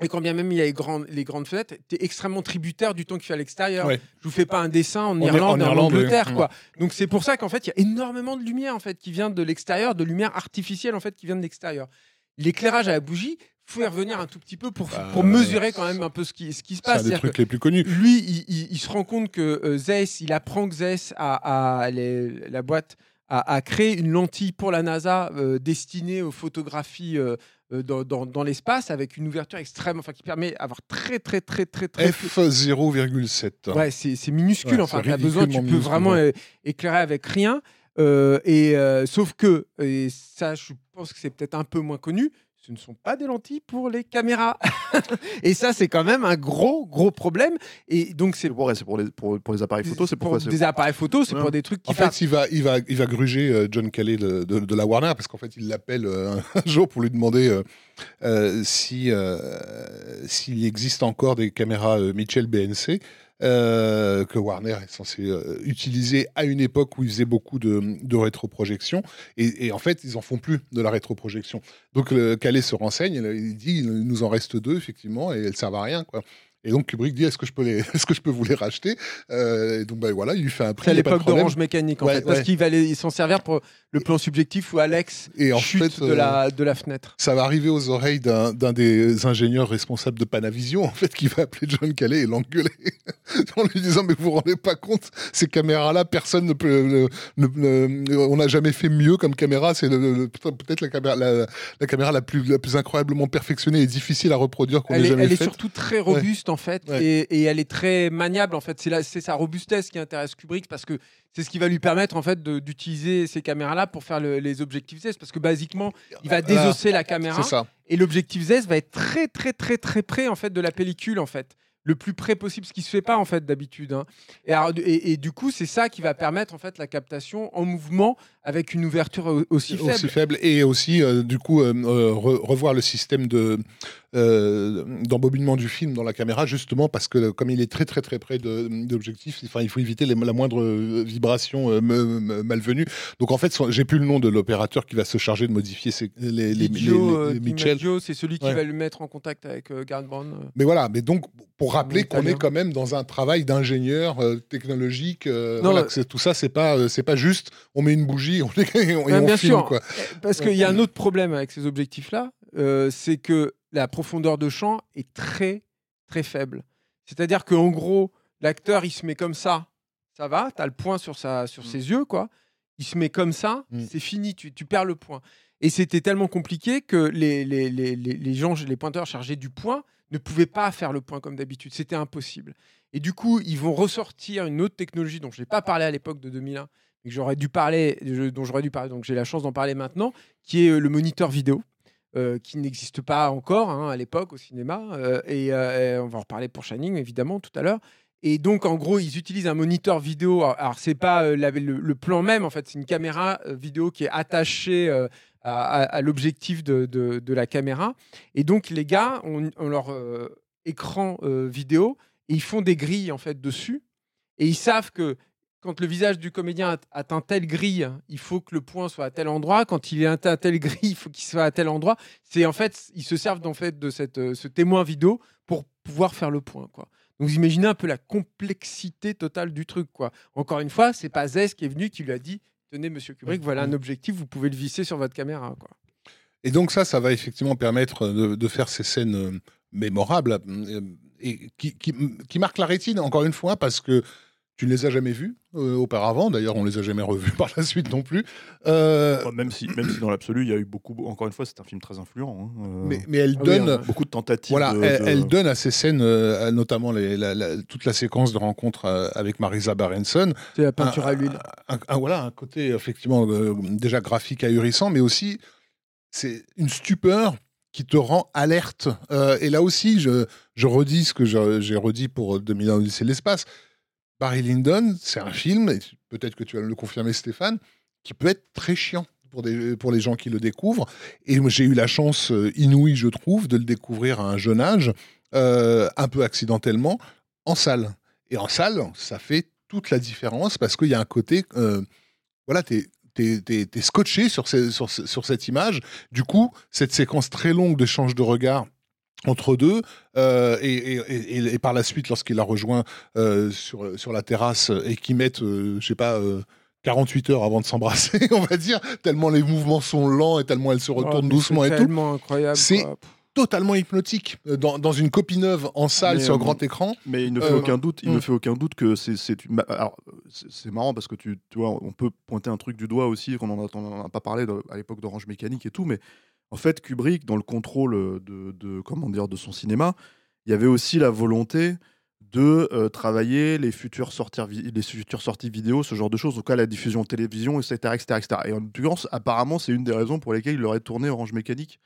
S2: et quand bien même il y a les grandes, les grandes fenêtres, tu es extrêmement tributaire du temps qu'il fait à l'extérieur.
S3: Ouais.
S2: Je vous fais pas un dessin en,
S3: En-
S2: Irlande
S3: en
S2: Angleterre,
S3: oui.
S2: quoi. Donc c'est pour ça qu'en fait, il y a énormément de lumière en fait qui vient de l'extérieur, de lumière artificielle en fait qui vient de l'extérieur. L'éclairage à la bougie, faut y revenir un tout petit peu pour,
S3: Bah,
S2: pour mesurer quand même un peu ce qui, ce qui se
S3: C'est un
S2: passe.
S3: des trucs les plus connus.
S2: lui, il, il- il se rend compte que Zeiss, il apprend que Zeiss a, a- les- la boîte a créé une lentille pour la NASA euh, destinée aux photographies euh, euh, dans, dans- dans l'espace avec une ouverture extrême, enfin qui permet d'avoir très très très très très
S3: F0,7.
S2: Ouais, c'est minuscule.
S3: Ouais,
S2: enfin, tu as besoin, tu peux vraiment éclairer avec rien. Euh, et sauf que, et ça, je pense que c'est peut-être un peu moins connu. Ce ne sont pas des lentilles pour les caméras. et ça, c'est quand même un gros, gros problème. Et donc, c'est
S1: pour, pour les pour, pour les appareils photo c'est
S2: pour des appareils photo, c'est
S1: Ouais.
S2: pour des trucs qui
S3: En fait, il va, il va, il va gruger euh, John Calais de, de- de la Warner parce qu'en fait, il l'appelle euh, un jour pour lui demander euh, euh, si euh, s'il existe encore des caméras euh, Mitchell BNC euh, que Warner est censé euh, utiliser à une époque où ils faisaient beaucoup de, rétroprojection et, en fait, ils en font plus de la rétroprojection. Donc, Calais se renseigne, il dit il nous en reste deux effectivement et elles servent à rien quoi. Et donc Kubrick dit est-ce que je peux les, est-ce que je peux vous les racheter? Euh, Et donc ben voilà, il lui fait un prix.
S2: c'est à l'époque d'Orange Mécanique, en
S3: Ouais,
S2: fait, parce
S3: ouais.
S2: qu'il va aller s'en servir pour le plan subjectif où Alex
S3: Et en
S2: chute
S3: fait,
S2: de,
S3: euh,
S2: la, de la fenêtre.
S3: ça va arriver aux oreilles d'un d'un des ingénieurs responsables de Panavision, en fait, qui va appeler John Calais et l'engueuler en lui disant Mais vous vous rendez pas compte, ces caméras-là, personne ne peut. ne- ne- ne- on n'a jamais fait mieux comme caméra. C'est le- le- peut-être la caméra, la, la caméra la plus, la plus incroyablement perfectionnée et difficile à reproduire qu'on ait jamais
S2: elle est
S3: faite.
S2: surtout très robuste en fait
S3: Ouais.
S2: et, et elle est très maniable en fait. C'est sa robustesse qui intéresse Kubrick parce que c'est ce qui va lui permettre en fait d'utiliser ces caméras là pour faire le- les objectifs Z parce que basiquement il va désosser la caméra
S3: ça.
S2: et l'objectif Z va être très très très très près en fait de la pellicule en fait le plus près possible, ce qui se fait pas en fait d'habitude. hein. Et- et du coup, c'est ça qui va permettre en fait la captation en mouvement avec une ouverture au- aussi faible.
S3: Aussi faible. Et aussi, euh, du coup, euh, euh, re- revoir le système de euh, d'embobinement du film dans la caméra, justement parce que comme il est très très très près de- d'objectif, enfin, il faut éviter les- la moindre vibration euh, malvenue. Donc en fait, j'ai plus le nom de l'opérateur qui va se charger de modifier ces- les, les, les- Mitchell.
S2: C'est celui qui
S3: Ouais.
S2: va le mettre en contact avec euh, Brown. euh.
S3: Mais voilà, mais donc pour rappeler qu'on est quand même dans un travail d'ingénieur technologique,
S2: Non,
S3: voilà, tout ça, c'est pas, c'est pas juste, on met une bougie, on, et on,
S2: bien
S3: filme,
S2: sûr.
S3: quoi.
S2: Parce qu'il y a un autre problème avec ces objectifs-là, euh, c'est que la profondeur de champ est très, très faible. C'est-à-dire qu'en gros, l'acteur, il se met comme ça, ça va, tu as le point sur, sa, sur
S3: Mm.
S2: ses yeux, quoi. Il se met comme ça,
S3: Mm.
S2: c'est fini, tu, tu perds le point. Et c'était tellement compliqué que les, les, les, les, les gens, les pointeurs chargés du point, ne pouvaient pas faire le point comme d'habitude. C'était impossible. Et du coup, ils vont ressortir une autre technologie dont je n'ai pas parlé à l'époque de 2001, mais que j'aurais dû parler, dont j'aurais dû parler, donc j'ai la chance d'en parler maintenant, qui est euh, le moniteur vidéo. euh, qui n'existe pas encore hein, à l'époque au cinéma. euh, et, et on va en reparler pour Shining, évidemment, tout à l'heure. Et donc, en gros, ils utilisent un moniteur vidéo. Alors, alors, c'est pas le, plan même, en fait, c'est une caméra vidéo qui est attachée à, l'objectif de, la caméra. Et donc, les gars ont, ont leur écran vidéo et ils font des grilles, en fait, dessus. Et ils savent que quand le visage du comédien at- atteint telle grille, il faut que le point soit à tel endroit. Quand il est atteint à telle grille, il faut qu'il soit à tel endroit. C'est en fait, ils se servent en fait de cette, euh, ce témoin vidéo pour pouvoir faire le point, quoi. Donc vous imaginez un peu la complexité totale du truc, quoi. Encore une fois, c'est pas Zez qui est venu qui lui a dit tenez Monsieur Kubrick, voilà un objectif, vous pouvez le visser sur votre caméra, quoi.
S3: Et donc ça, ça va effectivement permettre de, de faire ces scènes euh, mémorables euh, et qui, qui, qui marquent la rétine, encore une fois, parce que tu ne les as jamais vues euh, auparavant. D'ailleurs, on les a jamais revues par la suite non plus. Euh,
S1: même, si, même si dans l'absolu, il y a eu beaucoup. Encore une fois, c'est un film très influent. hein, euh,
S3: mais, mais elle
S2: Ah oui,
S3: donne...
S2: hein.
S1: beaucoup de tentatives.
S3: Voilà,
S1: de-
S3: elle,
S1: de-
S3: elle donne à ces scènes, euh, notamment les, la- la- toute la séquence de rencontre euh, avec Marisa Berenson,
S2: C'est la peinture
S3: un-
S2: à l'huile.
S3: un, un- voilà, un côté effectivement euh, déjà graphique ahurissant, mais aussi c'est une stupeur qui te rend alerte. Euh, et là aussi, je, je redis ce que j'ai redit pour 2001 Odyssée de l'espace. Barry Lyndon, c'est un film, et peut-être que tu vas le confirmer Stéphane, qui peut être très chiant pour, les gens qui le découvrent. Et j'ai eu la chance euh, inouïe, je trouve, de le découvrir à un jeune âge, euh, un peu accidentellement, en salle. Et en salle, ça fait toute la différence parce qu'il y a un côté, euh, voilà, t'es t'es scotché sur, sur cette image. Du coup, cette séquence très longue d'échange de regards entre deux, euh, et, et- et- et par la suite, lorsqu'il la rejoint euh, sur, sur la terrasse et qu'ils mettent, euh, je sais pas, euh, 48 heures avant de s'embrasser, on va dire, tellement les mouvements sont lents et tellement elle se retourne doucement et tout
S2: tellement incroyable.
S3: C'est- totalement hypnotique Euh, dans, dans une copie neuve en salle
S1: Mais,
S3: sur
S1: euh,
S3: grand écran.
S1: Mais il ne fait
S3: Euh,
S1: aucun doute, il ne fait aucun doute que c'est c'est c'est c'est marrant parce que tu, tu vois on peut pointer un truc du doigt aussi qu'on en a, on en a pas parlé de- à l'époque d'Orange Mécanique et tout mais en fait Kubrick dans le contrôle de, de comment dire de son cinéma il y avait aussi la volonté de euh, travailler les futures sorties les futures sorties vidéo ce genre de choses en tout cas la diffusion télévision etc etc, etc. et en l'occurrence apparemment c'est une des raisons pour lesquelles il aurait tourné Orange Mécanique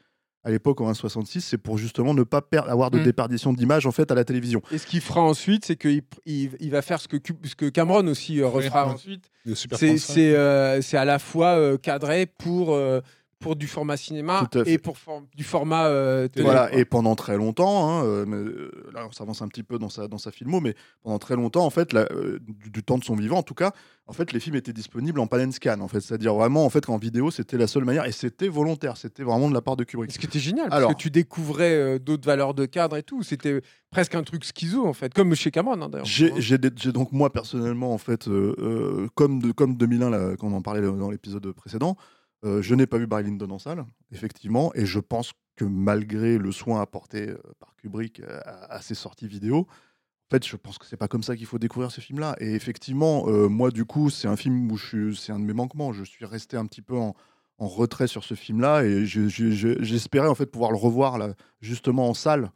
S1: à l'époque en 1.66 c'est pour justement ne pas perdre avoir de
S2: Hmm.
S1: déperdition d'image en fait à la télévision
S2: Et ce qu'il fera ensuite, c'est qu'il il, il va faire ce que, Cub- ce que Cameron aussi euh, refera
S3: Oui.
S2: ensuite.
S3: Le Super
S2: C'est
S3: 35.
S2: c'est, euh, c'est à la fois euh, cadré pour, euh, pour du format cinéma et pour for- du format euh, télé.
S1: Voilà,
S2: quoi.
S1: et pendant très longtemps, hein, euh, euh, là on s'avance un petit peu dans sa, dans sa filmo, mais pendant très longtemps, en fait, la- euh, du, du temps de son vivant en tout cas, en fait, les films étaient disponibles en pan and scan, en fait, c'est-à-dire vraiment, en fait, qu'en vidéo, c'était la seule manière, et c'était volontaire, c'était vraiment de la part de Kubrick.
S2: Ce qui était génial,
S1: Alors-
S2: parce que tu découvrais d'autres valeurs de cadre et tout. C'était presque un truc schizo, en fait, comme chez Cameron, hein, d'ailleurs.
S1: J'ai donc moi personnellement en fait comme de comme 2001 là, quand on en parlait dans l'épisode précédent, euh, je n'ai pas vu Barry Lyndon en salle effectivement et je pense que malgré le soin apporté euh, par Kubrick euh, à, ses sorties vidéo, en fait je pense que c'est pas comme ça qu'il faut découvrir ce film là et effectivement moi du coup c'est un film où c'est un de mes manquements, je suis resté un petit peu en retrait sur ce film là et je- je- je- j'espérais en fait pouvoir le revoir justement en salle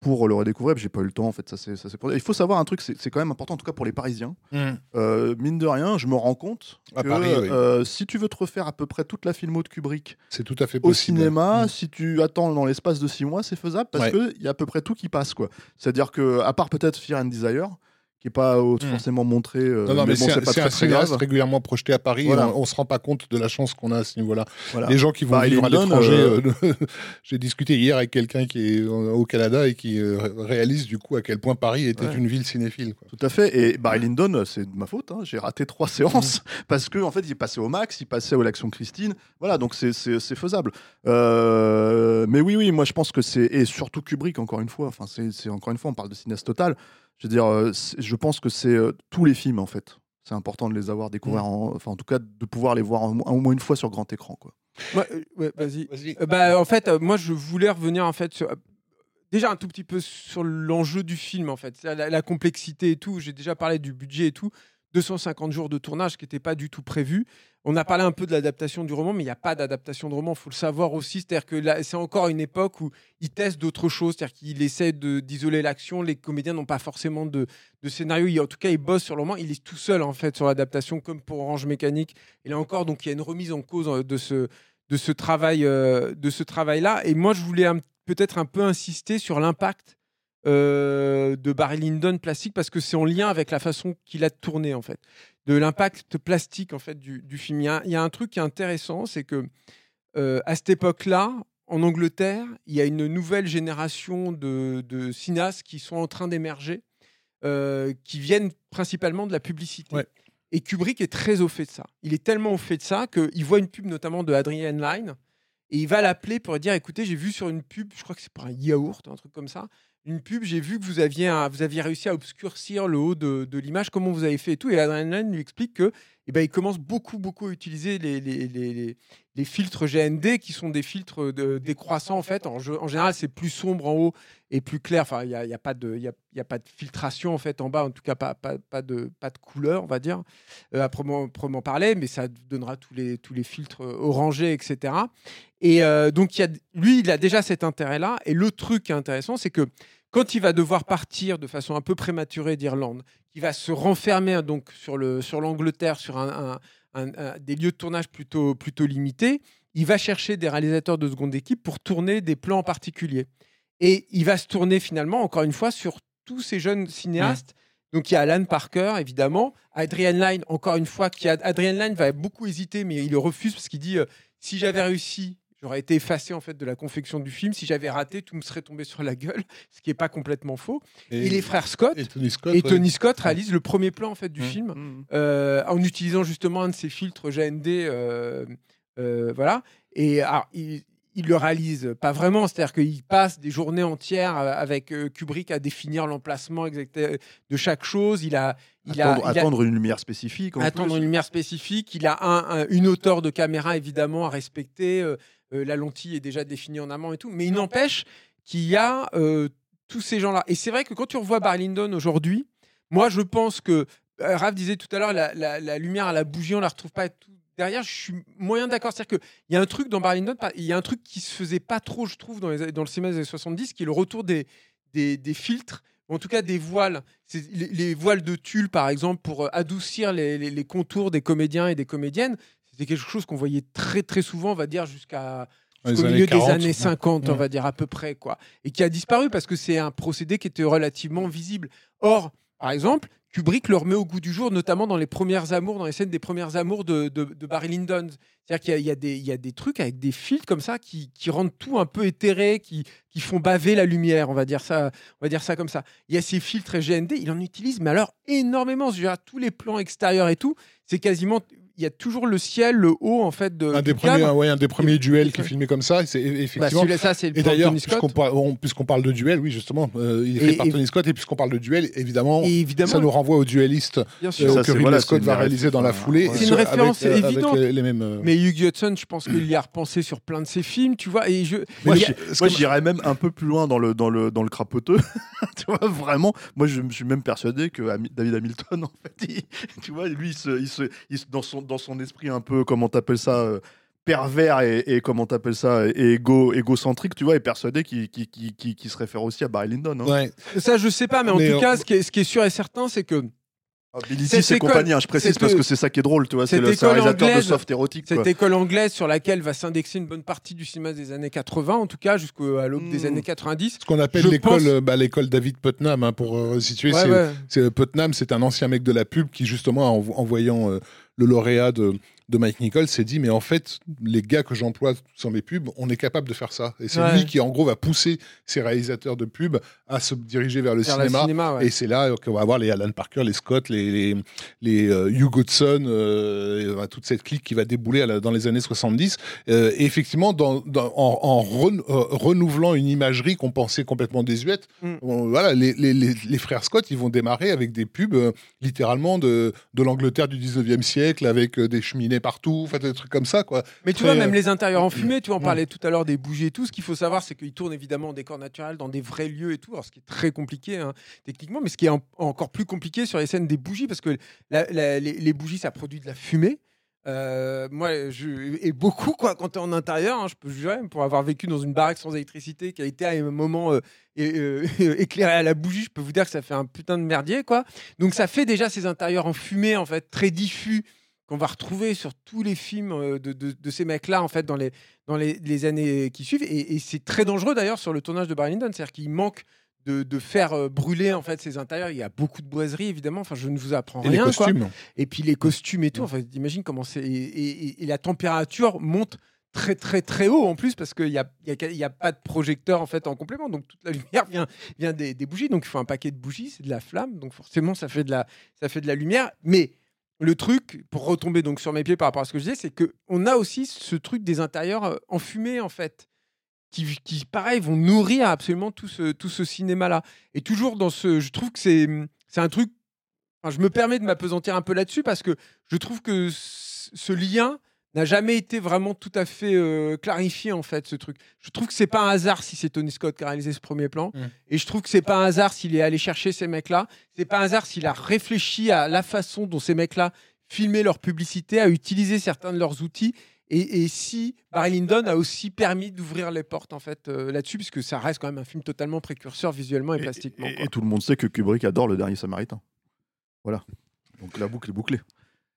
S1: pour le redécouvrir, j'ai pas eu le temps en fait. Ça c'est, ça c'est pour- Il faut savoir un truc, c'est, c'est quand même important en tout cas pour les Parisiens.
S3: Mhm.
S1: Euh, mine de rien, je me rends compte
S3: À
S1: que
S3: Paris, oui.
S1: euh, si tu veux te refaire à peu près toute la filmo de Kubrick
S3: C'est tout à fait
S1: au
S3: possible.
S1: cinéma,
S3: Mhm.
S1: si tu attends dans l'espace de six mois, c'est faisable parce
S3: Ouais.
S1: qu'il y a à peu près tout qui passe quoi. C'est-à-dire que à part peut-être Fear and Desire, qui pas euh,
S3: Mhm.
S1: forcément montré, euh,
S3: Non, non, mais,
S1: bon,
S3: c'est
S1: pas très, grave.
S3: régulièrement projeté à Paris.
S1: Voilà.
S3: On, on se rend pas compte de la chance qu'on a à ce niveau-là.
S1: Voilà.
S3: Les gens qui vont
S1: Barry
S3: vivre à l'étranger.
S1: euh,
S3: J'ai discuté hier avec quelqu'un qui est au au Canada et qui ré- réalise du coup à quel point Paris était
S1: Ouais.
S3: une ville cinéphile. quoi.
S1: Tout à fait. Et Barry Lyndon, c'est de ma faute. hein. J'ai raté trois séances
S3: Mhm.
S1: parce que en fait, il passait au max, il passait à l'Action Christine. Voilà, donc c'est- faisable. Mais oui, oui, moi je pense que c'est et surtout Kubrick encore une fois. Enfin, c'est- encore une fois, on parle de cinéaste total. Je veux dire, euh, je pense que c'est euh, tous les films en fait. C'est important de les avoir découverts,
S3: Mhm.
S1: en, enfin en tout cas de pouvoir les voir au moins, au moins une fois sur grand écran, quoi.
S2: Ouais, euh, ouais, vas-y. Euh, bah, en fait, euh, moi, je voulais revenir en fait sur- déjà un tout petit peu sur l'enjeu du film en fait, la, la complexité et tout. J'ai déjà parlé du budget et tout. 250 jours de tournage qui n'était pas du tout prévu. On a parlé un peu de l'adaptation du roman, mais il n'y a pas d'adaptation de roman. Il faut le savoir aussi. C'est-à-dire que c'est encore une époque où il teste d'autres choses. C'est-à-dire qu'il essaie d'isoler l'action. Les comédiens n'ont pas forcément de, scénario. En tout cas, il bosse sur le roman. Il est tout seul, en fait, sur l'adaptation, comme pour Orange Mécanique. Et là encore, donc, il y a une remise en cause euh, de ce, euh, de ce travail-là. Et moi, je voulais peut-être un peu insister sur l'impact euh, de Barry Lyndon plastique parce que c'est en lien avec la façon qu'il a tourné en fait, de l'impact plastique en fait du, du film. Il y, a, il y a un truc qui est intéressant, c'est que euh, à cette époque-là, en Angleterre, il y a une nouvelle génération de, de cinéastes qui sont en train d'émerger, euh, qui viennent principalement de la publicité.
S3: Ouais.
S2: Et Kubrick est très au fait de ça. Il est tellement au fait de ça qu'il voit une pub notamment de Adrian Lyne et il va l'appeler pour lui dire écoutez, j'ai vu sur une pub, je crois que c'est pour un yaourt, un truc comme ça, une pub, j'ai vu que vous aviez, réussi à obscurcir le haut de, l'image, comment vous avez fait et tout. Et Adrian Lyne lui explique que eh ben, il commence beaucoup, beaucoup à utiliser les, les, les- les- filtres GND qui sont des filtres de- décroissants en fait. En, général, c'est plus sombre en haut et plus clair. Enfin, il n'y a, y a, pas de- y a, y a pas de filtration en fait en bas, en tout cas pas, pas, pas de, pas de couleur, on va dire, euh, à proprement proprement parler, mais ça donnera tous les, tous les filtres orangés, etc. Et euh, donc, il y a, lui, il a déjà cet intérêt-là. Et le truc qui est intéressant, c'est que quand il va devoir partir de façon un peu prématurée d'Irlande, qui va se renfermer donc sur le sur l'Angleterre, sur un, un- un- un- des lieux de tournage plutôt plutôt limités, il va chercher des réalisateurs de seconde équipe pour tourner des plans en particulier. Et il va se tourner finalement, encore une fois, sur tous ces jeunes cinéastes. Donc il y a Alan Parker, évidemment, Adrian Lyne, encore une fois, qui a, Adrian Lyne va beaucoup hésiter, mais il le refuse parce qu'il dit euh, si j'avais réussi, j'aurais été effacé en fait de la confection du film. Si j'avais raté, tout me serait tombé sur la gueule, ce qui est pas complètement faux. Et, les frères Scott
S3: et Tony Scott.
S2: et
S3: ouais.
S2: Tony Scott réalisent le premier plan en fait du
S3: Mm.
S2: film
S1: Mmh.
S2: euh, en utilisant justement un de ces filtres GND, euh, euh, voilà. Et alors, il, il le réalise pas vraiment, c'est-à-dire qu'il passe des journées entières euh, avec euh, Kubrick à définir l'emplacement exact euh, de chaque chose. Il a, il a,
S1: attendre,
S2: il a-
S1: attendre une lumière spécifique. en
S2: attendre
S1: plus.
S2: une lumière spécifique. Il a un- un- une hauteur de caméra évidemment à respecter. euh, la lentille est déjà définie en amont et tout. Mais il n'empêche qu'il y a euh, tous ces gens-là. Et c'est vrai que quand tu revois Barry Lyndon aujourd'hui, moi je pense que Raph disait tout à l'heure la, la- la lumière à la bougie, on la retrouve pas tout derrière. Je suis moyen d'accord, c'est-à-dire qu'il y a un truc dans Barry Lyndon, par- il y a un truc qui se faisait pas trop, je trouve, dans, les, dans le cinéma des années 70, qui est le retour des, des, des filtres. ou En tout cas, des voiles. Les, les voiles de tulle, par exemple, pour euh, adoucir les, contours des comédiens et des comédiennes. C'était quelque chose qu'on voyait très, très souvent, on va dire, jusqu'à
S3: années
S2: milieu
S3: 40,
S2: des années
S3: ouais.
S2: 50, on va dire à peu près, quoi. Et qui a disparu parce que c'est un procédé qui était relativement visible. Or, par exemple, Kubrick le remet au goût du jour, notamment dans les premières amours, dans les scènes des premières amours de, Barry Lyndon. C'est-à-dire qu'il y a- des- trucs avec des filtres comme ça qui, rendent tout un peu éthéré, qui, font baver la lumière, on va dire ça, on va dire ça comme ça. Il y a ces filtres GND, il en utilise, mais alors énormément. Je veux tous les plans extérieurs et tout, c'est quasiment, il y a toujours le ciel, le haut en fait de
S3: Un des premiers,
S2: cadre.
S3: ouais, un des premiers duels qui est filmé comme ça. C'est
S2: Bah,
S3: effectivement.
S2: ça c'est
S3: Et d'ailleurs, puisqu'on parle, on- puisqu'on parle de duel, oui, justement, euh, il est
S2: Et-
S3: fait par
S2: et-
S3: Tony Scott, et puisqu'on parle de duel, évidemment, ça nous renvoie au dueliste
S2: bien
S3: euh.
S1: Ça,
S3: que Ridley
S1: voilà,
S3: Scott va réaliser dans la foulée.
S2: C'est une
S3: ce-
S2: référence
S3: avec, euh,
S2: évidente.
S3: Les, les mêmes. euh,
S2: Mais Hugh Hudson, je pense qu'il y a repensé sur plein de ses films, tu vois. Et je,
S1: Moi, j'irais même un peu plus loin dans le, dans le, dans le crapoteux. tu vois, vraiment. Moi, je me suis même persuadé que David Hamilton, en fait, tu vois, lui, il se- dans, son, dans son esprit un peu, comment t'appelles ça euh, pervers et, et comment t'appelles ça et égo, égocentrique tu vois est persuadé qu'il se réfère aussi à Barry Lyndon hein.
S3: ouais.
S2: ça, je sais pas, mais en
S3: Mais,
S2: tout
S3: euh,
S2: cas, ce qui, est, ce qui est sûr et certain, c'est que
S1: Ah, Billy et
S2: école-
S1: compagnie hein, je précise parce que c'est ça qui est drôle tu vois c'est
S2: cette
S1: le réalisateur de
S2: anglaise,
S1: soft érotique quoi.
S2: cette école anglaise sur laquelle va s'indexer une bonne partie du cinéma des années 80, en tout cas jusqu'à l'aube des
S1: Hmm.
S2: années 90.
S3: Ce qu'on appelle
S2: Je
S3: l'école,
S2: pense-
S3: euh, bah, l'école David Putnam, hein, pour euh, situer.
S2: Ouais,
S3: c'est,
S2: ouais.
S3: Putnam, c'est un ancien mec de la pub qui, justement, en, en voyant euh, le lauréat de, de Mike Nichols, s'est dit Mais en fait, les gars que j'emploie sur mes pubs, on est capable de faire ça. Et c'est
S2: Ouais.
S3: lui qui, en gros, va pousser ses réalisateurs de pub à se diriger vers le
S2: Vers
S3: cinéma.
S2: cinéma, ouais.
S3: Et c'est là qu'on va avoir les Alan Parker, les Scott, les, les, les, euh, Hugh Goodson, euh, euh, toute cette clique qui va débouler la- dans les années 70. Euh, et effectivement, dans, dans- en, en ren- renouvelant une imagerie qu'on pensait complètement désuète,
S2: Mm.
S3: on- voilà, les, les- frères Scott, ils vont démarrer avec des pubs littéralement de, de l'Angleterre du 19e siècle, avec des cheminées fumée partout, enfin, des trucs comme ça, quoi.
S2: Mais tu
S3: Très,
S2: vois, même
S3: euh,
S2: les intérieurs en fumée, tu
S3: ouais.
S2: parlait tout à l'heure des bougies et tout. Ce qu'il faut savoir, c'est qu'ils tournent évidemment en décor naturel, dans des vrais lieux et tout. Alors, ce qui est très compliqué hein, techniquement, mais ce qui est en- encore plus compliqué sur les scènes des bougies, parce que la- la- les, les bougies, ça produit de la fumée. Euh, moi, je, et beaucoup, quoi, quand tu es en intérieur, hein, je peux jurer, pour avoir vécu dans une baraque sans électricité qui a été à un moment euh, é- euh, éclairé à la bougie, je peux vous dire que ça fait un putain de merdier, quoi. Donc, ça fait déjà ces intérieurs en fumée, en fait, très diffus, qu'on va retrouver sur tous les films de, de- de ces mecs-là, en fait, dans les, dans les, les années qui suivent. Et, et c'est très dangereux, d'ailleurs, sur le tournage de Barry Lyndon. C'est-à-dire qu'il manque de, de faire brûler, en fait, ces intérieurs. Il y a beaucoup de boiseries, évidemment. Enfin, je ne vous apprends
S3: Et les
S2: rien, quoi. Et puis les costumes et tout. Enfin, t'imagines comment c'est. Et, et- et la température monte très, très, très haut en plus parce qu'il n'y a, y a, il y a pas de projecteur en fait en complément. Donc toute la lumière vient, vient des, des bougies. Donc il faut un paquet de bougies, c'est de la flamme. Donc forcément, ça fait de la, ça fait de la lumière. Mais le truc, pour retomber donc sur mes pieds par rapport à ce que je disais, c'est qu'on a aussi ce truc des intérieurs euh, enfumés en fait. Qui, qui, pareil, vont nourrir absolument tout ce, tout ce cinéma-là. Et toujours dans ce. Je trouve que c'est c'est un truc je me permets de m'apesantir un peu là-dessus parce que je trouve que ce lien n'a jamais été vraiment tout à fait euh, clarifié en fait ce truc. Je trouve que c'est pas un hasard si c'est Tony Scott qui a réalisé ce premier plan
S3: Mm.
S2: et je trouve que c'est pas un hasard s'il est allé chercher ces mecs-là, c'est pas un hasard s'il a réfléchi à la façon dont ces mecs-là filmaient leur publicité, à utiliser certains de leurs outils et, et si Barry Lyndon a aussi permis d'ouvrir les portes en fait euh, là-dessus puisque ça reste quand même un film totalement précurseur visuellement et,
S1: Et-
S2: plastiquement.
S1: Et tout le monde sait que Kubrick adore le dernier Samaritain. Voilà. Donc la boucle est bouclée.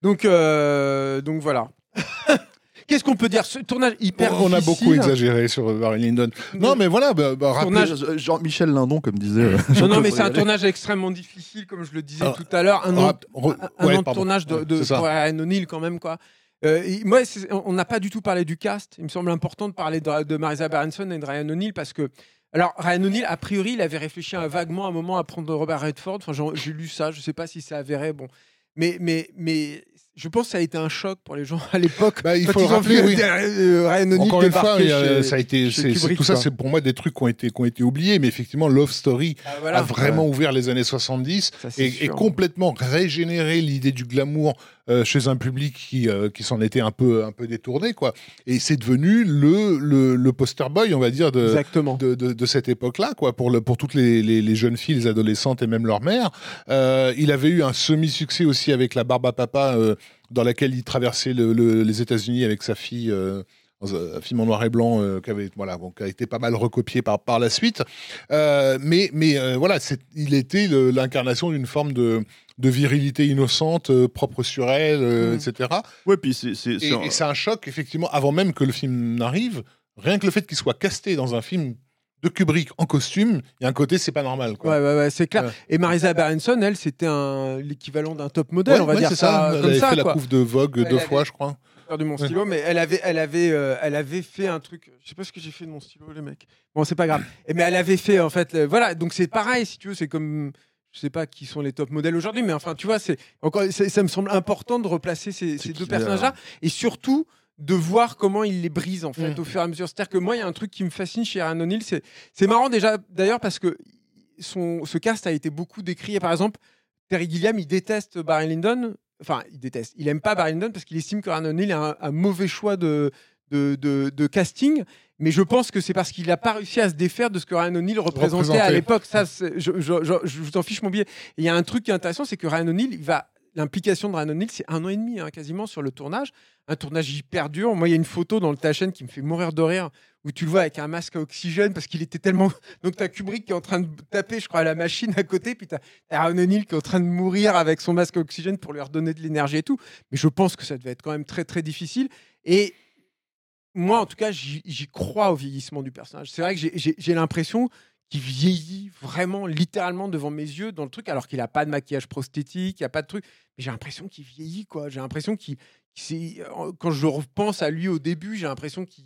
S2: Donc, euh, donc voilà. Qu'est-ce qu'on peut dire? Ce tournage hyper
S3: On a beaucoup exagéré sur euh, Barry Lyndon. Non, mais voilà, bah, bah,
S2: Tournage-
S1: Euh, Jean-Michel Lindon, comme disait. euh,
S2: Non, mais c'est un tournage extrêmement difficile, comme je le disais
S3: Alors,
S2: tout à l'heure. Un an,
S3: rap- re-
S2: un- un
S3: ouais,
S2: an de tournage de,
S3: Ouais,
S2: de, pour Ryan O'Neill, quand même, quoi. Euh, moi, on n'a pas du tout parlé du cast. Il me semble important de parler de, de Marisa Berenson et de Ryan O'Neill parce que. Alors, Ryan O'Neill, a priori, il avait réfléchi vaguement un moment à prendre Robert Redford. Enfin, j'ai lu ça, je ne sais pas si c'est avéré. Bon. Mais, mais, mais je pense que ça a été un choc pour les gens à l'époque.
S3: Bah, il faut
S2: ils
S3: le rappeler, oui.
S2: Ryan
S3: Encore une fois,
S2: chez-
S3: ça a été, c'est-
S2: Kubrick,
S3: tout ça,
S2: quoi.
S3: c'est pour moi des trucs qui ont été, qui ont été oubliés, mais effectivement, Love Story
S2: Ah, voilà.
S3: a vraiment ouvert les années 70
S2: Ça,
S3: et, et complètement régénéré l'idée du glamour euh, chez un public qui, euh, qui s'en était un peu, un peu détourné, quoi. Et c'est devenu le, le, le poster boy, on va dire, de,
S2: Exactement.
S3: de, de- de cette époque-là, quoi, pour, le, pour toutes les, les- les jeunes filles, les adolescentes et même leur mère. Euh, il avait eu un semi-succès aussi avec La Barbe à Papa, dans laquelle il traversait le- le- les États-Unis avec sa fille. un film en noir et blanc euh, qui, avait, voilà, bon, qui a été pas mal recopié par, par la suite. Euh, mais mais euh, voilà, c'est- il était l'incarnation d'une forme de, de virilité innocente, euh, propre sur elle, euh, etc.
S1: Ouais, puis c'est. c'est-
S3: Et,
S1: c'est un-
S3: et c'est un choc, effectivement, avant même que le film n'arrive. Rien que le fait qu'il soit casté dans un film de Kubrick en costume, il y a un côté, c'est pas normal. Quoi.
S2: Ouais, ouais, ouais, c'est clair.
S3: Ouais.
S2: Et Marisa Berenson, elle, c'était un- l'équivalent d'un top model,
S3: Ouais,
S2: on va
S3: ouais,
S2: dire
S3: c'est
S2: ça,
S3: Elle
S2: comme
S3: avait
S2: ça,
S3: fait la couve de Vogue deux fois,
S2: avait-
S3: je crois.
S2: de mon stylo, mais elle avait, elle avait, euh, elle avait fait un truc. Je sais pas ce que j'ai fait de mon stylo, les mecs. Bon, c'est pas grave. Et mais elle avait fait en fait, euh, voilà. Donc c'est pareil, si tu veux, c'est comme, je sais pas qui sont les top modèles aujourd'hui, mais enfin, tu vois, c'est encore, ça me semble important de replacer ces, ces deux personnages-là et surtout de voir comment il les brise en fait
S3: Mm.
S2: au fur et à mesure. C'est-à-dire que moi, il y a un truc qui me fascine chez Aaron O'Neill, c'est, c'est marrant déjà d'ailleurs parce que son, ce cast a été beaucoup décrit. Et par exemple, Terry Gilliam, il déteste Barry Lyndon. Enfin, il déteste. Il aime pas Barry Lyndon parce qu'il estime que Aaron O'Neill a un, un mauvais choix de, de, de- de casting. Mais je pense que c'est parce qu'il n'a pas réussi à se défaire de ce que Ryan O'Neill représentait à l'époque. Ça, je, je, je, je vous en fiche mon billet. Et il y a un truc qui est intéressant, c'est que Ryan O'Neill, il va. L'implication de Ryan O'Neill, c'est un an et demi hein, quasiment sur le tournage. Un tournage hyper dur. Moi, il y a une photo dans le ta chaîne qui me fait mourir de rire où tu le vois avec un masque à oxygène parce qu'il était tellement. Donc, tu as Kubrick qui est en train de taper, je crois, à la machine à côté. Puis tu as Ryan O'Neill qui est en train de mourir avec son masque à oxygène pour lui redonner de l'énergie et tout. Mais je pense que ça devait être quand même très, très difficile. Et moi, en tout cas, j'y crois au vieillissement du personnage. C'est vrai que j'ai- l'impression qu'il vieillit vraiment, littéralement devant mes yeux dans le truc, alors qu'il n'a pas de maquillage prosthétique, il n'y a pas de truc. Mais j'ai l'impression qu'il vieillit, quoi. J'ai l'impression qu'il. Quand je repense à lui au début, j'ai l'impression qu'il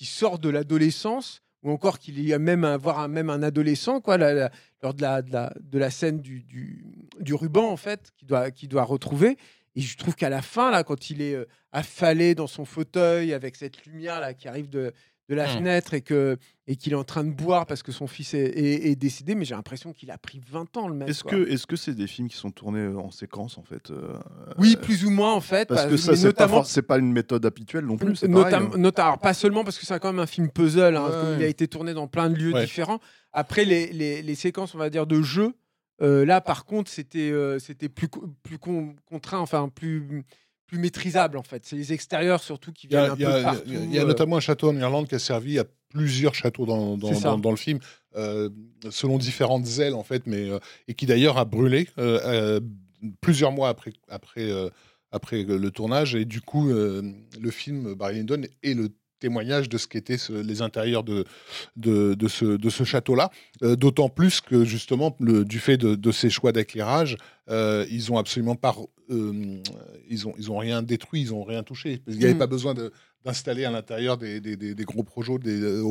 S2: sort de l'adolescence, ou encore qu'il y a même un, voir un, même un adolescent, quoi, lors de la, de la, de la scène du, du, du ruban, en fait, qu'il doit, qu'il doit retrouver. Et je trouve qu'à la fin, là, quand il est euh, affalé dans son fauteuil avec cette lumière là qui arrive de, de la
S3: Mm.
S2: fenêtre et que et qu'il est en train de boire parce que son fils est, est- est décédé. Mais j'ai l'impression qu'il a pris 20 ans le mec.
S1: Est-ce que est-ce que c'est des films qui sont tournés euh, en séquence en fait euh,
S2: oui, plus ou moins en fait,
S1: Parce que ça c'est pas,
S2: notamment
S1: c'est pas une méthode habituelle non plus. c'est pareil,
S2: Notam-
S1: hein.
S2: pas seulement parce que c'est quand même un film puzzle, hein,
S3: Ouais,
S2: comme il a été tourné dans plein de lieux
S3: Ouais.
S2: différents. Après, les, les- les séquences, on va dire, de jeu, euh, là, par contre, c'était euh, c'était plus, co- plus con- contraint, enfin, plus, plus maîtrisable, en fait. C'est les extérieurs, surtout, qui viennent un peu
S3: a-
S2: de partout.
S3: il y a
S2: euh.
S3: notamment un château en Irlande qui a servi à plusieurs châteaux dans, dans,
S2: C'est ça.
S3: dans- dans le film, euh, selon différentes ailes en fait, mais, euh, et qui d'ailleurs a brûlé euh, euh, plusieurs mois après, après, euh, après le tournage. Et du coup, euh, le film Barry Lyndon est le témoignage de ce qu'étaient ce- les intérieurs de, de, de ce, de ce château-là. Euh, D'autant plus que justement, le, du fait de, de ces choix d'éclairage, euh, ils ont absolument pas, euh, ils ont, ils ont rien détruit, ils ont rien touché. Qu'il n'y avait
S2: Mm.
S3: pas besoin d'installer à l'intérieur des, des, des- des gros projets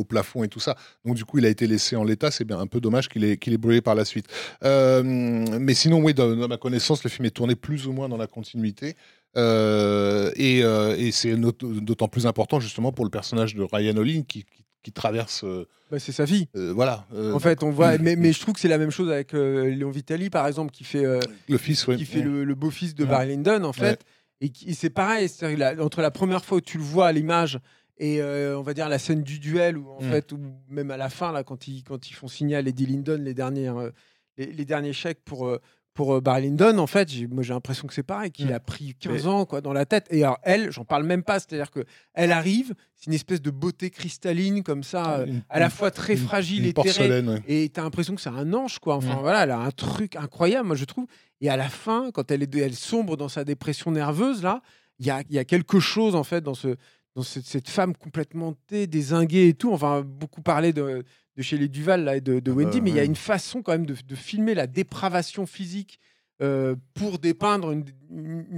S3: au plafond et tout ça. Donc du coup, il a été laissé en l'état. C'est bien un peu dommage qu'il ait, qu'il ait brûlé par la suite. Mais sinon, oui, dans, dans ma connaissance, le film est tourné plus ou moins dans la continuité. Euh, et euh, et c'est d'autant plus important justement pour le personnage de Ryan Olin qui, qui, qui traverse... euh,
S2: Bah, c'est sa vie.
S3: euh, voilà. euh,
S2: En fait, on voit, mais, mais je trouve que c'est la même chose avec Léon Vitali, par exemple, qui fait,
S3: le fils,
S2: qui fait le, le beau-fils de
S3: Ouais.
S2: Barry Lyndon, en fait. Et, et c'est pareil, la- entre la première fois où tu le vois à l'image et on va dire la scène du duel, ou en
S3: Mm.
S2: fait, ou même à la fin, là, quand ils, quand ils font signer à Lady Lyndon les, dernières, les, les derniers chèques pour, pour euh, Barry Lyndon, en fait, j'ai- moi j'ai l'impression que c'est pareil, qu'il
S3: Mm.
S2: a pris 15 ans quoi, dans la tête. Et alors, elle, j'en parle même pas, c'est-à-dire que elle arrive, c'est une espèce de beauté cristalline comme ça, euh,
S3: Une-
S2: à la fois très
S3: une-
S2: fragile
S3: une
S2: et
S3: porcelaine. ouais.
S2: Et t'as l'impression que c'est un ange, quoi. Enfin,
S3: Mm.
S2: voilà, elle a un truc incroyable, moi, je trouve. Et à la fin, quand elle, est, elle sombre dans sa dépression nerveuse, là, il y a, y a quelque chose, en fait, dans, ce, dans cette, femme complètement dézinguée et tout. Enfin, beaucoup parlé de, de chez les Duval là, et de, de
S1: Ah
S2: Wendy,
S1: bah,
S2: mais il y a une façon, quand même, de, de filmer la dépravation physique euh, pour dépeindre une,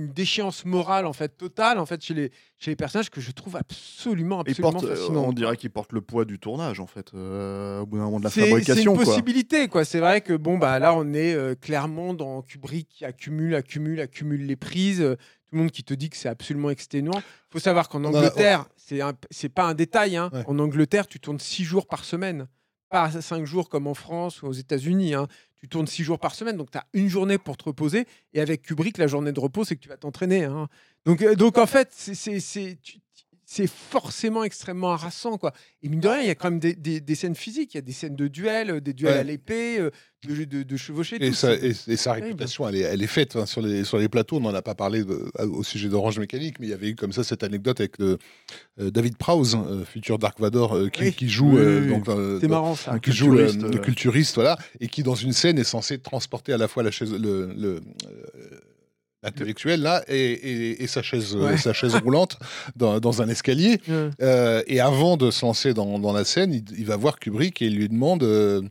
S2: déchéance morale, en fait, totale, en fait, chez les, chez les personnages que je trouve absolument, absolument
S1: porte, euh,
S2: fascinant.
S1: on dirait qu'il porte le poids du tournage en fait, euh, au bout d'un moment de la
S2: C'est- C'est
S1: fabrication.
S2: une
S1: quoi.
S2: possibilité, quoi. C'est vrai que bon, bah là, on est euh, clairement dans Kubrick qui accumule, accumule, accumule les prises. Euh, tout le monde qui te dit que c'est absolument exténuant. Il faut savoir qu'en Angleterre, c'est un- c'est pas un détail. hein.
S3: Ouais.
S2: En Angleterre, tu tournes six jours par semaine, pas cinq jours comme en France ou aux États-Unis. hein. Tu tournes six jours par semaine, donc tu as une journée pour te reposer. Et avec Kubrick, la journée de repos, c'est que tu vas t'entraîner. hein. Donc, euh, donc en fait, c'est- c'est c'est- tu- c'est forcément extrêmement harassant. Quoi. Et mine de rien, il y a quand même des, des- des scènes physiques, il y a des scènes de duel, euh, des duels
S3: Ouais.
S2: à l'épée, euh, de, de, de chevaucher.
S3: Et,
S2: tout.
S3: sa,
S2: C'est-
S3: et- et sa
S2: terrible.
S3: réputation, elle est, elle est faite hein, sur, les, sur les plateaux. On n'en a pas parlé de- au sujet d'Orange Mécanique, mais il y avait eu comme ça cette anecdote avec euh, David Prowse, euh, futur Dark Vador, euh, qui,
S2: Oui.
S3: qui joue
S1: Oui,
S3: euh, donc, euh,
S2: marrant ça.
S3: Qui joue le,
S1: culturiste,
S3: le
S1: euh,
S3: culturiste, voilà, et qui dans une scène est censé transporter à la fois la chaise, le, le, l'intellectuel là et, et- et sa chaise, euh,
S2: Ouais.
S3: sa chaise roulante dans, dans un escalier.
S2: Ouais.
S3: Euh, et avant de se lancer dans, dans la scène, il, il va voir Kubrick et il lui demande euh,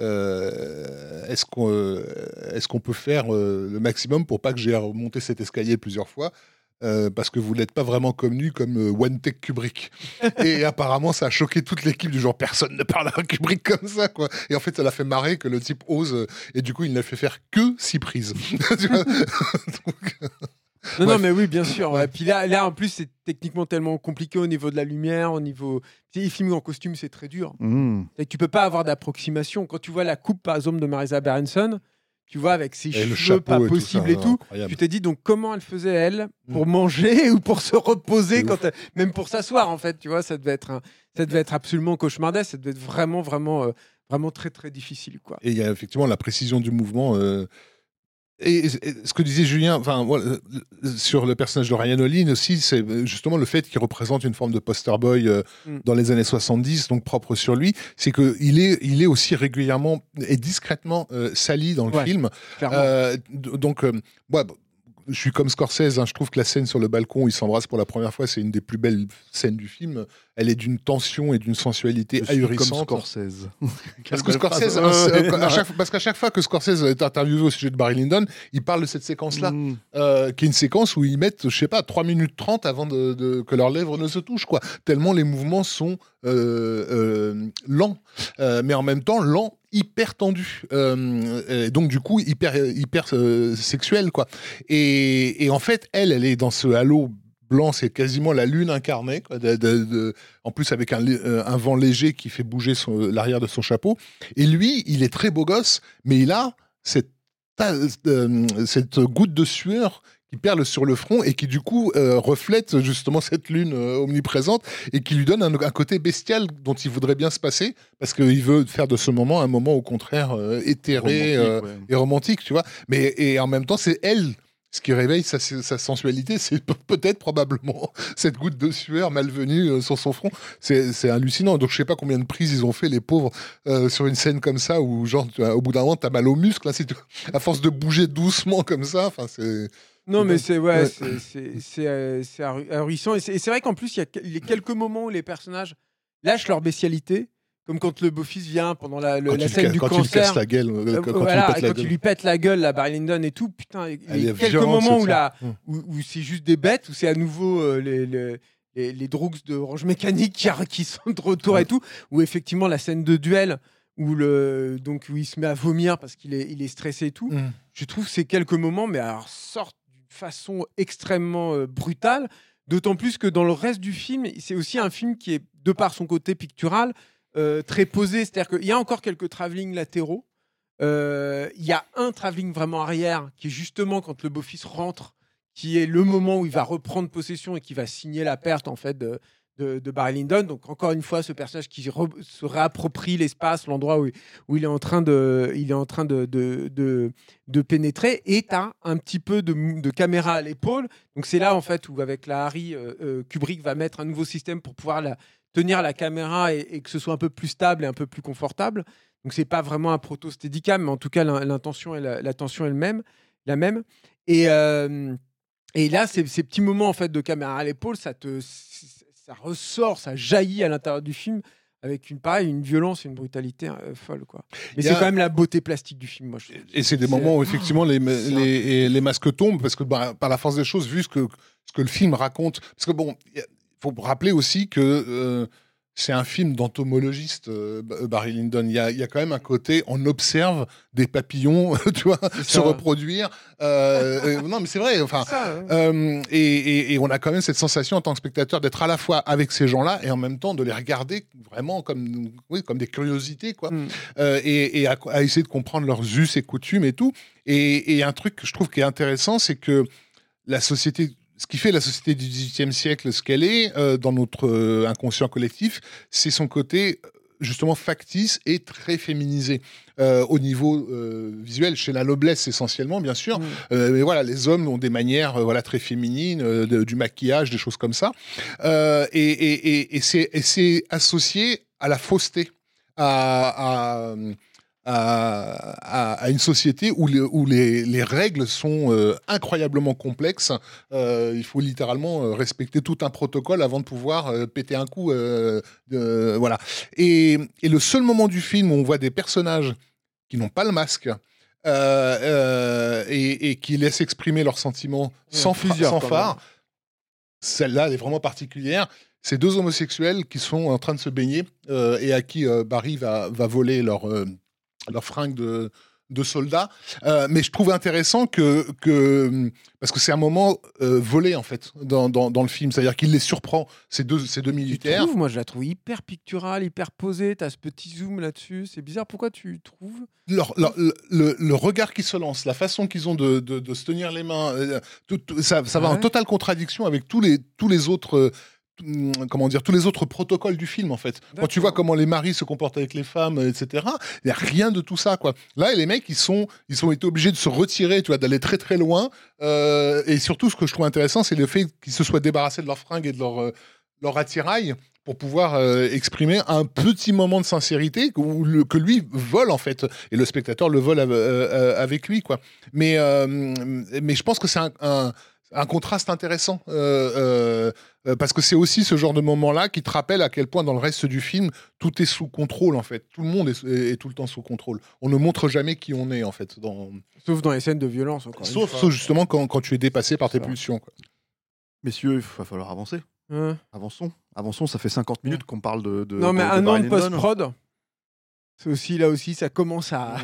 S3: euh, est-ce qu'on est-ce qu'on peut faire le maximum pour pas que j'ai à remonter cet escalier plusieurs fois? Euh, parce que vous n'êtes pas vraiment connu comme euh, One Take Kubrick. et apparemment, ça a choqué toute l'équipe du genre personne ne parle à Kubrick comme ça, quoi. Et en fait, ça l'a fait marrer que le type ose. euh, et du coup, il n'a fait faire que six prises. Donc,
S2: Non, non, mais oui, bien sûr. Et puis là, là, en plus, c'est techniquement tellement compliqué au niveau de la lumière, au niveau. Tu sais, en costume, c'est très dur.
S1: mmh.
S2: Et tu peux pas avoir d'approximation. Quand tu vois la coupe, par exemple, de Marisa Berenson, tu vois, avec ses
S3: et
S2: cheveux pas
S3: et tout
S2: possibles et tout. Tu t'es dit donc comment elle faisait elle pour manger ou pour se reposer quand elle- même pour s'asseoir en fait tu vois ça devait être un- ça devait être absolument cauchemardesque ça devait être vraiment vraiment euh, vraiment très très difficile quoi
S3: Et il y a effectivement la précision du mouvement. euh, Et, ce que disait Julien, enfin, voilà, sur le personnage de Ryan Olin aussi, c'est justement le fait qu'il représente une forme de poster boy euh,
S2: Mm.
S3: dans les années 70, donc propre sur lui, c'est qu'il est, il est aussi régulièrement et discrètement euh, sali dans le
S2: Ouais.
S3: film. Euh, donc, ouais, bon, je suis comme Scorsese, hein, je trouve que la scène sur le balcon où ils s'embrassent pour la première fois, c'est une des plus belles scènes du film. Elle est d'une tension et d'une sensualité
S1: Je suis comme
S3: ahurissante.
S1: Scorsese.
S3: Parce que Scorsese, hein, à chaque- parce qu'à chaque fois que Scorsese est interviewé au sujet de Barry Lyndon, il parle de cette séquence-là,
S1: Mmh.
S3: euh, qui est une séquence où ils mettent, je sais pas, 3 minutes 30 avant de, de- que leurs lèvres ne se touchent, quoi. Tellement les mouvements sont euh, euh, lents, mais en même temps lents, hyper tendus. Euh, donc du coup hyper hyper euh, sexuels, quoi. Et, et en fait, elle, elle est dans ce halo blanc, c'est quasiment la lune incarnée. en plus, avec un, un vent léger qui fait bouger l'arrière de son chapeau. Et lui, il est très beau gosse, mais il a cette, euh, cette goutte de sueur qui perle sur le front et qui du coup euh, reflète justement cette lune euh, omniprésente et qui lui donne un, un côté bestial dont il voudrait bien se passer parce qu'il veut faire de ce moment un moment au contraire euh, éthéré
S1: Romantique, ouais.
S3: et romantique, tu vois. Mais et en même temps, c'est elle. Ce qui réveille sa, sa sensualité, c'est pe- peut-être probablement cette goutte de sueur malvenue sur son front. C'est hallucinant. Donc je sais pas combien de prises ils ont fait les pauvres euh, sur une scène comme ça où genre tu vois, au bout d'un moment t'as mal aux muscles. Tout- à force de bouger doucement comme ça. Enfin c'est
S2: Non, mais c'est ouais,
S3: Ouais.
S2: c'est- euh, ahurissant. Et c'est vrai qu'en plus, il y a il quelques moments où les personnages lâchent leur bestialité, comme quand le beau-fils vient pendant la, le-
S3: quand,
S2: la
S3: tu,
S2: scène du
S3: quand le
S2: concert.
S3: casses la gueule, euh,
S2: Euh,
S3: quand,
S2: voilà,
S3: lui pètes
S2: et
S3: la
S2: quand
S3: gueule.
S2: il lui pète la gueule, la Barry Lyndon et tout, putain, il y a quelques moments
S3: cette
S2: où, la, où, où c'est juste des bêtes, où c'est à nouveau euh, les, les, les, les drogues de Orange Mécanique qui, qui sont de retour et tout, où effectivement la scène de duel, où, le, donc, où il se met à vomir parce qu'il est, il est stressé et tout,
S3: Mm.
S2: je trouve ces quelques moments, mais alors sortent façon extrêmement euh, brutale. D'autant plus que dans le reste du film, c'est aussi un film qui est, de par son côté pictural, euh, très posé. C'est-à-dire qu'il y a encore quelques travelling latéraux. Euh, Il y a un travelling vraiment arrière qui est justement quand le beau-fils rentre, qui est le moment où il va reprendre possession et qui va signer la perte en fait de, de, Barry Lyndon. Donc encore une fois, ce personnage qui se réapproprie l'espace, l'endroit où, où il est en train de, il est en train de, de, de, pénétrer. Et tu un petit peu de, caméra à l'épaule. Donc c'est là en fait où avec la Harry, euh, euh, Kubrick va mettre un nouveau système pour pouvoir la, tenir la caméra et, que ce soit un peu plus stable et un peu plus confortable. Donc c'est pas vraiment un proto steadicam, mais en tout cas l'in- l'intention est la, la tension est le même, la même. Et euh, et là, ces, ces petits moments en fait de caméra à l'épaule, ça te, ça ressort, ça jaillit à l'intérieur du film avec une pareil, une violence et une brutalité euh, folle quoi. Mais c'est
S3: a-
S2: quand même la beauté plastique du film, moi je.
S3: Et c'est des moments où effectivement les, les, masques tombent parce que bah, par la force des choses, vu ce que, ce que le film raconte, parce que bon, faut rappeler aussi que euh, c'est un film d'entomologiste, euh, B- Barry Lyndon. Il y, a, il y a quand même un côté, on observe des papillons, tu vois, se reproduire. Euh, euh, non, mais c'est vrai. Enfin,
S2: Ça,
S3: euh, et, et- et on a quand même cette sensation en tant que spectateur d'être à la fois avec ces gens-là et en même temps de les regarder vraiment comme, oui, comme des curiosités, quoi.
S2: Mm.
S3: Euh, et, et à, à essayer de comprendre leurs us et coutumes et tout. Et, et un truc que je trouve qui est intéressant, c'est que la société, ce qui fait la société du XVIIIe siècle ce qu'elle est euh, dans notre euh, inconscient collectif, c'est son côté euh, justement factice et très féminisé euh, au niveau euh, visuel chez la noblesse essentiellement bien sûr
S2: Mm.
S3: euh, mais voilà les hommes ont des manières voilà très féminines de- du maquillage des choses comme ça et, et, et, et c'est et c'est associé à la fausseté à, à, à, une société où, les, où les, les règles sont euh, incroyablement complexes. Euh, il faut littéralement euh, respecter tout un protocole avant de pouvoir euh, péter un coup. voilà. Et, et le seul moment du film où on voit des personnages qui n'ont pas le masque et, et qui laissent exprimer leurs sentiments
S2: en a
S3: sans, sans phare, celle-là, elle est vraiment particulière. C'est deux homosexuels qui sont en train de se baigner euh, et à qui euh, Barry va, va voler leur, euh, leur fringue de, de soldats. Euh, mais je trouve intéressant que, que parce que c'est un moment euh, volé en fait dans, dans, dans le film, c'est-à-dire qu'il les surprend ces deux, ces deux militaires.
S2: trouves? Moi, je la trouve hyper picturale, hyper posée. T'as ce petit zoom là-dessus. C'est bizarre. Pourquoi tu trouves?
S3: Leur- leur- le, le- le regard qui se lance, la façon qu'ils ont de, de- de se tenir les mains, euh, tout- tout- ça, ça va en totale contradiction avec tous les, tous les autres. Hum, Comment dire, tous les autres protocoles du film en fait. Quand tu vois comment les maris se comportent avec les femmes, etc., il n'y a rien de tout ça quoi. Là, les mecs, ils sont, ils sont été obligés de se retirer, tu vois, d'aller très très loin. Euh, et surtout, ce que je trouve intéressant, c'est le fait qu'ils se soient débarrassés de leurs fringues et de leur, euh, leur attirail pour pouvoir euh, exprimer un petit moment de sincérité que, que lui vole en fait et le spectateur le vole av- avec lui quoi mais euh, mais je pense que c'est un, un- un contraste intéressant euh, euh, euh, parce que c'est aussi ce genre de moment là qui te rappelle à quel point dans le reste du film tout est sous contrôle en fait tout le monde est, est- est tout le temps sous contrôle on ne montre jamais qui on est en fait dans...
S2: Sauf dans les scènes de violence, encore. une
S3: sauf,
S2: fois.
S3: sauf justement quand, quand tu es dépassé par tes
S2: Ça.
S3: pulsions quoi.
S1: Messieurs, il va falloir avancer.
S2: Hein
S1: Avançons. Avançons, ça fait 50 minutes qu'on parle de. de-
S2: non, mais
S1: de- de
S2: un an de post-prod. C'est aussi là aussi, ça commence à.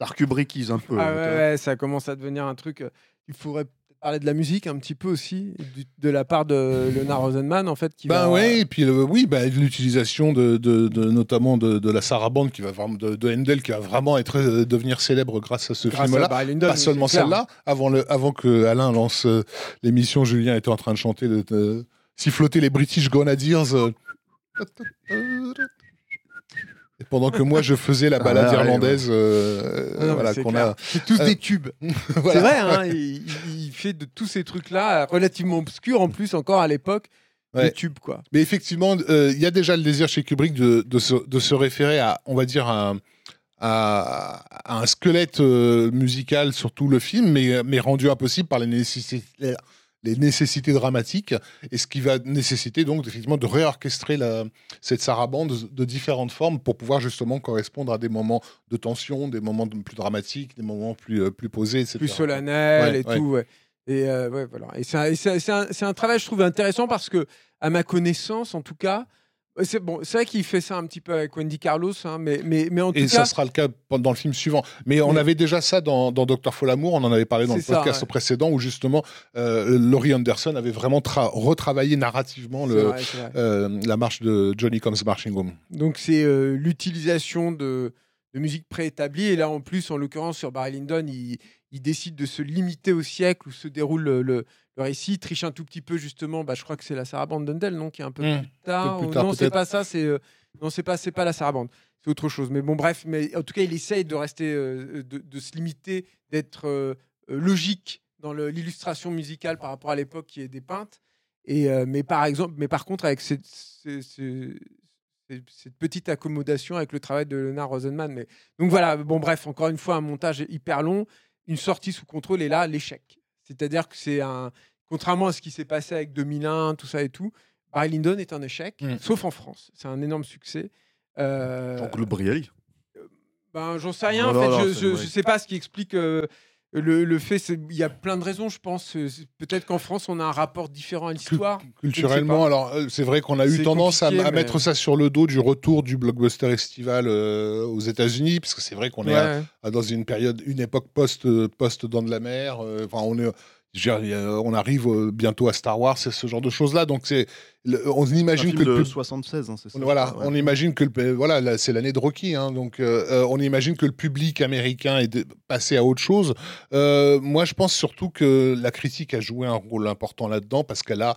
S1: Ça recubriquise un peu.
S2: Ah ouais, ouais, ça commence à devenir un truc. Il faudrait parlait de la musique un petit peu aussi, du- de la part de Leonard Rosenman, en fait, qui
S3: Ben
S2: va-
S3: ouais, et puis oui, ben, l'utilisation de, de- de- notamment de, de la sarabande qui va vraiment de, de Handel qui va vraiment être euh, devenir célèbre grâce à ce
S2: grâce à
S3: film-là.
S2: Barry Lyndon,
S3: Pas seulement celle-là. Avant le, avant que Alain lance euh, l'émission, Julien était en train de chanter, de, de siffloter les British Grenadiers. euh. Pendant que moi je faisais la balade
S1: Ah,
S3: irlandaise, euh,
S2: Ah non,
S3: voilà qu'on a.
S2: C'est tous
S3: Euh,
S2: des tubes.
S3: voilà.
S2: C'est vrai, hein, il, il fait de tous ces trucs-là, relativement obscurs en plus, encore à l'époque,
S3: Ouais.
S2: des tubes, quoi.
S3: Mais effectivement, euh, il y a déjà le désir chez Kubrick de, de, se, de se référer à, on va dire, à, un squelette musical sur tout le film, mais, mais rendu impossible par les nécessités, les nécessités dramatiques, et ce qui va nécessiter donc effectivement de réorchestrer la, cette sarabande de, différentes formes pour pouvoir justement correspondre à des moments de tension, des moments plus dramatiques, des moments plus, euh, plus posés, etc.
S2: plus solennel
S3: Ouais,
S2: et
S3: ouais.
S2: tout. Ouais. Et euh, voilà. Et un, un- c'est un travail, je trouve, intéressant parce que, à ma connaissance, en tout cas, c'est bon, c'est vrai qu'il fait ça un petit peu avec Wendy Carlos, hein, mais, mais, mais en tout
S3: Et
S2: cas,
S3: ça sera le cas pendant le film suivant. Mais on
S2: Mais-
S3: avait déjà ça dans, dans Docteur Folamour, on en avait parlé dans le
S2: ça,
S3: podcast
S2: ouais.
S3: précédent, où justement euh, Laurie Anderson avait vraiment tra- retravaillé narrativement le,
S2: vrai,
S3: euh, la marche de Johnny Comes Marching Home.
S2: Donc c'est euh, l'utilisation de, de musique préétablie. Et là, en plus, en l'occurrence, sur Barry Lyndon, il, il décide de se limiter au siècle où se déroule le, le- le récit. Il triche un tout petit peu, justement. Bah, je crois que c'est la sarabande d'Undel, non Qui est un peu
S3: Mm.
S2: plus tard.
S3: plus
S2: ou-
S3: tard,
S2: non, c'est pas ça. C'est euh, non, c'est pas, c'est pas la sarabande. C'est autre chose. Mais bon, bref. Mais en tout cas, il essaye de rester, euh, de, de se limiter, d'être euh, euh, logique dans l'illustration musicale par rapport à l'époque qui est dépeinte. Et euh, mais par exemple, mais par contre, avec cette, cette petite accommodation avec le travail de Leonard Rosenman. Mais donc voilà. Bon, bref, encore une fois, un montage hyper long, une sortie sous contrôle et là, l'échec. C'est-à-dire que c'est un, contrairement à ce qui s'est passé avec 2001, tout ça et tout. Barry Lyndon est un échec,
S3: Mm.
S2: sauf en France. C'est un énorme succès. Euh,
S1: Jean-Claude Brialy.
S2: ben, j'en sais rien.
S1: Non,
S2: en fait,
S1: non,
S2: je, je sais pas ce qui explique euh, le, le fait. Il y a plein de raisons, je pense. Euh, Peut-être qu'en France, on a un rapport différent à l'histoire.
S3: Culturellement, alors euh, c'est vrai qu'on a eu tendance à, mettre ça sur le dos du retour du blockbuster estival euh, aux États-Unis, parce que c'est vrai qu'on est à-
S2: Ouais.
S3: à- dans une période, une époque post post dents de la mer. euh, Enfin, on est dire, a- on arrive euh, bientôt à Star Wars, c'est ce genre de choses là. Donc c'est, le- on
S1: Un
S3: imagine
S1: film
S3: que le
S1: de
S3: pub-
S1: 76, hein, c'est ça.
S3: Voilà,
S1: Ouais.
S3: on imagine que le, voilà, là, c'est l'année de Rocky, hein, donc euh, euh, on imagine que le public américain est de- passé à autre chose. Euh, moi, je pense surtout que la critique a joué un rôle important là-dedans parce qu'elle a,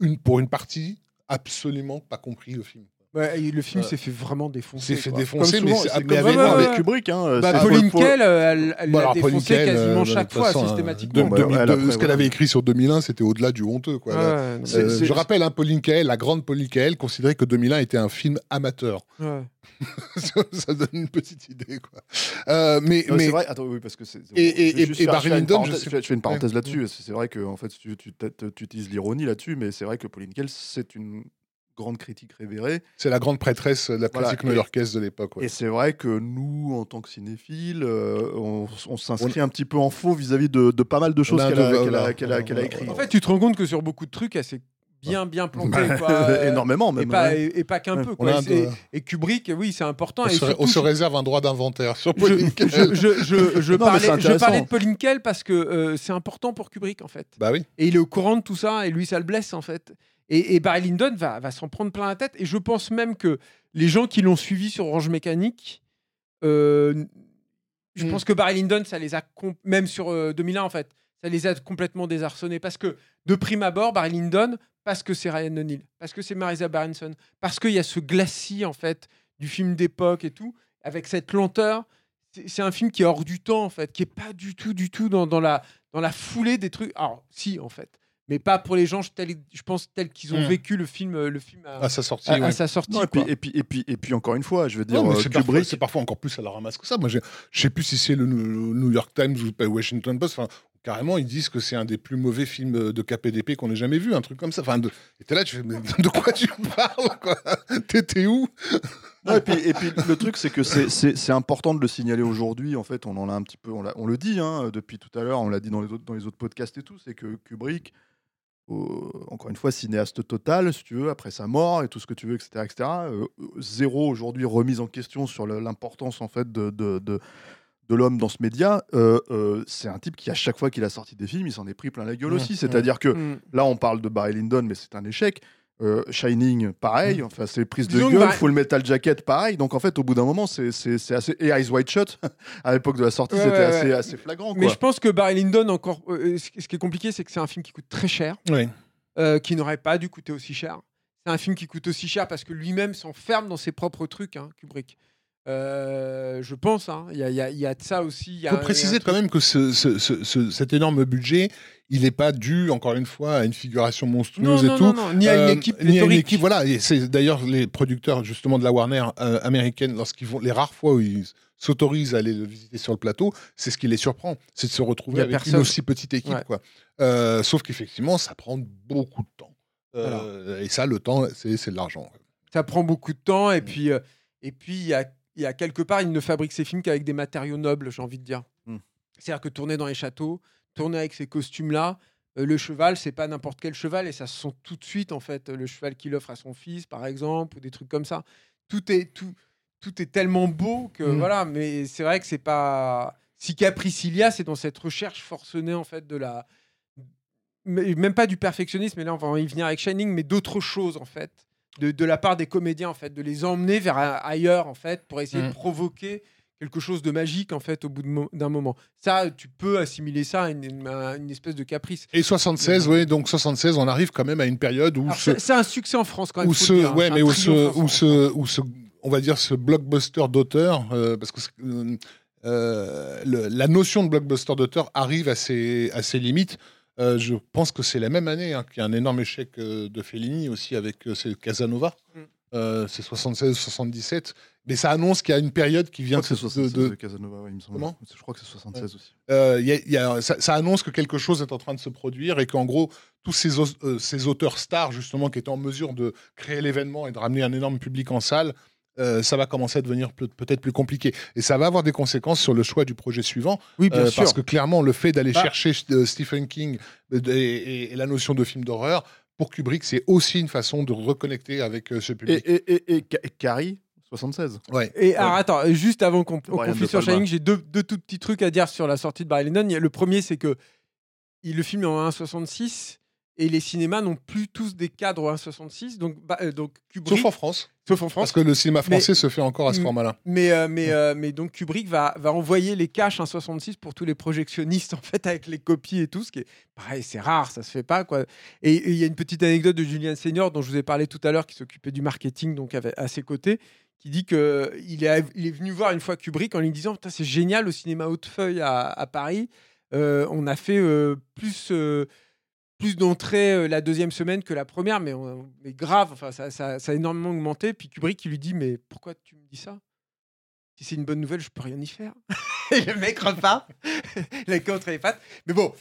S3: une, pour une partie, absolument pas compris le film.
S2: Ouais, le film
S3: Euh,
S2: s'est fait vraiment défoncer.
S3: s'est fait
S2: quoi.
S3: défoncer,
S2: Comme
S3: mais
S2: souvent,
S3: mais
S2: comme
S3: avec-
S2: vraiment
S1: avec
S2: avec
S1: Kubrick. Hein,
S2: Bah, Pauline Kael, euh, elle, elle
S3: Bon,
S2: l'a défoncé quasiment
S3: euh,
S2: chaque fois,
S3: façon,
S2: systématiquement.
S3: de-
S1: Bon, bah,
S3: 2002,
S1: elle, après,
S3: ce qu'elle avait écrit sur 2001, c'était au-delà du honteux. Quoi.
S2: Ouais,
S3: Euh, je rappelle, hein, Pauline Kael, la grande Pauline Kael, considérait que 2001 était un film amateur.
S2: ouais.
S3: ça, donne une petite idée. Quoi. Euh, mais,
S1: Non,
S3: mais
S1: C'est vrai, attends, oui, parce que c'est.
S3: Et- Barry
S1: je fais une
S3: Lyndon, je
S1: parenthèse-
S3: sais-
S1: je fais- une parenthèse
S3: Ouais.
S1: là-dessus. C'est vrai que en fait, tu- tu utilises l'ironie là-dessus, mais c'est vrai que Pauline Kael, c'est une grande critique révérée.
S3: c'est la grande prêtresse de la
S1: Voilà,
S3: critique
S1: et-
S3: new-yorkaise de l'époque. ouais.
S1: Et c'est vrai que nous, en tant que cinéphiles, euh, on, on s'inscrit un petit peu en faux vis-à-vis de, de pas mal de choses qu'elle a,
S3: voilà.
S1: a écrites.
S2: En fait, tu te rends compte que sur beaucoup de trucs, elle s'est bien, bien plantée. quoi, euh,
S1: Énormément,
S2: Et
S1: même.
S2: pas,
S1: ouais.
S2: et, et pas qu'un
S1: Ouais.
S2: peu. Quoi. Et,
S3: de-
S2: et Kubrick, oui, c'est important.
S3: on,
S2: et
S3: se,
S2: surtout,
S3: on se
S2: je-
S3: réserve un droit d'inventaire sur
S2: je,
S3: Pauline Kael.
S2: je, je, je- je
S1: Non,
S2: parlais, je parlais de Pauline Kael parce que euh, c'est important pour Kubrick, en fait.
S3: Bah oui.
S2: Et il est au courant de tout ça, et lui, ça le blesse, en fait. Et, et Barry Lyndon va, va s'en prendre plein la tête. Et je pense même que les gens qui l'ont suivi sur Orange Mécanique, euh, je
S3: Mm.
S2: pense que Barry Lyndon, ça les a, même sur euh, 2001, en fait, ça les a complètement désarçonnés. Parce que, de prime abord, Barry Lyndon, parce que c'est Ryan O'Neill, parce que c'est Marisa Berenson, parce qu'il y a ce glacis, en fait, du film d'époque et tout, avec cette lenteur. C'est c'est un film qui est hors du temps, en fait, qui est pas du tout, du tout dans, dans la, dans la foulée des trucs. Alors, si, en fait, mais pas pour les gens, je pense, tels qu'ils ont
S3: Mm.
S2: vécu le film, euh, le film à,
S3: À sa sortie.
S2: à- sa sortie.
S1: Non, et, puis, et, puis, et, puis, et puis, encore une fois, je veux dire, euh,
S3: c'est parfois,
S1: Kubrick.
S3: c'est parfois encore plus à la ramasse que ça. Moi, je sais plus si c'est le New New York Times ou le Washington Post. Enfin, carrément, ils disent que c'est un des plus mauvais films de KPDP qu'on ait jamais vu, un truc comme ça. Enfin, de... et t'es là, tu fais, mais de quoi tu parles quoi? T'étais où?
S1: Non, et, puis, et puis le truc, c'est que c'est- c'est c'est important de le signaler aujourd'hui. En fait, on en a un petit peu, on, l'a- on le dit hein, depuis tout à l'heure, on l'a dit dans les autres, dans les autres podcasts et tout, c'est que Kubrick, euh, encore une fois, cinéaste total, si tu veux, après sa mort et tout ce que tu veux, etc., etc. euh, zéro aujourd'hui remise en question sur l'importance en fait de, de, de, de l'homme dans ce média, euh, euh, c'est un type qui, à chaque fois qu'il a sorti des films, il s'en est pris plein la gueule
S3: Mmh,
S1: aussi. C'est-à-dire que
S2: Mm.
S1: là, on parle de Barry Lyndon, mais c'est un échec. Euh, Shining, pareil. Enfin, c'est prise de
S2: Disons
S1: gueule.
S2: Barry-
S1: Full Metal Jacket, pareil. Donc, en fait, au bout d'un moment, c'est c'est- c'est assez. Et Eyes Wide Shut, à l'époque de la sortie,
S2: Ouais,
S1: c'était
S2: ouais,
S1: assez,
S2: ouais.
S1: assez flagrant.
S2: Mais je pense que Barry Lyndon, encore, euh, ce ce qui est compliqué, c'est que c'est un film qui coûte très cher,
S3: Ouais.
S2: euh, qui n'aurait pas dû coûter aussi cher. C'est un film qui coûte aussi cher parce que lui-même s'enferme dans ses propres trucs, hein, Kubrick. Euh, je pense, hein. il y, a, y y de ça aussi. Il
S3: faut préciser quand même que ce- ce- ce- ce- cet énorme budget, il n'est pas dû, encore une fois, à une figuration monstrueuse
S2: non,
S3: et
S2: non,
S3: tout.
S2: non, ni à une
S3: Euh,
S2: équipe
S3: ni à une équipe, voilà. Et c'est d'ailleurs les producteurs justement de la Warner euh, américaine, lorsqu'ils vont, les rares fois où ils s'autorisent à aller le visiter sur le plateau, c'est ce qui les surprend, c'est de se retrouver avec une aussi petite équipe,
S2: Ouais.
S3: quoi. Euh, sauf qu'effectivement, ça prend beaucoup de temps. Et ça, le temps, c'est de l'argent.
S2: ça prend beaucoup de temps et puis et puis il y a, il y a quelque part il ne fabrique ses films qu'avec des matériaux nobles j'ai envie de dire
S1: Mm.
S2: c'est-à-dire que tourner dans les châteaux tourner avec ces costumes là le cheval c'est pas n'importe quel cheval et ça se sent tout de suite en fait le cheval qu'il offre à son fils par exemple ou des trucs comme ça tout est tout tout est tellement beau que
S3: Mm.
S2: voilà mais c'est vrai que c'est pas si Capricilia c'est dans cette recherche forcenée en fait de la même pas du perfectionnisme, mais là on va y venir avec Shining, mais d'autres choses en fait, de, de la part des comédiens en fait, de les emmener vers a- ailleurs en fait, pour essayer de
S3: Mm.
S2: provoquer quelque chose de magique en fait au bout d'un moment. Ça, tu peux assimiler ça à une, une- à une espèce de caprice.
S3: Et 76, oui, donc 76, on arrive quand même à une période où ce,
S2: c'est un succès en France quand même.
S3: où ce,
S2: dire, hein,
S3: ouais, mais où ce, où ce, où ce, on va dire ce blockbuster d'auteur, euh, parce que euh, euh, le- la notion de blockbuster d'auteur arrive à ses, à ses limites. Euh, je pense que c'est la même année hein, qu'il y a un énorme échec euh, de Fellini aussi avec euh, c'est Casanova.
S2: Mm.
S3: Euh, c'est 76-77. Mais ça annonce qu'il y a une période qui
S1: Je
S3: vient
S1: crois que c'est
S3: de-
S1: 76
S3: de,
S1: de Casanova, ouais, il me semble.
S3: Comment?
S1: Je crois que c'est 76 aussi.
S3: euh, y a- y a- ça, ça annonce que quelque chose est en train de se produire et qu'en gros, tous euh, ces auteurs stars, justement, qui étaient en mesure de créer l'événement et de ramener un énorme public en salle, euh, ça va commencer à devenir peut- peut-être plus compliqué. Et ça va avoir des conséquences sur le choix du projet suivant.
S2: Oui, bien
S3: euh,
S2: sûr.
S3: parce que clairement, le fait d'aller
S2: Bah.
S3: chercher euh, Stephen King et, et- et la notion de film d'horreur, pour Kubrick, c'est aussi une façon de reconnecter avec ce public.
S1: et, et, et, Ca- et Carrie, 76.
S3: Ouais.
S2: Et alors, attends, juste avant qu'on confie sur. Shining, j'ai deux, deux tout petits trucs à dire sur la sortie de Barry Lyndon. Le premier, c'est que il, le film est en 1,66 et les cinémas n'ont plus tous des cadres en 1,66. Donc, bah, euh, donc Kubrick,
S3: Sauf en France,
S2: sauf en France.
S3: parce que le cinéma
S2: Mais-
S3: français se fait encore à ce format-là.
S2: Mais, euh, mais, euh, mais donc Kubrick va, va envoyer les caches 1,66 pour tous les projectionnistes, en fait, avec les copies et tout, ce qui est pareil, c'est rare, ça se fait pas. quoi. Et il y a une petite anecdote de Julian Senior, dont je vous ai parlé tout à l'heure, qui s'occupait du marketing donc avec- à ses côtés, qui dit que il est, il est venu voir une fois Kubrick en lui disant Putain, C'est génial au cinéma Hautefeuille à, à Paris. On a fait plus. Euh, plus d'entrées euh, la deuxième semaine que la première, mais, on- mais grave, enfin, ça, ça- ça a énormément augmenté. Puis Kubrick, il lui dit, mais pourquoi tu me dis ça? Si c'est une bonne nouvelle, je peux rien y faire. Et le mec repart, la entre les pattes. Mais bon,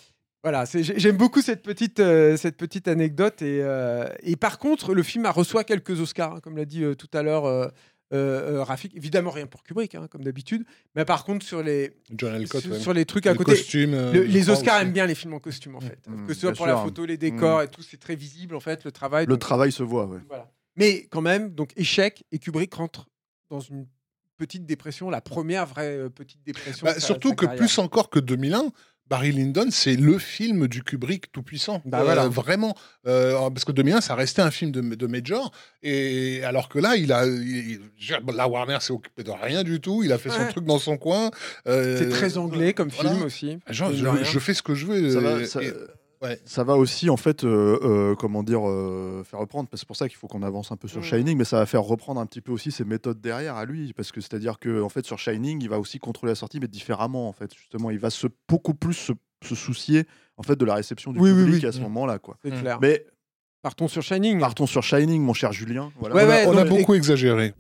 S2: voilà, j'aime beaucoup cette petite, euh, cette petite anecdote. Et, euh, par contre, le film a reçoit quelques Oscars, hein, comme l'a dit euh, tout à l'heure euh, euh, euh, Rafik. Évidemment, rien pour Kubrick, hein, comme d'habitude. Mais par contre, sur les,
S3: John Alcott,
S2: sur,
S3: ouais.
S2: sur les trucs à côté,
S3: euh,
S2: le-
S3: je
S2: les
S3: crois
S2: Oscars aiment bien les films en costume, en fait.
S1: Mmh,
S2: que ce soit pour la
S1: sûr.
S2: photo, les décors et tout, c'est très visible, en fait, le travail.
S1: Le
S2: donc-
S1: travail se voit, ouais.
S2: voilà. Mais quand même, donc échec, et Kubrick rentre dans une petite dépression, la première vraie euh, petite dépression.
S3: Bah, surtout que plus encore que 2001, Barry Lyndon, c'est le film du Kubrick tout puissant.
S2: Bah, voilà.
S3: Vraiment. Euh, parce que 2001, ça restait un film de, de Major. Et alors que là, il a, il- il- la Warner s'est occupé de rien du tout. Il a fait son truc dans son coin. Euh,
S2: C'est très anglais comme
S3: voilà.
S2: film aussi.
S3: Genre, je, fais ce que je veux.
S1: Ça
S3: euh,
S1: va, ça,
S3: et- ouais.
S1: ça va aussi, en fait, euh, euh, comment dire, euh, faire reprendre. parce que C'est pour ça qu'il faut qu'on avance un peu sur
S2: Mm.
S1: Shining, mais ça va faire reprendre un petit peu aussi ses méthodes derrière à lui. Parce que c'est-à-dire que, en fait, sur Shining, il va aussi contrôler la sortie, mais différemment, en fait. Justement, il va se, beaucoup plus se, se soucier, en fait, de la réception du
S2: Oui,
S1: public
S2: oui.
S1: à ce
S3: Mm.
S1: moment-là, quoi.
S2: C'est
S3: Mm.
S2: clair.
S1: Mais
S2: Partons sur Shining.
S1: partons sur Shining, mon cher Julien. Voilà.
S2: Ouais,
S3: on a, on beaucoup exagéré.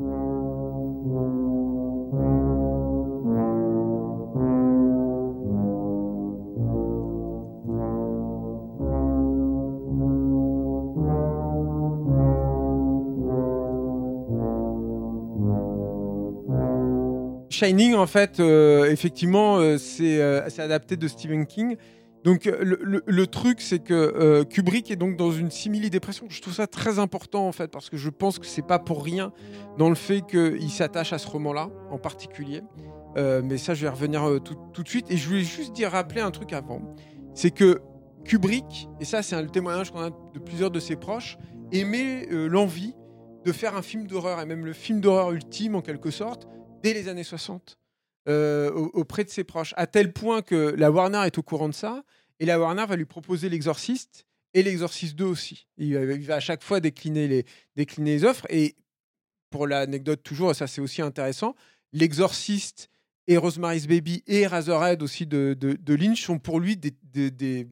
S2: Shining, en fait, euh, effectivement, euh, c'est euh, c'est adapté de Stephen King. Donc, le, le- le truc, c'est que Kubrick est donc dans une simili-dépression. Je trouve ça très important, en fait, parce que je pense que c'est pas pour rien dans le fait qu'il s'attache à ce roman-là, en particulier. Mais ça, je vais revenir tout, de suite. Et je voulais juste dire, rappeler un truc avant. C'est que Kubrick, et ça, c'est un témoignage qu'on a de plusieurs de ses proches, aimait l'envie de faire un film d'horreur, et même le film d'horreur ultime, en quelque sorte, dès les années 60, euh, au- auprès de ses proches. À tel point que la Warner est au courant de ça, et la Warner va lui proposer L'Exorciste, et L'Exorciste 2 aussi. Il va, à chaque fois décliner les, décliner les offres, et pour l'anecdote toujours, ça c'est aussi intéressant, L'Exorciste et Rosemary's Baby et Razorhead aussi de, Lynch sont pour lui des-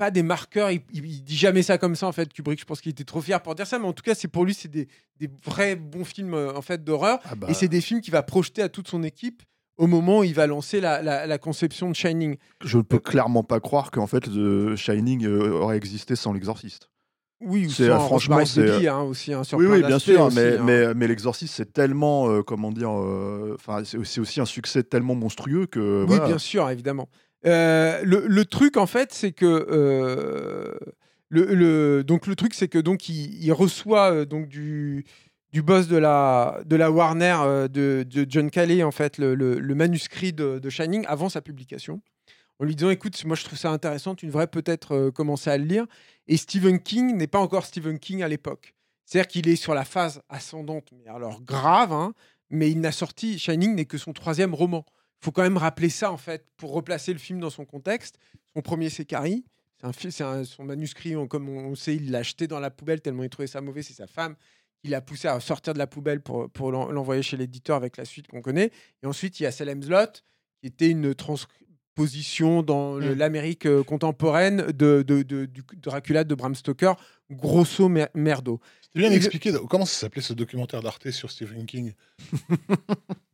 S2: pas des marqueurs, il, il- il dit jamais ça comme ça en fait, Kubrick, je pense qu'il était trop fier pour dire ça, mais en tout cas c'est pour lui c'est des, des vrais bons films euh, en fait d'horreur,
S1: Ah bah,
S2: et c'est des films qu'il va projeter à toute son équipe au moment où il va lancer la, la- la conception de Shining.
S1: je ne peux clairement pas croire qu'en fait The Shining euh, aurait existé sans l'exorciste.
S2: Oui, ou
S1: C'est, euh, franchement, c'est,
S2: hein, aussi, hein, sur
S1: oui, bien sûr,
S2: aussi,
S1: mais,
S2: hein.
S1: mais, mais l'exorciste, c'est tellement, euh, comment dire, euh, enfin, c'est aussi, aussi un succès tellement monstrueux que.
S2: Oui,
S1: voilà.
S2: bien sûr, évidemment. Euh, le, truc, en fait, c'est que euh, donc le truc, c'est que donc il, reçoit euh, donc du du boss de la de la Warner de, de John Calley en fait le, manuscrit de, de Shining avant sa publication en lui disant écoute moi je trouve ça intéressant tu devrais peut-être commencer à le lire. Et Stephen King n'est pas encore Stephen King à l'époque. C'est-à-dire qu'il est sur la phase ascendante mais alors grave hein, mais il n'a sorti Shining n'est que son troisième roman faut quand même rappeler ça en fait pour replacer le film dans son contexte. Son premier c'est Carrie, c'est un, un- son manuscrit, on- comme on sait, il l'a acheté dans la poubelle tellement il trouvait ça mauvais. C'est sa femme qui l'a poussé à sortir de la poubelle pour, pour l'en- l'envoyer chez l'éditeur avec la suite qu'on connaît. Et ensuite il y a Salem's Lot qui était une transposition dans
S3: Mm.
S2: l'Amérique euh, contemporaine de, de, de- du Dracula de Bram Stoker, grosso mer- merdo.
S3: Tu viens m'expliquer comment ça s'appelait ce documentaire d'Arte sur Stephen King?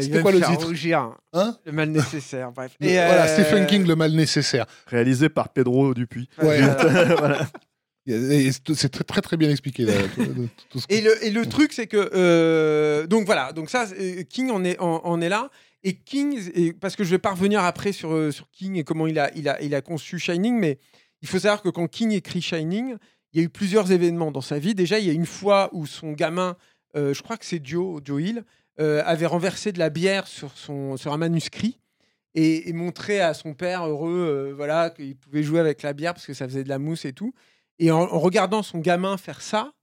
S3: C'était quoi le titre
S2: rougir.
S3: Hein
S2: Le mal nécessaire, bref.
S3: Le-
S2: Et,
S3: Voilà,
S2: euh,
S3: Stephen King, le mal nécessaire.
S1: Réalisé par Pedro Dupuis.
S3: Ouais.
S1: Voilà.
S3: C'est très, très très bien expliqué. Là, tout- tout- tout ce que-
S2: Et le, et le truc, c'est que. euh, donc voilà, donc ça, euh, King en est, en, en est là. Et King, et- parce que je vais pas revenir après sur, euh, sur King et comment il a, il, a, il a conçu Shining, mais il faut savoir que quand King écrit Shining, il y a eu plusieurs événements dans sa vie. Déjà, il y a une fois où son gamin, euh, je crois que c'est Joe, Joe Hill, euh, avait renversé de la bière sur, son, sur un manuscrit. Et, montré à son père heureux, euh, voilà, qu'il pouvait jouer avec la bière parce que ça faisait de la mousse et tout. Et en, regardant son gamin faire ça,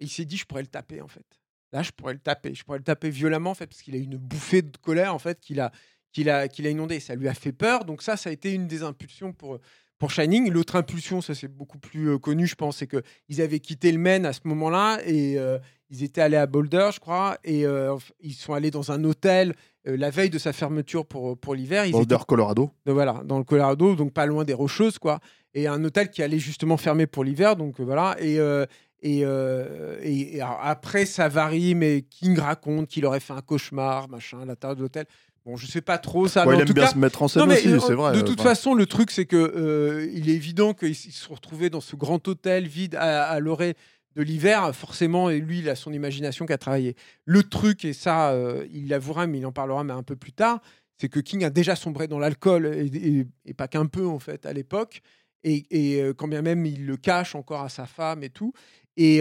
S2: il s'est dit je pourrais le taper en fait. Là, je pourrais le taper, je pourrais le taper violemment en fait parce qu'il a une bouffée de colère en fait qu'il a qu'il a qu'il a. Ça lui a fait peur. Donc ça, ça a été une des impulsions pour pour Shining. L'autre impulsion, ça c'est beaucoup plus euh, connu, je pense, c'est que ils avaient quitté le Maine à ce moment-là et euh, ils étaient allés à Boulder, je crois, et euh, ils sont allés dans un hôtel la veille de sa fermeture pour pour l'hiver.
S1: Boulder,
S2: étaient
S1: Colorado.
S2: donc voilà, dans le Colorado, donc pas loin des Rocheuses, quoi. Et un hôtel qui allait justement fermer pour l'hiver, donc voilà. Et, et, euh, et- et alors, après, ça varie, mais King raconte qu'il aurait fait un cauchemar, machin, à l'intérieur de l'hôtel. Bon, je sais pas trop ça,
S1: Ouais,
S2: mais
S1: il
S2: en
S1: aime
S2: tout
S1: bien
S2: cas,
S1: se mettre en scène
S2: non, mais
S1: aussi,
S2: euh,
S1: c'est vrai.
S2: De toute
S1: Enfin,
S2: façon, le truc, c'est que euh, il est évident qu'ils se retrouvés dans ce grand hôtel vide à, à l'orée de l'hiver. Forcément, et lui, il a son imagination qui a travaillé. Le truc, et ça, euh, il l'avouera, mais il en parlera mais un peu plus tard, c'est que King a déjà sombré dans l'alcool, et, et- et pas qu'un peu, en fait, à l'époque. Et, et, euh, quand bien même, il le cache encore à sa femme et tout. Et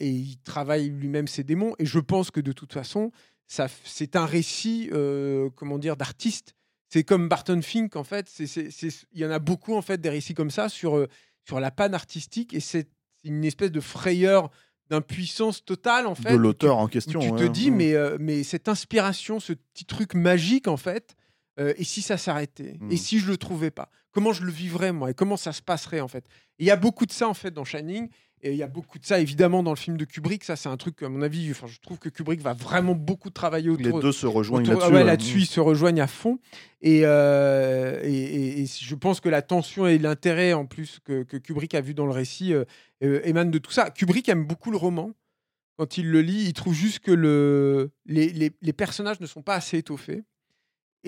S2: il travaille lui-même ses démons. Et je pense que de toute façon, ça, c'est un récit, euh, comment dire, d'artiste. C'est comme Barton Fink, en fait. Il y en a beaucoup, en fait, des récits comme ça sur, euh, sur la panne artistique. Et c'est une espèce de frayeur, d'impuissance totale, en fait.
S1: de l'auteur en question.
S2: tu te
S1: ouais.
S2: dis,
S1: Mm.
S2: mais, euh, mais cette inspiration, ce petit truc magique, en fait, et si ça s'arrêtait?
S1: Mm.
S2: Et si je le trouvais pas? Comment je le vivrais, moi? Et comment ça se passerait, en fait? Il y a beaucoup de ça, en fait, dans Shining. Et il y a beaucoup de ça, évidemment, dans le film de Kubrick. Ça, c'est un truc, à mon avis, enfin, je trouve que Kubrick va vraiment beaucoup travailler autour
S1: Les deux se rejoignent
S2: autour-
S1: là-dessus.
S2: ouais,
S1: ouais.
S2: là-dessus, ils se rejoignent à fond. Et, euh, et, et- et je pense que la tension et l'intérêt, en plus, que, que Kubrick a vu dans le récit, euh, euh, émanent de tout ça. Kubrick aime beaucoup le roman. Quand il le lit, il trouve juste que le, les, les- les personnages ne sont pas assez étoffés.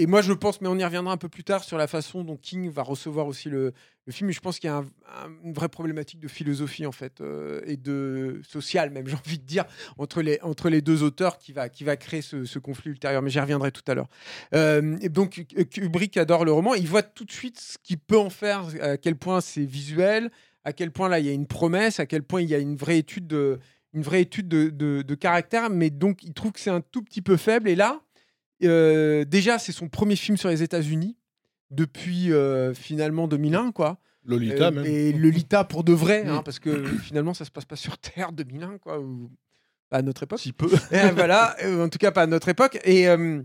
S2: Et moi, je pense, mais on y reviendra un peu plus tard sur la façon dont King va recevoir aussi le, le film. Je pense qu'il y a un- un- une vraie problématique de philosophie, en fait, euh, et de social, même, j'ai envie de dire, entre les, entre les deux auteurs qui va, qui va créer ce, conflit ultérieur. Mais j'y reviendrai tout à l'heure. Euh, et donc, Kubrick adore le roman. Il voit tout de suite ce qu'il peut en faire, à quel point c'est visuel, à quel point là, il y a une promesse, à quel point il y a une vraie étude de, une vraie étude de, de- de caractère. Mais donc, il trouve que c'est un tout petit peu faible. Et là, Euh, déjà, c'est son premier film sur les États-Unis depuis euh, finalement 2001, quoi.
S3: Lolita,
S2: Euh,
S3: même.
S2: Et Lolita pour de vrai, hein, parce que finalement, ça se passe pas sur Terre 2001, quoi, ou pas à notre époque.
S1: Si peu.
S2: Et voilà, euh, en tout cas pas à notre époque. Et, euh,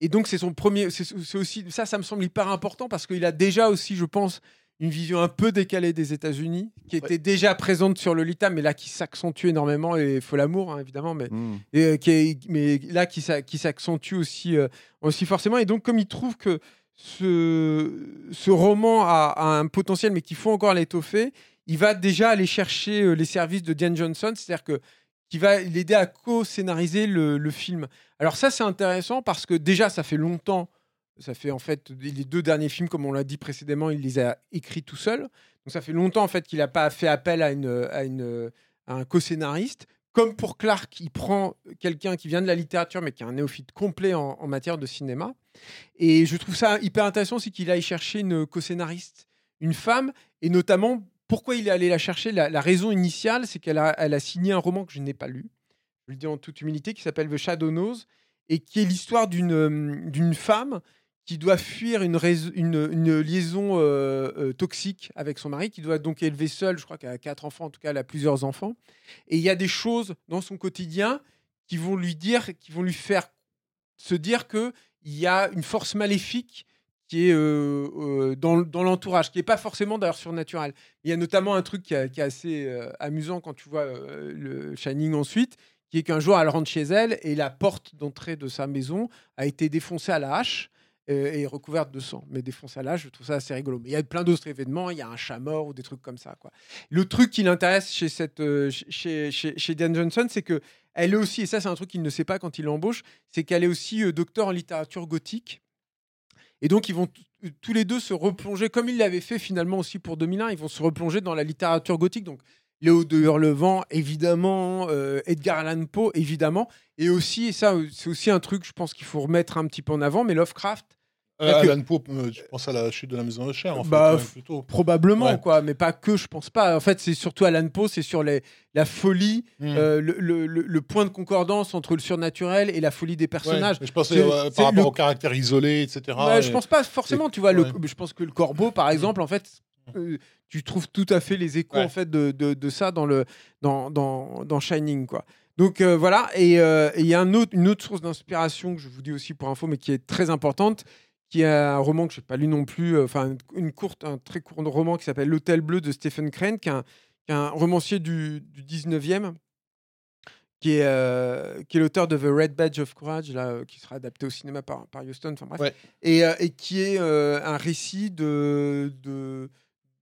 S2: et donc c'est son premier. C'est aussi ça, ça me semble hyper important parce qu'il a déjà aussi, je pense, une vision un peu décalée des États-Unis, qui était déjà présente sur Lolita, mais là qui s'accentue énormément et faut l'amour hein, évidemment, mais
S1: Mm.
S2: et, euh, qui est- mais là qui, qui s'accentue aussi, euh, aussi forcément. Et donc, comme il trouve que ce, ce roman a, a un potentiel, mais qu'il faut encore l'étoffer, il va déjà aller chercher euh, les services de Diane Johnson, c'est-à-dire que qui va l'aider à co-scénariser le, le film. Alors ça, c'est intéressant parce que déjà, ça fait longtemps, ça fait en fait les deux derniers films, comme on l'a dit précédemment, il les a écrits tout seul. Donc ça fait longtemps en fait qu'il n'a pas fait appel à, une, à, un co-scénariste. Comme pour Clark, il prend quelqu'un qui vient de la littérature, mais qui est un néophyte complet en, matière de cinéma. Et je trouve ça hyper intéressant, c'est qu'il aille chercher une co-scénariste, une femme, et notamment, pourquoi il est allé la chercher? La, raison initiale, c'est qu'elle a, a signé un roman que je n'ai pas lu, je le dis en toute humilité, qui s'appelle The Shadow Knows, et qui est l'histoire d'une euh, d'une femme qui doit fuir une, liaison euh, euh, toxique avec son mari, qui doit donc élever seule, je crois qu'elle a quatre enfants, en tout cas elle a plusieurs enfants. Et il y a des choses dans son quotidien qui vont lui dire, qui vont lui faire se dire que il y a une force maléfique qui est euh, dans, l'entourage, qui n'est pas forcément d'ailleurs surnaturel. Il y a notamment un truc qui, qui est assez amusant quand tu vois le Shining ensuite, qui est qu'un jour elle rentre chez elle et la porte d'entrée de sa maison a été défoncée à la hache et recouverte de sang. Mais la hache, je trouve ça assez rigolo. Mais il y a plein d'autres événements, il y a un chat mort ou des trucs comme ça. Le truc qui l'intéresse chez, cette, euh, chez, chez, Dan Johnson, c'est que elle est aussi, et ça c'est un truc qu'il ne sait pas quand il l'embauche, c'est qu'elle est aussi euh, docteur en littérature gothique. Et donc ils vont euh, tous les deux se replonger, comme ils l'avaient fait finalement aussi pour 2001, ils vont se replonger dans la littérature gothique. Donc Léo de Hurlevent, évidemment, Edgar Allan Poe, évidemment. Et aussi, et ça c'est aussi un truc, je pense qu'il faut remettre un petit peu en avant, mais Lovecraft,
S3: Euh, Alan euh, tu penses à la chute de la maison de chair, en fait,
S2: Bah,
S3: plutôt.
S2: probablement,
S3: Ouais.
S2: quoi, mais pas que, je pense pas. En fait, c'est surtout Allan Poe, c'est sur les, la folie,
S3: Mm.
S2: euh, le, le- le- le point de concordance entre le surnaturel et la folie des
S3: Ouais,
S2: personnages.
S3: mais je
S2: C'est-
S3: euh, par rapport au caractère isolé, etc.
S2: Ouais, je
S3: et-
S2: pense pas forcément, tu vois.
S3: ouais.
S2: je pense que le corbeau, par exemple, en fait, euh, tu trouves tout à fait les échos
S3: Ouais.
S2: en fait de, de, de ça dans le dans, dans, dans Shining, quoi. Donc euh, voilà, et euh, et il y a un autre, une autre source d'inspiration que je vous dis aussi pour info, mais qui est très importante, qui est un roman que je n'ai pas lu non plus, euh, enfin une, courte, un très court roman qui s'appelle L'Hôtel Bleu de Stephen Crane, qui est un, qui est un romancier du, du 19e, qui est, euh, qui est l'auteur de The Red Badge of Courage, là, euh, qui sera adapté au cinéma par, par Houston, enfin bref,
S3: Ouais.
S2: et, euh, et qui est euh, un récit de, de,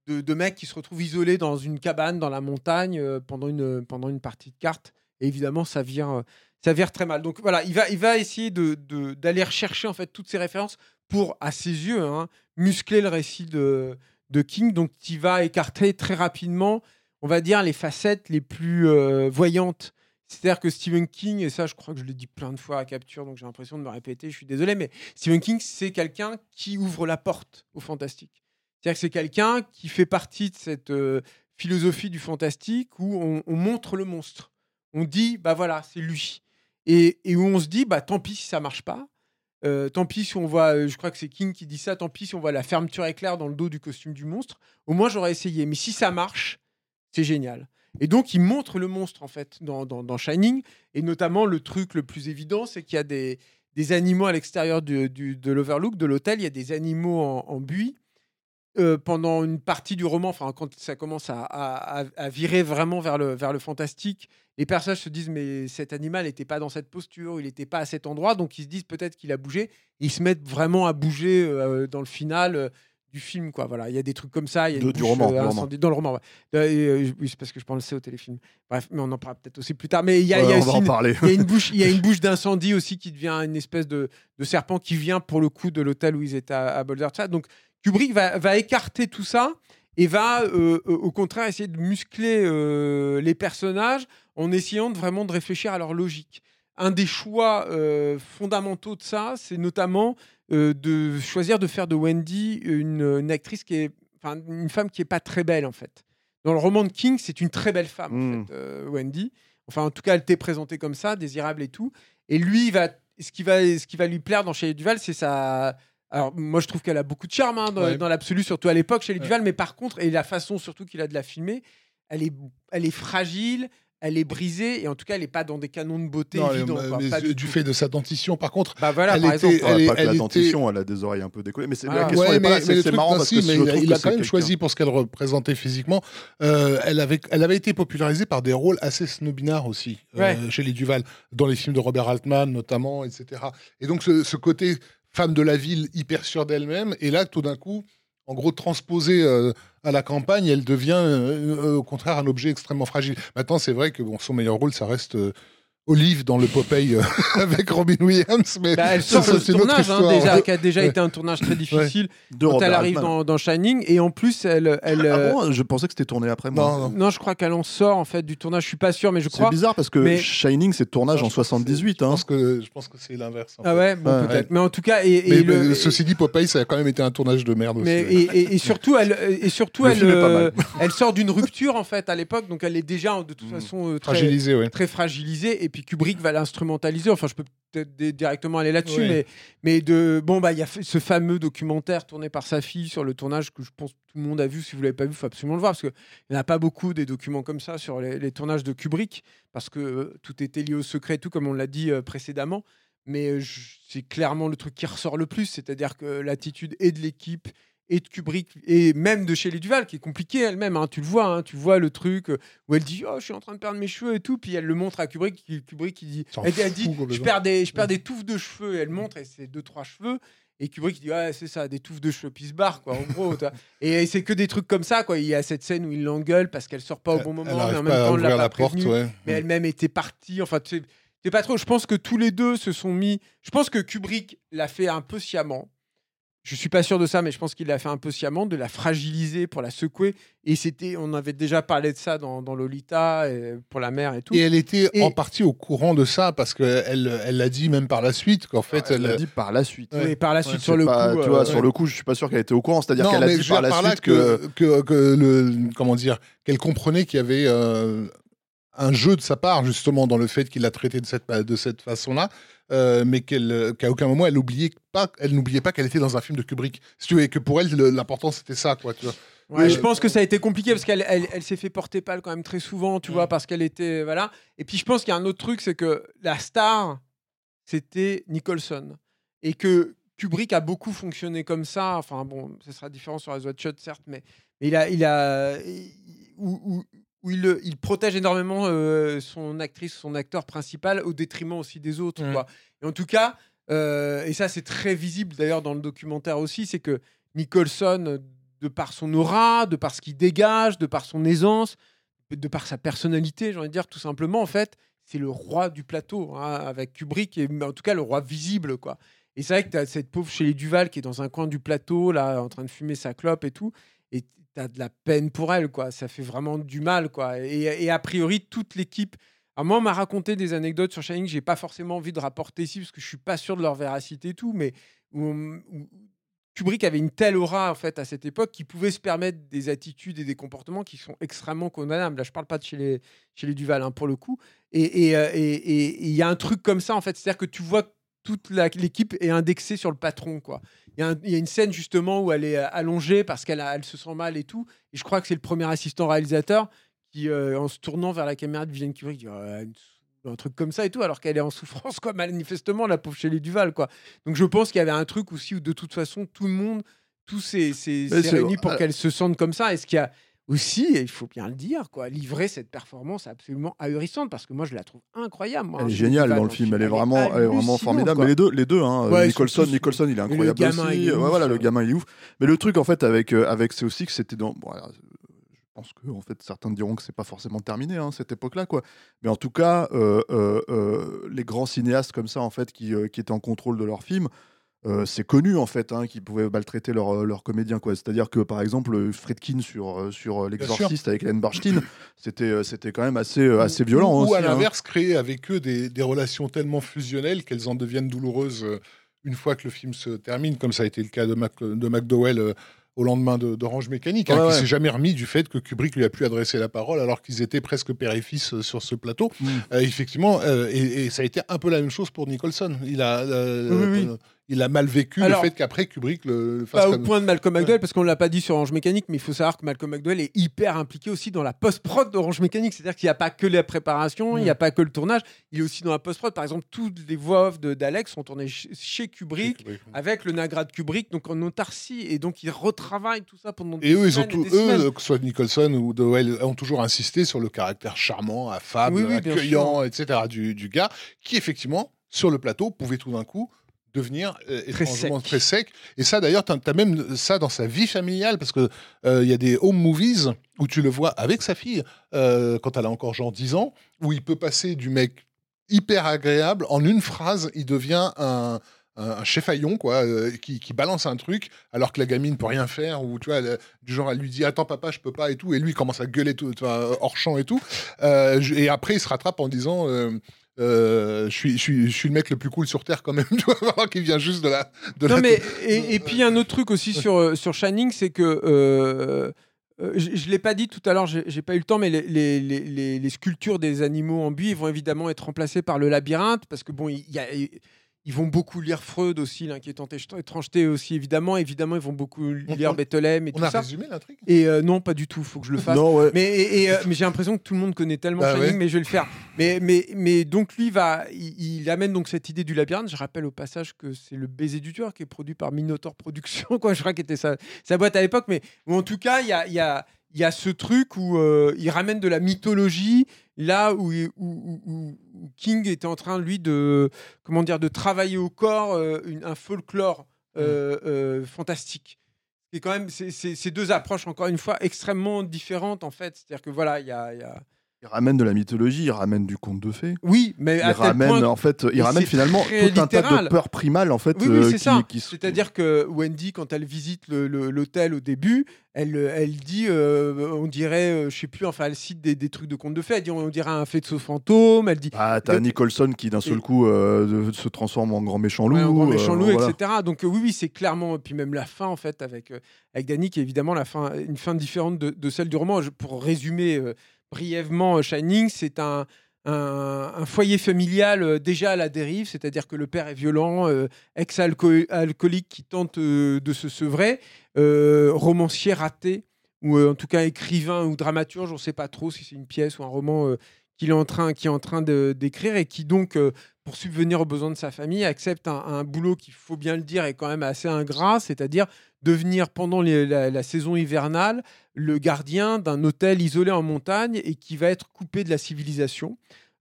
S2: de, de mecs qui se retrouvent isolés dans une cabane dans la montagne pendant, une, pendant une partie de cartes. Et évidemment, ça vire, ça vire très mal. Donc voilà, il va, il va essayer de- de- d'aller rechercher en fait toutes ces références pour, à ses yeux, hein, muscler le récit de, de King. Donc il va écarter très rapidement, on va dire, les facettes les plus euh, voyantes. C'est-à-dire que Stephen King, et ça je crois que je l'ai dit plein de fois à capture, donc j'ai l'impression de me répéter, je suis désolé, mais Stephen King, c'est quelqu'un qui ouvre la porte au fantastique. C'est-à-dire que c'est quelqu'un qui fait partie de cette euh, philosophie du fantastique où on, on montre le monstre. On dit, bah voilà, c'est lui. Et, où on se dit, bah tant pis si ça marche pas. Euh, tant pis si on voit, euh, je crois que c'est King qui dit ça, tant pis si on voit la fermeture éclair dans le dos du costume du monstre. Au moins j'aurais essayé. Mais si ça marche, c'est génial. Et donc il montre le monstre en fait dans, Shining. Et notamment le truc le plus évident, c'est qu'il y a des, animaux à l'extérieur de l'Overlook, de l'hôtel. Il y a des animaux en buis. Euh, pendant une partie du roman, enfin quand ça commence à, à- à- à virer vraiment vers le, vers le fantastique, les personnages se disent mais cet animal n'était pas dans cette posture, il n'était pas à cet endroit, donc ils se disent peut-être qu'il a bougé. Ils se mettent vraiment à bouger euh, dans le final euh, du film, quoi. Voilà, il y a des trucs comme ça. Il y a
S1: De-
S2: une
S1: du
S2: bouche,
S1: roman,
S2: euh, dans le roman. ouais. Euh, oui, c'est parce que je pensais au téléfilm. Bref, mais on en parlera peut-être aussi plus tard. Mais il y a, y aussi une-
S1: parler.
S2: il y a une bouche, il y a une bouche d'incendie aussi qui devient une espèce de, de serpent qui vient pour le coup de l'hôtel où ils étaient à, à Boulder. Donc Kubrick va, va écarter tout ça et va euh, euh, au contraire essayer de muscler euh, les personnages en essayant de vraiment de réfléchir à leur logique. Un des choix euh, fondamentaux de ça, c'est notamment de choisir de faire de Wendy une, une actrice qui est, enfin, une femme qui est pas très belle en fait. Dans le roman de King, c'est une très belle femme, en
S1: Mm.
S2: fait, euh, Wendy. Enfin, en tout cas, elle t'est présentée comme ça, désirable et tout. Et lui, il va ce qui va, ce qui va lui plaire dans Shelley Duval, c'est sa. Alors, moi, je trouve qu'elle a beaucoup de charme hein, dans,
S3: Ouais.
S2: dans l'absolu, surtout à l'époque, Shelley
S3: Ouais.
S2: Duval. Mais par contre, et la façon surtout qu'il a de la filmer, elle est, elle est fragile, elle est brisée, et en tout cas, elle n'est pas dans des canons de beauté
S3: Non,
S2: évidents.
S3: mais-
S2: quoi,
S3: mais
S2: pas
S3: du, fait de sa dentition, par contre.
S2: Bah voilà,
S3: elle
S2: par
S3: était-
S2: exemple.
S3: Elle est-
S1: pas que la
S3: elle était-
S1: dentition, elle a des oreilles un peu décollées. Mais c'est-
S2: Ah.
S1: la question
S3: Ouais,
S1: est pas
S3: mais,
S1: C'est marrant parce
S3: si,
S1: que
S3: mais
S1: je
S3: il, il a quand même choisi pour ce qu'elle représentait physiquement. Euh, elle, avait, elle avait été popularisée par des rôles assez snobinards aussi, euh, chez les Duval, dans les films de Robert Altman notamment, etc. Et donc ce, ce côté femme de la ville hyper sûre d'elle-même, et là tout d'un coup, en gros transposée euh, à la campagne, elle devient euh, euh, au contraire un objet extrêmement fragile. Maintenant c'est vrai que bon, son meilleur rôle, ça reste... euh, Olive dans le Popeye euh, avec Robin Williams, mais
S2: Bah, elle
S3: ça,
S2: sort de
S3: c'est
S2: ce tournage, hein, déjà, qui a déjà
S3: Ouais.
S2: été un tournage très difficile.
S1: de
S2: Quand
S1: Robert
S2: elle arrive dans, dans Shining, et en plus, elle. elle
S1: Ah
S2: euh,
S1: bon Je pensais que c'était tourné après moi.
S3: Non, non.
S2: non, je crois qu'elle en sort en fait du tournage. Je suis pas sûr, mais je
S1: C'est
S2: crois.
S1: bizarre parce que
S2: Mais-
S1: Shining, c'est tournage
S3: Non,
S1: en
S3: je pense que c'est-
S1: 78.
S3: Je
S1: hein.
S3: pense que, je pense que c'est l'inverse.
S2: Ah
S3: fait.
S2: ouais, bon,
S1: Ouais.
S2: peut-être. Mais en tout cas, et, et
S3: Mais,
S2: le-
S3: mais ceci dit, Popeye, ça a quand même été un tournage de merde aussi.
S2: mais
S3: ouais.
S2: et, et- et surtout, elle, et surtout,
S1: Le
S2: elle, euh, sort d'une rupture en fait à l'époque, donc elle est déjà de toute
S1: Mm.
S2: façon euh, très,
S3: Fragilisé, ouais.
S2: très fragilisée. Et puis Kubrick va l'instrumentaliser. Enfin, je peux peut-être directement aller là-dessus,
S3: Ouais.
S2: mais mais de bon bah il y a ce fameux documentaire tourné par sa fille sur le tournage que je pense que tout le monde a vu. Si vous l'avez pas vu, il faut absolument le voir parce que il n'y en a pas beaucoup des documents comme ça sur les, les tournages de Kubrick parce que euh, tout était lié au secret, et tout comme on l'a dit euh, précédemment. Mais euh, c'est clairement le truc qui ressort le plus, c'est-à-dire que l'attitude et de l'équipe et de Kubrick et même de chez les Duval qui est compliquée elle-même. hein. tu le vois, hein, tu vois le truc euh, où elle dit oh je suis en train de perdre mes cheveux et tout, puis elle le montre à Kubrick. qui- Kubrick qui dit elle, elle dit je perds des je perds des touffes de cheveux. Et elle montre et c'est deux trois cheveux. Et Kubrick dit ouais c'est ça des touffes de cheveux puis se barre quoi en gros. et c'est que des trucs comme ça quoi. Il y a cette scène où il l'engueule parce qu'elle sort pas au bon moment,
S3: Elle
S2: mais en même temps l'a
S3: porte, ouais.
S2: mais elle-même était partie. Enfin, tu sais, pas trop. Je pense que tous les deux se sont mis. Je pense que Kubrick l'a fait un peu sciemment. Je suis pas sûr de ça, mais je pense qu'il l'a fait un peu sciemment, de la fragiliser pour la secouer. Et c'était, on avait déjà parlé de ça dans, dans Lolita et pour la mère et tout.
S3: Et elle était
S2: Et-
S3: en partie au courant de ça parce qu'elle elle l'a dit même par la suite qu'en fait
S1: Elle l'a
S3: elle.
S1: dit par la suite.
S2: Et par la suite,
S3: Ouais,
S2: sur le
S1: pas-
S2: coup,
S1: tu vois,
S2: euh,
S1: sur le coup, je suis pas sûr qu'elle était au courant. C'est-à-dire qu'elle a dit par la
S3: par
S1: suite que.
S3: que, que, que le comment dire qu'elle comprenait qu'il y avait euh, un jeu de sa part justement dans le fait qu'il l'a traité de cette de cette façon-là, euh, mais qu'elle euh, qu'à aucun moment elle oubliait pas elle n'oubliait pas qu'elle était dans un film de Kubrick. Si tu veux, et que pour elle le- l'important c'était ça quoi. Tu vois.
S2: Ouais,
S3: Euh,
S2: je pense que ça a été compliqué parce qu'elle elle, elle s'est fait porter pâle quand même très souvent, tu vois, parce qu'elle était voilà. Et puis je pense qu'il y a un autre truc, c'est que la star, c'était Nicholson et que Kubrick a beaucoup fonctionné comme ça. Enfin bon, ce sera différent sur les Shot certes, mais, mais il a il a il- où, où- où il, il protège énormément euh, son actrice, son acteur principal au détriment aussi des autres.
S3: Mm.
S2: Quoi. Et en tout cas, euh, et ça c'est très visible d'ailleurs dans le documentaire aussi, c'est que Nicholson, de par son aura, de par ce qu'il dégage, de par son aisance, de par sa personnalité, j'ai envie de dire tout simplement, en fait, c'est le roi du plateau hein, avec Kubrick, et mais en tout cas le roi visible, quoi. Et c'est vrai que tu as cette pauvre chez les Duval qui est dans un coin du plateau, là, en train de fumer sa clope et tout, et de la peine pour elle, quoi. Ça fait vraiment du mal, quoi. Et, a priori, toute l'équipe. Alors moi, on m'a raconté des anecdotes sur Shining, j'ai pas forcément envie de rapporter ici parce que je suis pas sûr de leur véracité et tout, mais où, Kubrick avait une telle aura en fait à cette époque qu'il pouvait se permettre des attitudes et des comportements qui sont extrêmement condamnables. Là, je parle pas de chez les, chez les Duval hein, pour le coup. Euh, et- il y a un truc comme ça en fait, c'est-à-dire que tu vois que toute l'équipe est indexée sur le patron quoi. Il y, a y une scène justement où elle est euh, allongée parce qu'elle elle se sent mal et tout. Et je crois que c'est le premier assistant réalisateur qui, euh, en se tournant vers la caméra de Vivienne Kubrick, dit une un truc comme ça et tout, alors qu'elle est en souffrance, quoi, manifestement, la pauvre chez les Duval, quoi. Donc je pense qu'il y avait un truc aussi où de toute façon, tout le monde, tout s'est s'est-
S1: Mais
S2: s'est
S1: c'est-
S2: réuni pour qu'elle se sente comme ça. Et ce qui a aussi, et il faut bien le dire, quoi, livré cette performance absolument ahurissante, parce que moi je la trouve incroyable. moi,
S1: Elle est
S2: Shelley
S1: géniale
S2: Duvall
S1: dans le film, elle est vraiment, elle est vraiment formidable.
S2: quoi.
S1: Mais les deux, les deux, hein.
S2: Ouais,
S1: Nicholson,
S2: tous-
S1: Nicholson, il est
S2: le
S1: incroyable aussi.
S2: il est
S1: Ouais,
S2: ouf,
S1: voilà, le gamin, il est ouf. Mais le truc, en fait, avec, euh, avec c'est aussi que c'était dans. bon, alors, je pense que, en fait, certains diront que c'est pas forcément terminé, hein, cette époque-là, quoi. Mais en tout cas, euh, euh, euh, les grands cinéastes comme ça, en fait, qui, qui étaient en contrôle de leurs films. Euh, c'est connu en fait hein, qu'ils pouvaient maltraiter leurs leur comédiens quoi. C'est-à-dire que par exemple euh, Friedkin sur euh, sur euh, l'exorciste avec Hélène Barstein, c'était euh, c'était quand même assez euh, assez violent
S3: Ou,
S1: aussi.
S3: à
S1: hein.
S3: l'inverse, créer avec eux des, des relations tellement fusionnelles qu'elles en deviennent douloureuses euh, une fois que le film se termine, comme ça a été le cas de, Mac, de McDowell euh, au lendemain de- d'Orange Mécanique, hein,
S1: Ouais,
S3: qui
S1: ouais.
S3: s'est jamais remis du fait que Kubrick lui a pu adresser la parole alors qu'ils étaient presque père et fils euh, sur ce plateau.
S1: Mm.
S3: Euh, effectivement, euh, et, et ça a été un peu la même chose pour Nicholson. Il a, euh,
S2: Oui, oui.
S3: euh, il a mal vécu
S2: Alors-
S3: le fait qu'après Kubrick le, fasse
S2: Pas au point de Malcolm McDowell, parce qu'on ne l'a pas dit sur Orange Mécanique, mais il faut savoir que Malcolm McDowell est hyper impliqué aussi dans la post-prod d'Orange Mécanique. C'est-à-dire qu'il n'y a pas que la préparation, il n'y a pas que le tournage, il est aussi dans la post-prod. Par exemple, toutes les voix off de- d'Alex sont tournées ch- chez Kubrick,
S3: Kubrick.
S2: avec le Nagra de Kubrick, donc en autarcie. Et donc, ils retravaillent tout ça pendant
S3: Et
S2: des
S3: eux, ils ont tout,
S2: semaines.
S3: eux, que ce soit Nicholson ou Dowell, ont toujours insisté sur le caractère charmant, affable,
S2: Oui,
S3: accueillant, etc. Du, du gars, qui effectivement, sur le plateau, pouvait tout d'un coup devenir euh,
S2: Très sec.
S3: très sec. Et ça, d'ailleurs, tu as même ça dans sa vie familiale, parce que euh, il y a des home movies où tu le vois avec sa fille, euh, quand elle a encore genre 10 ans, où il peut passer du mec hyper agréable, en une phrase, il devient un un chef haillon quoi euh, qui, qui balance un truc alors que la gamine peut rien faire ou tu vois elle- du genre elle lui dit attends papa je peux pas et tout et lui il commence à gueuler tout hors champ et tout et après il se rattrape en disant euh, je suis je suis je suis le mec le plus cool sur terre quand même tu vois alors qu'il vient juste de la de
S2: Non,
S3: la-
S2: mais et, et puis un autre truc aussi sur, euh, sur Shining, c'est que euh, je je l'ai pas dit tout à l'heure, j'ai pas eu le temps, mais les, les, les- les- les sculptures des animaux en buis vont évidemment être remplacées par le labyrinthe parce que bon, il y a- ils vont beaucoup lire Freud aussi, l'inquiétante étrangeté aussi évidemment. Évidemment, ils vont beaucoup lire Bethléem et
S3: on
S2: tout
S3: a
S2: ça.
S3: résumé l'intrigue?
S2: Et euh, non, pas du tout. Faut que je le fasse.
S1: Non, ouais.
S2: Mais, et- et, euh, mais j'ai l'impression que tout le monde connaît tellement
S3: Bah
S2: Shining,
S3: ouais.
S2: mais je vais le faire. Mais, mais, mais donc lui va, il, il amène donc cette idée du labyrinthe. Je rappelle au passage que c'est le baiser du tueur qui est produit par Minotaur Productions, quoi. Je crois que c'était sa, sa boîte à l'époque, mais en tout cas, il y a, il y a, il y a ce truc où euh, il ramène de la mythologie là où, où- où- où- où King était en train lui de comment dire de travailler au corps euh, une- un folklore euh, euh, fantastique. Et quand même, c'est- deux approches, encore une fois, extrêmement différentes, en fait. C'est-à-dire que voilà, il y a. il y a-
S1: Il ramène de la mythologie, il ramène du conte de fées.
S2: Oui, mais
S1: Il
S2: à tel
S1: ramène,
S2: point-
S1: en fait, il ramène finalement tout un tas de peurs primales, en fait.
S2: Oui, oui,
S1: euh,
S2: c'est
S1: qui-
S2: ça.
S1: qui se-
S2: C'est-à-dire que Wendy, quand elle visite l'hôtel au début, elle, elle dit, euh, on dirait, euh, je sais plus, enfin, elle cite des, des trucs de contes de fées. Elle dit, on dirait un fait de saut fantôme. Elle dit,
S1: Ah, t'as Nicholson qui d'un seul coup euh, de- se transforme en grand méchant loup.
S2: Ouais, un grand méchant loup,
S1: voilà.
S2: etc. Donc oui, oui, c'est clairement. Puis même la fin, en fait, avec, avec Danny, qui est évidemment la fin, une fin différente de, de celle du roman. Je- pour résumer brièvement, euh, Shining, c'est un, foyer familial euh, déjà à la dérive, c'est-à-dire que le père est violent, euh, ex-alcoolique qui tente de se sevrer, romancier raté, ou en tout cas écrivain ou dramaturge, on ne sait pas trop si c'est une pièce ou un roman qu'il est en train, qui est en train d'écrire et qui donc pour subvenir aux besoins de sa famille, accepte un, boulot qui, faut bien le dire, est quand même assez ingrat, c'est-à-dire devenir pendant la, saison hivernale le gardien d'un hôtel isolé en montagne et qui va être coupé de la civilisation.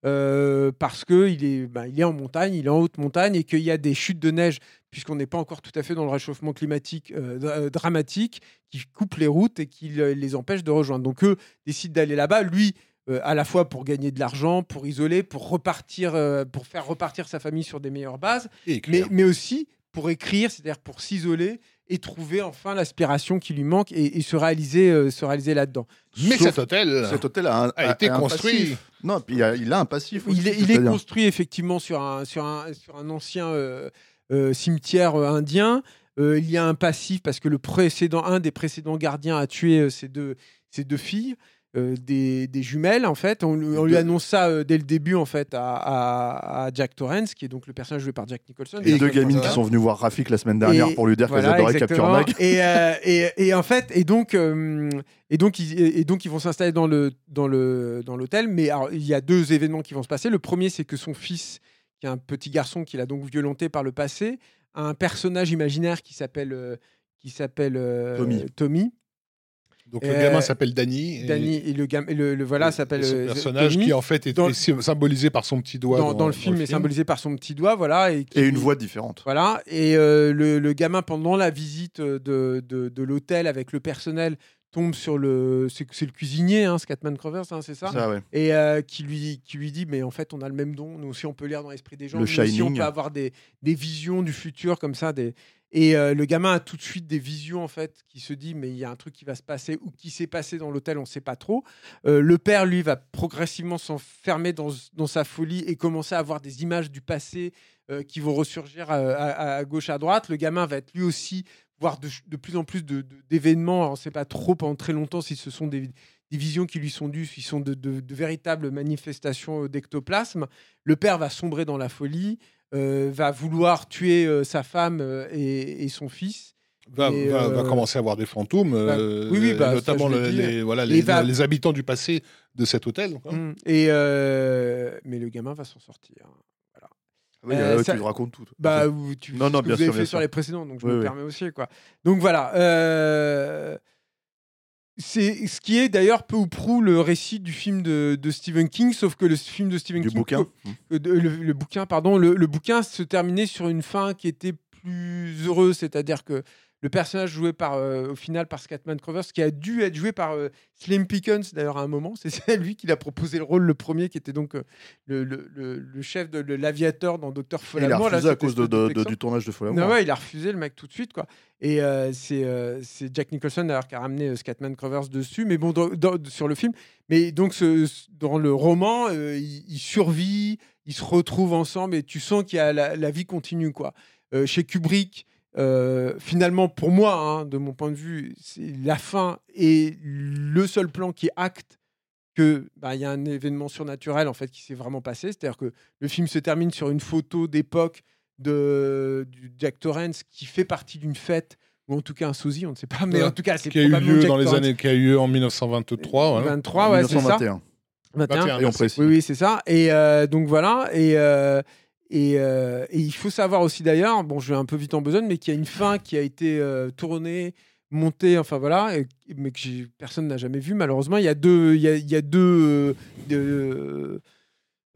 S2: euh, parce qu'il est, il est en montagne, il est en haute montagne et qu'il y a des chutes de neige, puisqu'on n'est pas encore tout à fait dans le réchauffement climatique euh, euh, dramatique, qui coupent les routes et qui le- les empêchent de rejoindre. Donc eux décident d'aller là-bas. Lui, euh, à la fois pour gagner de l'argent, pour isoler, pour repartir, euh, pour faire repartir sa famille sur des meilleures bases, mais, aussi pour écrire, c'est-à-dire pour s'isoler et trouver enfin l'aspiration qui lui manque et, et se réaliser, euh, se réaliser là-dedans.
S3: Mais
S1: Sauf-
S3: cet hôtel
S1: Cet hôtel a, un-
S3: a été construit.
S1: Non, puis il a, il a un passif.
S2: Il
S1: aussi,
S2: est, il est construit effectivement sur un, sur un, sur un ancien euh, euh, cimetière indien. Euh, il y a un passif parce que le précédent, un des précédents gardiens a tué euh, ses, deux, ses deux filles. Euh, des, des jumelles en fait on, lui- on lui
S1: Deux.
S2: annonce ça euh, dès le début en fait à, à- à Jack Torrance qui est donc le personnage joué par Jack Nicholson
S1: Et deux gamines qui sont venues voir Rafik la semaine dernière
S2: Et
S1: pour lui dire qu'elles
S2: Voilà,
S1: adoraient Capture. Mag.
S2: Et, euh, et, et en fait, et donc, et donc, ils, et donc, ils vont s'installer dans le dans le dans l'hôtel. Mais alors, il y a deux événements qui vont se passer. Le premier, c'est que son fils, qui est un petit garçon qu'il a donc violenté par le passé, a un personnage imaginaire qui s'appelle qui s'appelle
S1: Tommy.
S2: Tommy.
S3: Donc le
S2: Euh,
S3: gamin s'appelle Danny. et-
S2: Danny et le gam- et le, le- voilà
S3: et
S2: s'appelle
S3: ce
S2: euh,
S3: personnage
S2: Tommy.
S3: qui en fait est,
S2: Dans-
S3: est sy- symbolisé par son petit doigt
S2: dans, dans le film est symbolisé par son petit doigt, voilà, et, qui-
S1: Et une voix différente.
S2: Voilà, et euh, le, le gamin, pendant la visite de, de, de l'hôtel avec le personnel, tombe sur le. C'est le cuisinier, hein, Scatman Crothers, hein, c'est ça,
S1: Ça, ouais.
S2: Et euh, qui, lui, qui lui dit Mais en fait, on a le même don, nous aussi, on peut lire dans l'esprit des gens,
S1: Le
S2: nous aussi, on peut avoir des, des visions du futur comme ça. Des... Et euh, le gamin a tout de suite des visions, en fait, qui se dit Mais il y a un truc qui va se passer ou qui s'est passé dans l'hôtel, on ne sait pas trop. Euh, le père, lui, va progressivement s'enfermer dans, dans sa folie et commencer à avoir des images du passé qui vont ressurgir à, à- à gauche, à droite. Le gamin va être lui aussi voir de, de plus en plus d'événements. Alors, on ne sait pas trop pendant très longtemps si ce sont des, des visions qui lui sont dues, si ce sont de, de- de véritables manifestations euh, d'ectoplasme. Le père va sombrer dans la folie, euh, va vouloir tuer euh, sa femme euh, et, et son fils.
S3: Va,
S2: Et,
S3: va- va commencer à avoir des fantômes,
S2: oui, oui, bah,
S3: notamment le- les, voilà, les,
S2: va-
S3: les habitants du passé de cet hôtel. quoi.
S2: Mm. Et mais le gamin va s'en sortir.
S1: Oui,
S2: Euh,
S1: euh,
S2: ça-
S1: tu racontes tout.
S2: Bah, tu,
S1: Non,
S2: ce
S1: non,
S2: que
S1: bien
S2: vous avez
S1: sûr,
S2: fait
S1: bien
S2: sur
S1: sûr.
S2: les précédents, donc je
S1: Oui,
S2: me
S1: oui.
S2: permets aussi. Quoi. Donc voilà. euh, C'est ce qui est d'ailleurs peu ou prou le récit du film de, de Stephen King, sauf que le film de Stephen
S1: du
S2: King,
S1: bouquin.
S2: euh, de- le, le bouquin, pardon, le, le bouquin se terminait sur une fin qui était plus heureuse, c'est-à-dire que le personnage joué par, euh, au final par Scatman Crothers, qui a dû être joué par euh, Slim Pickens d'ailleurs à un moment, c'est lui qui l'a proposé le rôle, le premier, qui était donc euh, le, le- le- chef de, l'aviateur dans Docteur
S1: Et il a
S2: là,
S1: refusé à cause de, du tournage de Fallout.
S2: Non, ouais, il a refusé le mec tout de suite, quoi. Et euh, c'est Jack Nicholson d'ailleurs qui a ramené Scatman Crothers dessus, mais bon, dans- dans- sur le film. Mais donc, ce- dans le roman, il, il survit, ils se retrouvent ensemble et tu sens qu'il y a la, la vie continue, quoi. Chez Kubrick, euh, finalement, pour moi, hein, de mon point de vue, c'est la fin et le seul plan qui acte que bah, il y a un événement surnaturel en fait qui s'est vraiment passé. C'est-à-dire que le film se termine sur une photo d'époque de du Jack Torrance qui fait partie d'une fête ou en tout cas un sosie, on ne sait pas, mais
S3: Ouais.
S2: en tout cas c'est
S3: Qui a eu lieu
S2: Jack
S3: dans les
S2: Torrance.
S3: années, qui a eu lieu en 1923. voilà.
S2: 23, ouais, c'est ça.
S1: 1921.
S2: 21.
S3: 21,
S1: Et on précise.
S2: Oui, oui, c'est ça. Et euh, donc voilà. Et, euh, et, euh, et il faut savoir aussi d'ailleurs, bon, je vais un peu vite en besogne, mais qu'il y a une fin qui a été euh, tournée, montée, enfin voilà, mais que personne n'a jamais vu malheureusement. Il y a deux, il y a, deux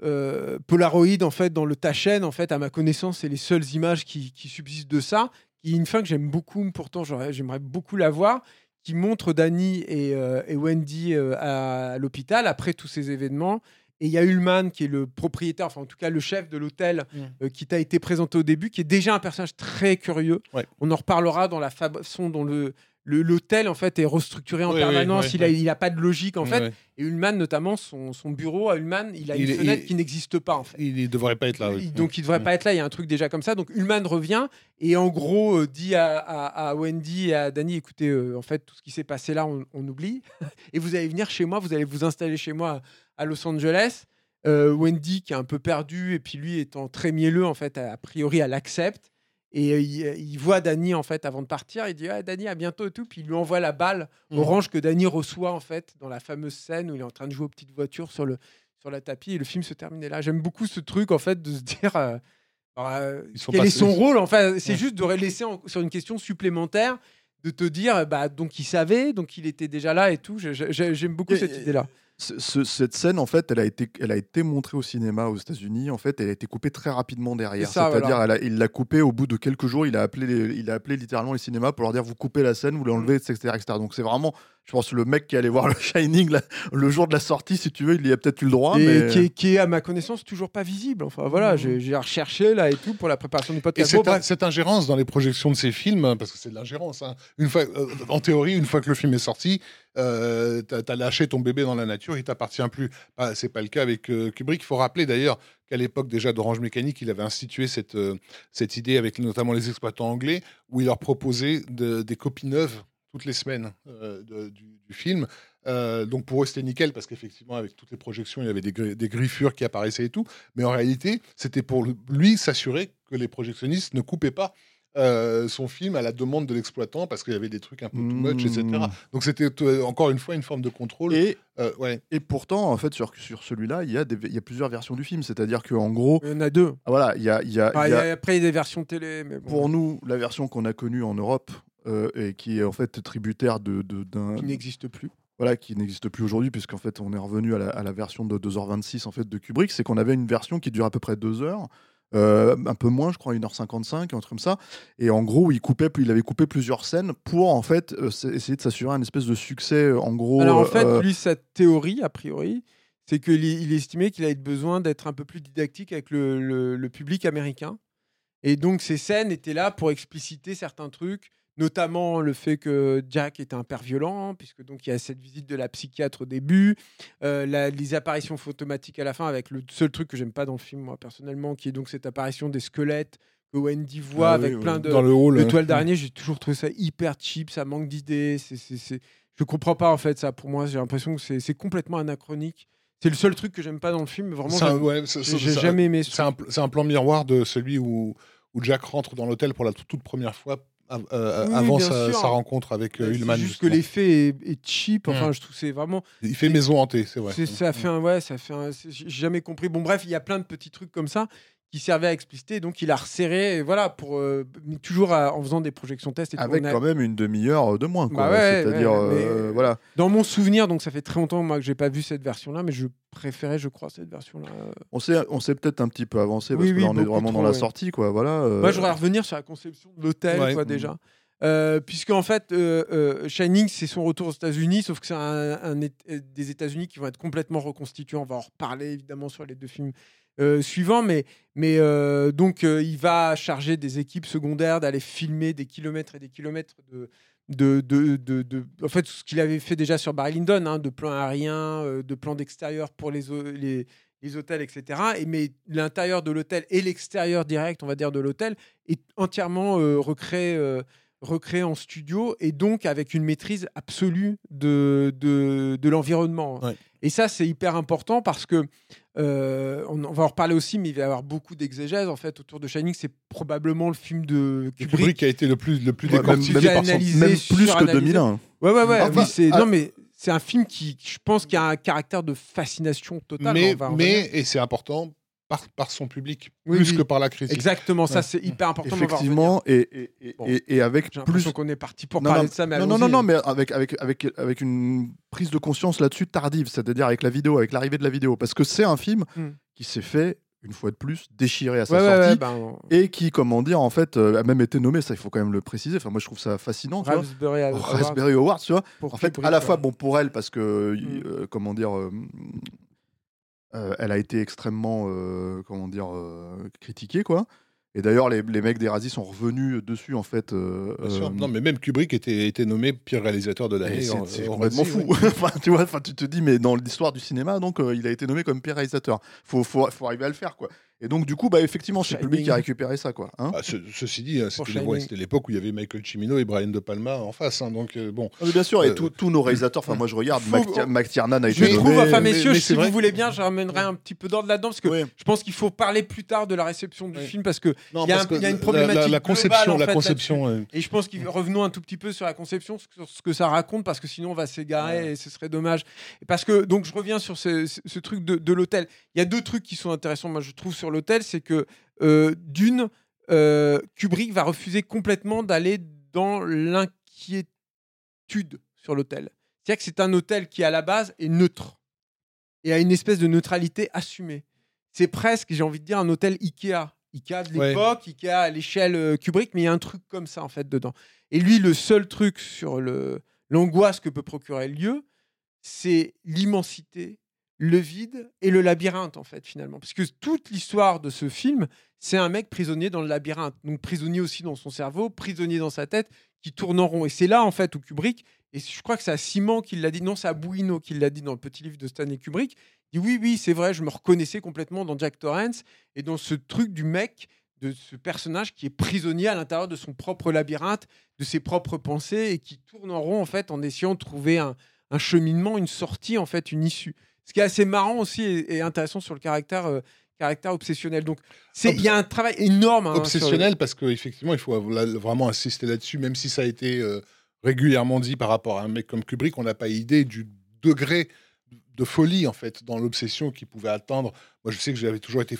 S2: euh, Polaroid en fait dans le Tachen en fait à ma connaissance c'est les seules images qui, subsistent de ça il y a une fin que j'aime beaucoup pourtant j'aimerais beaucoup la voir qui montre Danny et, Wendy à, l'hôpital après tous ces événements et il y a Ullman qui est le propriétaire enfin en tout cas le chef de l'hôtel
S3: Mm.
S2: euh, qui t'a été présenté au début qui est déjà un personnage très curieux
S3: Ouais.
S2: on en reparlera dans la façon dont le- l'hôtel en fait est restructuré en
S3: Oui,
S2: permanence
S3: oui,
S2: il, a, il a pas de logique en fait et Ullman, notamment, son, son bureau à Ullman, il a une fenêtre
S3: il-
S2: qui n'existe pas, en fait.
S3: Il ne devrait pas être là.
S2: Donc, il devrait pas être là. Il y a un truc déjà comme ça. Donc, Ullman revient et, en gros, euh, dit à, à- à Wendy et à Danny écoutez, euh, en fait, tout ce qui s'est passé là, on, on oublie. et vous allez venir chez moi, vous allez vous installer chez moi à Los Angeles. Euh, Wendy, qui est un peu perdue, et puis lui étant très mielleux, en fait, a, a priori, elle accepte. Et euh, il, il voit Danny, en fait, avant de partir. Il dit ah, Danny, à bientôt et tout. Puis il lui envoie la balle
S3: Mhm.
S2: orange que Danny reçoit, en fait, dans la fameuse scène où il est en train de jouer aux petites voitures sur le, sur la tapis. Et le film se termine là. J'aime beaucoup ce truc, en fait, de se dire. euh, euh,
S3: sont
S2: quel est son rôle Enfin, c'est
S3: Ouais.
S2: juste de laisser en- sur une question supplémentaire, de te dire, bah, donc il savait, donc il était déjà là et tout. J'aime beaucoup
S1: Et-
S2: cette
S1: et-
S2: idée-là.
S1: Ce- ce- cette scène, en fait, elle a, été, elle a été montrée au cinéma aux États-Unis. En fait, elle a été coupée très rapidement derrière. C'est-à-dire,
S2: voilà.
S1: il l'a coupée au bout de quelques jours. Il a appelé, les- il a appelé littéralement les cinémas pour leur dire vous coupez la scène, vous l'enlevez, etc., etc. Donc c'est vraiment, je pense, le mec qui allait voir le Shining là, le jour de la sortie, si tu veux, il y a peut-être eu le droit.
S2: et
S1: mais...
S2: qui, est, qui est, à ma connaissance, toujours pas visible. Enfin, voilà, j'ai j'ai recherché là et tout pour la préparation du
S3: Et
S2: podcast.
S3: cette,
S2: bref.
S3: cette ingérence dans les projections de ces films, hein, parce que c'est de l'ingérence, hein, une fois, euh, en théorie, une fois que le film est sorti, euh, t'as as lâché ton bébé dans la nature, il t'appartient plus. Bah, c'est pas le cas avec euh, Kubrick. Il faut rappeler d'ailleurs qu'à l'époque déjà d'Orange Mécanique, il avait institué cette, euh, cette idée avec notamment les exploitants anglais, où il leur proposait de- des copies neuves toutes les semaines euh, de- du, du film. Euh, donc pour eux c'était nickel parce qu'effectivement avec toutes les projections il y avait des, gri- des griffures qui apparaissaient et tout mais en réalité c'était pour lui s'assurer que les projectionnistes ne coupaient pas euh, son film à la demande de l'exploitant parce qu'il y avait des trucs un peu too much etc
S1: Mmh.
S3: donc c'était encore une fois une forme de contrôle
S1: Et,
S3: Euh, ouais
S1: et pourtant, en fait, sur, sur celui-là, il y, a des- il y a plusieurs versions du film. C'est-à-dire qu'en gros,
S2: Il y en a deux.
S1: ah, voilà, il y a, il y a-
S2: Ah,
S1: il y
S2: après, il y a des versions télé. Mais bon,
S1: pour nous, la version qu'on a connue en Europe et qui est en fait tributaire de, d'un,
S2: qui n'existe plus.
S1: voilà, qui n'existe plus aujourd'hui, puisqu'en fait, on est revenu à la, à la version de 2h26 en fait, de Kubrick, c'est qu'on avait une version qui dure à peu près 2 heures, euh, un peu moins, je crois, 1h55, un truc comme ça. Et en gros, il, coupait, il avait coupé plusieurs scènes pour, en fait, euh, essayer de s'assurer un espèce de succès, euh, en gros.
S2: Alors en fait,
S1: euh,
S2: lui, sa théorie, a priori, c'est qu'il il estimait qu'il avait besoin d'être un peu plus didactique avec le, le- le public américain. Et donc ces scènes étaient là pour expliciter certains trucs, notamment le fait que Jack était un père violent, puisque donc il y a cette visite de la psychiatre au début, euh, la- les apparitions photomatiques à la fin, avec le seul truc que j'aime pas dans le film, moi personnellement, qui est donc cette apparition des squelettes que Wendy voit
S1: Ah
S2: avec
S1: oui,
S2: plein de,
S3: dans le hall. euh,
S2: toiles d'araignée. J'ai toujours trouvé ça hyper cheap, ça manque d'idées. C'est, Je comprends pas en fait ça. Pour moi, j'ai l'impression que c'est, complètement anachronique. C'est le seul truc que j'aime pas dans le film. mais Vraiment,
S3: un- ouais,
S2: j'ai,
S3: c'est- c'est-
S2: jamais aimé. ce
S3: C'est un, c'est un plan miroir de celui où, où Jack rentre dans l'hôtel pour la toute, toute première fois av- euh,
S2: Oui,
S3: avant sa, rencontre avec euh,
S2: C'est
S3: Ullman.
S2: juste
S3: justement.
S2: que l'effet est, est cheap. Enfin,
S3: Mm.
S2: je trouve c'est vraiment.
S3: Il fait maison hantée, c'est vrai.
S2: ça fait un ouais, ça fait un. J'ai jamais compris. Bon, bref, il y a plein de petits trucs comme ça qui servaient à expliciter. Donc, il a resserré. et voilà, pour euh, toujours à- en faisant des projections tests. Et tout.
S1: Avec
S2: a-
S1: quand même une demi-heure de moins. quoi.
S2: Bah ouais,
S1: C'est-à-dire,
S2: ouais,
S1: euh, voilà.
S2: Dans mon souvenir, donc ça fait très longtemps moi que j'ai pas vu cette version-là, mais je préférais, je crois, cette version-là.
S1: On s'est, on s'est peut-être un petit peu avancé parce
S2: Oui,
S1: que
S2: oui,
S1: là, on est vraiment dans la
S2: ouais.
S1: sortie, quoi. Voilà. euh,
S2: Moi, je voudrais revenir sur la conception de l'hôtel,
S3: Ouais.
S2: quoi, déjà. Euh, puisque en fait, euh, euh, Shining, c'est son retour aux États-Unis, sauf que c'est un, des États-Unis qui vont être complètement reconstitués. On va en reparler évidemment sur les deux films euh, suivants, mais, mais euh, donc euh, il va charger des équipes secondaires d'aller filmer des kilomètres et des kilomètres de. De, de, de, en fait, ce qu'il avait fait déjà sur Barry Lyndon, hein, de plans aériens, de plans d'extérieur pour les, les, les hôtels, etc. Et, mais l'intérieur de l'hôtel et l'extérieur direct, on va dire, de l'hôtel, est entièrement recréé, recréé en studio et donc avec une maîtrise absolue de, de, de l'environnement.
S3: Ouais.
S2: Et ça, c'est hyper important parce que, euh, on, on va en reparler aussi, mais il va y avoir beaucoup d'exégèse en fait autour de Shining. C'est probablement le film de
S3: Kubrick,
S2: Kubrick.
S3: a été le plus, le plus
S1: Ouais, même-
S3: décortiqué
S1: même-
S3: par son...
S2: analysé,
S1: Même plus que
S2: suranalysé.
S1: 2001.
S2: Ouais, ouais, ouais.
S1: Enfin,
S2: oui, c'est
S1: ah-
S2: non, mais c'est un film qui, je pense, qui a un caractère de fascination totale.
S3: Mais,
S2: On va en
S3: mais
S2: revenir.
S3: et c'est important, par, par son public,
S2: Oui,
S3: plus
S2: oui.
S3: que par la critique.
S2: exactement, ça c'est hyper important.
S1: Effectivement, et, et, et,
S2: Bon.
S1: et- et avec plus.
S2: qu'on est parti pour
S1: Non,
S2: parler
S1: non,
S2: de ça, mais
S1: non, non, non, non, mais avec, avec, avec, avec une prise de conscience là-dessus tardive, c'est-à-dire avec la vidéo, avec l'arrivée de la vidéo. Parce que c'est un film
S2: Hmm.
S1: qui s'est fait, une fois de plus, déchirer à sa
S2: Ouais,
S1: sortie.
S2: ouais, ben,
S1: Et qui, comment dire, en fait, euh, a même été nommé, ça il faut quand même le préciser. Enfin, moi je trouve ça fascinant. tu vois.
S2: Raspberry Award
S1: Raspberry Awards, tu vois.
S2: pour
S1: En fait, à la fois, bon, pour elle, parce que,
S2: Mm.
S1: euh, comment dire, euh, euh, elle a été extrêmement, euh, comment dire, euh, critiquée, quoi. Et d'ailleurs, les, les mecs d'Erasy sont revenus dessus, en fait.
S3: Bien sûr. Non, mais même Kubrick était, était nommé pire réalisateur de l'année.
S1: c'est
S3: en
S1: complètement fou.
S3: ouais.
S1: enfin, tu vois, enfin, tu te dis, mais dans l'histoire du cinéma, donc, il a été nommé comme pire réalisateur. Faut, faut, faut arriver à le faire, quoi. Et donc, du coup, bah, effectivement, c'est le public qui a récupéré ça, quoi. hein.
S3: Ah, ce- ceci dit,
S2: Pour
S3: c'était l'époque où il y avait Michael Cimino et Brian De Palma en face. hein, donc, euh, bon.
S1: Ah, mais bien sûr, et
S3: Euh,
S1: tous- tous nos réalisateurs, enfin, moi, je regarde, Mac, Mac Tiernan a
S2: Je
S1: été
S2: trouve,
S1: nommé.
S2: enfin,
S3: mais-
S2: messieurs,
S3: mais
S2: si
S3: c'est
S2: vous voulez bien, je ramènerai un petit peu d'ordre là-dedans, parce que
S1: Oui.
S2: je pense qu'il faut parler plus tard de la réception du
S3: Oui.
S2: film, parce que
S3: Non,
S2: Il y a
S3: que
S2: y a une
S3: la-
S2: problématique
S3: La, la
S2: globale,
S3: conception, la
S2: fait,
S3: conception. euh,
S2: Et je pense qu'il revenons un tout petit peu sur la conception, sur ce que ça raconte, parce que sinon on va s'égarer et ce serait dommage. Parce que donc je reviens sur ce, ce- ce truc de, de l'hôtel. Il y a deux trucs qui sont intéressants, moi je trouve sur l'hôtel, c'est que euh, d'une, euh, Kubrick va refuser complètement d'aller dans l'inquiétude sur l'hôtel. C'est-à-dire que c'est un hôtel qui à la base est neutre et a une espèce de neutralité assumée. C'est presque, j'ai envie de dire, un hôtel Ikea. Ikea de
S3: Ouais.
S2: l'époque, Ikea à l'échelle euh, Kubrick, mais il y a un truc comme ça en fait dedans. Et lui, le seul truc sur le l'angoisse que peut procurer le lieu, c'est l'immensité, le vide et le labyrinthe en fait finalement. Parce que toute l'histoire de ce film, c'est un mec prisonnier dans le labyrinthe, donc prisonnier aussi dans son cerveau, prisonnier dans sa tête, qui tourne en rond. Et c'est là en fait où Kubrick, et je crois que c'est à Simon qui l'a dit, non c'est à Bouino qui l'a dit dans le petit livre de Stanley Kubrick, dit oui oui c'est vrai, je me reconnaissais complètement dans Jack Torrance et dans ce truc du mec de ce personnage qui est prisonnier à l'intérieur de son propre labyrinthe, de ses propres pensées et qui tourne en rond en fait en essayant de trouver un cheminement, une sortie en fait, une issue. Ce qui est assez marrant aussi et, intéressant sur le caractère, euh, obsessionnel. Donc il y a un travail énorme. hein,
S3: obsessionnel parce qu'effectivement, il faut vraiment insister là-dessus, même si ça a été euh, régulièrement dit par rapport à un mec comme Kubrick, on n'a pas idée du degré de folie en fait dans l'obsession qu'il pouvait atteindre. Moi, je sais que j'avais toujours été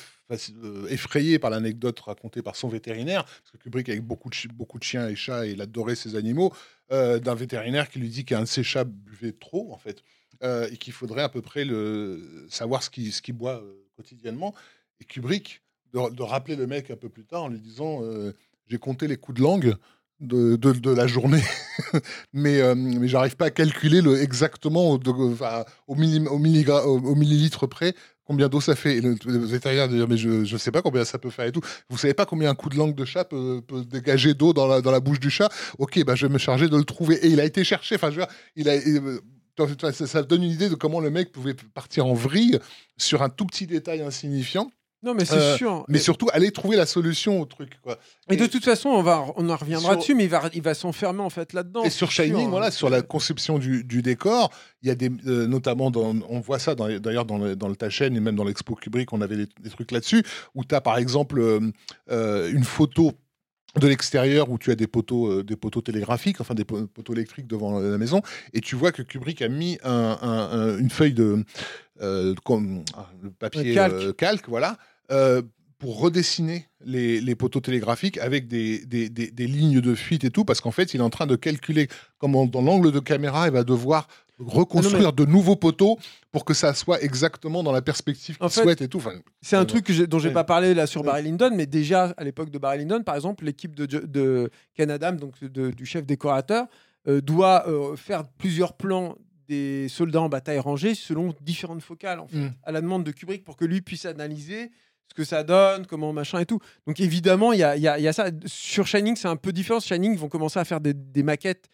S3: euh, effrayé par l'anecdote racontée par son vétérinaire, parce que Kubrick avec beaucoup de, chiens et chats, et il adorait ses animaux, d'un vétérinaire qui lui dit qu'un de ses chats buvait trop en fait, euh, et qu'il faudrait à peu près le, savoir ce qu'il ce qu'il boit euh, quotidiennement. Et Kubrick de, rappeler le mec un peu plus tard en lui disant euh, j'ai compté les coups de langue de, de, de la journée, mais, mais j'arrive pas à calculer le, exactement au, au, millim- au, au- millilitre près combien d'eau ça fait. Et le, vétérinaire de dire mais je, je sais pas combien ça peut faire et tout. Vous savez pas combien un coup de langue de chat peut, peut dégager d'eau dans la, dans la bouche du chat? Ok, bah, je vais me charger de le trouver. Et il a été cherché. Enfin, je veux ça, ça donne une idée de comment le mec pouvait partir en vrille sur un tout petit détail insignifiant
S2: Non, mais c'est
S3: Euh,
S2: sûr.
S3: Mais
S2: Et-
S3: surtout, aller trouver la solution au truc. Quoi.
S2: Et de toute façon, on, va, on en reviendra
S3: Sur-
S2: dessus, mais il va, il va s'enfermer en fait là-dedans.
S3: Et sur
S2: sûr,
S3: Shining,
S2: hein.
S3: voilà, sur la conception du, du décor, il y a des, euh, notamment, dans, on voit ça dans- d'ailleurs dans le, dans le Taschen et même dans l'expo Kubrick, on avait des, des trucs là-dessus, où tu as par exemple euh, une photo de l'extérieur où tu as des poteaux, euh, des poteaux télégraphiques, enfin des po- poteaux électriques devant la maison, et tu vois que Kubrick a mis un- un- un- une feuille de, euh, comme, ah, le papier
S2: calque.
S3: euh, calque, voilà, pour redessiner les, les poteaux télégraphiques avec des, des, des- des lignes de fuite et tout, parce qu'en fait, il est en train de calculer comment, dans l'angle de caméra, il va devoir reconstruire de nouveaux poteaux pour que ça soit exactement dans la perspective qu'il souhaite et tout. Enfin,
S2: C'est un
S3: Euh,
S2: truc que dont j'ai
S3: ouais.
S2: pas parlé là sur
S3: Ouais.
S2: Barry Lyndon, mais déjà à l'époque de Barry Lyndon, par exemple, l'équipe de, de Ken Adam, donc de- du chef décorateur, euh, doit euh, faire plusieurs plans des soldats en bataille rangée selon différentes focales, en fait,
S3: Mm.
S2: à la demande de Kubrick pour que lui puisse analyser ce que ça donne, comment machin et tout. Donc évidemment, il y a, ça. Sur Shining, c'est un peu différent. Shining, ils vont commencer à faire des, des maquettes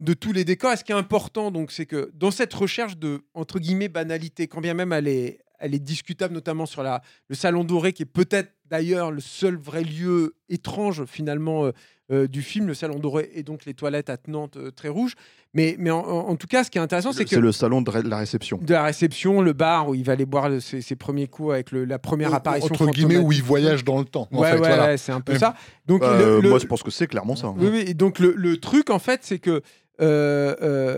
S2: de tous les décors. Et ce qui est important, donc, c'est que dans cette recherche de entre guillemets banalité, quand bien même elle est, elle est discutable, notamment sur la, le salon doré, qui est peut-être d'ailleurs le seul vrai lieu étrange finalement euh, euh, du film, le salon doré et donc les toilettes attenantes euh, très rouges. Mais, mais en, en- en tout cas, ce qui est intéressant, c'est que
S1: C'est le salon de la réception.
S2: de la réception, le bar où il va aller boire le- ses, ses premiers coups avec le- la première apparition.
S3: entre guillemets, où il voyage dans le temps. en
S2: Ouais,
S3: fait,
S2: ouais,
S3: voilà.
S2: ouais, c'est un peu ça. Donc,
S1: Euh,
S2: le- le-
S1: Moi, je pense que c'est clairement ça. hein.
S2: oui, oui. Et donc le, le truc en fait, c'est que euh,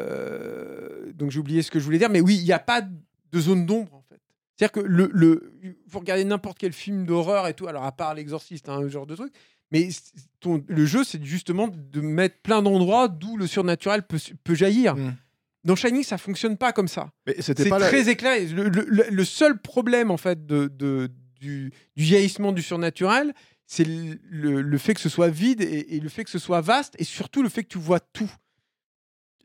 S2: euh, donc j'ai oublié ce que je voulais dire, mais oui, il n'y a pas de zone d'ombre en. C'est-à-dire que le, le, vous regardez n'importe quel film d'horreur et tout, alors à part l'exorciste, hein, ce genre de truc, mais ton- le jeu c'est justement de mettre plein d'endroits d'où le surnaturel peut, peut jaillir.
S3: Mm.
S2: Dans Shining, ça fonctionne pas comme ça. C'est
S1: la-
S2: très éclairé. Le, le- seul problème en fait de, de- du, du jaillissement du surnaturel, c'est le, le- le fait que ce soit vide et, et le fait que ce soit vaste et surtout le fait que tu vois tout.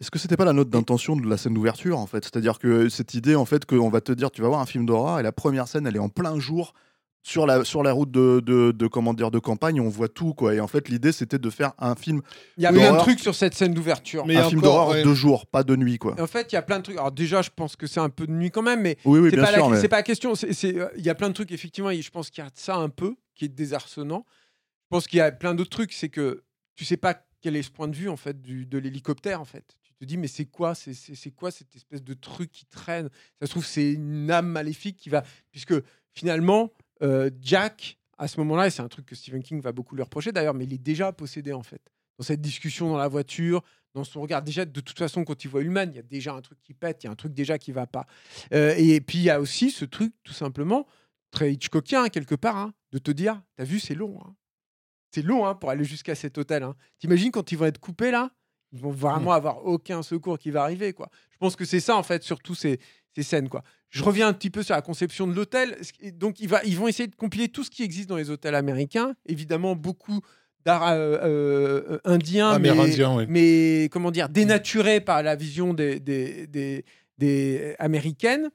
S1: Est-ce que c'était pas la note d'intention de la scène d'ouverture en fait? C'est-à-dire que cette idée en fait qu'on va te dire tu vas voir un film d'horreur et la première scène elle est en plein jour sur la, sur la route de, de, de, comment dire, de campagne on voit tout quoi et en fait l'idée c'était de faire un film
S2: Il y a
S1: Oui,
S2: plein de
S1: d'horreur.
S2: trucs sur cette scène d'ouverture.
S3: Mais
S1: un film d'horreur
S3: ouais.
S1: de jour pas de nuit quoi.
S2: Et En fait, il y a plein de trucs. Alors déjà, je pense que c'est un peu de nuit quand même, mais
S1: Oui oui
S2: c'est pas, la,
S1: mais
S2: c'est pas la question. Euh, Il y a plein de trucs, effectivement, et je pense qu'il y a ça un peu qui est désarçonnant. Je pense qu'il y a plein d'autres trucs, c'est que tu sais pas quel est ce point de vue en fait du, de l'hélicoptère en fait. Tu te dis mais c'est quoi c'est, quoi cette espèce de truc qui traîne? Ça se trouve c'est une âme maléfique qui va puisque finalement euh, Jack à ce moment-là et c'est un truc que Stephen King va beaucoup lui reprocher d'ailleurs mais il est déjà possédé en fait dans cette discussion dans la voiture dans son regard déjà de toute façon quand il voit Ullman il y a déjà un truc qui pète il y a un truc déjà qui va pas Euh, et puis il y a aussi ce truc tout simplement très Hitchcockien quelque part hein, de te dire t'as vu c'est long hein. c'est long hein, pour aller jusqu'à cet hôtel hein. t'imagines quand ils vont être coupés là? Ils vont vraiment avoir aucun secours qui va arriver quoi je pense que c'est ça en fait surtout ces, ces scènes quoi je reviens un petit peu sur la conception de l'hôtel Et donc il va, ils vont essayer de compiler tout ce qui existe dans les hôtels américains évidemment beaucoup d'art euh, euh, indien mais-
S3: Amérindien, oui.
S2: mais comment dire, dénaturé par la vision des, des, des- des américaines.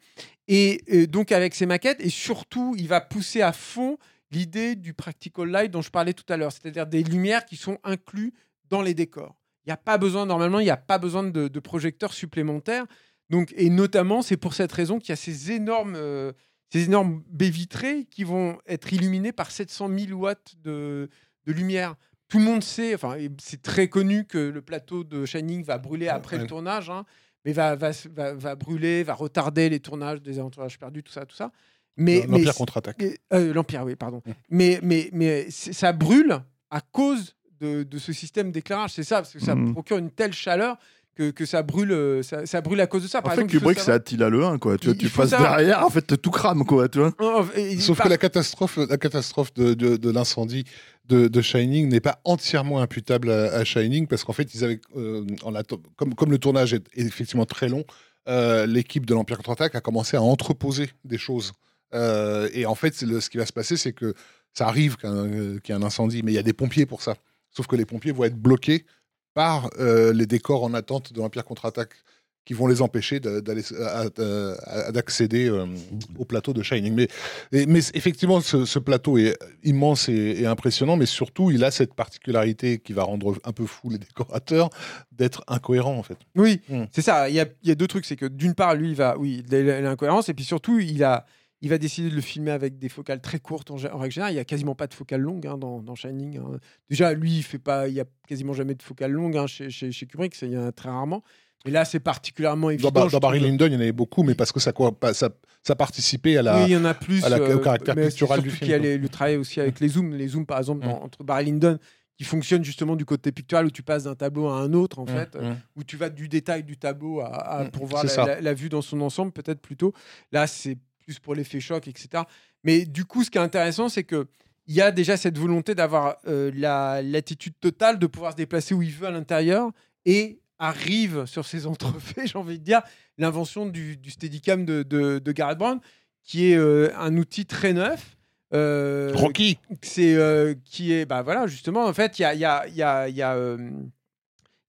S2: Et euh, donc avec ces maquettes, et surtout, il va pousser à fond l'idée du practical light dont je parlais tout à l'heure, c'est-à-dire des lumières qui sont inclus dans les décors. Il n'y a pas besoin, normalement, il n'y a pas besoin de, de projecteurs supplémentaires. Donc, et notamment, c'est pour cette raison qu'il y a ces énormes, euh, ces énormes baies vitrées qui vont être illuminées par 700 000 watts de, de lumière. Tout le monde sait, enfin, c'est très connu que le plateau de Shining va brûler après
S3: Ouais.
S2: le tournage, hein, mais va, va, va, va brûler, va retarder les tournages des aventurages perdus, tout ça, tout ça. Mais,
S3: L'Empire contre-attaque.
S2: euh, L'Empire, oui, pardon.
S3: Mm.
S2: Mais, mais, mais ça brûle à cause de, de ce système d'éclairage. C'est ça, parce que ça
S1: Mm.
S2: procure une telle chaleur que, que ça, brûle, euh, ça, ça brûle à cause de ça.
S1: En
S2: Par
S1: fait
S2: exemple,
S1: Kubrick c'est Attila le 1 quoi tu, vois, tu passes
S2: savoir-
S1: derrière en fait tout crame quoi tu vois.
S2: Oh, et-
S3: Sauf
S2: par-
S3: que la catastrophe, la catastrophe de, de- de l'incendie de, de Shining n'est pas entièrement imputable à, à Shining parce qu'en fait, ils avaient, euh, en comme, comme le tournage est, est effectivement très long, euh, l'équipe de l'Empire contre-attaque a commencé à entreposer des choses. Euh, et en fait, le- ce qui va se passer, c'est que ça arrive euh, qu'il y ait un incendie, mais il y a des pompiers pour ça. Sauf que les pompiers vont être bloqués par euh, les décors en attente de l'Empire contre-attaque qui vont les empêcher d'accéder euh, au plateau de Shining. Mais, et- mais c- effectivement, ce, ce plateau est immense et, et impressionnant, mais surtout, il a cette particularité qui va rendre un peu fou les décorateurs d'être incohérent en fait.
S2: Oui,
S3: Mm.
S2: c'est ça. Il y a, il y a deux trucs. C'est que d'une part, lui, il va, oui, il a l'incohérence, et puis surtout, il a, Il va décider de le filmer avec des focales très courtes en, règle générale. Il n'y a quasiment pas de focale longue hein, dans, dans Shining. hein. Déjà, lui, il fait pas, il y a quasiment jamais de focale longue hein, chez, chez, chez Kubrick. Il y en a très rarement. Et là, c'est particulièrement évident.
S3: Dans, Barry. Lyndon, il y en avait beaucoup, mais parce que ça, ça, ça participait à la.
S2: oui, il y en a plus.
S3: à la- au
S2: euh,
S3: caractère
S2: mais
S3: pictural du film,
S2: qu'il y a les- le travail aussi avec les zooms. Les zooms, par exemple, dans- entre Barry Lyndon, qui fonctionne justement du côté pictural où tu passes d'un tableau à un autre, en
S3: Mmh,
S2: fait,
S3: mmh.
S2: où tu vas du détail du tableau à, à-
S3: Mm,
S2: pour voir la- la vue dans son ensemble, peut-être plutôt. Là, c'est plus pour l'effet choc, etc. Mais du coup, ce qui est intéressant, c'est que il y a déjà cette volonté d'avoir euh, la l'attitude totale de pouvoir se déplacer où il veut à l'intérieur et arrive sur ces entrefaits, j'ai envie de dire, l'invention du, du Steadicam de, de, de Garrett Brown, qui est euh, un outil très neuf. euh,
S3: Rocky.
S2: c'est euh, qui est bah voilà justement en fait il y a il y a il y a il y a, euh,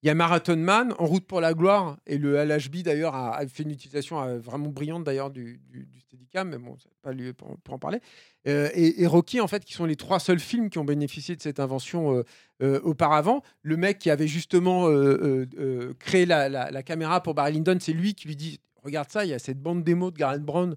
S2: il y a Marathon Man en route pour la gloire et le LHB d'ailleurs a, fait une utilisation euh, vraiment brillante d'ailleurs du, du, Steadicam mais bon c'est pas lieu pour, en parler. Euh, et, Rocky en fait qui sont les trois seuls films qui ont bénéficié de cette invention euh, auparavant. Le mec qui avait justement créé la, la- caméra pour Barry Lyndon c'est lui qui lui dit regarde ça il y a cette bande démo de Gareth Brown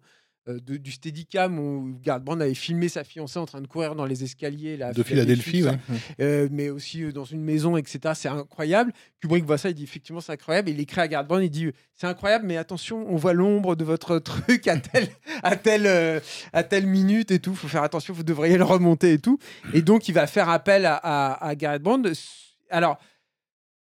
S2: de- du Steadicam où Gareth Brown avait filmé sa fiancée en train de courir dans les escaliers là,
S3: De Philadelphie, ouais.
S2: Euh, mais aussi euh, dans une maison, etc. C'est incroyable. Kubrick voit ça, il dit effectivement c'est incroyable. Il écrit à Gareth Brown, il dit c'est incroyable, mais attention, on voit l'ombre de votre truc à telle, à telle, euh, à telle minute et tout. Faut faire attention, vous devriez le remonter et tout. Et donc il va faire appel à, à, à Gareth Brown. Alors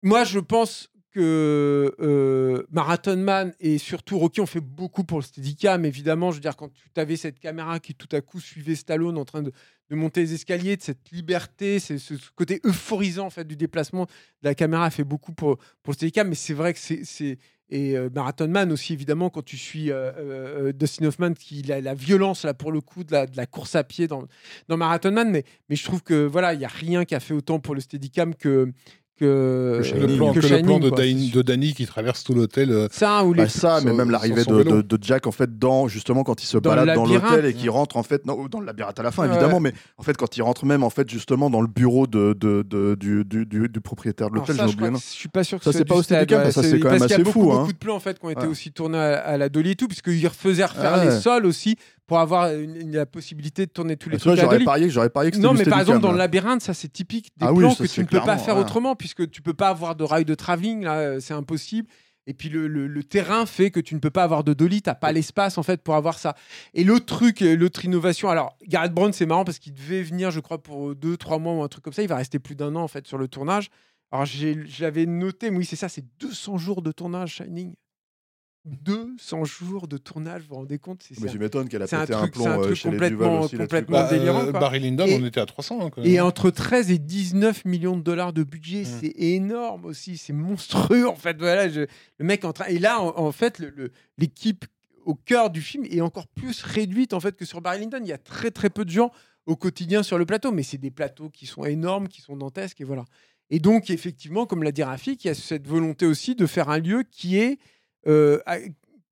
S2: moi je pense que euh, Marathon Man et surtout Rocky ont fait beaucoup pour le Steadicam, évidemment. Je veux dire, quand tu avais cette caméra qui tout à coup suivait Stallone en train de, monter les escaliers, de cette liberté, ce, côté euphorisant en fait du déplacement de la caméra a fait beaucoup pour, pour le Steadicam, mais c'est vrai que c'est- et euh, Marathon Man aussi évidemment quand tu suis euh, euh, Dustin Hoffman qui a la violence là pour le coup de la, de la course à pied dans, dans Marathon Man, mais, mais je trouve que voilà il y a rien qui a fait autant pour le Steadicam que que,
S3: Le plan, que le
S2: Shining,
S3: plan de,
S2: quoi,
S3: de Danny qui traverse tout l'hôtel. euh,
S2: ça ou les
S1: Bah, ça, mais même l'arrivée de,
S3: vélo.
S1: de- de Jack, en fait, dans justement quand il se
S2: Dans le
S1: balade dans l'hôtel et qu'il rentre, en fait, non, dans le labyrinthe à la fin,
S2: Ouais.
S1: évidemment, mais en fait, quand il rentre même, en fait, justement, dans le bureau de, de- de- du, du- du- du propriétaire de l'hôtel,
S2: ça,
S1: j'ai
S2: je, suis pas sûr que
S1: Ça,
S2: ce
S1: c'est
S2: soit
S1: pas au
S2: stade,
S1: ça,
S2: ouais,
S1: c'est quand même
S2: parce qu'il y a
S1: assez
S2: beaucoup,
S1: fou, hein.
S2: beaucoup de plans en fait qui ont été aussi tournés à, la Dolly et tout, puisqu'ils refaisaient refaire les sols aussi pour avoir une- une- la possibilité de tourner tous les
S1: Ah, vois,
S2: trucs
S1: j'aurais parié, j'aurais parié que
S2: Non, mais par exemple, dans le labyrinthe, ça c'est typique des
S1: Ah oui,
S2: plans
S1: ça,
S2: que tu ne peux pas faire
S1: ouais.
S2: autrement, puisque tu peux pas avoir de rail de travelling, là, euh, c'est impossible. Et puis le, le- le terrain fait que tu ne peux pas avoir de dolly, t'as pas l'espace en fait pour avoir ça. Et l'autre truc, euh, l'autre innovation, alors Gareth Brown c'est marrant parce qu'il devait venir, je crois, pour deux, trois mois ou un truc comme ça. Il va rester plus d'un an en fait sur le tournage. Alors j'avais noté, mais oui c'est ça, c'est 200 jours de tournage Shining. 200 jours de tournage, vous vous rendez compte c'est
S1: Mais tu m'étonnes qu'elle a
S2: un
S1: pété plomb
S2: un
S1: euh, chez les
S2: complètement-
S1: Duval aussi
S2: complètement
S3: bah,
S2: délirant,
S3: euh. Barry Lyndon,
S2: Et-
S3: on était à 300. hein, quand même.
S2: Et entre 13 et 19 millions de dollars de budget,
S3: Mm.
S2: c'est énorme aussi, c'est monstrueux en fait. Voilà, je- le mec en train. Et là, en, en fait, l'équipe au cœur du film est encore plus réduite en fait que sur Barry Lyndon. Il y a très très peu de gens au quotidien sur le plateau, mais c'est des plateaux qui sont énormes, qui sont dantesques et voilà. Et donc effectivement, comme l'a dit Rafik, il y a cette volonté aussi de faire un lieu qui est euh,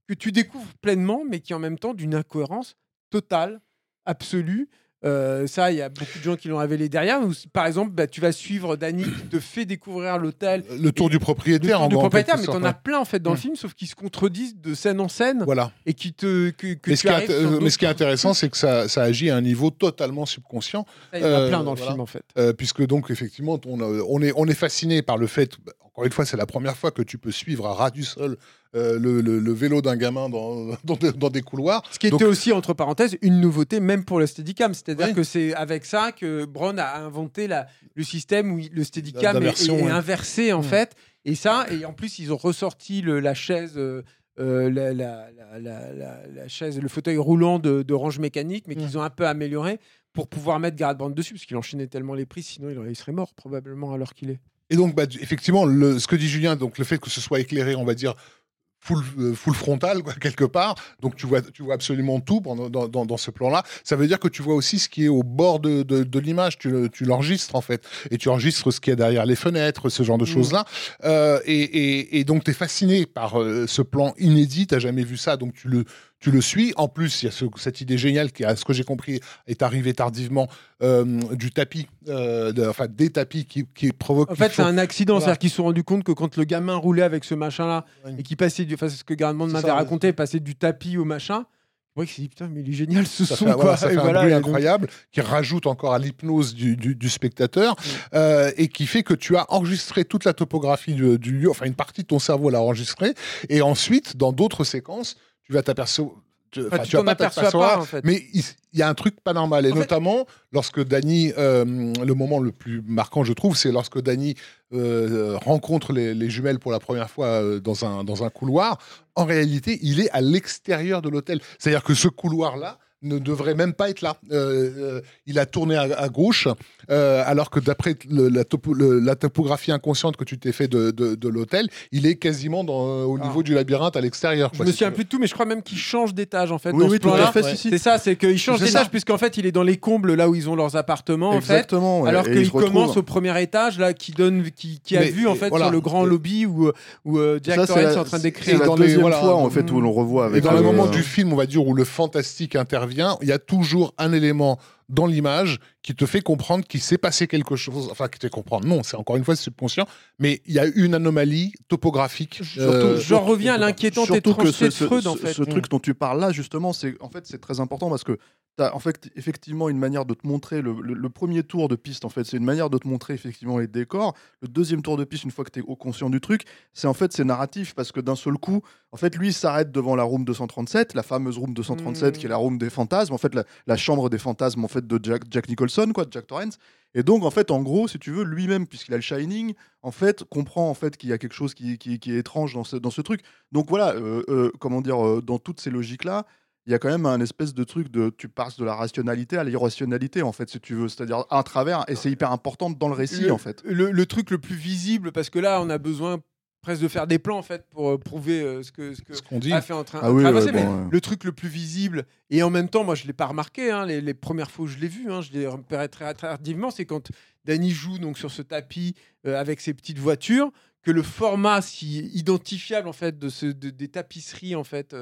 S2: que tu découvres pleinement, mais qui est en même temps d'une incohérence totale, absolue. Euh, ça, il y a beaucoup de gens qui l'ont révélé derrière. Par exemple, bah, tu vas suivre Danny qui te fait découvrir l'hôtel.
S3: Le tour du
S2: Le
S3: propriétaire,
S2: tour
S3: en
S2: du propriétaire, mais t'en as plein en fait dans le
S3: Mm.
S2: film, sauf qu'ils se contredisent de scène en scène
S3: Voilà.
S2: et qui te que, que
S3: Mais ce, qui est, euh, mais ce qui intéressant, c'est que ça, ça agit à un niveau totalement subconscient.
S2: Il y en a
S3: euh,
S2: plein dans le
S3: voilà.
S2: film en fait.
S3: euh, puisque donc effectivement, on, est, on est fasciné par le fait. Encore une fois, c'est la première fois que tu peux suivre à ras du sol euh, le, le- le vélo d'un gamin dans, dans, des- dans des couloirs.
S2: Ce qui
S3: Donc-
S2: était aussi, entre parenthèses, une nouveauté même pour le Steadicam. C'est-à-dire que c'est avec ça que Brown a inventé la- le système où le Steadicam est,
S3: D'inversion,
S2: est
S3: ouais.
S2: inversé, en
S3: Mm.
S2: fait. Et ça, et en plus, ils ont ressorti le- la chaise... euh, euh, la, la- la- la- la- la chaise, le fauteuil roulant de, de range mécanique, mais
S3: Mm.
S2: qu'ils ont un peu amélioré pour pouvoir mettre Gareth Brown dessus, parce qu'il enchaînait tellement les prix, sinon il, aurait- il serait mort probablement à l'heure qu'il est.
S3: Et donc, bah, effectivement, le, ce que dit Julien, donc le fait que ce soit éclairé, on va dire, full, euh, full frontal, quoi, quelque part, donc tu vois, tu vois absolument tout dans, dans, dans ce plan-là, ça veut dire que tu vois aussi ce qui est au bord de, de, de l'image, tu, le- tu l'enregistres en fait, et tu enregistres ce qu'il y a derrière les fenêtres, ce genre de choses-là, Euh, et, et, et donc tu es fasciné par euh, ce plan inédit, tu jamais vu ça, donc tu le, tu le suis. En plus, il y a ce- cette idée géniale qui, à ce que j'ai compris, est arrivée tardivement euh, du tapis, euh, de- enfin des tapis qui, qui provoquent.
S2: En fait, c'est un accident,
S3: Voilà.
S2: c'est-à-dire qu'ils se sont rendus compte que quand le gamin roulait avec ce machin-là et qui passait du, enfin, c'est ce que
S3: C'est
S2: m'avait raconté, passait du tapis au machin, s'est dit, putain, mais il est génial ce
S3: Ça
S2: son,
S3: fait,
S2: quoi.
S3: voilà, ça
S2: Et
S3: fait
S2: voilà,
S3: un bruit
S2: donc-
S3: incroyable qui rajoute encore à l'hypnose du, du- du spectateur euh, et qui fait que tu as enregistré toute la topographie du, du lieu, enfin une partie de ton cerveau l'a enregistré et ensuite dans d'autres séquences tu vas t'apercevoir tu,
S2: Enfin,
S3: enfin,
S2: tu
S3: tu vas
S2: t'en
S3: pas t'apercevoir,
S2: pas, en fait.
S3: mais il il y a un truc pas normal. Et
S2: En fait-
S3: notamment lorsque Danny euh, le moment le plus marquant je trouve c'est lorsque Danny euh, rencontre les, les jumelles pour la première fois euh, dans un dans un couloir. En réalité il est à l'extérieur de l'hôtel. C'est à dire que ce couloir là ne devrait même pas être là. Euh, euh, il a tourné à, à gauche, euh, alors que d'après la, topo- le- la topographie inconsciente que tu t'es fait de, de- de l'hôtel, il est quasiment dans, au
S2: Ah.
S3: niveau du labyrinthe à l'extérieur.
S2: Je
S3: quoi,
S2: me
S3: si
S2: souviens plus de tout, mais je crois même qu'il change d'étage en fait.
S1: Oui,
S2: dans
S1: oui,
S2: ce
S1: tout à
S2: plan-là.
S1: fait,
S3: Ouais.
S2: C'est ça, c'est qu'il change
S1: C'est
S2: d'étage puisqu'en fait il est dans les combles là où ils ont leurs appartements en fait.
S1: Exactement. ouais.
S2: Alors qu'il commence au premier étage là, qui donne, qui, qui a
S3: Mais,
S2: vu en fait
S3: voilà.
S2: sur le grand lobby où, où euh, Jack
S1: Ça, c'est
S2: Torrance est en train
S1: C'est
S2: d'écrire.
S3: Et
S1: la deuxième fois en fait où l'on revoit
S3: Et dans le moment du film, on va dire, où le fantastique intervient, il y a toujours un élément dans l'image qui te fait comprendre qu'il s'est passé quelque chose. Enfin, qui te fait comprendre. Non, c'est encore une fois subconscient. Mais il y a une anomalie topographique.
S2: Surtout,
S3: euh,
S2: j'en reviens à l'inquiétante étrangeté
S1: ce,
S2: de
S1: ce-
S2: Freud en
S1: ce-
S2: fait.
S1: ce truc dont tu parles là, justement, c'est en fait c'est très important parce que tu as en fait effectivement une manière de te montrer le, le- le premier tour de piste. En fait, c'est une manière de te montrer effectivement les décors. Le deuxième tour de piste, une fois que tu es au conscient du truc, c'est en fait c'est narratif parce que d'un seul coup, en fait, lui il s'arrête devant la room 237, la fameuse room 237
S2: Mm.
S1: qui est la room des fantasmes. En fait, la, la chambre des fantasmes en fait de Jack, Jack Nicholson, quoi, de Jack Torrance. Et donc, en fait, en gros, si tu veux, lui-même, puisqu'il a le Shining, en fait, comprend en fait qu'il y a quelque chose qui, qui- qui est étrange dans ce, dans ce truc. Donc voilà, euh, euh, comment dire, euh, dans toutes ces logiques-là, il y a quand même un espèce de truc de tu passes de la rationalité à l'irrationalité, en fait, si tu veux. C'est-à-dire à travers, et c'est hyper important dans le récit,
S2: le,
S1: en fait.
S2: Le, le truc le plus visible, parce que là, on a besoin presque de faire des plans en fait pour euh, prouver euh, ce que ce que
S3: Ce qu'on dit.
S2: a fait en train
S1: Ah oui,
S2: Traversé,
S1: ouais,
S2: mais
S1: bon, ouais.
S2: le truc le plus visible et en même temps moi je l'ai pas remarqué hein, les, les premières fois où je l'ai vu hein, je l'ai repéré très tardivement c'est quand Danny joue donc sur ce tapis euh, avec ses petites voitures que le format si identifiable en fait de ce de- des tapisseries en fait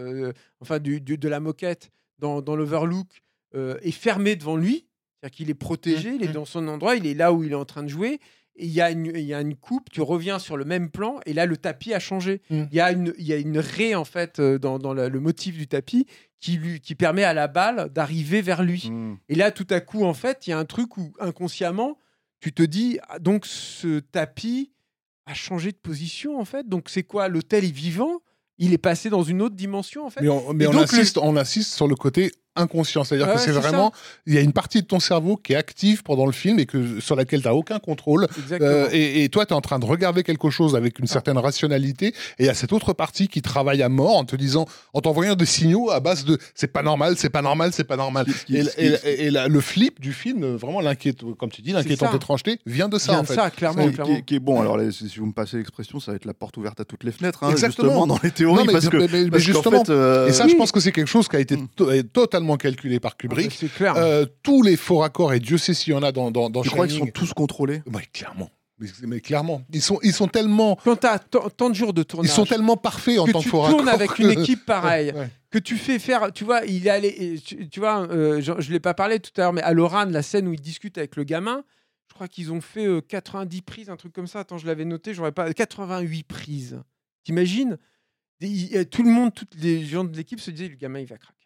S2: enfin du, du- de la moquette dans, dans l'overlook est fermé devant lui c'est-à-dire qu'il est protégé il est
S3: Mhm.
S2: dans son endroit il est là où il est en train de jouer il y, a une, il y a une coupe, tu reviens sur le même plan, et là, le tapis a changé.
S3: Mm.
S2: Il y, a une, il y a une raie, en fait, euh, dans, dans le motif du tapis qui, lui, qui permet à la balle d'arriver vers lui.
S1: Mm.
S2: Et là, tout à coup, en fait, il y a un truc où, inconsciemment, tu te dis, ah, donc ce tapis a changé de position, en fait. Donc, c'est quoi? L'hôtel est vivant? Il est passé dans une autre dimension, en fait.
S3: Mais on, mais on
S2: donc, le-
S3: insiste, on insiste sur le côté inconscient. C'est-à-dire
S2: Ouais,
S3: que c'est vraiment. Il y a une partie de ton cerveau qui est active pendant le film et que, sur laquelle tu n'as aucun contrôle. Euh, et, et toi, tu es en train de regarder quelque chose avec une certaine rationalité, et il y a cette autre partie qui travaille à mort en te disant, en t'envoyant des signaux à base de c'est pas normal, c'est pas normal, c'est pas normal. Et, la- le flip du film, vraiment l'inquiète, comme tu dis, l'inquiétante étrangeté, vient de ça
S2: Vient
S3: en
S2: de
S3: fait.
S2: ça, clairement.
S1: Qui-
S2: clairement.
S1: qui, qui est bon, alors là, si vous me passez l'expression, ça va être la porte ouverte à toutes les fenêtres, hein,
S3: Exactement.
S1: justement, dans les théories,
S3: Non, mais-
S1: parce que,
S3: mais- mais- mais
S1: parce qu'en
S3: justement,
S1: fait, euh,
S3: Et ça,
S2: oui.
S3: je pense que c'est quelque chose qui a été
S1: Mm.
S3: to- est calculé par
S2: Ah,
S3: Kubrick.
S2: C'est clair.
S3: Euh, tous les faux raccords, et Dieu sait s'il y en a dans, dans, dans
S1: je crois qu'ils sont tous contrôlés?
S3: Ouais, clairement. Mais, mais clairement. Ils sont, ils sont tellement.
S2: Quand tu as tant de jours de
S3: Ils
S2: tournage,
S3: sont tellement parfaits en
S2: que
S3: tant que
S2: tu tournes avec une équipe pareille,
S3: Ouais.
S2: que tu fais faire, tu vois, il est allé, tu, tu vois, euh, je, je l'ai pas parlé tout à l'heure, mais à Loran, la scène où il discute avec le gamin, je crois qu'ils ont fait euh, 90 prises, un truc comme ça. Attends, je l'avais noté, j'aurais pas 88 prises. T'imagines? Euh, Tout le monde, toutes les gens de l'équipe se disaient, le gamin, il va craquer.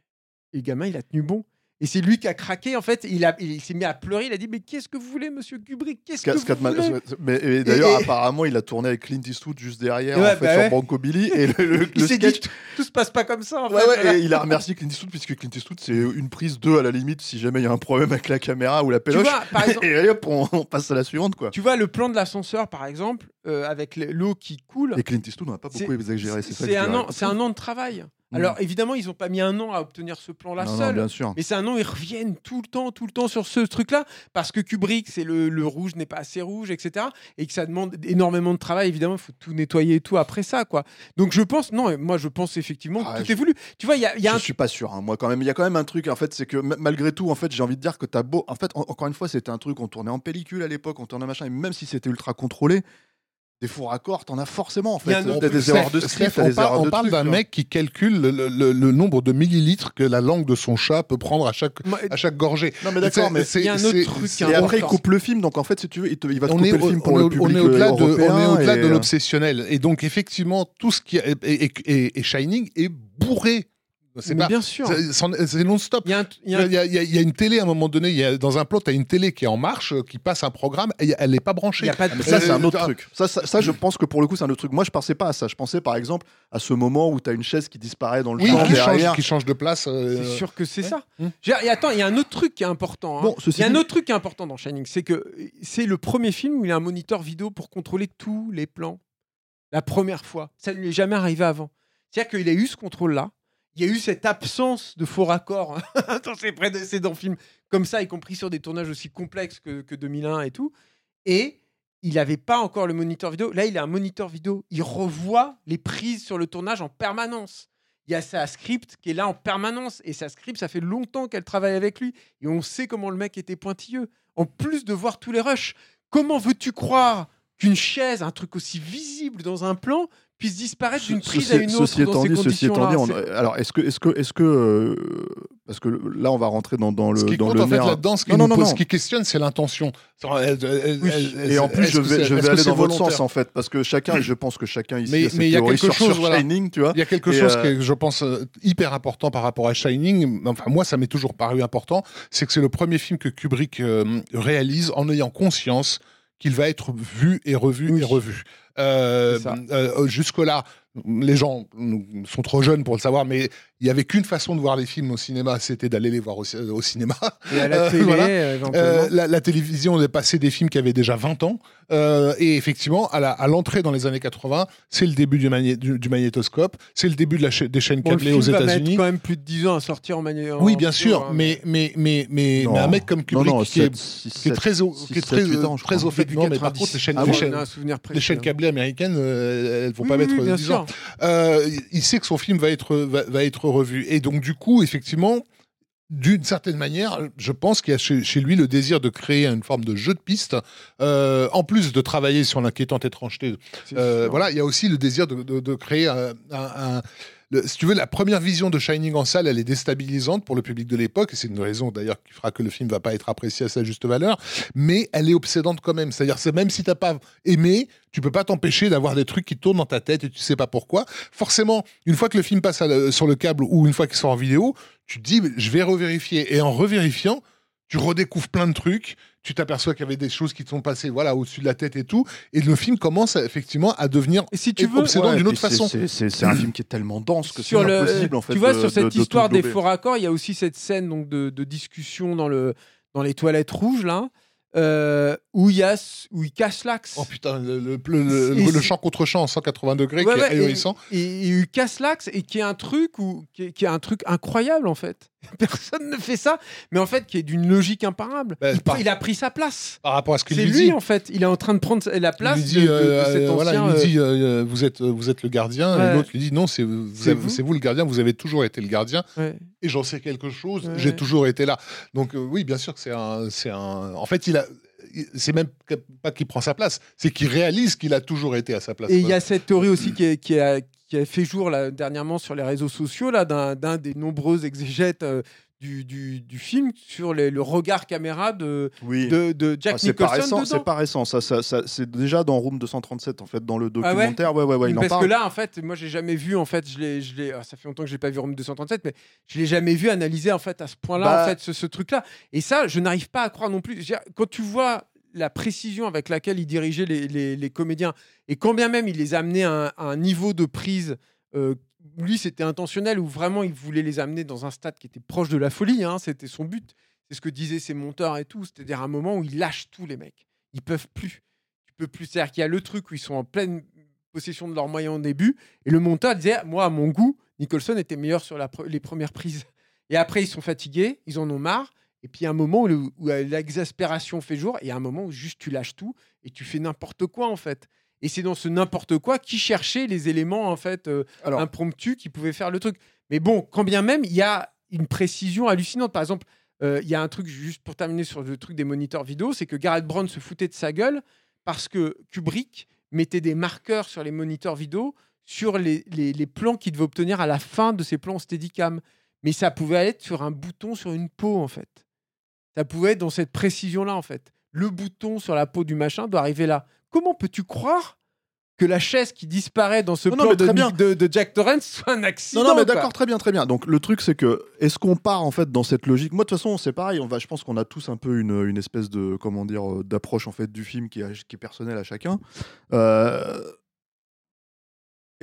S2: Et le gamin, il a tenu bon. Et c'est lui qui a craqué, en fait. Il, a, il s'est mis à pleurer. Il a dit Mais qu'est-ce que vous voulez, monsieur Kubrick? Qu'est-ce que vous voulez?
S1: Mais, d'ailleurs,
S2: Et-
S1: apparemment, il a tourné avec Clint Eastwood juste derrière,
S2: Ouais,
S1: en fait,
S2: bah
S1: sur
S2: ouais.
S1: Banco Billy. Et le, le-
S2: Il
S1: le
S2: s'est dit
S1: sketch.
S2: tout, tout se passe pas comme ça, en fait.
S1: Ouais,
S2: Voilà.
S1: et il a remercié Clint Eastwood, puisque Clint Eastwood, c'est une prise 2 à la limite, si jamais il y a un problème avec la caméra ou la
S2: Tu
S1: péloche.
S2: vois, par exemple,
S1: Et hop, on, on passe à la suivante, quoi.
S2: Tu vois le plan de l'ascenseur, par exemple, euh, avec le- l'eau qui coule.
S1: Et Clint Eastwood, on n'a pas beaucoup exagéré, c'est ça
S2: C'est un an, un an de travail.
S1: Mm.
S2: Alors évidemment, ils n'ont pas mis un an à obtenir ce plan-là
S1: non,
S2: seul.
S1: bien sûr.
S2: mais c'est un an, ils reviennent tout le temps, tout le temps sur ce truc-là, parce que Kubrick, c'est le, le rouge n'est pas assez rouge, etc. Et que ça demande énormément de travail. Évidemment, il faut tout nettoyer et tout après ça, quoi. Donc je pense, non, moi je pense effectivement
S1: Ah,
S2: que tout
S1: je-
S2: est voulu. Tu vois, il y a, y a
S1: je
S2: un
S1: suis pas sûr, hein, moi quand même. Il y a quand même un truc, en fait, c'est que malgré tout, en fait, j'ai envie de dire que t'as beau. En fait, en- encore une fois, c'était un truc, on tournait en pellicule à l'époque, on tournait machin, et même si c'était ultra contrôlé, des faux raccords, t'en as forcément, en
S2: Il y a
S1: fait. des
S3: Steph,
S1: erreurs de script,
S3: on
S1: des
S3: parle,
S1: erreurs
S3: on
S1: de
S3: parle d'un
S1: vois.
S3: mec qui calcule le, le- le nombre de millilitres que la langue de son chat peut prendre à chaque, à chaque gorgée.
S1: Non, mais d'accord, mais.
S3: C'est-
S2: un autre truc est
S1: Et après, il coupe le film, donc en fait, si tu veux, il, te- il va te
S3: on
S1: couper
S3: est,
S1: le film pour
S3: on
S1: le
S3: est-
S1: public
S3: on est au-delà de,
S1: européen,
S3: on est au-delà
S1: et,
S3: de
S1: euh,
S3: l'obsessionnel. Et donc, effectivement, tout ce qui est, et, et- et- et Shining est bourré C'est
S2: bien sûr.
S3: c'est- non-stop.
S2: Il y a un- y
S3: y, y y une télé à un moment donné, il y a, dans un plot, tu as une télé qui est en marche, euh, qui passe un programme, et elle n'est pas branchée.
S2: y a pas de
S1: Mais ça, c'est un autre
S3: euh,
S1: truc. Ça, ça, ça, je pense que pour le coup, c'est un autre truc. Moi, je pensais pas à ça. Je pensais par exemple à ce moment où tu as une chaise qui disparaît dans le
S3: Oui,
S1: champ
S3: qui
S1: derrière.
S3: change, qui change de place. euh,
S2: C'est sûr que c'est
S3: ouais.
S2: ça. Et attends, il y a un autre truc qui est important. hein.
S1: Bon,
S2: Il y a un autre truc qui est important dans Shining, c'est que c'est le premier film où il a un moniteur vidéo pour contrôler tous les plans. La première fois. Ça ne lui est jamais arrivé avant. C'est-à-dire qu'il a eu ce contrôle-là. Il y a eu cette absence de faux raccords hein, dans ses précédents films, comme ça, y compris sur des tournages aussi complexes que, que 2001 et tout. Et il n'avait pas encore le moniteur vidéo. Là, il a un moniteur vidéo. Il revoit les prises sur le tournage en permanence. Il y a sa script qui est là en permanence. Et sa script, ça fait longtemps qu'elle travaille avec lui. Et on sait comment le mec était pointilleux. En plus de voir tous les rushs, comment veux-tu croire qu'une chaise, un truc aussi visible dans un plan, puisse disparaître d'une prise à
S1: Ceci-
S2: une autre
S1: ceci
S2: dans
S1: étant
S2: ces
S1: dit, ceci étant dit, on- alors est-ce que, est-ce que, est-ce que, euh, parce que là, on va rentrer dans, dans le,
S3: Ce qui
S1: dans
S3: compte
S1: le
S3: en fait
S1: nerf.
S3: là-dedans, ce qui,
S1: Non, non,
S3: nous
S1: non,
S3: pose-
S1: non.
S3: ce qui questionne, c'est l'intention. Elle- elle-
S1: Oui,
S3: elle-
S1: et en plus, je vais, je vais aller dans votre sens en fait, parce que chacun, je pense que chacun ici
S3: Mais-
S1: a cette
S3: mais il y a quelque chose,
S1: sur
S3: voilà.
S1: Shining, tu vois.
S3: Il y a quelque
S1: Et,
S3: chose
S1: euh,
S3: qui est, je pense, euh, hyper important par rapport à Shining. Enfin, moi, ça m'est toujours paru important. C'est que c'est le premier film que Kubrick euh, réalise en ayant conscience qu'il va être vu et revu
S2: Oui.
S3: et revu. Euh, euh, Jusque-là, les gens sont trop jeunes pour le savoir, mais il y avait qu'une façon de voir les films au cinéma, c'était d'aller les voir au, ci- au cinéma.
S2: Et à la
S3: Euh,
S2: télé,
S3: voilà.
S2: euh.
S3: Euh, la, la télévision, on est passé des films qui avaient déjà 20 ans. Euh, et effectivement, à l'entrée dans les années 80, c'est le début du, magné- du- du magnétoscope, c'est le début de la cha- des chaînes
S2: Bon, le
S3: câblées
S2: film
S3: aux
S2: va mettre
S3: États-Unis.
S2: quand même plus de 10 ans à sortir en manière.
S3: Oui, bien sûr, mais, mais, mais, mais, mais un mec comme Kubrick
S1: non, non,
S3: qui, est,
S1: sept, six,
S3: qui est très au,
S1: six,
S3: qui est très,
S1: ans,
S3: très au fait.
S2: Début
S3: Non, mais par
S2: 90.
S3: contre, les chaînes,
S2: Ah
S3: les chaînes-
S2: hein.
S3: câblées américaines, euh, elles vont
S2: Oui,
S3: pas
S2: oui,
S3: mettre
S2: oui, bien
S3: 10 ans. Euh, il sait que son film va être, va, va être revu. Et donc, du coup, effectivement, d'une certaine manière, je pense qu'il y a chez, chez lui le désir de créer une forme de jeu de piste, euh, en plus de travailler sur l'inquiétante étrangeté. Euh, voilà, il y a aussi le désir de, de- de créer un, un- un- si tu veux, la première vision de Shining en salle, elle est déstabilisante pour le public de l'époque, et c'est une raison d'ailleurs qui fera que le film va pas être apprécié à sa juste valeur, mais elle est obsédante quand même. C'est-à-dire, c'est même si t'as pas aimé, tu peux pas t'empêcher d'avoir des trucs qui tournent dans ta tête et tu sais pas pourquoi. Forcément, une fois que le film passe sur le câble ou une fois qu'il sort en vidéo, tu te dis, je vais revérifier. Et en revérifiant, tu redécouvres plein de trucs, tu t'aperçois qu'il y avait des choses qui te sont passées voilà, au-dessus de la tête et tout, et le film commence effectivement à devenir
S2: Et si tu veux,
S3: obsédant
S1: Ouais,
S3: d'une autre façon.
S1: c'est- un film qui est tellement dense que c'est impossible en fait.
S2: tu vois,
S1: de-
S2: sur cette
S1: de-
S2: histoire des faux raccords, il y a aussi cette scène donc de, de discussion dans le dans les toilettes rouges là, euh, où il y a où il cache l'axe.
S3: Oh putain, le, le, le- le-
S2: Et
S3: le
S2: c'est-
S3: champ contre champ en 180 degrés
S2: Ouais,
S3: qui
S2: ouais,
S3: est ahurissant.
S2: Et, et il casse l'axe et qui est un truc où, qui, est, qui est un truc incroyable en fait. Personne ne fait ça, mais en fait qui est d'une logique imparable.
S3: Bah,
S2: il,
S3: par-
S2: il a pris sa place.
S3: Par rapport à ce qu'il
S2: C'est
S3: lui dit.
S2: en fait. Il est en train de prendre la
S3: Il
S2: place
S3: lui dit,
S2: de, de- de
S3: euh,
S2: cet
S3: voilà, il lui
S2: euh,
S3: dit euh, vous, êtes, vous êtes le gardien,
S2: Ouais.
S3: et l'autre lui dit non, c'est vous,
S2: vous.
S3: vous le gardien, vous avez toujours été le gardien,
S2: ouais.
S3: et j'en sais quelque chose,
S2: Ouais.
S3: j'ai toujours été là. Donc euh, oui, bien sûr que c'est un, c'est un. En fait, il a. C'est même que- pas qu'il prend sa place, c'est qu'il réalise qu'il a toujours été à sa place.
S2: Et il y a cette théorie aussi qui, est- qui qui a fait jour là, dernièrement sur les réseaux sociaux là, d'un des nombreux exégètes euh, du, du, du film sur les- le regard caméra de,
S1: Oui.
S2: de, de Jack
S1: Ah, c'est pas
S2: Nicholson
S1: c'est pas récent. Ça, ça, ça- c'est déjà dans Room 237 en fait, dans le
S2: Ah ouais
S1: documentaire. ouais, ouais, ouais, il en
S2: Parce
S1: parle.
S2: que là, en fait, moi, j'ai jamais vu. En fait, je l'ai, je ah, ça fait longtemps que j'ai pas vu Rome 237, mais je l'ai jamais vu analyser en fait à ce point-là,
S1: Bah-
S2: en fait, ce, ce truc-là. Et ça, je n'arrive pas à croire non plus. Quand tu vois la précision avec laquelle il dirigeait les, comédiens, et quand bien même il les amenait à un, niveau de prise. euh, lui, c'était intentionnel ou vraiment il voulait les amener dans un stade qui était proche de la folie. hein, c'était son but. C'est ce que disaient ses monteurs et tout. C'est-à-dire un moment où ils lâchent tous les mecs. Ils peuvent plus. Tu peux plus. C'est-à-dire qu'il y a le truc où ils sont en pleine possession de leurs moyens au début. Et le monteur disait, moi, à mon goût, Nicholson était meilleur sur les premières prises. Et après, ils sont fatigués, ils en ont marre. Et puis, il y a un moment où, le- où l'exaspération fait jour, et il y a un moment où juste tu lâches tout et tu fais n'importe quoi, en fait. Et c'est dans ce n'importe quoi qui cherchait les éléments, en fait, euh,
S1: Alors-
S2: impromptus qui pouvaient faire le truc. Mais bon, quand bien même, il y a une précision hallucinante. Par exemple, euh, il y a un truc, juste pour terminer sur le truc des moniteurs vidéo, c'est que Gareth Brown se foutait de sa gueule parce que Kubrick mettait des marqueurs sur les moniteurs vidéo sur les, les- les plans qu'il devait obtenir à la fin de ses plans Steadicam. Mais ça pouvait être sur un bouton sur une peau, en fait. Ça pouvait être dans cette précision-là, en fait. Le bouton sur la peau du machin doit arriver là. Comment peux-tu croire que la chaise qui disparaît dans ce
S1: Non,
S2: plan de,
S1: très bien.
S2: de, de Jack Torrance soit un accident.
S1: Non, non, mais d'accord, très bien, très bien. Donc le truc, c'est que est-ce qu'on part en fait dans cette logique? Moi, de toute façon, c'est pareil. On va, je pense qu'on a tous un peu une, une espèce de comment dire euh, d'approche en fait du film qui est, qui est personnelle à chacun. Euh,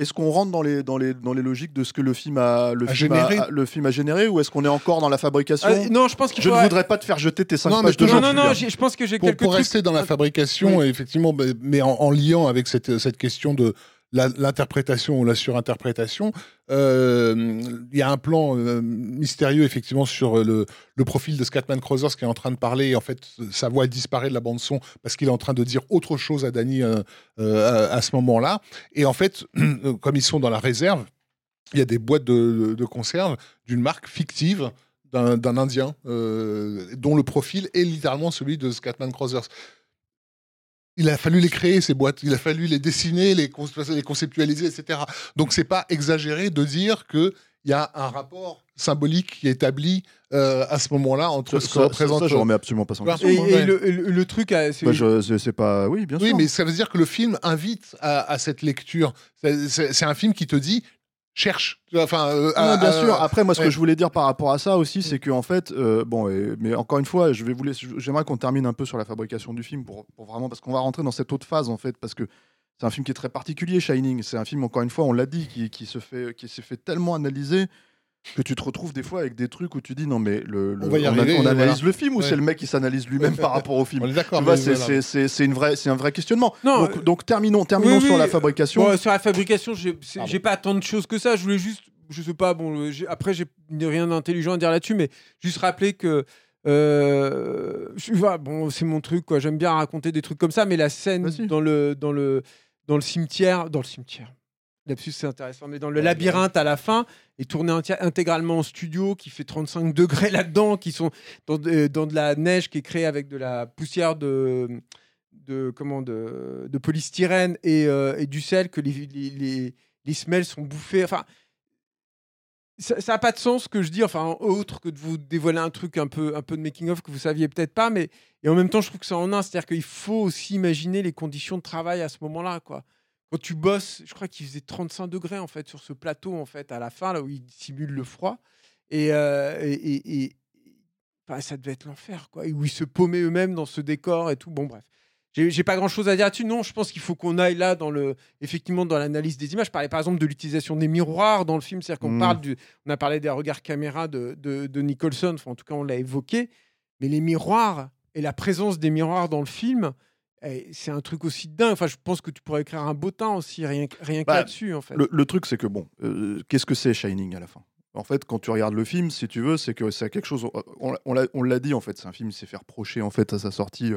S1: Est-ce qu'on rentre dans les, dans, les, dans les logiques de ce que le film a, le
S3: A
S1: film
S3: généré
S1: a, le film a généré ou est-ce qu'on est encore dans la fabrication
S2: Ah, non, je pense qu'il
S1: Je ne voudrais pas te faire jeter tes 5
S3: Non, mais
S1: pages de
S3: je
S2: Non, non, non, je pense que j'ai quelques
S3: pour
S2: trucs.
S3: rester dans la fabrication, effectivement, mais, mais en, en liant avec cette, cette question de l'interprétation ou la surinterprétation, euh, il y a un plan euh, mystérieux effectivement sur le, profil de Scatman Crothers qui est en train de parler. En fait, sa voix disparaît de la bande son parce qu'il est en train de dire autre chose à Danny euh, à, ce moment-là. Et en fait, comme ils sont dans la réserve, il y a des boîtes de, de- conserve d'une marque fictive d'un Indien dont le profil est littéralement celui de Scatman Crothers. Il a fallu les créer, ces boîtes. Il a fallu les dessiner, les, con- les conceptualiser, etc. Donc, c'est pas exagéré de dire qu'il y a un rapport symbolique qui est établi euh, à ce moment-là entre
S1: Ça,
S3: ce que
S1: ça,
S3: représente.
S1: ça, je remets absolument pas ça en
S3: Bah,
S1: question.
S2: Et,
S1: hein.
S2: et
S3: Ouais.
S2: le, le- le truc, c'est-
S1: Bah, je- c'est c'est pas. Oui, bien
S3: oui,
S1: sûr.
S3: mais ça veut dire que le film invite à, à cette lecture. C'est un film qui te dit cherche. Enfin, euh,
S1: Non, bien sûr. Après, moi, ce
S3: ouais.
S1: que je voulais dire par rapport à ça aussi, c'est que en fait, euh, bon, et- mais encore une fois, je vais vous laisser. J'aimerais qu'on termine un peu sur la fabrication du film pour, pour vraiment, parce qu'on va rentrer dans cette autre phase en fait, parce que c'est un film qui est très particulier, Shining. C'est un film, encore une fois, on l'a dit, qui, qui se fait, qui s'est fait tellement analyser que tu te retrouves des fois avec des trucs où tu dis non mais le, le-
S3: On arriver,
S1: analyse
S3: voilà.
S1: le film ou
S3: Ouais.
S1: c'est le mec qui s'analyse lui-même par rapport au film
S3: d'accord.
S1: c'est
S3: voilà.
S1: c'est- c'est- c'est une vraie, c'est un vrai questionnement.
S2: Non,
S1: donc,
S2: euh,
S1: donc terminons, terminons
S2: oui,
S1: sur
S2: oui.
S1: la fabrication.
S2: Bon, sur la fabrication, j'ai pas tant de choses que ça. Je voulais juste, je sais pas, bon, euh, après, j'ai rien d'intelligent à dire là-dessus, mais juste rappeler que. euh, je- voilà, bon, c'est mon truc, quoi. J'aime bien raconter des trucs comme ça, mais la scène dans le, dans, le, dans le cimetière, dans le cimetière, Lapsus, c'est intéressant, mais dans le labyrinthe à la fin, est tourné intégralement en studio, qui fait 35 degrés là-dedans, qui sont dans de, dans de la neige qui est créée avec de la poussière de, de, comment, de, de polystyrène et, euh, et du sel, que les, les, les, les semelles sont bouffées. Enfin, ça n'a pas de sens ce que je dis, enfin, autre que de vous dévoiler un truc un peu, un peu de making-of que vous saviez peut-être pas, mais et en même temps, je trouve que c'est en un, c'est-à-dire qu'il faut aussi imaginer les conditions de travail à ce moment-là, quoi. Quand tu bosses, je crois qu'il faisait 35 degrés en fait sur ce plateau en fait à la fin là où il simule le froid. Et, euh, et, et- et- enfin, ça devait être l'enfer quoi. Et où ils se paumaient eux-mêmes dans ce décor et tout. Bon bref. J'ai pas grand chose à dire là-dessus. Non je pense qu'il faut qu'on aille là dans le effectivement dans l'analyse des images. Je parlais par exemple de l'utilisation des miroirs dans le film. C'est-à-dire qu'on parle du on a parlé des regards caméra de, de, de Nicholson. Enfin en tout cas on l'a évoqué. Mais les miroirs et la présence des miroirs dans le film c'est un truc aussi dingue. Enfin, je pense que tu pourrais écrire un bottin aussi, rien, que- rien que
S1: Bah,
S2: là-dessus, en fait.
S1: Le, le truc, c'est que bon, euh, qu'est-ce que c'est Shining à la fin? En fait, quand tu regardes le film, si tu veux, c'est que c'est quelque chose. On, on l'a- dit en fait, c'est un film qui s'est fait reprocher en fait à sa sortie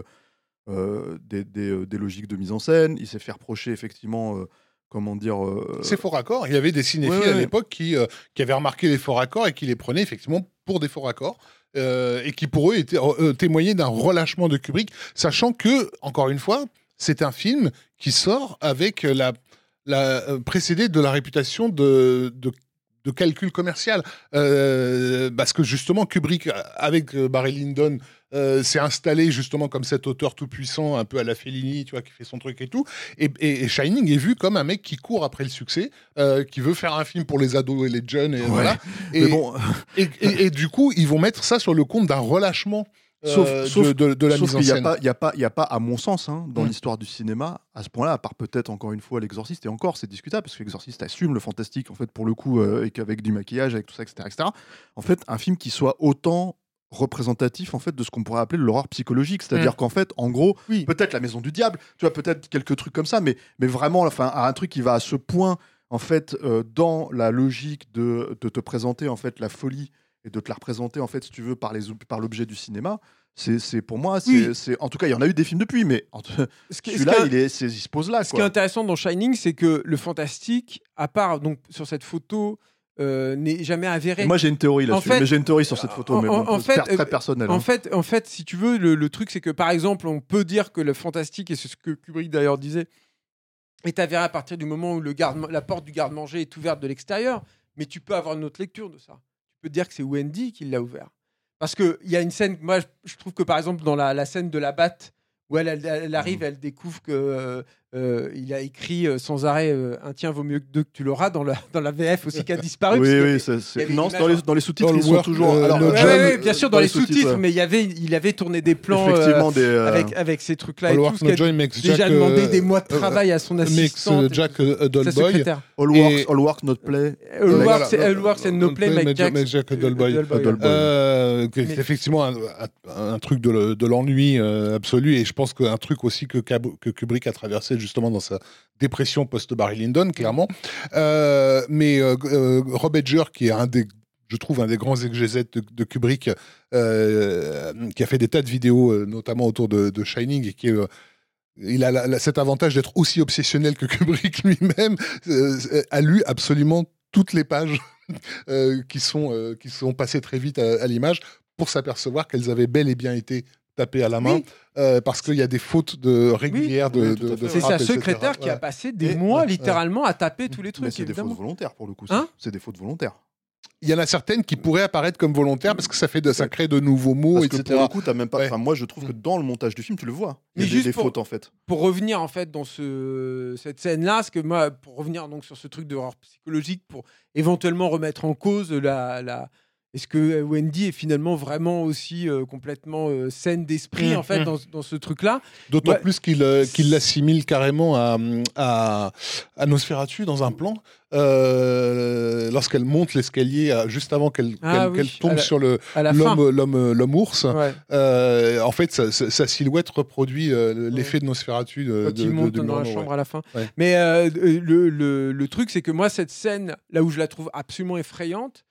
S1: euh, des, des, euh, des logiques de mise en scène. Il s'est fait reprocher effectivement, euh, comment dire. euh,
S3: C'est faux raccords. Il y avait des cinéphiles
S1: Ouais, ouais,
S3: à l'époque qui, euh, qui avaient remarqué les faux raccords et qui les prenaient effectivement pour des faux raccords. Euh, et qui pour eux étaient, euh, témoignaient d'un relâchement de Kubrick, sachant que, encore une fois, c'est un film qui sort avec la, la euh, précédé de la réputation de, de, de calcul commercial. Euh, parce que justement, Kubrick, avec euh, Barry Lyndon, euh, s'est installé justement comme cet auteur tout puissant, un peu à la Fellini, tu vois, qui fait son truc et tout. Et, et- et Shining est vu comme un mec qui court après le succès, euh, qui veut faire un film pour les ados et les jeunes. Et, voilà. Et,
S1: bon,
S3: et du coup, ils vont mettre ça sur le compte d'un relâchement
S1: Sauf-
S3: euh,
S1: sauf-
S3: de, de- de la
S1: Sauf
S3: mise en
S1: n'y a,
S3: scène.
S1: pas- il y a, pas- il y a pas, à mon sens, hein, dans
S3: Mm.
S1: l'histoire du cinéma, à ce point-là, à part peut-être encore une fois l'exorciste, et encore c'est discutable, parce que l'exorciste assume le fantastique, en fait, pour le coup, euh, et qu'avec du maquillage, avec tout ça, etc., etc. En fait, un film qui soit autant représentatif en fait de ce qu'on pourrait appeler l'horreur psychologique c'est-à-dire qu'en fait en gros
S2: Oui.
S1: peut-être la maison du diable tu vois peut-être quelques trucs comme ça mais mais vraiment enfin un truc qui va à ce point en fait euh, dans la logique de, de te présenter en fait la folie et de te la représenter en fait si tu veux par les ob- par l'objet du cinéma c'est pour moi c'est
S2: Oui.
S1: c'est- en tout cas il y en a eu des films depuis mais celui-là
S2: est-
S1: il est c'est- il se pose là
S2: Ce qui est intéressant dans Shining, c'est que le fantastique, à part donc sur cette photo, euh, n'est jamais avéré.
S1: Moi j'ai une théorie là-dessus mais j'ai une théorie sur cette photo
S2: en-
S1: mais bon,
S2: en fait,
S1: très
S2: euh,
S1: personnelle
S2: En
S1: hein.
S2: fait, en fait, si tu veux, le, le truc, c'est que par exemple, on peut dire que le fantastique, et c'est ce que Kubrick d'ailleurs disait, est avéré à partir du moment où le garde, la porte du garde-manger est ouverte de l'extérieur, mais tu peux avoir une autre lecture de ça. Peux dire que c'est Wendy qui l'a ouvert. Parce qu'il y a une scène, moi je- trouve que par exemple dans la, la scène de la batte, où elle, elle- elle arrive, elle découvre que euh, il a écrit euh, sans arrêt euh, un tien vaut mieux que deux que tu l'auras dans la, dans la VF aussi qui a disparu.
S1: Oui, oui,
S2: avait-
S1: c'est- non, dans les, dans les sous-titres, ils sont toujours.
S3: euh,
S1: alors,
S3: le
S2: Ouais,
S3: John,
S2: ouais, ouais, bien sûr, dans, les
S1: sous-titres,
S2: mais il y avait, il avait tourné des plans euh,
S1: des. euh,
S2: avec, avec ces trucs-là
S3: All
S2: et tout, ce
S3: No makes
S2: déjà
S3: Jack,
S2: demandé
S3: euh,
S2: des mois de
S3: euh,
S2: travail à son
S3: makes
S2: et
S3: Jack a dull
S2: sa
S3: boy.
S2: secrétaire.
S1: All,
S3: et-
S1: work, all work, not play.
S2: All All Work, c'est No Play,
S3: Make
S2: Jack.
S3: A c'est effectivement un, truc de, le- de l'ennui absolu et je pense qu'un truc aussi que Kubrick a traversé justement dans sa dépression post-Barry Lyndon, clairement. Euh, mais euh, euh, Rob Edger, qui est un des je trouve un des grands exégètes de, de Kubrick, qui a fait des tas de vidéos, notamment autour de, de Shining, et qui est, il a la- la- cet avantage d'être aussi obsessionnel que Kubrick lui-même, euh, a lu absolument toutes les pages euh, qui, sont, euh, qui sont passées très vite à, à l'image pour s'apercevoir qu'elles avaient bel et bien été tapées à la main,
S2: Oui.
S3: euh, parce qu'il y a des fautes de, régulières de,
S1: oui,
S2: C'est sa
S3: etc.
S2: secrétaire qui a passé des
S1: Et-
S2: mois
S3: ouais,
S2: littéralement à taper tous les trucs,
S1: c'est des fautes volontaires pour le coup.
S2: Hein
S1: c'est des fautes volontaires.
S3: Il y en a certaines qui pourraient apparaître comme volontaires parce que ça, fait de, ça crée de nouveaux mots,
S1: Parce que
S3: etc.
S1: pour le coup, t'as même pas.
S3: Ouais.
S1: Enfin, moi, je trouve que dans le montage du film, tu le vois. Il y
S2: Mais
S1: a des,
S2: juste
S1: des
S2: pour-
S1: fautes en fait.
S2: Pour revenir en fait dans ce, cette scène-là, que moi, pour revenir donc sur ce truc de horreur psychologique, pour éventuellement remettre en cause la, la... est-ce que euh, Wendy est finalement vraiment aussi euh, complètement euh, saine d'esprit
S3: Mmh,
S2: en fait
S3: mmh.
S2: dans, dans ce truc-là?
S3: D'autant
S2: Ouais.
S3: plus qu'il euh, qu'il l'assimile carrément à, à, à Nosferatu dans un plan. euh, Lorsqu'elle monte l'escalier, juste avant qu'elle
S2: Ah oui,
S3: tombe
S2: la-
S3: sur le l'homme l'homme l'homme ours,
S2: Ouais.
S3: euh, en fait, sa, silhouette reproduit euh, l'effet de Nosferatu de,
S2: quand
S3: de-
S2: il
S3: de-
S2: monte dans la chambre
S3: ouais.
S2: à la fin.
S3: Ouais.
S2: Mais euh, le, le- le truc, c'est que moi, cette scène, là où je la trouve absolument effrayante,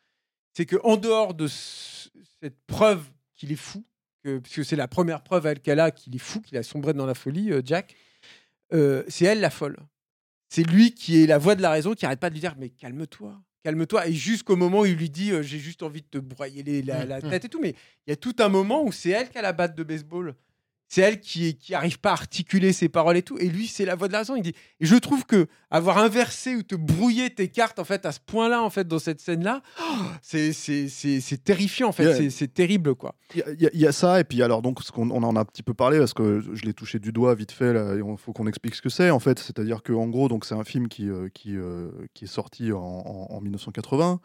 S2: c'est que en dehors de ce- cette preuve qu'il est fou, que, parce que c'est la première preuve elle, qu'elle a qu'il est fou, qu'il a sombré dans la folie, euh, Jack, euh, c'est elle la folle. C'est lui qui est la voix de la raison, qui arrête pas de lui dire mais calme-toi, calme-toi. Et jusqu'au moment où il lui dit euh, j'ai juste envie de te broyer les- la, la
S3: Mm, mm.
S2: tête et tout, mais il y a tout un moment où c'est elle qui a la batte de baseball. C'est elle qui qui arrive pas à articuler ses paroles et tout. Et lui, c'est la voix de la raison. Il dit. Et je trouve que avoir inversé ou te brouiller tes cartes en fait à ce point-là en fait dans cette scène-là, oh, c'est c'est c'est c'est terrifiant en fait.
S1: Yeah.
S2: C'est- C'est terrible quoi.
S1: Il y a- y, y ça, et puis alors, donc, ce qu'on on en a un petit peu parlé, parce que je l'ai touché du doigt vite fait, là, il faut qu'on explique ce que c'est, en fait. C'est-à-dire qu'en gros, donc, c'est un film qui, euh, qui, euh, qui est sorti en, en- en 1980,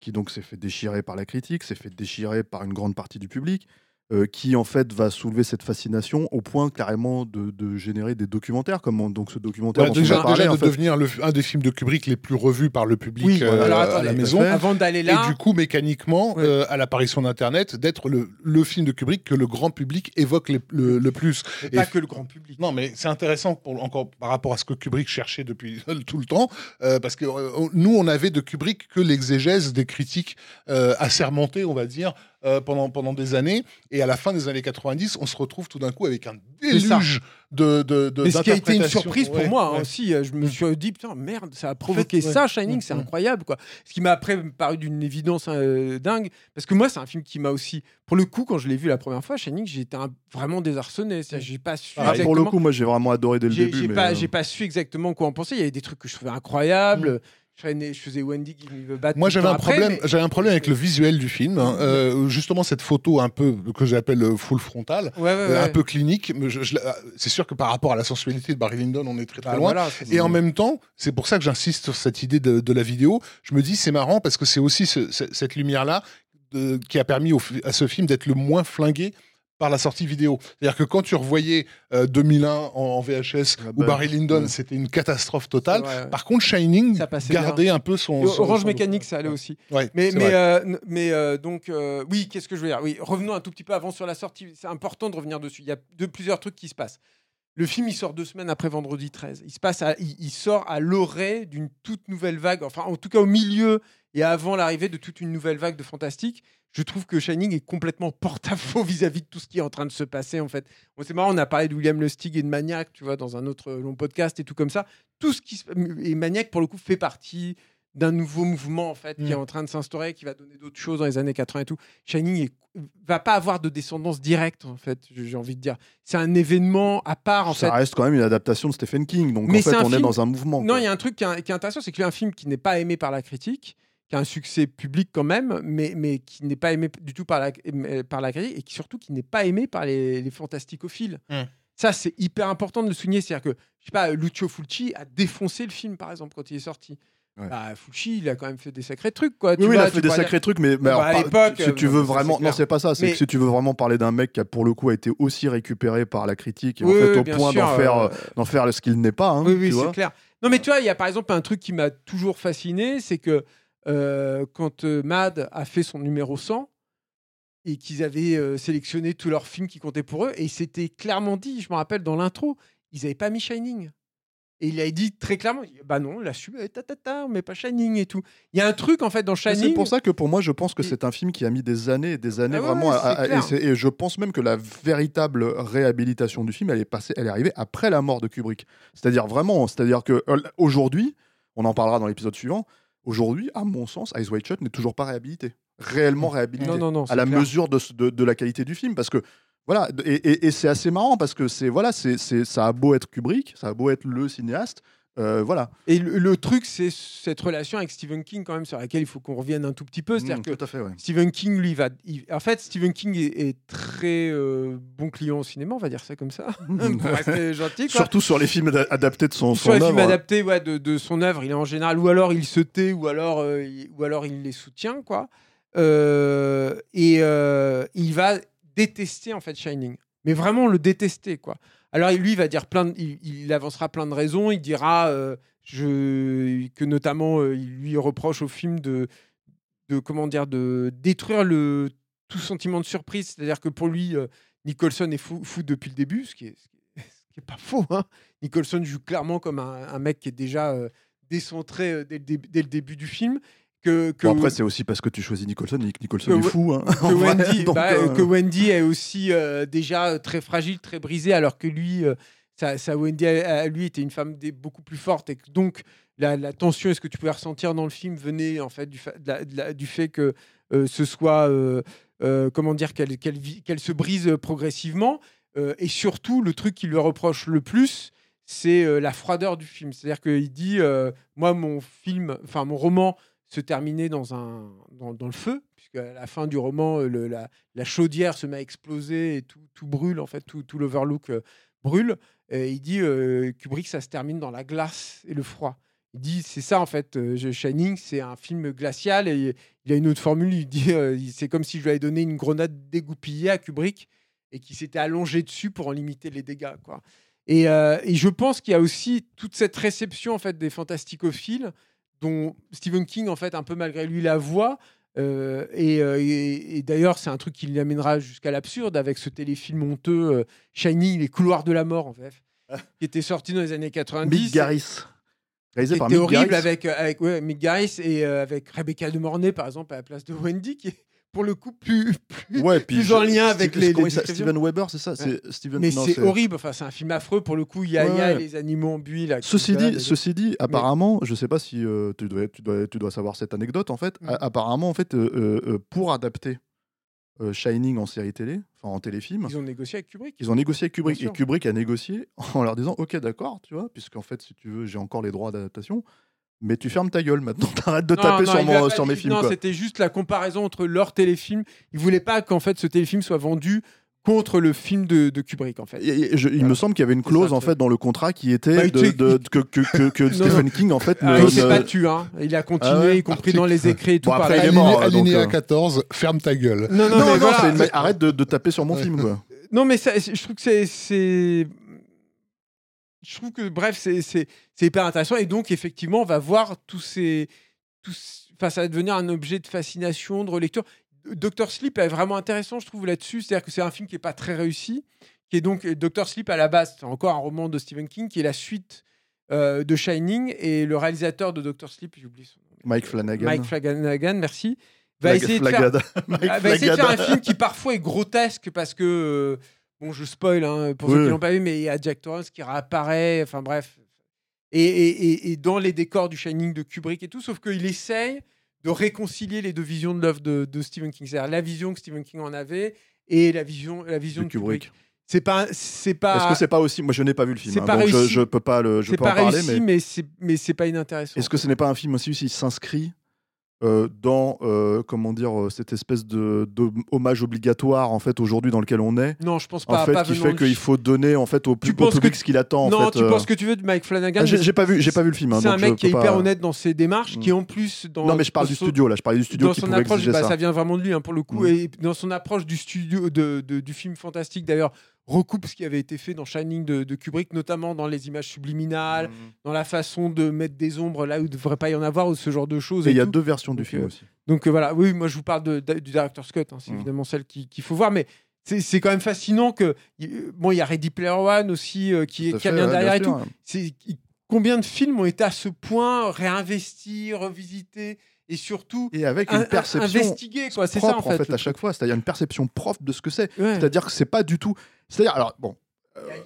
S1: qui donc s'est fait déchirer par la critique, s'est fait déchirer par une grande partie du public, euh, qui en fait va soulever cette fascination au point carrément de, de générer des documentaires, comme on- donc ce documentaire
S3: Ouais, déjà,
S1: parlé,
S3: déjà
S1: en
S3: de
S1: fait.
S3: devenir le- un des films de Kubrick les plus revus par le public
S2: Oui,
S3: euh,
S2: alors
S3: à la maison.
S2: Avant d'aller là,
S3: Et du coup, mécaniquement,
S2: Ouais.
S3: euh, à l'apparition d'Internet, d'être le, le film de Kubrick que le grand public évoque les- le, le plus. et-
S2: pas que le grand public.
S3: Non, mais c'est intéressant pour, encore par rapport à ce que Kubrick cherchait depuis tout le temps, euh, parce que euh, nous, on avait de Kubrick que l'exégèse des critiques euh, assermentées, on va dire, euh, pendant, pendant des années. Et à la fin des années 90, on se retrouve tout d'un coup avec un déluge de, de, de
S2: Mais ce qui a été une surprise pour
S3: Ouais,
S2: moi hein,
S3: ouais.
S2: aussi, euh, je me suis dit putain merde, ça a provoqué
S3: ouais.
S2: ça Shining,
S3: Mm,
S2: c'est
S3: mm.
S2: incroyable quoi. Ce qui m'a après paru d'une évidence euh, dingue, parce que moi c'est un film qui m'a aussi, pour le coup quand je l'ai vu la première fois, Shining, j'étais un- vraiment désarçonné, j'ai pas su
S1: Ah,
S2: exactement.
S1: pour le coup, moi, j'ai vraiment adoré dès le début.
S2: j'ai
S1: mais,
S2: pas, j'ai pas su exactement quoi en penser. Il y avait des trucs que je trouvais incroyables. Faisais, je faisais Wendy qui me bat.
S3: Moi, j'avais un
S2: après,
S3: problème.
S2: mais-
S3: J'avais un problème avec le visuel du film. hein. Euh, justement, cette photo un peu que j'appelle euh, full frontal,
S2: Ouais, ouais,
S3: euh,
S2: ouais.
S3: un peu clinique. mais je- je la- c'est sûr que par rapport à la sensualité de Barry Lyndon, on est très très
S2: Bah,
S3: loin.
S2: voilà,
S3: Et en même temps, c'est pour ça que j'insiste sur cette idée de, de la vidéo. Je me dis, c'est marrant parce que c'est aussi ce- ce- cette lumière-là de- qui a permis au à ce film d'être le moins flingué par la sortie vidéo. C'est-à-dire que quand tu revoyais euh, 2001 en, en VHS
S1: Ah
S3: ou
S1: bah,
S3: Barry Lyndon,
S1: ouais.
S3: c'était une catastrophe totale.
S2: Ouais, ouais.
S3: Par contre, Shining gardait un peu son.
S2: Orange Mécanique, ça allait aussi. Mais, euh, mais euh, donc, euh, oui, qu'est-ce que je veux dire? Oui, revenons un tout petit peu avant sur la sortie. C'est important de revenir dessus. Il y a de, plusieurs trucs qui se passent. Le film, il sort deux semaines après vendredi 13. Il, se passe à- il, il sort à l'orée d'une toute nouvelle vague, enfin, en tout cas au milieu et avant l'arrivée de toute une nouvelle vague de fantastique. Je trouve que Shining est complètement porte-à-faux vis-à-vis de tout ce qui est en train de se passer, en fait. Bon, c'est marrant, on a parlé de William Lustig et de Maniac, tu vois, dans un autre long podcast et tout comme ça. Tout ce qui se... Et Maniac, pour le coup, fait partie d'un nouveau mouvement en fait qui est
S3: Mm.
S2: en train de s'instaurer, qui va donner d'autres choses dans les années 80 et tout. Shining est- va pas avoir de descendance directe en fait, j'ai envie de dire. C'est un événement à part en
S1: ça
S2: fait.
S1: reste quand même une adaptation de Stephen King, donc
S2: Mais
S1: en fait,
S2: c'est
S1: on est dans un mouvement.
S2: Non, il y a un truc qui est, qui est intéressant, c'est qu'il y a un film qui n'est pas aimé par la critique, qui a un succès public quand même, mais, mais qui n'est pas aimé du tout par la, euh, par la critique et qui surtout qui n'est pas aimé par les, les fantasticophiles.
S4: Hmm.
S2: Ça, c'est hyper important de le souligner. C'est-à-dire que, je sais pas, Lucio Fulci a défoncé le film, par exemple, quand il est sorti.
S1: Ouais.
S2: Bah, Fulci, il a quand même fait des sacrés trucs, quoi.
S1: Oui,
S2: Tu
S1: oui, il a fait des sacrés trucs, mais, mais
S2: Bah,
S1: alors,
S2: à l'époque,
S1: si tu
S2: euh,
S1: veux vraiment, non, c'est pas ça. C'est
S2: Mais-
S1: que si tu veux vraiment parler d'un mec qui a pour le coup a été aussi récupéré par la critique et
S2: Oui,
S1: en fait
S2: oui,
S1: au point d'en faire,
S2: euh,
S1: d'en faire ce qu'il n'est pas. hein,
S2: Oui, oui, c'est clair. Non, mais tu vois, il y a par exemple un truc qui m'a toujours fasciné, c'est que euh, quand euh, Mad a fait son numéro 100 et qu'ils avaient euh, sélectionné tous leurs films qui comptaient pour eux, et c'était clairement dit, je me rappelle dans l'intro, ils n'avaient pas mis Shining. Et il a dit très clairement, bah non, la suite, ta, ta, met pas Shining et tout. Il y a un truc en fait dans
S1: Mais
S2: Shining.
S1: C'est pour ça que pour moi, je pense que c'est un film qui a mis des années et des années
S2: Ah ouais,
S1: vraiment. à- et, et je pense même que la véritable réhabilitation du film, elle est passée, elle est arrivée après la mort de Kubrick. C'est-à-dire vraiment, c'est-à-dire que aujourd'hui, on en parlera dans l'épisode suivant. Aujourd'hui, à mon sens, Eyes Wide Shut n'est toujours pas réhabilité, réellement réhabilité,
S2: Non, non, non,
S1: à la
S2: clair.
S1: mesure de, ce- de, de la qualité du film, parce que voilà, et, et- et c'est assez marrant parce que c'est voilà, c'est c'est- ça a beau être Kubrick, ça a beau être le cinéaste, euh, voilà.
S2: Et le, le truc, c'est cette relation avec Stephen King quand même sur laquelle il faut qu'on revienne un tout petit peu. C'est-à-dire
S1: Mm,
S2: que
S1: tout à fait, ouais.
S2: Stephen King, lui, va. il- En fait, Stephen King est, est très euh, bon client au cinéma, on va dire ça comme ça, pour rester gentil. Quoi.
S1: Surtout sur les films ada- adaptés de son,
S2: Sur
S1: son
S2: les films adaptés ouais, de, de son œuvre, il est en général, ou alors il se tait, ou alors, euh, il, ou alors il les soutient, quoi. Et il va détester en fait Shining, mais vraiment le détester, quoi. Alors lui, il va dire plein, il, avancera plein de raisons. Il dira euh, que notamment, euh, il lui reproche au film de, de comment dire, de détruire le tout sentiment de surprise. C'est-à-dire que pour lui, euh, Nicholson est fou, depuis le début, ce qui est, pas faux. hein. Nicholson joue clairement comme un, mec qui est déjà décentré dès le début du film. Que, que,
S1: Bon, après, c'est aussi parce que tu choisis Nicholson et que Nicholson
S2: Que
S1: est fou. hein,
S2: que Wendy,
S1: donc,
S2: bah,
S1: euh,
S2: que Wendy est aussi euh, déjà très fragile, très brisée, alors que lui, euh, sa, sa Wendy à, à lui était une femme des- beaucoup plus forte et donc la, la tension et ce que tu pouvais ressentir dans le film venait en fait du, fa- de la- de la- du fait que euh, ce soit euh, euh, comment dire qu'elle vit- qu'elle se brise progressivement et surtout le truc qui lui reproche le plus c'est la froideur du film c'est-à-dire qu'il dit moi mon film enfin mon roman se terminait dans un dans, le feu puisque à la fin du roman euh, la, la chaudière se met à exploser et tout, tout brûle en fait tout, tout l'overlook euh, brûle. Il dit euh, Kubrick ça se termine dans la glace et le froid. Il dit c'est ça en fait euh, Shining c'est un film glacial et il a une autre formule il dit c'est comme si je lui avais donné une grenade dégoupillée à Kubrick et qui s'était allongé dessus pour en limiter les dégâts quoi. Et, et je pense qu'il y a aussi toute cette réception en fait des fantasticophiles dont Stephen King en fait un peu malgré lui la voix euh, et, euh, et- et d'ailleurs c'est un truc qui l'amènera jusqu'à l'absurde avec ce téléfilm honteux euh, Shining les couloirs de la mort en VF qui était sorti dans les années 90
S1: Mick Garris. Réalisé par Mick
S2: horrible
S1: Garris.
S2: avec, euh, avec ouais, Mick Garris et euh, avec Rebecca de Mornay, par exemple, à la place de Wendy, qui est pour le coup plus. plus-
S1: Ouais, puis
S2: plus
S1: je-
S2: en lien avec les-.
S1: Steven Weber, c'est ça Steven.
S2: Mais c'est horrible, enfin, c'est un film affreux pour le coup. Il y a, y les animaux en buis. Là,
S1: Ceci dit, ceci dit, apparemment, je sais pas si euh, tu, dois, tu, dois, tu dois savoir cette anecdote en fait.
S2: Mm.
S1: Apparemment, en fait, euh, euh, euh, pour adapter euh, Shining en série télé, enfin en téléfilm,
S2: Ils ont négocié avec Kubrick.
S1: ils ont négocié avec Kubrick et. Kubrick a négocié en leur disant OK, d'accord, tu vois, puisqu'en fait, si tu veux, j'ai encore les droits d'adaptation, mais tu fermes ta gueule maintenant, t'arrêtes de
S2: Non,
S1: taper
S2: non,
S1: sur, mon-
S2: pas
S1: sur mes
S2: dit-
S1: films.
S2: Non, c'était juste la comparaison entre leur téléfilm. Ils voulaient pas qu'en fait ce téléfilm soit vendu contre le film de, de Kubrick, en fait.
S1: Et- et je- il
S2: Voilà.
S1: me semble qu'il y avait une clause
S2: ça,
S1: en fait dans le contrat qui était
S2: Bah,
S1: de, de- que, que, que, que
S2: Non,
S1: Stephen King en fait
S2: Ah,
S1: ne-
S2: il s'est
S1: ne-
S2: battu, hein. Il a continué,
S1: Ah ouais
S2: y compris dans les écrits et tout.
S1: Bon, après,
S2: la-
S1: il est mort,
S3: alinéa
S1: euh.
S3: 14, ferme ta gueule.
S2: Non, non,
S1: Non,
S2: mais
S1: non,
S2: voilà,
S1: c'est une-
S2: c'est-
S1: arrête de, de taper sur mon
S3: Ouais.
S1: film quoi.
S2: Non, mais ça, je trouve que c'est- c'est. Je trouve que, bref, c'est- hyper intéressant. Et donc, effectivement, on va voir tous ces. Tous... Enfin, ça va devenir un objet de fascination, de relecture. Doctor Sleep est vraiment intéressant, je trouve, là-dessus. C'est-à-dire que c'est un film qui n'est pas très réussi. Qui est donc. Doctor Sleep, à la base, c'est encore un roman de Stephen King, qui est la suite euh, de Shining. Et le réalisateur de Doctor Sleep, j'ai oublié son nom.
S1: Mike Flanagan.
S2: Mike Flanagan, merci. Va essayer de faire va essayer de faire un film qui parfois est grotesque parce que euh, bon je spoil hein, pour ceux
S1: Oui.
S2: qui l'ont pas vu mais il y a Jack Torrance qui réapparaît enfin bref et, et- et- dans les décors du Shining de Kubrick et tout sauf qu'il essaye de réconcilier les deux visions de l'œuvre de, de Stephen King c'est-à-dire la vision que Stephen King en avait et la vision la vision
S1: De
S2: de, Kubrick,
S1: Kubrick.
S2: c'est pas c'est pas
S1: Est-ce que c'est pas aussi Moi, je n'ai pas vu le film, hein,
S2: pas
S1: donc je, je peux pas le, je peux
S2: pas
S1: en parler.
S2: réussi
S1: Mais
S2: mais, c'est mais c'est pas inintéressant
S1: est-ce que ce n'est pas un film aussi qui s'inscrit euh, dans euh, comment dire euh, cette espèce de, de hommage obligatoire en fait aujourd'hui dans lequel on est.
S2: Non, je pense pas.
S1: En fait,
S2: pas
S1: qui fait qu'il faut donner en fait au, pu- au public
S2: que-
S1: ce qu'il attend. en
S2: Non,
S1: fait,
S2: tu
S1: euh.
S2: penses que tu veux de Mike Flanagan
S1: Ah, j'ai pas vu, j'ai pas vu le film. hein,
S2: C'est un mec qui est
S1: peux
S2: hyper
S1: pas-
S2: honnête dans ses démarches,
S1: Mm.
S2: qui en plus dans
S1: Non, mais je parle du studio là. Je parlais du studio
S2: dans
S1: qui
S2: son approche, bah,
S1: ça.
S2: ça. vient vraiment de lui hein, pour le coup,
S1: Mm.
S2: et dans son approche du studio, de, de- du film fantastique d'ailleurs, recoupe ce qui avait été fait dans Shining de, de Kubrick, notamment dans les images subliminales,
S1: Mm.
S2: dans la façon de mettre des ombres là où il ne devrait pas y en avoir, ou ce genre de choses.
S1: Et il y a
S2: tout.
S1: deux versions du film
S2: euh,
S1: aussi.
S2: Donc euh, voilà, oui, moi je vous parle de, de- du director's cut, hein, c'est
S1: Mm.
S2: évidemment celle qui- qu'il faut voir, mais c'est quand même fascinant que y- bon, il y a Ready Player One aussi euh, qui, qui
S1: fait,
S2: vient
S1: ouais,
S2: derrière
S1: bien
S2: et tout. Combien de films ont été à ce point réinvestis, revisités? Et surtout
S1: Et avec une
S2: in-
S1: investigués
S2: investigués quoi. C'est ça en
S1: propre
S2: fait.
S1: en fait à chaque fois. C'est-à-dire une perception propre de ce que c'est.
S2: Ouais.
S1: C'est-à-dire que c'est pas du tout. C'est-à-dire alors bon.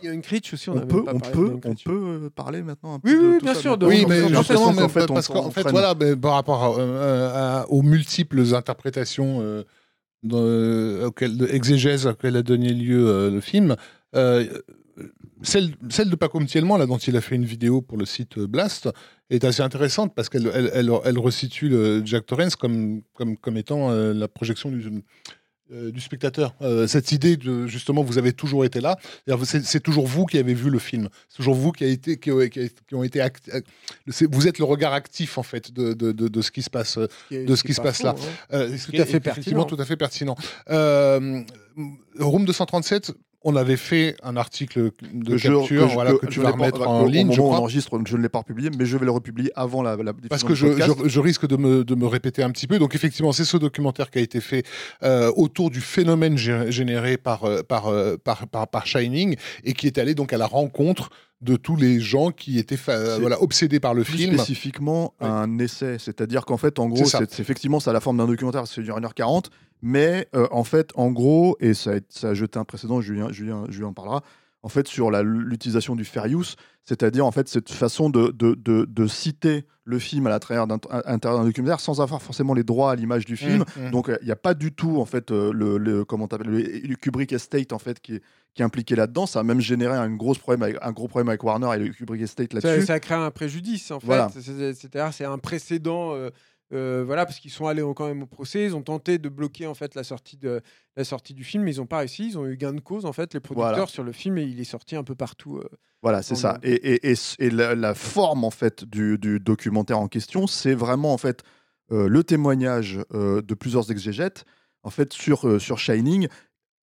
S2: Il y a- une Critch aussi, on,
S1: peut,
S2: pas
S1: on peut, on peut euh, parler maintenant un peu
S2: Oui,
S1: de
S2: oui,
S1: tout
S2: bien
S1: ça,
S2: sûr, de-
S3: Oui, mais justement, mais
S1: fait,
S3: parce qu'en fait, voilà, mais par rapport à- euh, à- aux multiples interprétations euh, euh, auxquelles, de exégèse auxquelles a donné lieu euh, le film, euh, celle, celle de Paco Mtielman, là, dont il a fait une vidéo pour le site euh, Blast, est assez intéressante parce qu'elle elle, elle, elle resitue le Jack Torrance comme, comme, comme étant euh, la projection du, euh, du spectateur. Euh, cette idée de justement, vous avez toujours été là. C'est toujours vous qui avez vu le film. C'est toujours vous qui, a été, qui, ont- qui a- qui ont été. act- vous êtes le regard actif en fait de, de, de, de ce qui se passe. de ce
S2: qui
S3: se
S2: pas
S3: passe
S2: faux,
S3: là. ce
S2: Tout à fait pertinent.
S3: tout à fait pertinent. Room 237. On avait fait un article de
S1: je-
S3: capture,
S1: je-
S3: voilà,
S1: que
S3: que tu vas
S1: pas-
S3: remettre en ligne, je
S1: on
S3: crois.
S1: enregistre, donc je ne l'ai pas republié, mais je vais le republier avant la, la
S3: Parce que je, risque de me, de me répéter un petit peu. Donc effectivement, c'est ce documentaire qui a été fait euh, autour du phénomène gé- généré par, euh, euh, par, par, par Shining et qui est allé donc à la rencontre de tous les gens qui étaient voilà, obsédés par le
S1: plus
S3: film.
S1: spécifiquement
S3: Oui.
S1: un essai. C'est-à-dire qu'en fait, en gros,
S3: c'est
S1: effectivement ça a la forme d'un documentaire, c'est dure 1h40, mais euh, en fait, en gros, et ça a, ça a jeté un précédent, Julien, Julien, Julien en parlera, en fait, sur l'utilisation du fair use, c'est-à-dire en fait cette façon de, de, de, de citer le film à l'intérieur d'un documentaire sans avoir forcément les droits à l'image du film.
S3: Mmh, mmh.
S1: Donc il n'y a pas du tout en fait euh, le, le comment le, le Kubrick Estate en fait qui est, qui est impliqué là-dedans. Ça a même généré un gros problème avec, un gros problème avec Warner et le Kubrick Estate
S2: Ça,
S1: là-dessus.
S2: ça a créé un préjudice, en fait.
S1: Voilà.
S2: C'est un précédent. euh, euh, voilà, parce qu'ils sont allés quand même au procès, ils ont tenté de bloquer en fait la sortie de la sortie du film, mais ils n'ont pas réussi. Ils ont eu gain de cause en fait, les producteurs
S1: Voilà.
S2: sur le film et il est sorti un peu partout. euh.
S1: Voilà, c'est ça. Et, et, et, et la, la forme en fait du, du documentaire en question, c'est vraiment en fait euh, le témoignage de plusieurs exégètes en fait sur sur Shining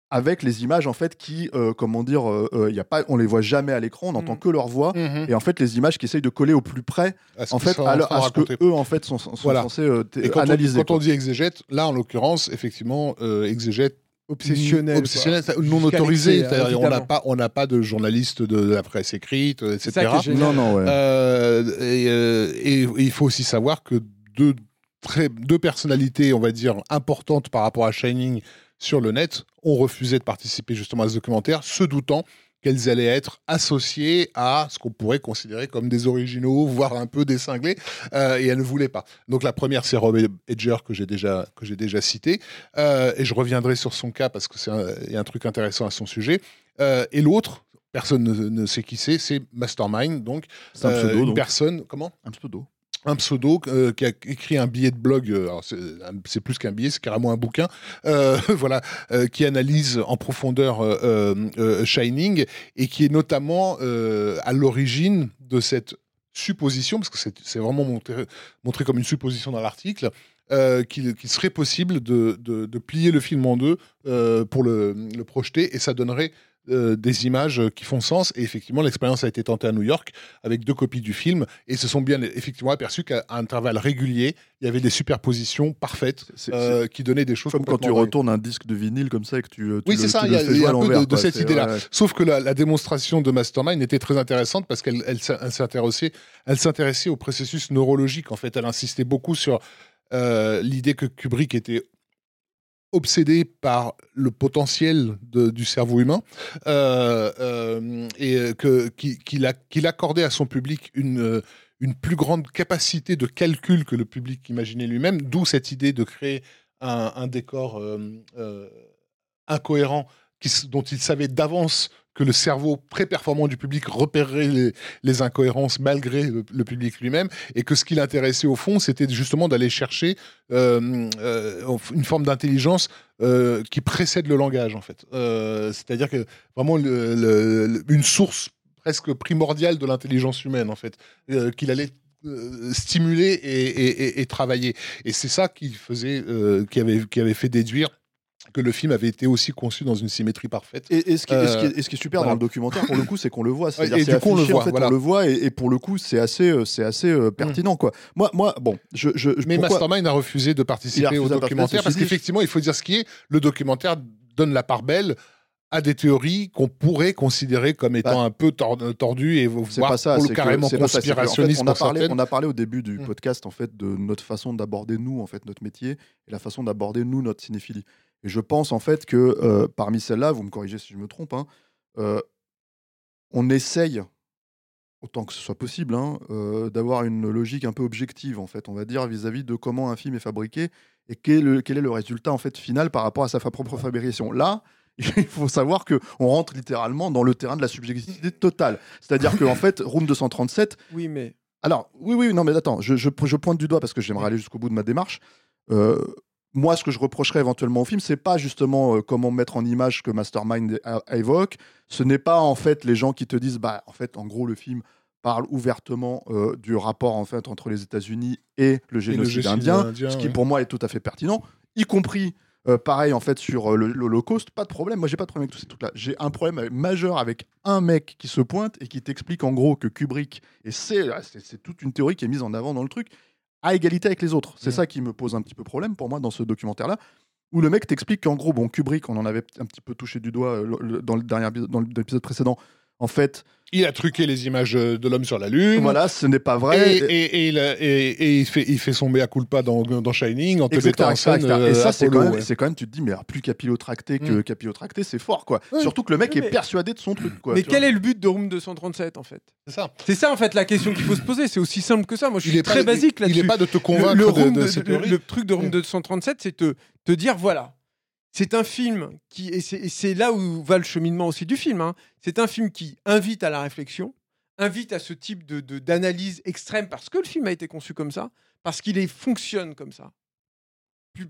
S1: avec les images en fait qui euh, comment dire euh, euh, y a pas on les voit jamais à l'écran on n'entend
S2: Mm.
S1: que leur voix
S3: Mhm.
S1: et en fait les images qui essayent de coller au plus près
S3: À ce
S1: en fait
S3: sont
S1: à, ce que eux en fait sont, sont
S3: Voilà.
S1: censés euh, t-
S3: Et quand,
S1: analyser
S3: on, quand
S1: quoi.
S3: on dit exégète, là en l'occurrence, effectivement, euh, exégète
S2: Obsessionnel.
S3: obsessionnel, non autorisé.
S2: hein,
S3: on n'a pas, on n'a pas de journaliste de la presse écrite, etc.
S1: non non ouais.
S3: Euh, et, euh, et- et il faut aussi savoir que deux, très, deux personnalités, on va dire, importantes par rapport à Shining sur le net ont refusé de participer justement à ce documentaire, se doutant qu'elles allaient être associées à ce qu'on pourrait considérer comme des originaux, voire un peu des cinglés, euh, et elles ne voulaient pas. Donc la première, c'est Rob Edger que j'ai déjà, que déjà cité, euh, et je reviendrai sur son cas parce qu'il y a un truc intéressant à son sujet. Euh, et l'autre, personne ne, ne sait qui c'est, c'est Mastermind, donc
S1: c'est un pseudo
S3: une
S1: donc.
S3: personne, comment?
S1: Un pseudo
S3: un pseudo euh, qui a écrit un billet de blog, euh, c'est plus qu'un billet, c'est carrément un bouquin, euh, voilà, qui analyse en profondeur Shining et qui est notamment à l'origine de cette supposition, parce que c'est vraiment montré, comme une supposition dans l'article, qu'il serait possible de, plier le film en deux pour le, le projeter et ça donnerait euh, des images qui font sens. Et effectivement, l'expérience a été tentée à New York avec deux copies du film et se sont bien effectivement aperçus qu'à intervalles réguliers, il y avait des superpositions parfaites euh, qui donnaient des choses
S1: comme quand tu retournes un disque de vinyle comme ça et que tu, euh, tu
S3: Oui, c'est ça, il y a- y un peu de- cette
S1: ouais, ouais.
S3: Sauf que la, la démonstration de Mastermind était très intéressante parce qu'elle elle, s'in- elle s'intéressait, elle s'intéressait au processus neurologique. En fait, elle insistait beaucoup sur euh, l'idée que Kubrick était obsédé par le potentiel du cerveau humain euh, euh, et qu'il accordait à son public une une plus grande capacité de calcul que le public imaginait lui-même, d'où cette idée de créer un, décor euh, incohérent dont il savait d'avance que le cerveau très performant du public repérerait les, incohérences malgré le, public lui-même, et que ce qui l'intéressait au fond, c'était justement d'aller chercher euh, euh, une forme d'intelligence euh, qui précède le langage, en fait. C'est-à-dire que vraiment une source presque primordiale de l'intelligence humaine, en fait, qu'il allait stimuler et, travailler. Et c'est ça qui faisait, qui qui avait fait déduire que le film avait été aussi conçu dans une symétrie parfaite.
S1: Et, et ce qui, et ce qui est,
S3: Euh,
S1: et ce qui est super
S3: voilà.
S1: dans le documentaire, pour le coup, c'est qu'on le voit. C'est-à-dire
S3: et
S1: c'est
S3: du coup, on le
S1: en
S3: voit,
S1: fait,
S3: voilà.
S1: on le voit, et, pour le coup, c'est assez, euh, c'est assez euh, pertinent, quoi. Moi, moi, bon, je, je,
S3: Mais
S1: pourquoi-
S3: Mastermind a refusé de participer au documentaire parce qu'effectivement, il faut dire ce qui est, le documentaire donne la part belle à des théories qu'on pourrait considérer comme étant un peu tor- tordues et
S1: Bah,
S3: voire
S1: pas ça,
S3: pour le
S1: c'est que-
S3: carrément
S1: que, en fait,
S3: conspirationnistes
S1: on a parlé, on a parlé au début du
S3: Mm.
S1: podcast en fait de notre façon d'aborder nous en fait notre métier et la façon d'aborder nous notre cinéphilie. Et je pense en fait que euh, parmi celles-là, vous me corrigez si je me trompe, hein, euh, on essaye autant que ce soit possible hein, euh, d'avoir une logique un peu objective en fait, on va dire vis-à-vis de comment un film est fabriqué et quel est le, quel est le résultat en fait final par rapport à sa propre fabrication. Là, il faut savoir que on rentre littéralement dans le terrain de la subjectivité totale. C'est-à-dire qu'en fait, Room 237
S2: Oui, mais
S1: alors, oui, oui, non, mais attends, je, je- je pointe du doigt parce que j'aimerais aller jusqu'au bout de ma démarche. Euh, moi, ce que je reprocherais éventuellement au film, c'est pas justement euh, comment mettre en image ce que Mastermind a- évoque. Ce n'est pas en fait les gens qui te disent, bah, en fait, en gros, le film parle ouvertement euh, du rapport en fait entre les États-Unis et le génocide indien,
S3: indien,
S1: ce qui
S3: ouais.
S1: pour moi est tout à fait pertinent, y compris. euh, pareil en fait sur l'Holocauste, pas de problème. Moi j'ai pas de problème avec tous ces trucs-là. J'ai un problème avec- majeur avec un mec qui se pointe et qui t'explique en gros que Kubrick et c'est c'est c'est toute une théorie qui est mise en avant dans le truc à égalité avec les autres. C'est
S3: Mm.
S1: ça qui me pose un petit peu problème pour moi dans ce documentaire-là, où le mec t'explique qu'en gros, bon, Kubrick, on en avait un petit peu touché du doigt euh, dans l'épisode précédent. En fait,
S3: Il a truqué les images euh, de l'homme sur la lune.
S1: voilà, ce n'est pas vrai.
S3: Et, et- et il, a- et- et il fait, il fait son mea culpa dans, dans Shining en te mettant en scène.
S1: Et
S3: euh,
S1: ça, c'est
S3: Apollo,
S1: quand, même,
S3: ouais.
S1: c'est quand même, tu te dis, mais alors, plus capillotracté que
S3: Mm.
S1: capillotracté, c'est fort, quoi. Surtout que le mec
S2: Oui,
S1: est
S2: mais-
S1: persuadé de son truc, quoi.
S2: mais quel
S1: vois.
S2: est le but de Room 237 en fait?
S3: C'est ça.
S2: C'est ça en fait la question qu'il faut se poser. C'est aussi simple que ça. Moi, je
S3: Il
S2: suis
S3: est
S2: très
S3: pas,
S2: basique
S3: il- Il
S2: là-dessus.
S3: n'est pas de te
S2: Le-
S3: convaincre
S2: le,
S3: de, de
S2: de-
S3: cette
S2: le-
S3: théorie.
S2: le truc de Room
S3: Mm.
S2: 237, c'est te, te dire voilà, c'est un film qui, et c'est là où va le cheminement aussi du film, hein. c'est un film qui invite à la réflexion, invite à ce type de d'analyse extrême parce que le film a été conçu comme ça, parce qu'il fonctionne comme ça.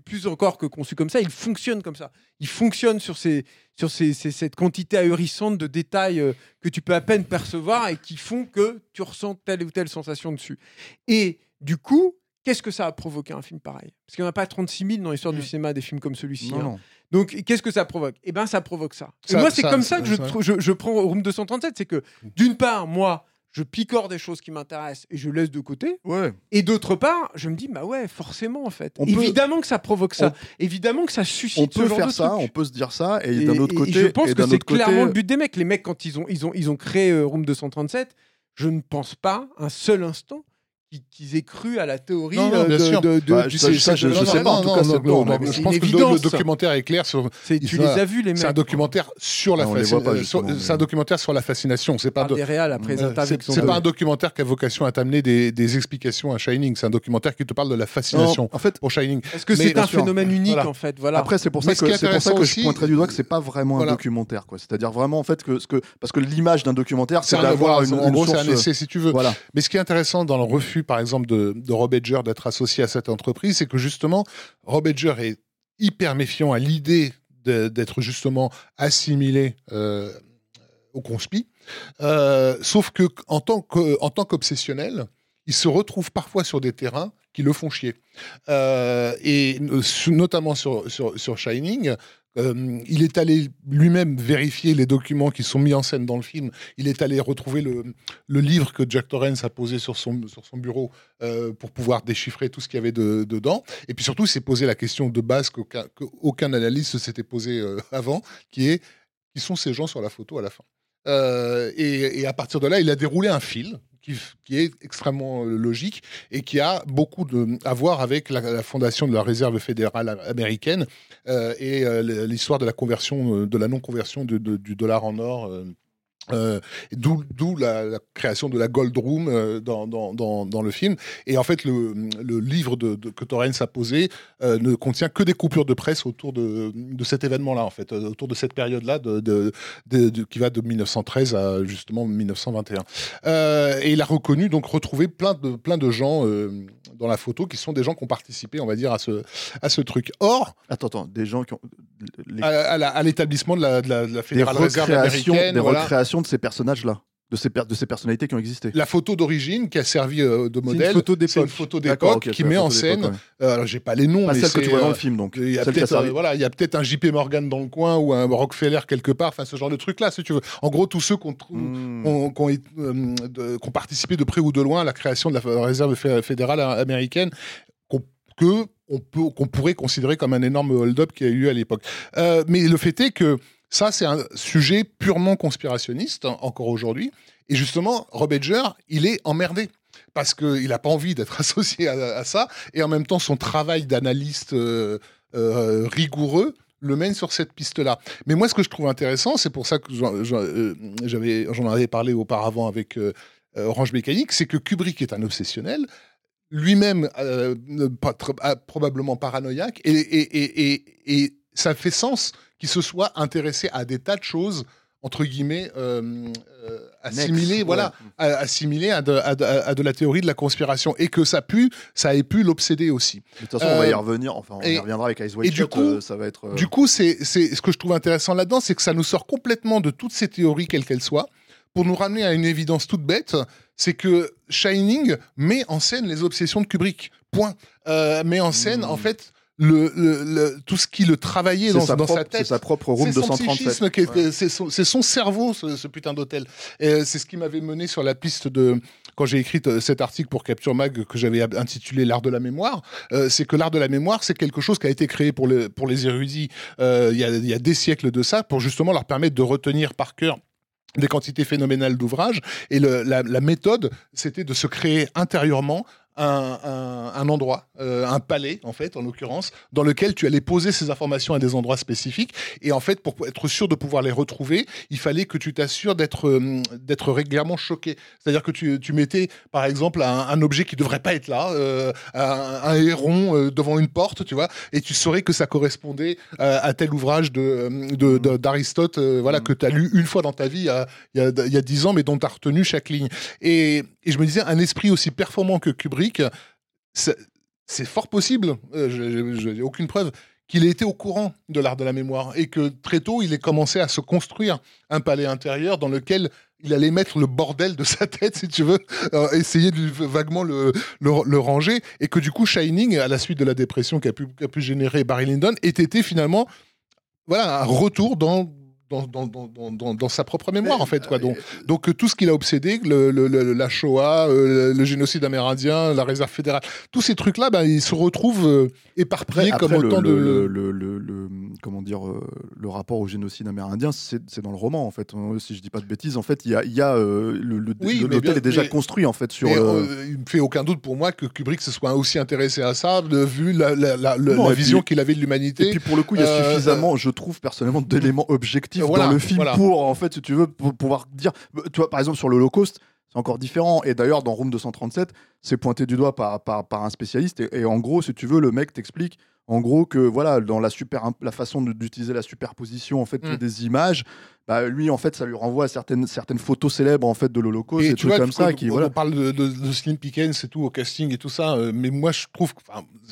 S2: Plus, encore que conçu comme ça, il fonctionne comme ça. Il fonctionne sur, ces, sur ces- cette quantité ahurissante de détails euh, que tu peux à peine percevoir et qui font que tu ressens telle ou telle sensation dessus. Et du coup, qu'est-ce que ça a provoqué un film pareil? Parce qu'il n'y en a pas 36 000 dans l'histoire du
S3: Mm.
S2: cinéma des films comme celui-ci.
S1: Non,
S2: hein. Donc, qu'est-ce que ça provoque? Eh bien, ça provoque ça. Et moi, c'est comme ça,
S3: ça-
S2: que je,
S3: ça-
S2: je, je prends Room 237. C'est que, d'une part, moi, je picore des choses qui m'intéressent et je laisse de côté.
S1: Ouais.
S2: Et d'autre part, je me dis, bah ouais, forcément, en fait.
S1: On peut-
S2: Évidemment que ça provoque ça. Évidemment que ça suscite
S1: On
S2: ce
S1: peut
S2: genre
S1: faire ça,
S2: truc.
S1: on peut se dire ça, et,
S2: Et-
S1: d'un autre
S2: et
S1: côté,
S2: je pense
S1: et
S2: que c'est
S1: côté-
S2: clairement le but des mecs. Les mecs, quand ils ont, ils ont, ils ont créé euh, Room 237, je ne pense pas un seul instant qu'ils aient cru à la théorie
S3: Non, non,
S2: euh,
S3: bien
S2: de,
S3: sûr.
S2: de- de-
S1: Bah,
S2: du-
S1: ça, je-
S2: de-
S1: sais pas, en tout cas,
S3: non,
S1: non,
S3: non,
S1: mais
S3: je pense que le- documentaire est clair sur.
S2: c'est-
S3: il
S2: tu les as vus, les mecs.
S3: C'est un documentaire sur la
S1: on les voit pas,
S3: fascination. C'est un documentaire sur la fascination. C'est pas de-
S2: après
S3: C'est un documentaire qui a vocation à t'amener des, des explications à Shining. C'est un documentaire qui te parle de la fascination
S1: Non, en fait,
S3: pour Shining.
S2: Est-ce que c'est un phénomène unique en fait Voilà.
S1: Après, c'est pour ça que
S3: est
S1: c'est pour ça que je pointerais du doigt que c'est pas vraiment un documentaire, quoi. C'est-à-dire vraiment en fait que parce que l'image d'un documentaire, c'est
S3: un-
S1: d'avoir une,
S3: en gros, c'est un essai, si tu veux.
S1: Voilà.
S3: Mais ce qui est intéressant dans le refus, par exemple, de, Rob Edger d'être associé à cette entreprise, c'est que justement, Rob Edger est hyper méfiant à l'idée d'être justement assimilé euh, au conspi. Euh, sauf que en tant qu'obsessionnel, il se retrouve parfois sur des terrains qui le font chier. Euh, et notamment sur Shining, euh, il est allé lui-même vérifier les documents qui sont mis en scène dans le film. Il est allé retrouver le, livre que Jack Torrance a posé sur son, bureau euh, pour pouvoir déchiffrer tout ce qu'il y avait de- dedans. Et puis surtout, il s'est posé la question de base qu'aucun qu'aucun analyste ne s'était posé euh, avant, qui qui sont ces gens sur la photo à la fin? Et à partir de là, il a déroulé un fil qui, est extrêmement euh, logique et qui a beaucoup à voir avec la, fondation de la réserve fédérale américaine euh, et euh, l'histoire de la conversion, de la non-conversion du dollar en or. Euh, D'où la, la création de la Gold Room euh, dans, dans, dans, dans le film. Et en fait, le, le livre de, de- que Torrens a posé euh, ne contient que des coupures de presse autour de, de cet événement-là, en fait, euh, autour de cette période-là, de, de, de- de- qui va de 1913 à justement 1921. Euh, et il a reconnu, donc retrouvé plein de, plein de gens euh, dans la photo qui sont des gens qui ont participé, on va dire, à ce, à ce truc. Or,
S1: Attends, attends, des gens qui ont. les-
S3: à, l'établissement de la, de la, de la
S1: des
S3: Fédérale Réserve
S1: recréations,
S3: américaine,
S1: des
S3: voilà.
S1: recréations de ces personnages-là, de ces, de ces personnalités qui ont existé.
S3: la photo d'origine qui a servi euh, de
S1: C'est une
S3: modèle.
S1: photo
S3: C'est une photo d'époque
S1: ok,
S3: qui met en scène.
S1: ouais.
S3: euh, alors j'ai pas les noms,
S1: Pas
S3: mais
S1: celle que tu vois dans
S3: euh,
S1: le film, donc.
S3: Il y a
S1: qui
S3: peut-être euh, voilà, il y a peut-être un JP Morgan dans le coin ou un Rockefeller quelque part, enfin ce genre de truc là, si tu veux. En gros, tous ceux de- qu'on participé de près ou de loin à la création de la réserve fé- fédérale américaine, qu'on que on peut, qu'on pourrait considérer comme un énorme hold-up qui a eu lieu à l'époque. Mais le fait est que ça, c'est un sujet purement conspirationniste, hein, encore aujourd'hui. Et justement, Rob Edger, il est emmerdé. Parce qu'il n'a pas envie d'être associé à, ça. Et en même temps, son travail d'analyste euh, euh, rigoureux le mène sur cette piste-là. Mais moi, ce que je trouve intéressant, c'est pour ça que j'en euh, avais parlé auparavant avec Orange Mécanique, c'est que Kubrick est un obsessionnel, lui-même ah, probablement paranoïaque, et ça fait sens qu'il se soit intéressé à des tas de choses entre guillemets euh, euh,
S1: Next,
S3: voilà,
S1: ouais.
S3: à- de, à, de, à de la théorie de la conspiration, et que ça ait pu l'obséder aussi.
S1: De toute façon, on va y
S3: Euh,
S1: revenir. Enfin, on y reviendra avec Ice White
S3: et du coup-
S1: euh, ça va être.
S3: Du coup, c'est c'est- ce que je trouve intéressant là-dedans, c'est que ça nous sort complètement de toutes ces théories, quelles qu'elles soient, pour nous ramener à une évidence toute bête, c'est que Shining met en scène les obsessions de Kubrick. Point. Met en scène, en fait, le, le- le- tout ce qui le travaillait dans,
S1: sa
S3: dans
S1: propre-
S3: sa tête.
S1: C'est sa propre room
S3: C'est son
S1: 237.
S3: psychisme, qui est-
S1: Ouais.
S3: c'est son, cerveau, ce, ce putain d'hôtel. C'est ce qui m'avait mené sur la piste de quand j'ai écrit euh, cet article pour Capture Mag que j'avais intitulé l'art de la mémoire. euh, c'est que l'art de la mémoire, c'est quelque chose qui a été créé pour, le, pour les érudits euh, il y, a, il y a des siècles de ça, pour justement leur permettre de retenir par cœur des quantités phénoménales d'ouvrages. Et le- la, la méthode, c'était de se créer intérieurement un, un- un endroit, euh, un palais en fait, en l'occurrence, dans lequel tu allais poser ces informations à des endroits spécifiques. Et en fait, pour être sûr de pouvoir les retrouver, il fallait que tu t'assures d'être euh, d'être régulièrement choqué. C'est-à-dire que tu, tu mettais, par exemple, un, un objet qui devrait pas être là, euh, un, un héron euh, devant une porte, tu vois, et tu saurais que ça correspondait à, à tel ouvrage de de- de- d'Aristote, euh, voilà,
S1: Mm.
S3: que tu as lu une fois dans ta vie, il y a, 10 ans, mais dont tu as retenu chaque ligne. Et, et je me disais, un esprit aussi performant que Kubrick, c'est fort possible, euh, je- n'ai aucune preuve, qu'il ait été au courant de l'art de la mémoire et que très tôt, il ait commencé à se construire un palais intérieur dans lequel il allait mettre le bordel de sa tête, si tu veux, euh, essayer de vaguement le, ranger, et que du coup, Shining, à la suite de la dépression qu'a pu, pu générer Barry Lyndon, ait été finalement voilà, un retour dans, dans, dans, dans, dans- dans- dans sa propre mémoire, en fait. Quoi. Donc, donc euh, tout ce qu'il a obsédé, le, le- le- la Shoah, euh, le génocide amérindien, la réserve fédérale, tous ces trucs-là, ben, ils se retrouvent euh, éparpillés
S1: Après,
S3: comme autant de...
S1: comment dire, euh, le rapport au génocide amérindien, c'est dans le roman en fait. Euh, Si je dis pas de bêtises, en fait, il y a, y a, euh, le-
S3: Oui,
S1: l'hôtel est déjà
S3: mais-
S1: construit en fait sur. Euh,
S3: euh, il me fait aucun doute pour moi que Kubrick se soit aussi intéressé à ça, vu la, la- la-
S1: Non,
S3: la
S1: et
S3: vision qu'il avait de
S1: Et
S3: l'humanité.
S1: puis pour le coup, il y a
S3: Euh,
S1: suffisamment, je trouve personnellement, d'éléments objectifs
S3: Voilà,
S1: dans le film
S3: voilà.
S1: pour, en fait, si tu veux, pour pouvoir dire. Tu vois, par exemple, sur l'Holocauste, c'est encore différent. Et d'ailleurs, dans Room 237, c'est pointé du doigt par, par, par un spécialiste. Et, et en gros, si tu veux, le mec t'explique. En gros, que voilà, dans la, super, la façon d'utiliser la superposition en fait
S3: Mm.
S1: des images, bah, lui en fait, ça lui renvoie à certaines, certaines photos célèbres en fait de l'Holocauste,
S3: Et
S1: trucs
S3: vois,
S1: comme ça.
S3: on,
S1: Qui,
S3: on
S1: voilà.
S3: parle de, de, de Slim Pickens et tout au casting et tout ça, euh, mais moi je trouve, que,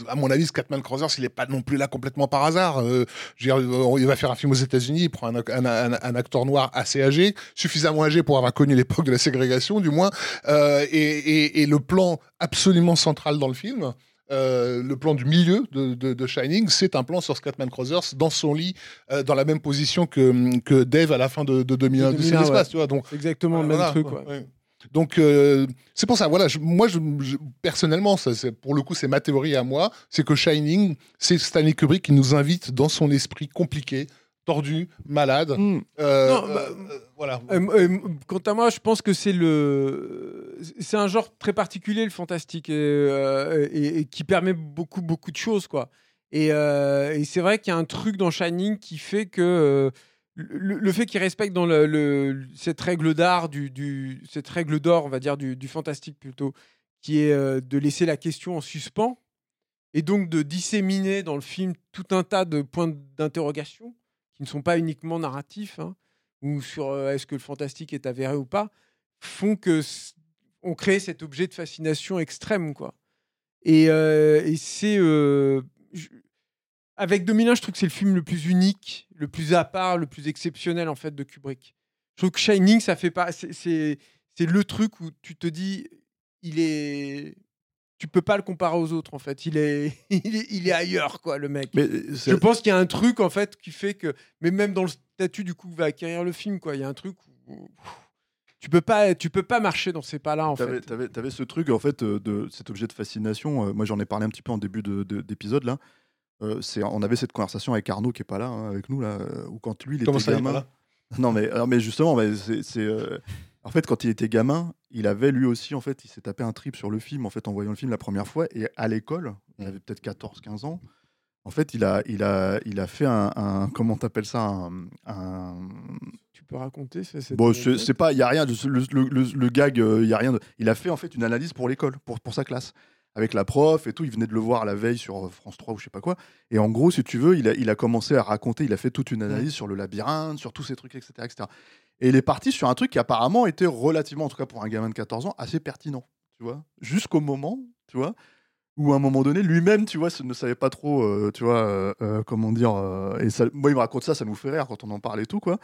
S3: à mon avis, Scatman Crothers, il est pas non plus là complètement par hasard. Euh, je veux dire, il va faire un film aux États-Unis, il prend un, un- un- un acteur noir assez âgé, suffisamment âgé pour avoir connu l'époque de la ségrégation, du moins, euh, et, et- et le plan absolument central dans le film. Euh, le plan du milieu de, de- de Shining, c'est un plan sur Scatman Crothers dans son lit, euh, dans la même position que, que Dave à la fin de, de 2001, de
S2: 2001,
S3: l'espace,
S2: ouais.
S3: tu vois. Donc,
S2: Exactement le même
S3: voilà,
S2: truc.
S3: quoi,
S2: ouais.
S3: ouais. Donc euh, c'est pour ça, voilà, je- moi je, je- personnellement, ça, pour le coup c'est ma théorie à moi, c'est que Shining, c'est Stanley Kubrick qui nous invite dans son esprit compliqué, tordu, malade.
S1: Mm.
S3: euh,
S2: Non, bah,
S3: euh, euh, voilà.
S2: Euh, euh, quant à moi, je pense que c'est le, c'est un genre très particulier le fantastique et, euh, et- et qui permet beaucoup beaucoup de choses quoi. Et, euh, et c'est vrai qu'il y a un truc dans Shining qui fait que euh, le, le fait qu'il respecte dans le, le- cette règle d'art, du, du- cette règle d'or, on va dire, du, du fantastique plutôt, qui est euh, de laisser la question en suspens et donc de disséminer dans le film tout un tas de points d'interrogation qui ne sont pas uniquement narratifs hein, ou sur euh, est-ce que le fantastique est avéré ou pas, font que on crée cet objet de fascination extrême, quoi. Et, euh, c'est euh, avec 2001, je trouve que c'est le film le plus unique, le plus à part, le plus exceptionnel en fait de Kubrick. Je trouve que Shining, ça fait pas, c'est le truc où tu te dis, il est, tu peux pas le comparer aux autres en fait. Il est, il est, il est ailleurs quoi, le mec.
S1: Mais
S2: Je pense qu'il y a un truc en fait qui fait que, mais même dans le statut du coup va acquérir le film quoi. Il y a un truc où tu peux pas, tu peux pas marcher dans ces pas-là en fait.
S1: t'avais- t'avais ce truc en fait euh, de cet objet de fascination. euh, moi, j'en ai parlé un petit peu en début de- de- d'épisode là. Euh, c'est, on avait cette conversation avec Arnaud qui est pas là hein, avec nous là, où quand lui il
S3: Comment
S1: était
S3: ça, il est
S1: gamin. non mais, alors, mais justement, mais c'est, c'est, euh, en fait quand il était gamin, il avait lui aussi en fait, il s'est tapé un trip sur le film en fait en voyant le film la première fois et à l'école, il avait peut-être 14-15 ans. En fait, il a, il a, il a fait un, un- comment t'appelles ça, un, un-
S2: Tu peux raconter
S1: Bon, c'est c'est pas, il y a rien, de- le, le- le- le gag, euh, il y a rien. de- il a fait en fait une analyse pour l'école, pour, pour sa classe, avec la prof et tout. Il venait de le voir la veille sur euh, France 3 ou je sais pas quoi. Et en gros, si tu veux, il a, il a commencé à raconter, il a fait toute une analyse sur le labyrinthe, sur tous ces trucs, etc., etc. Et il est parti sur un truc qui apparemment était relativement, en tout cas pour un gamin de 14 ans, assez pertinent, tu vois, jusqu'au moment, tu vois, où à un moment donné, lui-même, tu vois, ne savait pas trop, euh, tu vois, euh, euh, comment dire. et ça, moi, il me raconte ça, ça nous fait rire quand on en parle et tout, quoi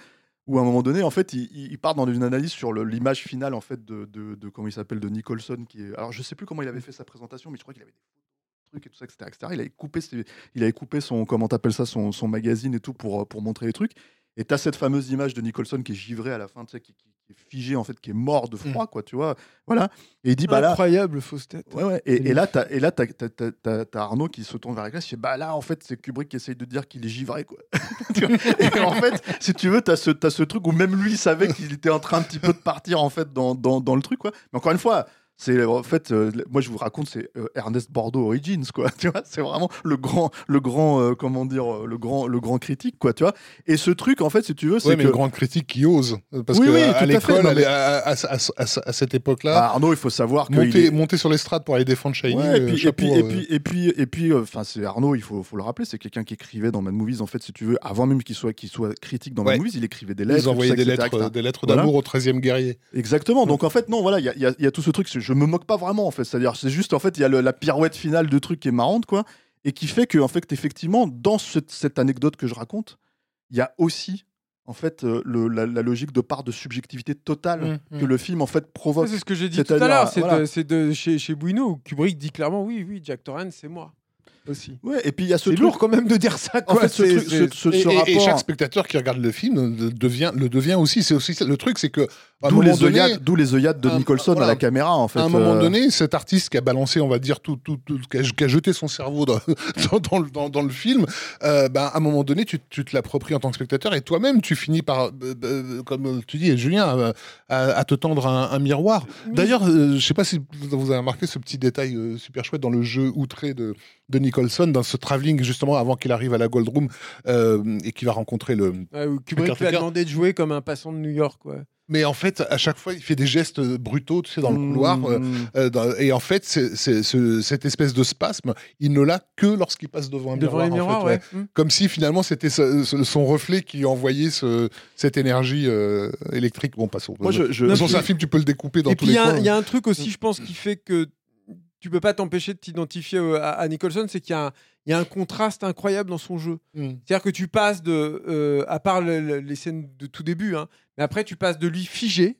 S1: où à un moment donné, en fait, il, part dans une analyse sur l'image finale, en fait, de, de, de- comment il s'appelle, de Nicholson, qui est. Alors, je sais plus comment il avait fait sa présentation, mais je crois qu'il avait des trucs et tout ça, etc., etc. Il avait coupé, ses- il avait coupé son, comment t'appelles ça, son, son magazine et tout pour, pour montrer les trucs. Et t'as cette fameuse image de Nicholson qui est givré à la fin, tu sais, qui, qui- qui est figé, en fait, qui est mort de froid, quoi, tu vois. Voilà. Et il dit, bah là,
S2: Incroyable fausse tête.
S1: Ouais, ouais. Et, et là, et t'as- t'as Arnaud qui se tourne vers la classe. Il fait, bah là, en fait, c'est Kubrick qui essaye de dire qu'il est givré, quoi. Tu et en fait, si tu veux, t'as ce, t'as ce truc où même lui savait qu'il était en train un petit peu de partir, en fait, dans, dans, dans le truc, quoi. Mais encore une fois, c'est en fait, euh, moi je vous raconte, c'est euh, Ernest Bordeaux Origins, quoi. Tu vois, c'est vraiment le grand, le grand, euh, comment dire, le grand, le grand critique, quoi. Tu vois. Et ce truc, en fait, si tu veux, c'est
S3: Ouais, mais
S1: que
S3: une grande critique qui ose. Parce
S1: Oui,
S3: que
S1: oui,
S3: à- l'école,
S1: mais-
S3: à, à- cette époque-là,
S1: bah, Arnaud, il faut savoir que
S3: monter,
S1: est-
S3: monter sur l'estrade pour aller défendre
S1: Ouais, et puis, et
S3: chapeau,
S1: puis, et puis, et puis, et puis, enfin, c'est Arnaud, il faut, faut le rappeler, c'est quelqu'un qui écrivait dans Mad Movies, en fait, si tu veux, avant même qu'il soit, qu'il soit critique dans Mad
S3: Ouais.
S1: Movies, il écrivait des lettres.
S3: ils envoyaient des lettres,
S1: etc.
S3: des lettres
S1: Voilà.
S3: d'amour au 13e guerrier.
S1: Exactement. Donc en fait, non, voilà, il y y a- il y a tout ce truc. c'est- Je me moque pas vraiment, en fait. C'est-à-dire, c'est juste, en fait, il y a le- la pirouette finale de truc qui est marrante, quoi, et qui fait que, en fait, effectivement, dans ce- cette anecdote que je raconte, il y a aussi, en fait, euh, le- la, la logique de part de subjectivité totale
S3: Mm,
S1: que le film, en fait, provoque.
S2: C'est ce que j'ai dit tout à l'heure. C'est
S1: voilà.
S2: de, chez, chez Bouineau où Kubrick dit clairement oui, oui, Jack Torrance, c'est moi aussi.
S1: Ouais. Et puis il y a ce truc.
S2: lourd quand même de dire ça.
S1: En
S2: Quoi.
S1: fait, ce
S2: C'est-
S1: truc,
S2: c'est-
S1: ce, ce-
S3: Et,
S1: ce
S3: chaque spectateur qui regarde le film devient, le devient aussi. C'est aussi le truc, c'est que
S1: D'où les,
S3: donné,
S1: œillades, d'où les œillades de
S3: un-
S1: Nicholson
S3: voilà.
S1: à la caméra, en fait.
S3: à un moment
S1: euh,
S3: donné, cet artiste qui a balancé, on va dire, tout, tout, tout- qui, a, qui a jeté son cerveau dans, dans, dans le, dans- dans le film, euh, ben, à un moment donné, tu, tu te l'appropries en tant que spectateur et toi-même, tu finis par, euh, euh, comme tu dis, Julien, à, à te tendre un, un miroir. D'ailleurs, je sais pas si vous avez remarqué ce petit détail super chouette dans le jeu outré de, de Nicholson, dans ce travelling justement avant qu'il arrive à la Gold Room euh, et qu'il va rencontrer le,
S2: Ouais, Kubrick lui a demandé de jouer comme un passant de New York. Ouais.
S3: mais en fait, à chaque fois, il fait des gestes brutaux, tu sais, dans le
S1: mmh,
S3: couloir. euh,
S1: mmh.
S3: euh, dans- et en fait, c'est- c'est- ce- cette espèce de spasme, il ne l'a que lorsqu'il passe devant un
S2: Devant
S3: miroir.
S2: les
S3: en
S2: miroirs,
S3: fait, ouais.
S2: ouais. Hmm.
S3: Comme si finalement c'était son reflet qui envoyait ce- cette énergie euh, électrique. Bon, passons.
S1: Moi, je, je-
S2: puis-
S3: un film, tu peux le découper dans
S2: Et
S3: tous
S2: puis
S3: les
S2: y, a un-
S3: coins.
S2: il y a un truc aussi, je pense, qui fait que tu peux pas t'empêcher de t'identifier à, à Nicholson, c'est qu'il y, a un- il y a un contraste incroyable dans son jeu.
S3: Mm.
S2: C'est-à-dire que tu passes de, euh, à part le- le- les scènes de tout début, hein, mais après tu passes de lui figé,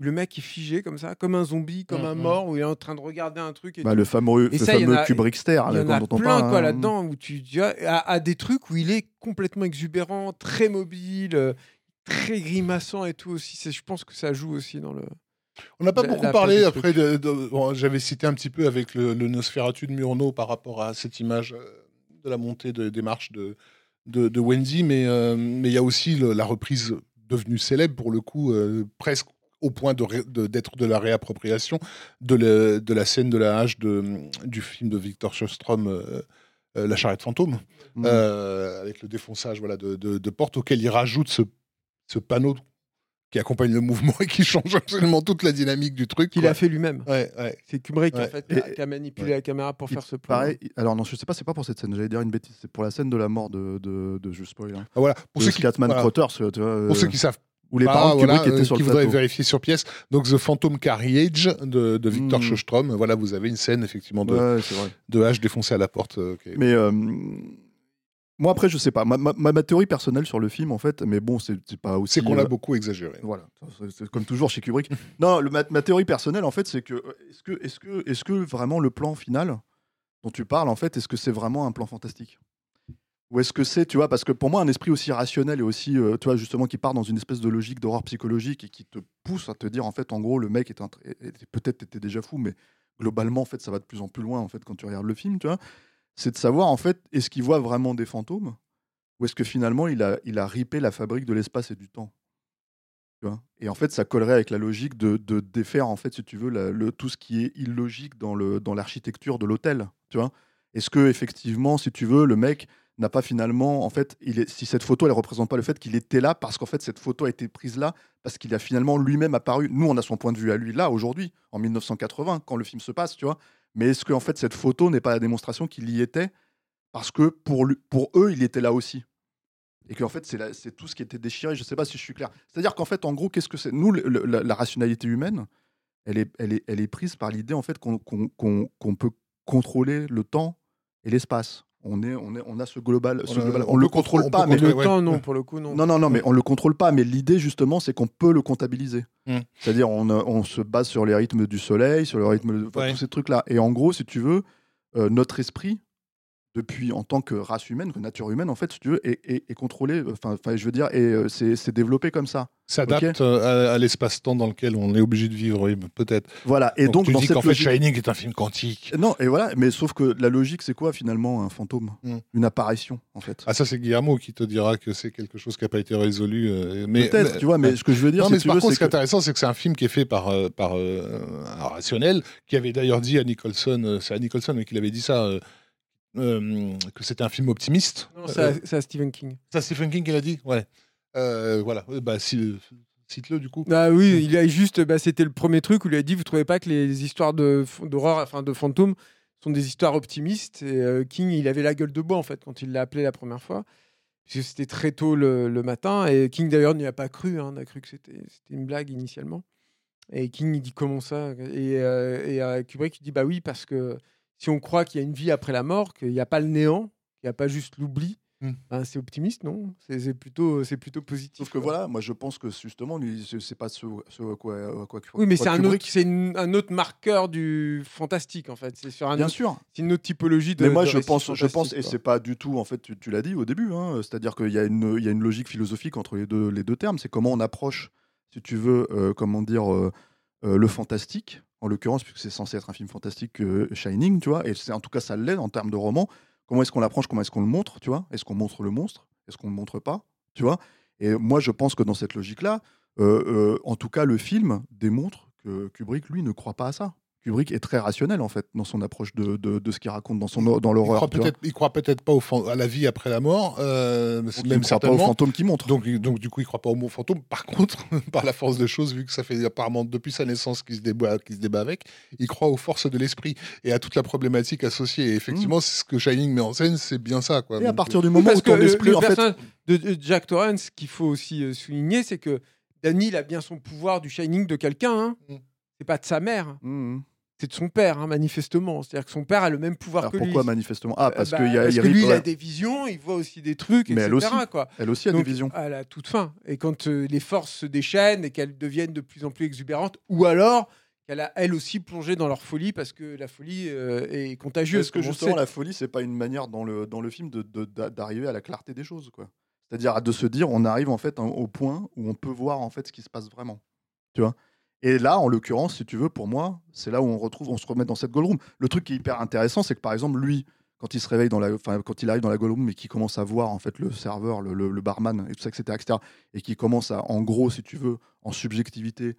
S2: le mec est figé comme ça, comme un zombie, comme
S3: Mm,
S2: un
S3: mm.
S2: mort, où il est en train de regarder un truc. Et
S1: bah, le fameux,
S2: Et
S1: le
S2: ça, il y en
S1: fameux Stare,
S2: Il y
S1: là,
S2: en a plein
S1: hein.
S2: là-dedans où tu tu vois, à, à des trucs où il est complètement exubérant, très mobile, euh, très grimaçant et tout aussi. Je pense que ça joue aussi dans le.
S3: On n'a pas
S2: la-
S3: beaucoup
S2: la
S3: parlé après. De, de- bon, J'avais cité un petit peu avec le, le Nosferatu de Murnau par rapport à cette image euh, de la montée de- des marches de, de, de Wendy, mais euh, mais il y a aussi le- la reprise devenue célèbre pour le coup, euh, presque au point de ré- de- d'être de, la réappropriation de, la- de la scène de la hache de, du film de Victor Sjöström, euh, euh, La charrette fantôme,
S1: Mm.
S3: euh, avec le défonçage voilà, de, de, de porte auquel il rajoute ce ce panneau qui accompagne le mouvement et qui change absolument toute la dynamique du truc.
S2: Qu'il a fait lui-même.
S3: Ouais, ouais.
S2: C'est Kubrick
S3: Ouais.
S2: en fait
S1: Et-
S2: qui a- manipulé
S3: ouais.
S2: la caméra pour
S1: Il
S2: faire ce plan.
S1: Pareil, alors non, je sais pas, c'est pas pour cette scène, j'allais dire une bêtise, c'est pour la scène de la mort de, de, de je spoil, hein,
S3: Ah, Voilà. Pour
S1: de
S3: ceux qui, voilà.
S1: Tu vois, euh,
S3: Pour ceux qui savent
S1: où les parents de
S3: voilà,
S1: Kubrick étaient
S3: euh,
S1: sur
S3: qui
S1: le
S3: voudraient vérifier sur pièce, donc The Phantom Carriage de, de Victor
S1: Mm.
S3: Sjöström. Voilà, vous avez une scène effectivement de,
S1: Ouais,
S3: de hache défoncée à la porte. euh,
S1: Mais euh, moi après, je sais pas, ma, ma- théorie personnelle sur le film en fait, mais bon, c'est pas aussi.
S3: C'est qu'on l'a
S1: euh,
S3: beaucoup exagéré.
S1: Voilà, comme toujours chez Kubrick. non, le- ma, ma théorie personnelle, en fait, c'est que euh, est-ce que, est-ce que, est-ce que vraiment le plan final dont tu parles, en fait, est-ce que c'est vraiment un plan fantastique? Ou est-ce que c'est, tu vois, parce que pour moi, un esprit aussi rationnel et aussi, euh, tu vois, justement, qui part dans une espèce de logique d'horreur psychologique et qui te pousse à te dire, en fait, en gros, le mec est, un, est- est- peut-être était déjà fou, mais globalement, en fait, ça va de plus en plus loin, en fait, quand tu regardes le film, tu vois, c'est de savoir, en fait, est-ce qu'il voit vraiment des fantômes ou est-ce que finalement, il a, il a ripé la fabrique de l'espace et du temps et en fait, ça collerait avec la logique de, de défaire, en fait, si tu veux, le, tout ce qui est illogique dans le dans l'architecture de l'hôtel. Tu vois? Est-ce que effectivement, si tu veux, le mec n'a pas finalement, en fait, il est, si cette photo, elle représente pas le fait qu'il était là, parce qu'en fait, cette photo a été prise là, parce qu'il a finalement lui-même apparu. Nous, on a son point de vue à lui là, aujourd'hui, en 1980, quand le film se passe, tu vois. Mais est-ce que fait, cette photo n'est pas la démonstration qu'il y était, parce que pour, eux, il était là aussi? Et qu'en fait, c'est tout ce qui était déchiré. Je ne sais pas si je suis clair. C'est-à-dire qu'en fait, en gros, qu'est-ce que c'est? Nous, la, rationalité humaine, elle est, prise par l'idée en fait qu'on peut contrôler le temps et l'espace. On, est, on, est, on a ce global. Ce
S3: On a-
S1: global.
S3: on
S1: On, le contrôle
S3: on
S1: pas, mais
S2: Le
S3: ouais.
S2: temps, non, pour le coup, non.
S1: non, non, non, mais on le contrôle pas. Mais l'idée, justement, c'est qu'on peut le comptabiliser.
S3: Mm.
S1: C'est-à-dire, on, on se base sur les rythmes du soleil, sur le rythme de enfin,
S3: Ouais.
S1: tous ces trucs-là. Et en gros, si tu veux, euh, notre esprit, depuis en tant que race humaine, que nature humaine, en fait, si tu veux, est, est- est contrôlé. Enfin, je veux dire, et euh, c'est développé comme ça.
S3: S'adapte euh, à, à l'espace-temps dans lequel on est obligé de vivre, oui, peut-être.
S1: Voilà. Et donc,
S3: tu
S1: dans
S3: dis qu'en fait, Shining est un film quantique.
S1: Non, et voilà. Mais sauf que la logique, c'est quoi finalement un fantôme,
S3: Mm.
S1: une apparition, en fait.
S3: Ah, ça, c'est Guillermo qui te dira que c'est quelque chose qui n'a pas été résolu. euh, mais,
S1: Peut-être, tu vois. Mais ce que je veux dire,
S3: Non, mais
S1: tu
S3: par
S1: veux,
S3: contre, ce qui est intéressant, c'est que c'est un film qui est fait par, euh, par euh, un rationnel, qui avait d'ailleurs dit à Nicholson, c'est à Nicholson mais qu'il avait dit ça, euh, que c'était un film optimiste.
S2: Non, c'est
S3: Euh,
S2: à- c'est à Stephen King.
S3: ça, Stephen King, il a dit Ouais. Euh, voilà, bah, si- cite-le du coup.
S2: Ah oui, il a juste, bah, c'était le premier truc où il a dit, vous trouvez pas que les histoires de d'horreur, enfin de fantômes, sont des histoires optimistes? Et euh, King, il avait la gueule de bois en fait quand il l'a appelé la première fois, parce que c'était très tôt le, le matin. Et King d'ailleurs n'y a pas cru, hein, on a cru que c'était c'était une blague initialement. Et King il dit comment ça? Et, euh, et euh, Kubrick il dit bah oui parce que si on croit qu'il y a une vie après la mort, qu'il n'y a pas le néant, qu'il n'y a pas juste l'oubli.
S3: Hmm.
S2: ben, c'est optimiste, non? C'est plutôt, c'est plutôt positif.
S1: Sauf que
S2: quoi.
S1: voilà, moi je pense que justement, c'est pas ce, ce à quoi, à quoi,
S2: Oui, mais c'est un autre, c'est un autre marqueur du fantastique en fait. C'est sur un
S1: Bien
S2: autre-
S1: sûr.
S2: c'est une autre typologie de.
S1: Mais moi,
S2: de
S1: je pense, je pense, et c'est pas du tout, en fait, tu, tu l'as dit au début, hein, c'est-à-dire qu'il y, a une- il y a une logique philosophique entre les deux, les deux termes. C'est comment on approche, si tu veux, euh, comment dire, euh, euh, le fantastique, en l'occurrence, puisque c'est censé être un film fantastique Shining, tu vois, et c'est en tout cas ça l'est en termes de roman. Comment est-ce qu'on l'approche Comment est-ce qu'on le montre, tu vois? Est-ce qu'on montre le monstre? Est-ce qu'on le montre pas, tu vois? Et moi, je pense que dans cette logique-là, euh, euh, en tout cas, le film démontre que Kubrick, lui, ne croit pas à ça. Kubrick est très rationnel en fait dans son approche de, de, de ce qu'il raconte dans son dans
S3: Il
S1: l'horreur.
S3: il croit peut-être pas au fan- à la vie après la mort, euh,
S1: Donc, il
S3: même
S1: ne croit pas aux
S3: certainement.
S1: fantômes qui montrent.
S3: Donc, il- donc du coup, il croit pas au mot fantôme. Par contre, par la force des choses, vu que ça fait apparemment depuis sa naissance qu'il se débat, qu'il se débat avec, il croit aux forces de l'esprit et à toute la problématique associée. Et effectivement, c'est ce que Shining met en scène, c'est bien ça. Quoi.
S1: Mm. et à partir du
S2: Oui,
S1: moment
S2: parce
S1: où ton
S2: le-
S1: esprit
S2: le
S1: en fait,
S2: de Jack Torrance, ce qu'il faut aussi euh, souligner, c'est que Danny, il a bien son pouvoir du Shining de quelqu'un. hein.
S3: Mm.
S2: C'est pas de sa mère,
S1: Mmh.
S2: C'est de son père, hein, manifestement. C'est-à-dire que son père a le même pouvoir
S1: Alors
S2: que
S1: pourquoi
S2: lui.
S1: manifestement? Ah parce
S2: Euh,
S1: y a
S2: parce
S1: il
S2: que lui, il a des visions, il voit aussi des trucs,
S1: Mais
S2: etc.
S1: elle aussi.
S2: quoi.
S1: Elle aussi a
S2: Donc,
S1: des visions.
S2: À la toute fin. Et quand euh, les forces se déchaînent et qu'elles deviennent de plus en plus exubérantes, ou alors qu'elle a elle aussi plongé dans leur folie parce que la folie euh, est contagieuse.
S1: Est-ce que justement la folie c'est pas une manière dans le dans le film de- de- d'a- d'arriver à la clarté des choses quoi? C'est-à-dire de se dire on arrive en fait au point où on peut voir en fait ce qui se passe vraiment. Tu vois? Et là en l'occurrence si tu veux pour moi c'est là où on retrouve on se remet dans cette gold room. Le truc qui est hyper intéressant c'est que par exemple lui quand il se réveille dans la enfin quand il arrive dans la gold room et qu'il commence à voir en fait le serveur le barman et tout ça etc etc et qui commence à en gros si tu veux en subjectivité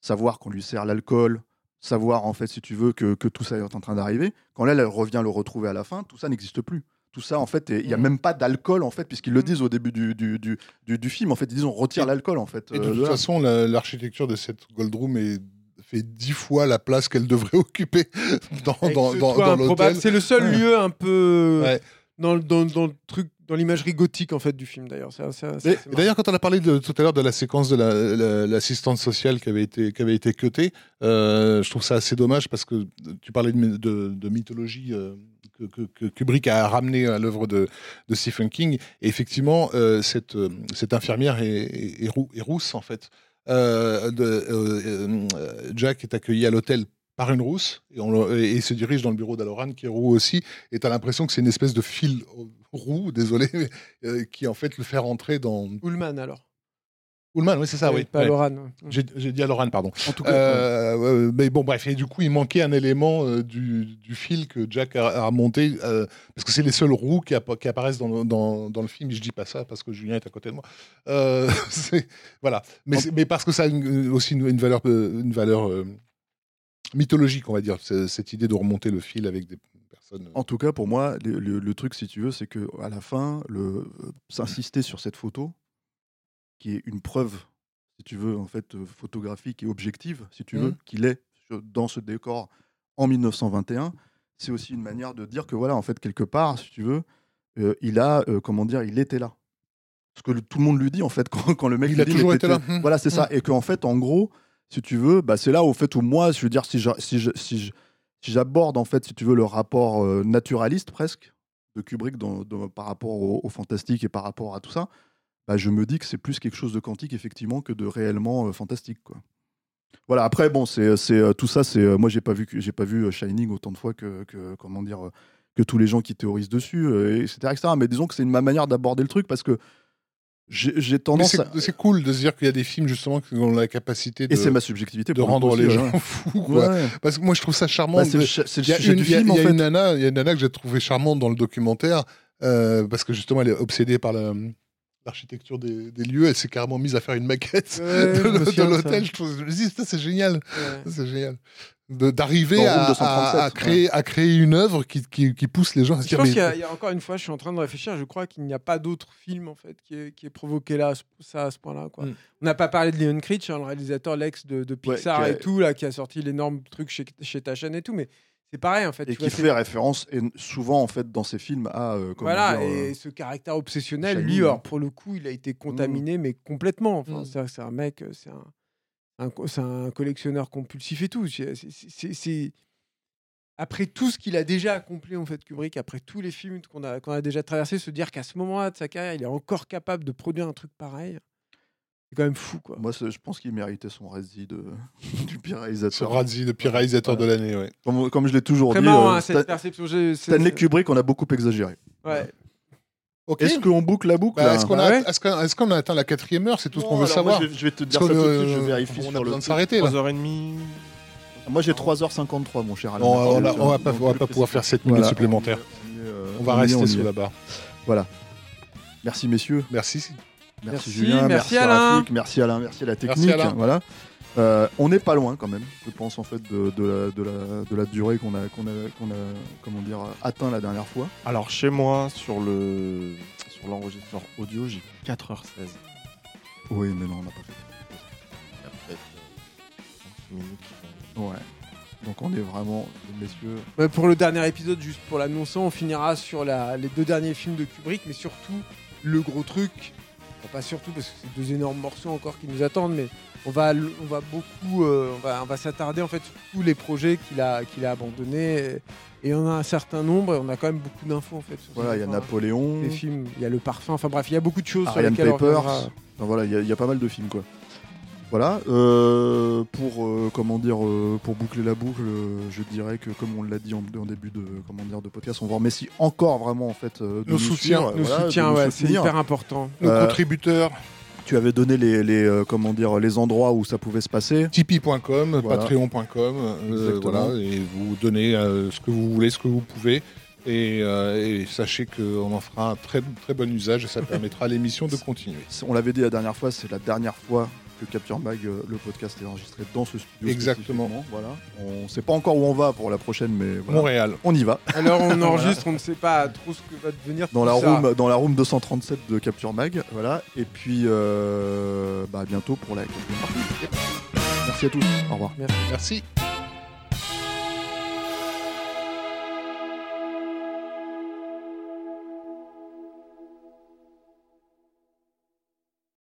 S1: savoir qu'on lui sert l'alcool savoir en fait si tu veux que, que tout ça est en train d'arriver quand là elle revient le retrouver à la fin tout ça n'existe plus tout ça en fait, il y a
S3: Mm.
S1: même pas d'alcool en fait, puisqu'ils le disent au début du, du, du, du- du film. En fait, ils disent on retire
S3: Et-
S1: l'alcool en fait.
S3: Et de
S1: euh,
S3: toute façon, la- l'architecture de cette Gold Room est fait dix fois la place qu'elle devrait occuper dans, dans, dans, l'hôtel.
S2: C'est le seul
S3: Ouais.
S2: lieu un peu
S3: Ouais.
S2: dans, le- dans, dans le truc, dans l'imagerie gothique en fait du film d'ailleurs.
S3: D'ailleurs, quand on a parlé de, tout à l'heure de la séquence de la- la- l'assistante sociale qui avait été, qui avait été cutée, euh, je trouve ça assez dommage parce que tu parlais de, my- de- de mythologie euh, que, Kubrick a ramené à l'œuvre de, Stephen King. Effectivement, euh, cette, euh, cette infirmière est, est- est rou- est rousse, en fait. Euh, Jack est accueilli à l'hôtel par une rousse et, se dirige dans le bureau d'Aloran qui est roux aussi et tu as l'impression que c'est une espèce de fil roux, désolé, qui en fait le fait rentrer dans
S2: Ullman alors.
S3: Ullman, oui c'est ça, oui.
S2: Pas
S3: Ouais.
S2: Loran.
S3: J'ai dit Aloran, pardon.
S1: En tout cas,
S3: Euh, euh, mais bon, bref, et du coup, il manquait un élément euh, du, du fil que Jack a, a remonté, euh, parce que c'est les seuls roues qui, appa- qui apparaissent dans le, dans, dans le film. Je dis pas ça parce que Julien est à côté de moi. Euh, voilà. Mais, parce que ça a une- aussi une, une valeur, une valeur mythologique, on va dire, cette idée de remonter le fil avec des personnes.
S1: En tout cas, pour moi, le, le- le truc, si tu veux, c'est que à la fin, s'insister sur cette photo, qui est une preuve, si tu veux, en fait, euh, photographique et objective, si tu veux,
S3: Mhm.
S1: qu'il est dans ce décor en 1921, c'est aussi une manière de dire que voilà, en fait, quelque part, si tu veux, euh, il a, euh, comment dire, il était là. Ce que le- tout le monde lui dit, en fait, quand, quand le mec
S3: Il
S1: lui
S3: a
S1: dit,
S3: toujours été là. Mhm.
S1: Voilà, c'est ça. Et qu'en fait, en gros, si tu veux, bah, c'est là au fait où moi, je veux dire, si je- si je- si je- si j'aborde en fait, si tu veux, le rapport euh, naturaliste presque de Kubrick dans- dans- par rapport au, au fantastique et par rapport à tout ça, bah, je me dis que c'est plus quelque chose de quantique effectivement que de réellement euh, fantastique, quoi. Voilà. Après, bon, c'est, c'est tout ça. C'est moi, j'ai pas vu, j'ai pas vu Shining autant de fois que, que comment dire que tous les gens qui théorisent dessus, et etc., etc. Mais disons que c'est une ma manière d'aborder le truc parce que j'ai, tendance.
S3: c'est
S1: à...
S3: c'est cool de se dire qu'il y a des films justement qui ont la capacité de,
S1: Et c'est ma subjectivité
S3: de
S1: le
S3: rendre les gens
S1: ouais.
S3: fous. Quoi.
S1: Ouais.
S3: Parce que moi, je trouve ça charmant.
S1: Bah, c'est
S3: de-
S1: le, cha- c'est le
S3: Il y a
S1: sujet
S3: une,
S1: du
S3: il y a-
S1: en fait.
S3: une nana, il y a une nana que j'ai trouvé charmante dans le documentaire euh, parce que justement elle est obsédée par la- l'architecture des, des lieux. Elle s'est carrément mise à faire une maquette
S2: Ouais,
S3: de,
S2: je
S3: l'hôtel. Je, trouve- je me dis ça c'est génial,
S2: Ouais.
S3: C'est génial. D'arriver à,
S1: Room 237,
S3: à- à créer, à créer une œuvre qui, qui, qui pousse les gens à se
S2: Je
S3: dire
S2: pense
S3: mais
S2: qu'il y, a- il y a encore une fois, je suis en train de réfléchir. Je crois qu'il n'y a pas d'autre film en fait qui est, qui est provoqué là, à ce- ça à ce point-là. Quoi.
S3: Mm.
S2: On n'a pas parlé de Leon Critch, hein, le réalisateur l'ex de, de Pixar
S1: a-
S2: et tout, là, qui a sorti l'énorme truc chez, chez ta chaîne et tout. Mais c'est pareil en fait.
S1: et
S2: tu
S1: qui fait référence et souvent en fait dans ses films à euh,
S2: Voilà,
S1: dire, euh,
S2: et ce caractère obsessionnel, lui, alors, pour le coup, il a été contaminé, mais complètement. Enfin,
S3: Mm.
S2: c'est- un mec, euh, c'est un, collectionneur compulsif et tout. C'est- c'est- c'est- C'est après tout ce qu'il a déjà accompli en fait Kubrick, après tous les films qu'on a, qu'on a déjà traversés, se dire qu'à ce moment-là de sa carrière, il est encore capable de produire un truc pareil, c'est quand même fou, quoi.
S1: moi je pense qu'il méritait son Razzie de du pire
S3: ce
S1: réalisateur
S3: Razzie, le pire réalisateur
S1: Voilà.
S3: de l'année. Ouais.
S1: comme, comme je l'ai toujours
S2: Très
S1: dit
S2: marrant,
S1: euh,
S2: hein, cette
S1: Stan-
S2: perception.
S1: Stanley Kubrick on a beaucoup exagéré
S2: Ouais.
S3: Ok.
S1: est-ce qu'on boucle la boucle
S3: Bah,
S1: là
S3: est-ce qu'on a,
S2: ouais.
S3: atteint la quatrième heure? C'est tout ce qu'on veut
S1: moi,
S3: savoir.
S1: je, vais, je vais te dire ça
S3: que,
S1: tout de suite je vérifie
S3: on
S1: sur
S3: a
S1: le
S3: besoin de s'arrêter là.
S4: 3h30.
S1: moi j'ai 3h53 mon cher Alain
S3: on, on va pas,
S1: donc,
S3: on va
S1: le
S3: pas pouvoir faire 7 minutes
S1: Voilà,
S3: supplémentaires.
S1: on euh,
S3: On va rester sous la barre.
S1: merci messieurs
S3: Merci.
S1: Merci,
S2: Merci,
S1: Julien
S2: merci
S1: merci,
S2: Alain.
S1: Rafik, merci Alain merci à la technique
S3: Alain.
S1: voilà Euh, on n'est pas loin quand même, je pense en fait de, de la, de, la, de la durée qu'on a, qu'on a, qu'on a, comment dire, atteint la dernière fois.
S4: Alors chez moi, sur le sur l'enregistreur audio, j'ai 4h16.
S1: Oui, mais non, on n'a pas fait.
S4: Il y a peut-être euh, 5 minutes
S1: Ouais. Donc on est vraiment, messieurs.
S2: Ouais, pour le dernier épisode, juste pour l'annoncer, on finira sur la- les deux derniers films de Kubrick, mais surtout le gros truc. Enfin, pas surtout parce que c'est deux énormes morceaux encore qui nous attendent, mais on va, l- on va beaucoup, euh, on va, on va s'attarder en fait sur tous les projets qu'il a, qu'il a abandonnés. Et, on a un certain nombre, et on a quand même beaucoup d'infos en fait. Sur
S1: Voilà, il y a
S2: enfin,
S1: Napoléon.
S2: les films, il y a le parfum, enfin bref, il y a beaucoup de choses
S1: Ariane
S2: sur lesquelles on
S1: Papers.
S2: reviendra.
S1: Enfin, voilà, il y, y a pas mal de films quoi. Voilà. euh, pour euh, comment dire, euh, pour boucler la boucle, je dirais que comme on l'a dit en, en début de comment dire de podcast, on vous remercie encore vraiment en fait de
S3: Nos soutiens,
S1: voilà,
S2: soutiens,
S1: nous
S2: ouais, c'est hyper important.
S3: Nos contributeurs,
S1: Tu avais donné les, les, comment dire les endroits où ça pouvait se passer.
S3: tipeee.com,
S1: Voilà.
S3: patreon.com,
S1: Exactement.
S3: voilà, et vous donnez ce que vous voulez, ce que vous pouvez. Et, euh, et sachez qu'on en fera un très, très bon usage et ça permettra à l'émission de continuer.
S1: On l'avait dit la dernière fois, c'est la dernière fois que Capture Mag, euh, le podcast est enregistré dans ce studio.
S3: Exactement.
S1: Voilà. On sait pas encore où on va pour la prochaine, mais voilà.
S3: Montréal.
S1: on y va.
S2: Alors on enregistre, on ne sait pas trop ce que va devenir
S1: Dans
S2: tout
S1: la,
S2: ça.
S1: room, dans la room 237 de Capture Mag. Voilà. Et puis, euh, bah, à bientôt pour la. Merci à tous. Au revoir.
S3: Merci.